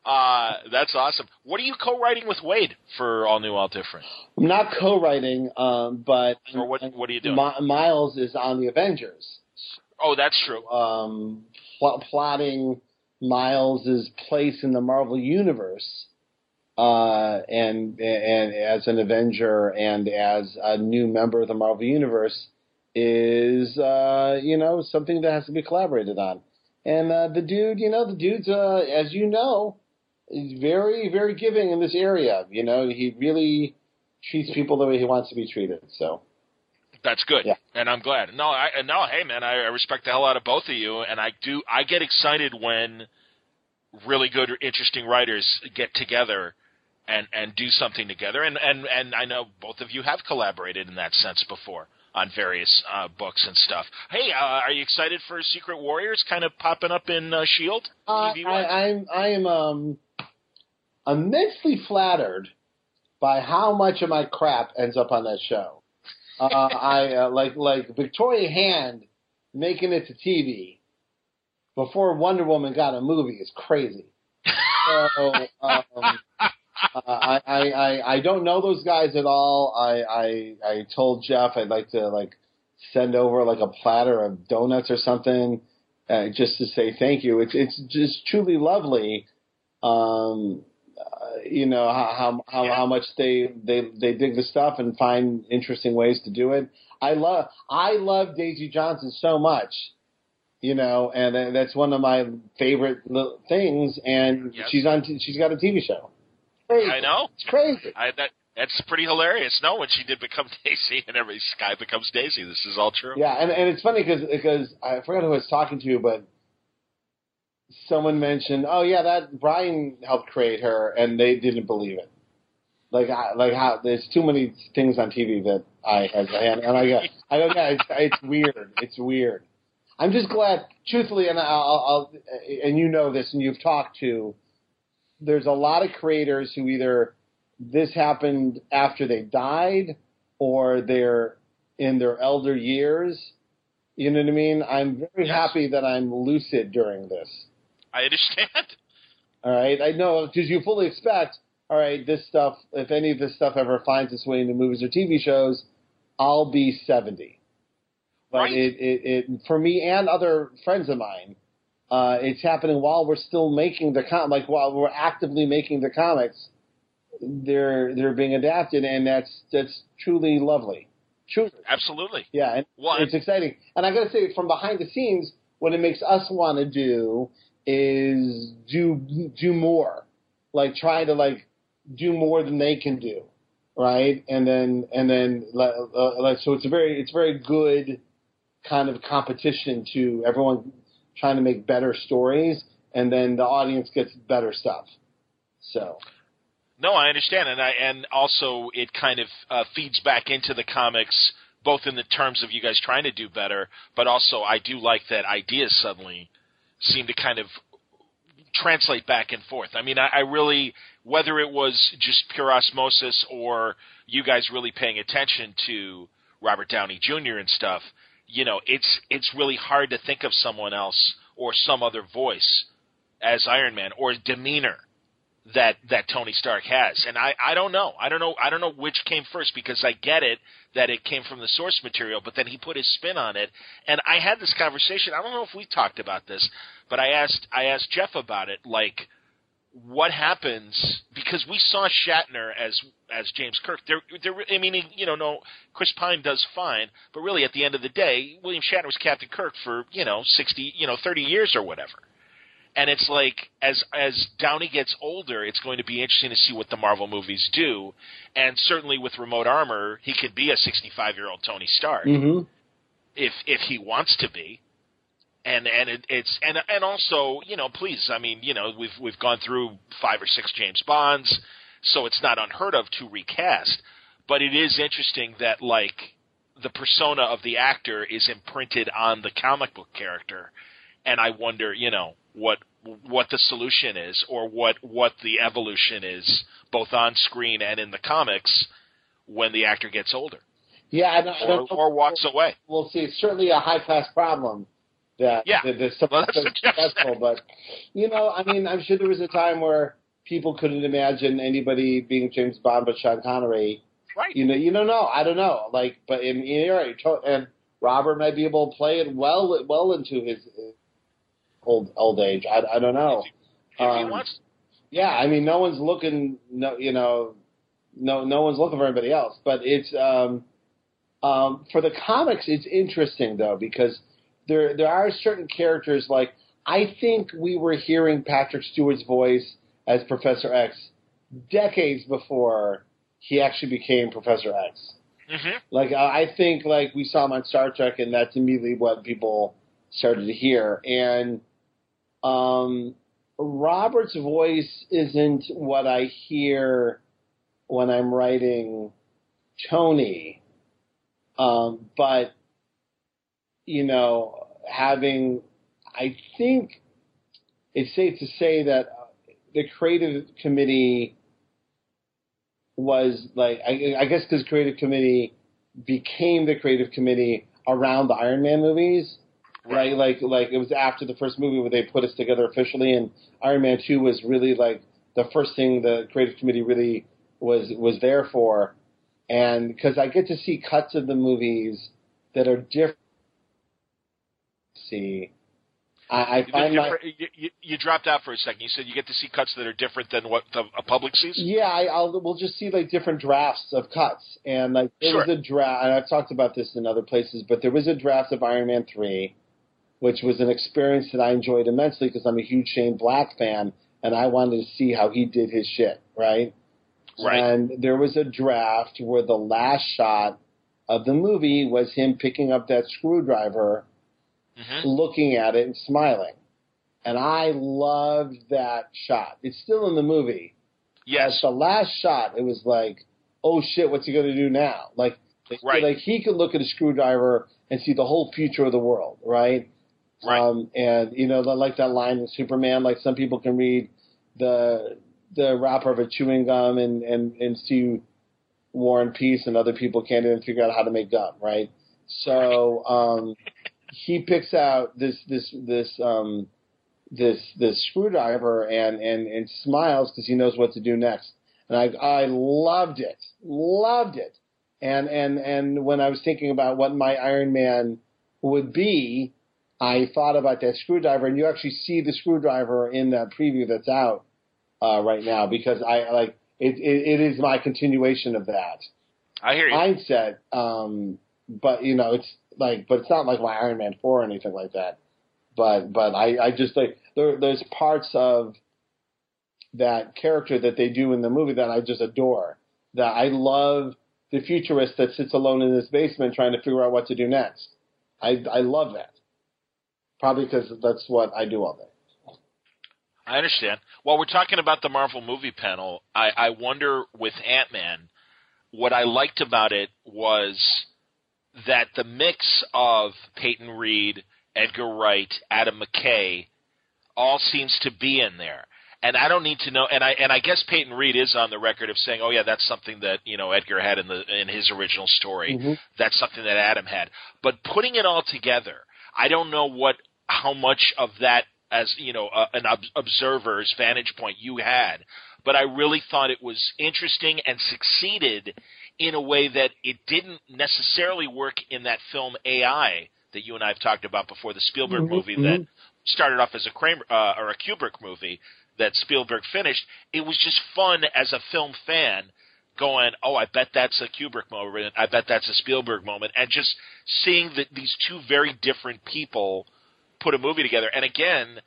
Uh, that's awesome. What are you co-writing with Waid for All New, All Different? I'm not co-writing, um, but Or what? What are you doing? Mi- Miles is on the Avengers, Oh, that's true. um, pl- plotting Miles's place in the Marvel universe, uh, and and as an Avenger and as a new member of the Marvel universe is uh, you know something that has to be collaborated on. And uh, the dude, you know, the dude's uh, as you know, is very very giving in this area. You know, he really treats people the way he wants to be treated. So. That's good, Yeah. and I'm glad. No, I no, hey man, I, I respect the hell out of both of you, and I do. I get excited when really good, interesting writers get together and and do something together, and and and I know both of you have collaborated in that sense before on various uh, books and stuff. Hey, uh, are you excited for Secret Warriors kind of popping up in uh, Shield? Uh, I, I'm I am um, immensely flattered by how much of my crap ends up on that show. Uh, (laughs) I uh, like like Victoria Hand making it to TV before Wonder Woman got a movie is crazy. (laughs) So um, uh, I, I I I don't know those guys at all. I I I told Jeph I'd like to like send over like a platter of donuts or something uh, just to say thank you. It's it's just truly lovely. Um, uh, you know how how Yeah. how much they they they dig the stuff and find interesting ways to do it. I love I love Daisy Johnson so much, you know, and that's one of my favorite things. And Yes. she's on t- she's got a TV show. Crazy. I know. it's crazy. I that that's pretty hilarious. No, when she did become (laughs) Daisy, and every Skye becomes Daisy. This is all true. Yeah, and and it's funny because because I forgot who I was talking to, but someone mentioned, oh yeah, that Brian helped create her, and they didn't believe it. Like I, like how there's too many things on TV that I have, and, and I go, I go, yeah, it's, it's weird, it's weird. I'm just glad, truthfully, and I'll, I'll, and you know this, and you've talked to. There's a lot of creators who either this happened after they died, or they're in their elder years. You know what I mean? I'm very Yes. happy that I'm lucid during this. I understand. All right, I know because you fully expect. All right, this stuff. If any of this stuff ever finds its way into movies or TV shows, I'll be seventy. But Right. it, it, it, for me and other friends of mine, uh, it's happening while we're still making the com, like while we're actively making the comics. They're they're being adapted, and that's that's truly lovely. Truly, Absolutely. yeah, and Well, it's exciting. And I got to say, from behind the scenes, what it makes us want to do is do do more, like try to like do more than they can do, right? And then and then like uh, like so, it's a very it's very good kind of competition to everyone trying to make better stories, and then the audience gets better stuff. So No, I understand, and I and also it kind of uh, feeds back into the comics, both in the terms of you guys trying to do better, but also I do like that ideas suddenly seem to kind of translate back and forth. I mean, I, I really, whether it was just pure osmosis or you guys really paying attention to Robert Downey Jr. and stuff, you know, it's it's really hard to think of someone else or some other voice as Iron Man or demeanor that that Tony Stark has. And I I don't know. I don't know I don't know which came first because I get it that it came from the source material, but then he put his spin on it. And I had this conversation. I don't know if we talked about this, but I asked I asked Jeff about it like what happens because we saw Shatner as as James Kirk. There, there. I mean, you know, no, Chris Pine does fine, but really, at the end of the day, William Shatner was Captain Kirk for you know sixty, you know, thirty years or whatever. And it's like as as Downey gets older, it's going to be interesting to see what the Marvel movies do. And certainly with Remote Armor, he could be a 65 year old Tony Stark hmm if if he wants to be. And and it, it's and and also you know please I mean you know we've we've gone through five or six James Bonds, so it's not unheard of to recast. But it is interesting that like the persona of the actor is imprinted on the comic book character, and I wonder you know what what the solution is or what what the evolution is both on screen and in the comics when the actor gets older yeah, I don't, I or, or walks away. Well, see, it's certainly a high class problem that Yeah. that, that some Well, so successful. But you know, I mean, I'm sure there was a time where people couldn't imagine anybody being James Bond but Sean Connery. Right. You know, you don't know. I don't know. Like, but in you're right, and Robert might be able to play it well, well into his old old age. I, I don't know. if he Um, wants. Yeah, I mean, no one's looking. No, you know, no, no one's looking for anybody else. But it's um, um, for the comics. It's interesting though because there there are certain characters like I think we were hearing Patrick Stewart's voice as Professor X decades before he actually became Professor X. hmm Like I I think like we saw him on Star Trek, and that's immediately what people started to hear. And um, Robert's voice isn't what I hear when I'm writing Tony, um, but you know, having I think it's safe to say that uh, the creative committee was like I, I guess because creative committee became the creative committee around the Iron Man movies, right? Like like it was after the first movie where they put us together officially, and Iron Man Two was really like the first thing the creative committee really was was there for, and because I get to see cuts of the movies that are different. See, I, I find you, my, you, you, you dropped out for a second. You said you get to see cuts that are different than what the a public sees. yeah, I, I'll we'll just see like different drafts of cuts, and like there Sure. was a draft, and I've talked about this in other places, but there was a draft of Iron Man three, which was an experience that I enjoyed immensely because I'm a huge Shane Black fan, and I wanted to see how he did his shit, right? Right. And there was a draft where the last shot of the movie was him picking up that screwdriver, hmm looking at it and smiling. And I loved that shot. It's still in the movie. Yes. At the last shot, it was like, oh shit, what's he going to do now? Like, Right. like he could look at a screwdriver and see the whole future of the world, right? Right. Um, and you know, like that line in Superman, like some people can read the the wrapper of a chewing gum and and and see War and Peace, and other people can't even figure out how to make gum, right? So um, he picks out this this this um, this this screwdriver and and and smiles because he knows what to do next. And I I loved it, loved it. And and and when I was thinking about what my Iron Man would be, I thought about that screwdriver, and you actually see the screwdriver in that preview that's out uh, right now because I like it, it. It is my continuation of that I hear you. mindset. Um, but you know, it's like, but it's not like my Iron Man four or anything like that. But but I I just like there there's parts of that character that they do in the movie that I just adore. That I love the futurist that sits alone in his basement trying to figure out what to do next. I I love that. Probably because that's what I do all day. I understand. While we're talking about the Marvel movie panel, I, I wonder with Ant Man, what I liked about it was that the mix of Peyton Reed, Edgar Wright, Adam McKay, all seems to be in there. And I don't need to know. And I and I guess Peyton Reed is on the record of saying, "Oh yeah, that's something that you know Edgar had in the in his original story. Mhm. That's something that Adam had." But putting it all together, I don't know what how much of that as you know uh, an ob- observer's vantage point you had, but I really thought it was interesting and succeeded in a way that it didn't necessarily work in that film AI that you and I have talked about before, the Spielberg Mhm, movie that started off as a Kramer uh, or a Kubrick movie that Spielberg finished. It was just fun as a film fan going, oh, I bet that's a Kubrick moment. I bet that's a Spielberg moment. And just seeing that these two very different people put a movie together. And again,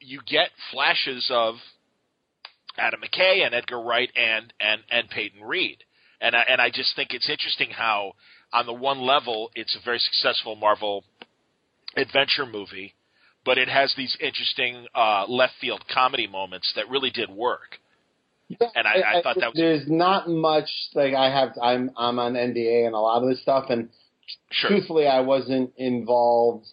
you get flashes of Adam McKay and Edgar Wright and, and, and Peyton Reed. And I, and I just think it's interesting how, on the one level, it's a very successful Marvel adventure movie, but it has these interesting uh, left field comedy moments that really did work. And I- I thought that was- there's not much like I have. I'm I'm on NDA and a lot of this stuff, and Sure. truthfully, I wasn't involved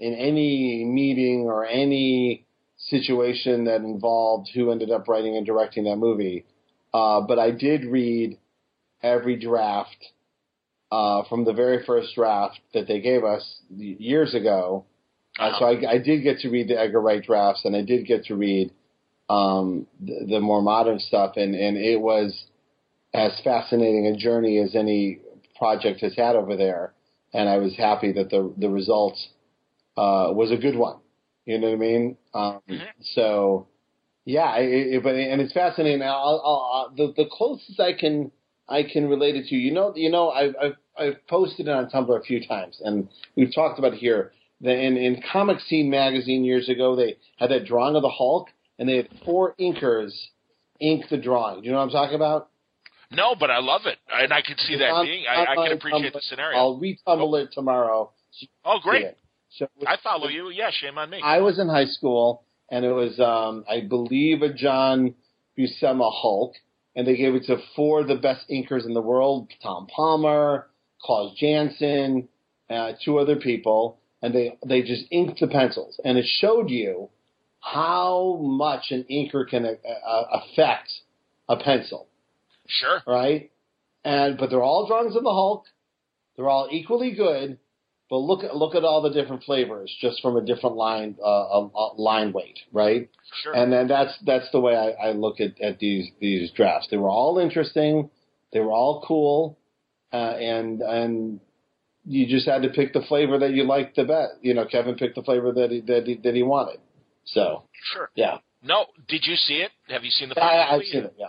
in any meeting or any situation that involved who ended up writing and directing that movie. Uh, but I did read every draft uh, from the very first draft that they gave us years ago. Uh, so I, I did get to read the Edgar Wright drafts, and I did get to read um, the, the more modern stuff, and, and it was as fascinating a journey as any project has had over there. And I was happy that the the result uh, was a good one. You know what I mean? Um, Mhm. So, yeah, it, it, but and it's fascinating. I'll, I'll, I'll, the the closest I can I can relate it to, you know, you know, I've I've, I've posted it on Tumblr a few times, and we've talked about it here. The, in in Comic Scene magazine years ago, they had that drawing of the Hulk, and they had four inkers ink the drawing. Do you know what I'm talking about? No, but I love it, and I can see that On- being. I, I can appreciate Tumblr. the scenario. I'll retumble it tomorrow. oh, great! So I follow you. Yeah, shame on me. I was in high school, and it was, um, I believe, a John Buscema Hulk, and they gave it to four of the best inkers in the world: Tom Palmer, Klaus Janson, uh, two other people, and they they just inked the pencils, and it showed you how much an inker can uh, uh, affect a pencil sure. right? And but they're all drawings of the Hulk. They're all equally good, but look at look at all the different flavors just from a different line uh, uh, uh, line weight, right? Sure. And then that's that's the way I, I look at, at these these drafts. They were all interesting. They were all cool, uh, and and you just had to pick the flavor that you liked the best. You know, Kevin picked the flavor that he that he, that he wanted. So Sure. yeah, No, did you see it? Have you seen the? I, I've seen it. Yeah.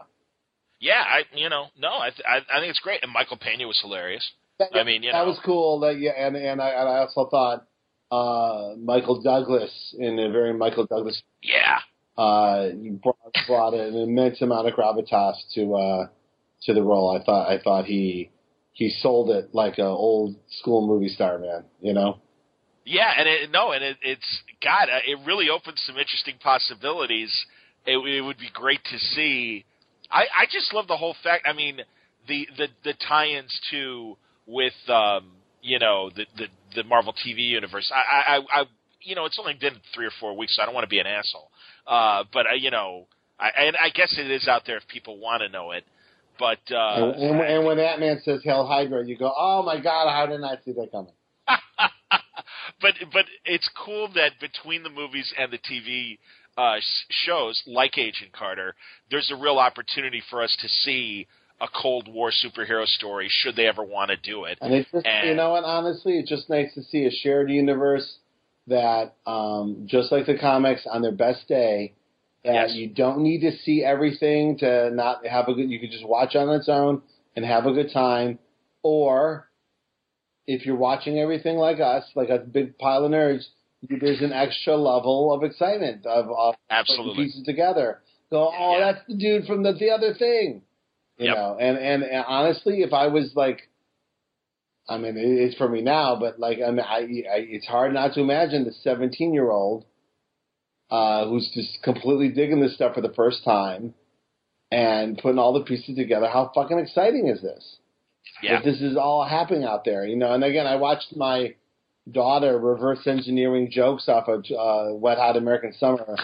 Yeah, I you know no, I th- I, I think it's great, and Michael Pena was hilarious. That, I mean, you that know. was cool. That yeah, and and I, and I also thought uh, Michael Douglas in a very Michael Douglas Yeah, uh, brought, brought an immense amount of gravitas to uh, to the role. I thought I thought he he sold it like a old school movie star, man. You know. yeah, and it, no, and it, it's God, uh, it really opens some interesting possibilities. It, it would be great to see. I I just love the whole fact. I mean, the the the tie-ins to with um you know the the the Marvel TV universe. I I I, you know it's only been three or four weeks, so I don't want to be an asshole. Uh, but I, you know, I and I guess it is out there if people want to know it. But uh, and, and, and when that man says "Hell Hydra," you go, "Oh my God, how did I see that coming?" (laughs) but but it's cool that between the movies and the TV uh, shows like Agent Carter, there's a real opportunity for us to see a Cold War superhero story should they ever want to do it. And it's just, And- you know what? Honestly, it's just nice to see a shared universe that, um, just like the comics, on their best day, that Yes. you don't need to see everything to not have a good. You can just watch on its own and have a good time, or if you're watching everything like us, like a big pile of nerds, there's an extra level of excitement of, of Absolutely. pieces together. Go, oh, Yeah. that's the dude from the the other thing, you Yep. know. And, and and honestly, if I was like, I mean, it- it's for me now, but like, I mean, I, I it's hard not to imagine the 17 year old uh, who's just completely digging this stuff for the first time and putting all the pieces together. How fucking exciting is this? Yeah. That this is all happening out there, you know. And again, I watched my daughter reverse engineering jokes off of uh, Wet Hot American Summer,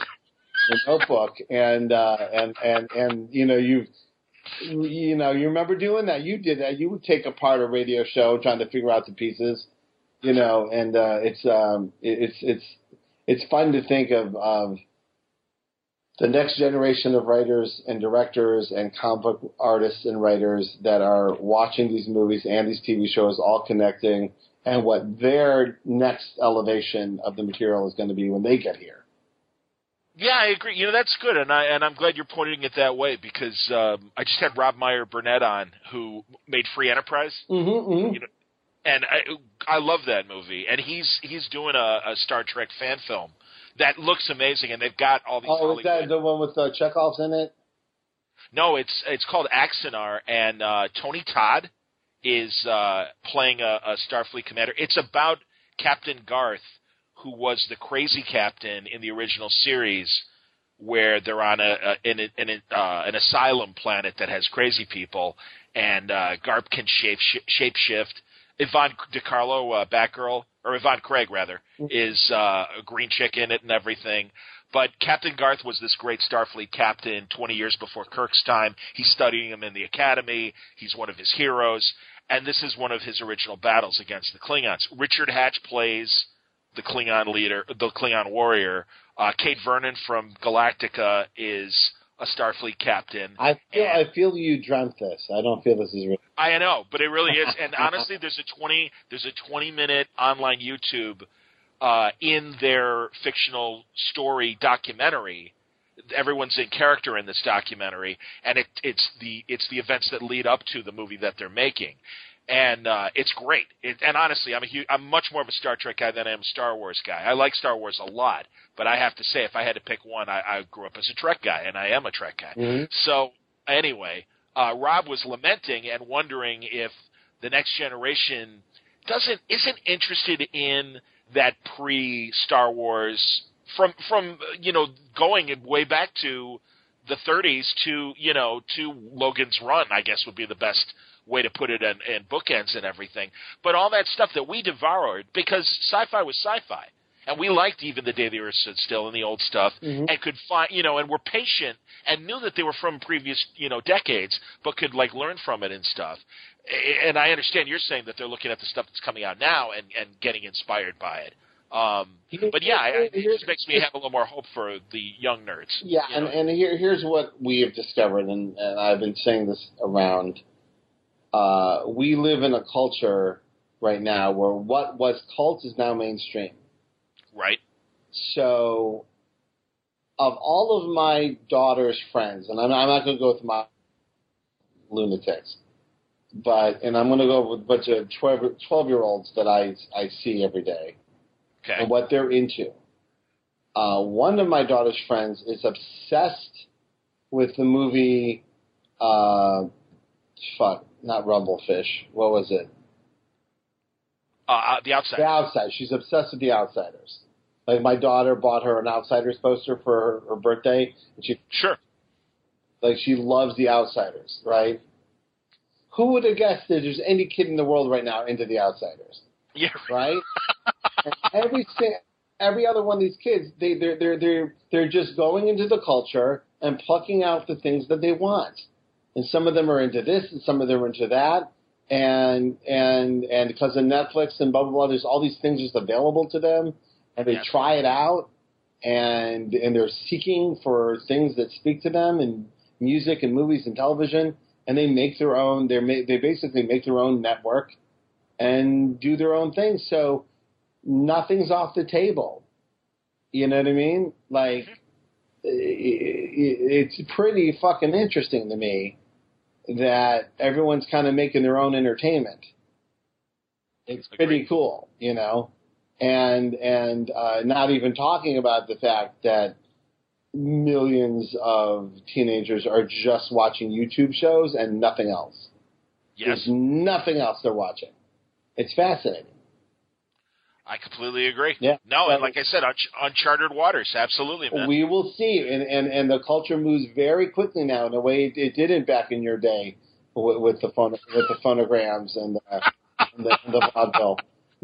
the Notebook, and uh, and and and you know you you know you remember doing that. You did that. You would take apart a radio show trying to figure out the pieces, you know. And uh, it's um it, it's it's it's fun to think of of the next generation of writers and directors and comic artists and writers that are watching these movies and these TV shows all connecting and what their next elevation of the material is going to be when they get here. Yeah, I agree. You know, that's good, and I and I'm glad you're pointing it that way because um, I just had Rob Meyer Burnett on, who made Free Enterprise, Mm-hmm, mm-hmm. You know, and I I love that movie, and he's he's doing a, a Star Trek fan film that looks amazing, and they've got all these. Oh, is that Hollywood- the one with uh, Chekov's in it? No, it's it's called Axanar, and uh, Tony Todd is uh, playing a, a Starfleet commander. It's about Captain Garth, who was the crazy captain in the original series, where they're on a, a in, a, in a, uh, an asylum planet that has crazy people, and uh, Garth can shape shape shift. Yvonne De Carlo, uh, Batgirl, or Yvonne Craig rather, is uh, a green chick in it and everything. But Captain Garth was this great Starfleet captain 20 years before Kirk's time. He's studying him in the academy. He's one of his heroes. And this is one of his original battles against the Klingons. Richard Hatch plays the Klingon leader, the Klingon warrior. Uh, Kate Vernon from Galactica is a Starfleet captain. I feel And- I feel you dreamt this. I don't feel this is real. I know, but it really is. And honestly, there's a 20 there's a 20 minute online YouTube uh, in their fictional story documentary. Everyone's in character in this documentary, and it, it's the it's the events that lead up to the movie that they're making, and uh, it's great. It, and honestly, I'm a huge, I'm much more of a Star Trek guy than I am a Star Wars guy. I like Star Wars a lot, but I have to say, if I had to pick one, I, I grew up as a Trek guy, and I am a Trek guy. Mhm. So anyway, uh, Rob was lamenting and wondering if the next generation doesn't isn't interested in that pre Star Wars from from you know going way back to the 30s to you know to Logan's Run, I guess would be the best way to put it in, in bookends and everything. But all that stuff that we devoured because sci-fi was sci-fi. And we liked even the day the Earth stood still and the old stuff, Mhm. and could find, you know, and were patient and knew that they were from previous, you know, decades, but could like learn from it and stuff. And I understand you're saying that they're looking at the stuff that's coming out now and and getting inspired by it. Um, but yeah, I, it just makes me have a little more hope for the young nerds. Yeah, you and, and here, here's what we have discovered, and, and I've been saying this around. Uh, we live in a culture right now, where what was cult is now mainstream. Right. So, of all of my daughter's friends, and I'm, I'm not going to go with my lunatics, but and I'm going to go with a bunch of 12 year olds that I I see every day Okay. and what they're into. Uh, one of my daughter's friends is obsessed with the movie. Uh, fuck, not Rumble Fish. What was it? Uh, uh, the outside. The Outside. She's obsessed with The Outsiders. Like my daughter bought her an Outsiders poster for her, her birthday, and she Sure. like she loves The Outsiders, right? Who would have guessed that there's any kid in the world right now into The Outsiders? Yeah. right? (laughs) and every every other one of these kids, they they're they're they're they're just going into the culture and plucking out the things that they want. And some of them are into this, and some of them are into that, and and and because of Netflix and blah blah blah, there's all these things just available to them, and they Yeah. try it out, and and they're seeking for things that speak to them in music and movies and television, and they make their own. They they basically make their own network and do their own thing. So nothing's off the table. You know what I mean? Like, mm-hmm. i- it's pretty fucking interesting to me that everyone's kind of making their own entertainment. It's pretty cool, you know, and and uh, not even talking about the fact that millions of teenagers are just watching YouTube shows and nothing else. Yes. There's nothing else they're watching. It's fascinating. I completely agree. Yeah. No, and like I said, unch- uncharted waters. Absolutely, man. We will see, and, and and the culture moves very quickly now in a way it, it didn't back in your day with, with the phone with the phonograms and the and the, and the vaudeville.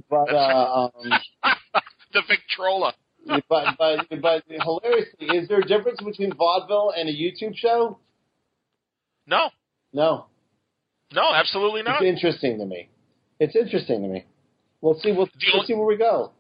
But uh, um, (laughs) the Victrola. but but but hilariously, is there a difference between vaudeville and a YouTube show? No, No, no, absolutely not. it's interesting to me. It's interesting to me. We'll see. We'll, we'll see where we go.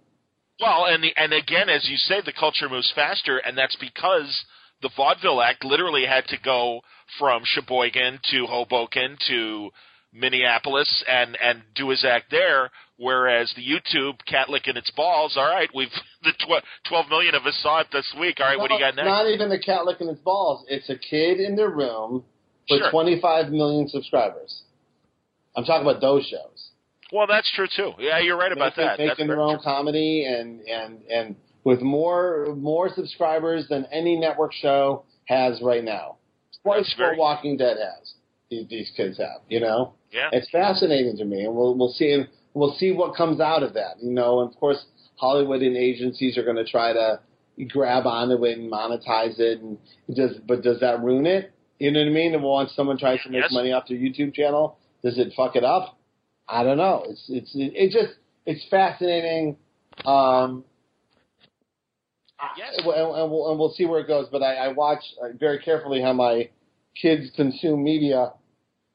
Well, and the, and again, as you say, the culture moves faster, and that's because the Vaudeville Act literally had to go from Sheboygan to Hoboken to Minneapolis and and do his act there. Whereas the YouTube cat licking its balls. All right, we've (laughs) the tw- twelve million of us saw it this week. All right, what do you got No, next? Not even the cat licking its balls. It's a kid in their room with Sure. 25 million subscribers. I'm talking about those shows. Well, that's true too. Yeah, you're right about that. That's Making their own true. comedy and and and with more more subscribers than any network show has right now. Twice what Walking Dead has. These, these kids have. You know, Yeah. it's fascinating to me, and we'll we'll see we'll see what comes out of that. You know, and of course Hollywood and agencies are going to try to grab onto it and monetize it, and does but does that ruin it? You know what I mean? And once someone tries to make Yes. money off their YouTube channel, does it fuck it up? I don't know. It's it's it, it just it's fascinating. Um, Yes. and, and, we'll, and we'll see where it goes. But I, I watch uh, very carefully how my kids consume media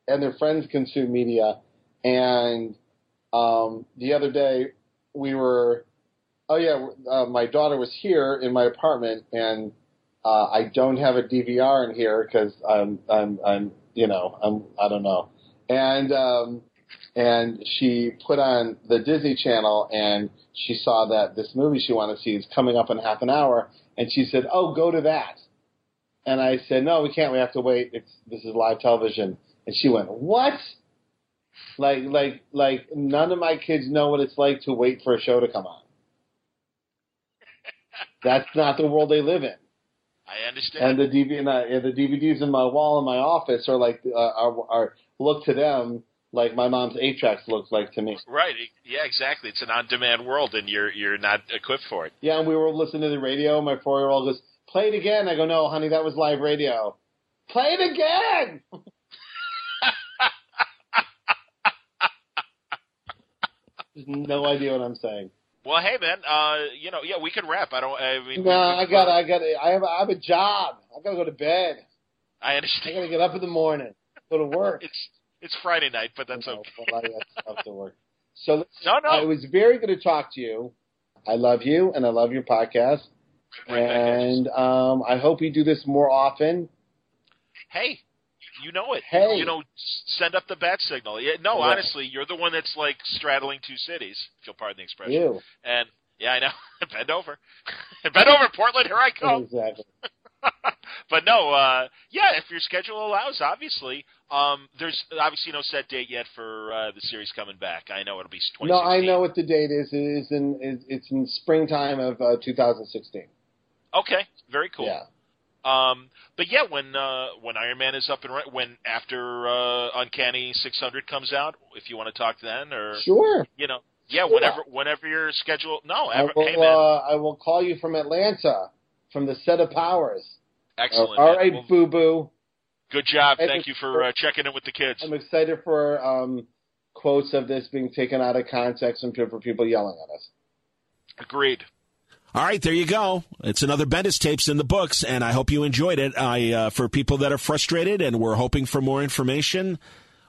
and their friends consume media. And um, the other day we were, oh yeah, uh, my daughter was here in my apartment, and uh, I don't have a DVR in here because I'm I'm I'm you know I'm I don't know, and um, and she put on the Disney Channel and she saw that this movie she wanted to see is coming up in half an hour, and she said, "Oh, go to that." And I said, "No, we can't. We have to wait. It's this is live television." And she went, "What?" Like like like none of my kids know what it's like to wait for a show to come on. (laughs) That's not the world they live in. I understand. And the DV and, uh, and the DVDs in my wall in my office are like uh, are, are look to them like my mom's eight tracks looks like to me. Right. Yeah, exactly. It's an on-demand world, and you're you're not equipped for it. Yeah, and we were listening to the radio. My four year old goes, "Play it again." I go, "No, honey, that was live radio." Play it again. (laughs) No idea what I'm saying. Well, hey, man. Uh, you know, yeah, we can rap. I don't. I mean, No, we- I got, I got, I have, I have a job. I gotta go to bed. I understand. I gotta get up in the morning, go to work. (laughs) It's it's Friday night, but that's okay. well, I stuff to work. So No, no. it was very good to talk to you. I love you, and I love your podcast. Right back at you. And um, I hope you do this more often. Hey, You know it. Hey. You know, send up the bat signal. Yeah, no, Yeah. honestly, you're the one that's like straddling two cities. If you'll pardon the expression. You. And yeah, I know. (laughs) Bend over. (laughs) Bend over, Portland. Here I come. Exactly. (laughs) but no, uh, yeah, if your schedule allows, obviously. Um, there's obviously no set date yet for uh, the series coming back. I know it'll be 2016. No, I know what the date is. It is in it's- it's in springtime of uh, 2016. Okay, very cool. Yeah. Um, but yeah, when uh, when Iron Man is up and right, when after uh, Uncanny 600 comes out, if you want to talk then, or Sure. you know, yeah, Sure. whenever whenever your schedule. No, I will, hey uh, I will call you from Atlanta, from the set of powers. excellent. All right, Well, boo boo. Good job. Thank you for uh, checking in with the kids. I'm excited for um, quotes of this being taken out of context and for people yelling at us. Agreed. All right, there you go. It's another Bendis tapes in the books, and I hope you enjoyed it. I, uh, for people that are frustrated and we're hoping for more information,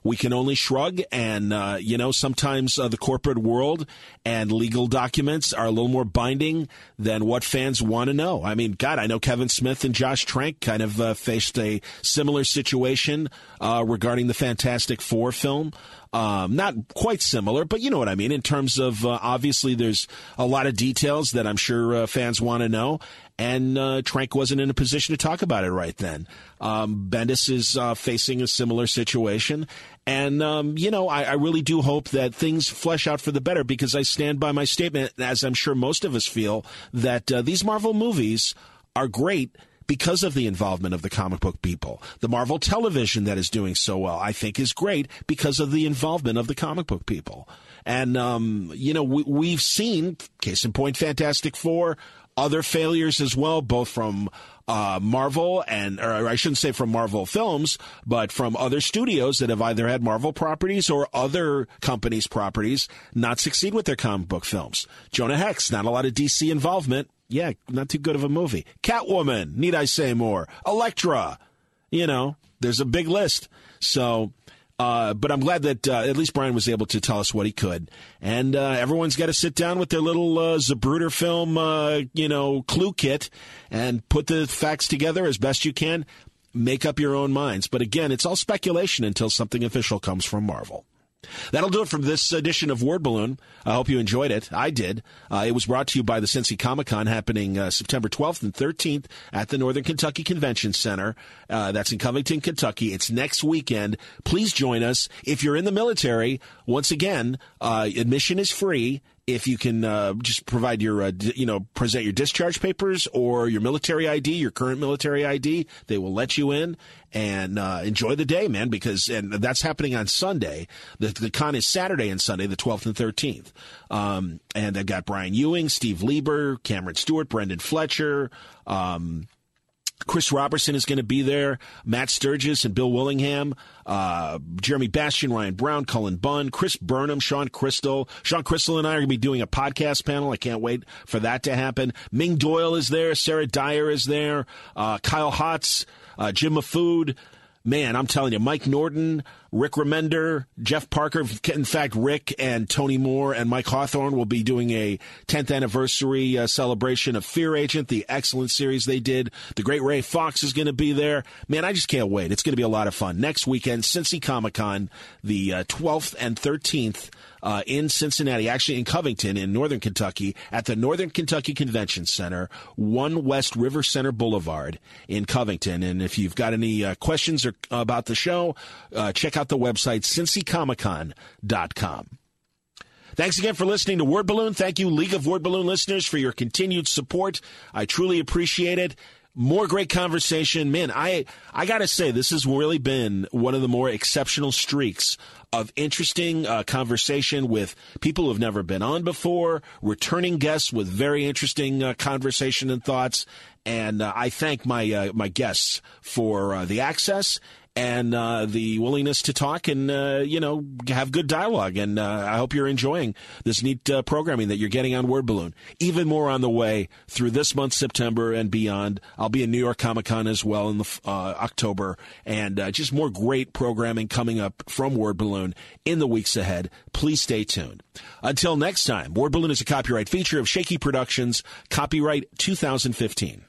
we can only shrug. And uh, you know, sometimes uh, the corporate world and legal documents are a little more binding than what fans want to know. I mean, God, I know Kevin Smith and Josh Trank kind of uh, faced a similar situation uh, regarding the Fantastic Four film. Um, not quite similar, but you know what I mean in terms of uh, obviously there's a lot of details that I'm sure uh, fans want to know. And uh, Trank wasn't in a position to talk about it right then. Um, Bendis is uh, facing a similar situation. And, um, you know, I, I really do hope that things flesh out for the better because I stand by my statement, as I'm sure most of us feel, that uh, these Marvel movies are great because of the involvement of the comic book people. The Marvel television that is doing so well, I think, is great because of the involvement of the comic book people. And, um, you know, we, we've seen, case in point, Fantastic Four, other failures as well, both from uh, Marvel and, or I shouldn't say from Marvel films, but from other studios that have either had Marvel properties or other companies' properties not succeed with their comic book films. Jonah Hex, not a lot of DC involvement. Yeah, not too good of a movie. Catwoman, need I say more? Elektra, you know, there's a big list. So, uh, but I'm glad that uh, at least Brian was able to tell us what he could. And uh, everyone's got to sit down with their little uh, Zapruder film, uh, you know, clue kit and put the facts together as best you can. Make up your own minds. But again, it's all speculation until something official comes from Marvel. That'll do it from this edition of Word Balloon. I hope you enjoyed it. I did. Uh, it was brought to you by the Cincy Comic Con happening uh, September 12th and 13th at the Northern Kentucky Convention Center. Uh, that's in Covington, Kentucky. It's next weekend. Please join us. If you're in the military, once again, uh, admission is free. If you can uh, just provide your, uh, you know, present your discharge papers or your military ID, your current military ID, they will let you in and uh, enjoy the day, man. Because and that's happening on Sunday. The, the con is Saturday and Sunday, the 12th and 13th. Um, and they've got Brian Ewing, Steve Lieber, Cameron Stewart, Brenden Fletcher. Um, Chris Roberson is going to be there. Matt Sturges and Bill Willingham, uh, Jeremy Bastian, Ryan Browne, Cullen Bunn, Chris Burnham, Shawn Crystal. Shawn Crystal and I are going to be doing a podcast panel. I can't wait for that to happen. Ming Doyle is there. Sarah Dyer is there. Uh, Kyle Hotz, uh, Jim Mahfood. Man, I'm telling you, Mike Norton, Rick Remender, Jeff Parker. In fact, Rick and Tony Moore and Mike Hawthorne will be doing a 10th anniversary uh, celebration of Fear Agent, the excellent series they did. The great Ray Fawkes is going to be there. Man, I just can't wait. It's going to be a lot of fun. Next weekend, Cincy Comic Con, the uh, 12th and 13th uh, in Cincinnati, actually in Covington, in Northern Kentucky, at the Northern Kentucky Convention Center, One West River Center Boulevard in Covington. And if you've got any uh, questions or about the show, uh, check out the website cincycomiccon.com. Thanks again for listening to Word Balloon. Thank you, League of Word Balloon listeners, for your continued support. I truly appreciate it. More great conversation. Man, I, I gotta say, this has really been one of the more exceptional streaks of interesting uh, conversation with people who have never been on before, returning guests with very interesting uh, conversation and thoughts. And uh, I thank my uh, my guests for uh, the access and uh, the willingness to talk and uh, you know have good dialogue. And uh, I hope you're enjoying this neat uh, programming that you're getting on Word Balloon. Even more on the way through this month, September and beyond. I'll be in New York Comic Con as well in the uh, October, and uh, just more great programming coming up from Word Balloon in the weeks ahead. Please stay tuned. Until next time, Word Balloon is a copyright feature of Shaky Productions, copyright 2015.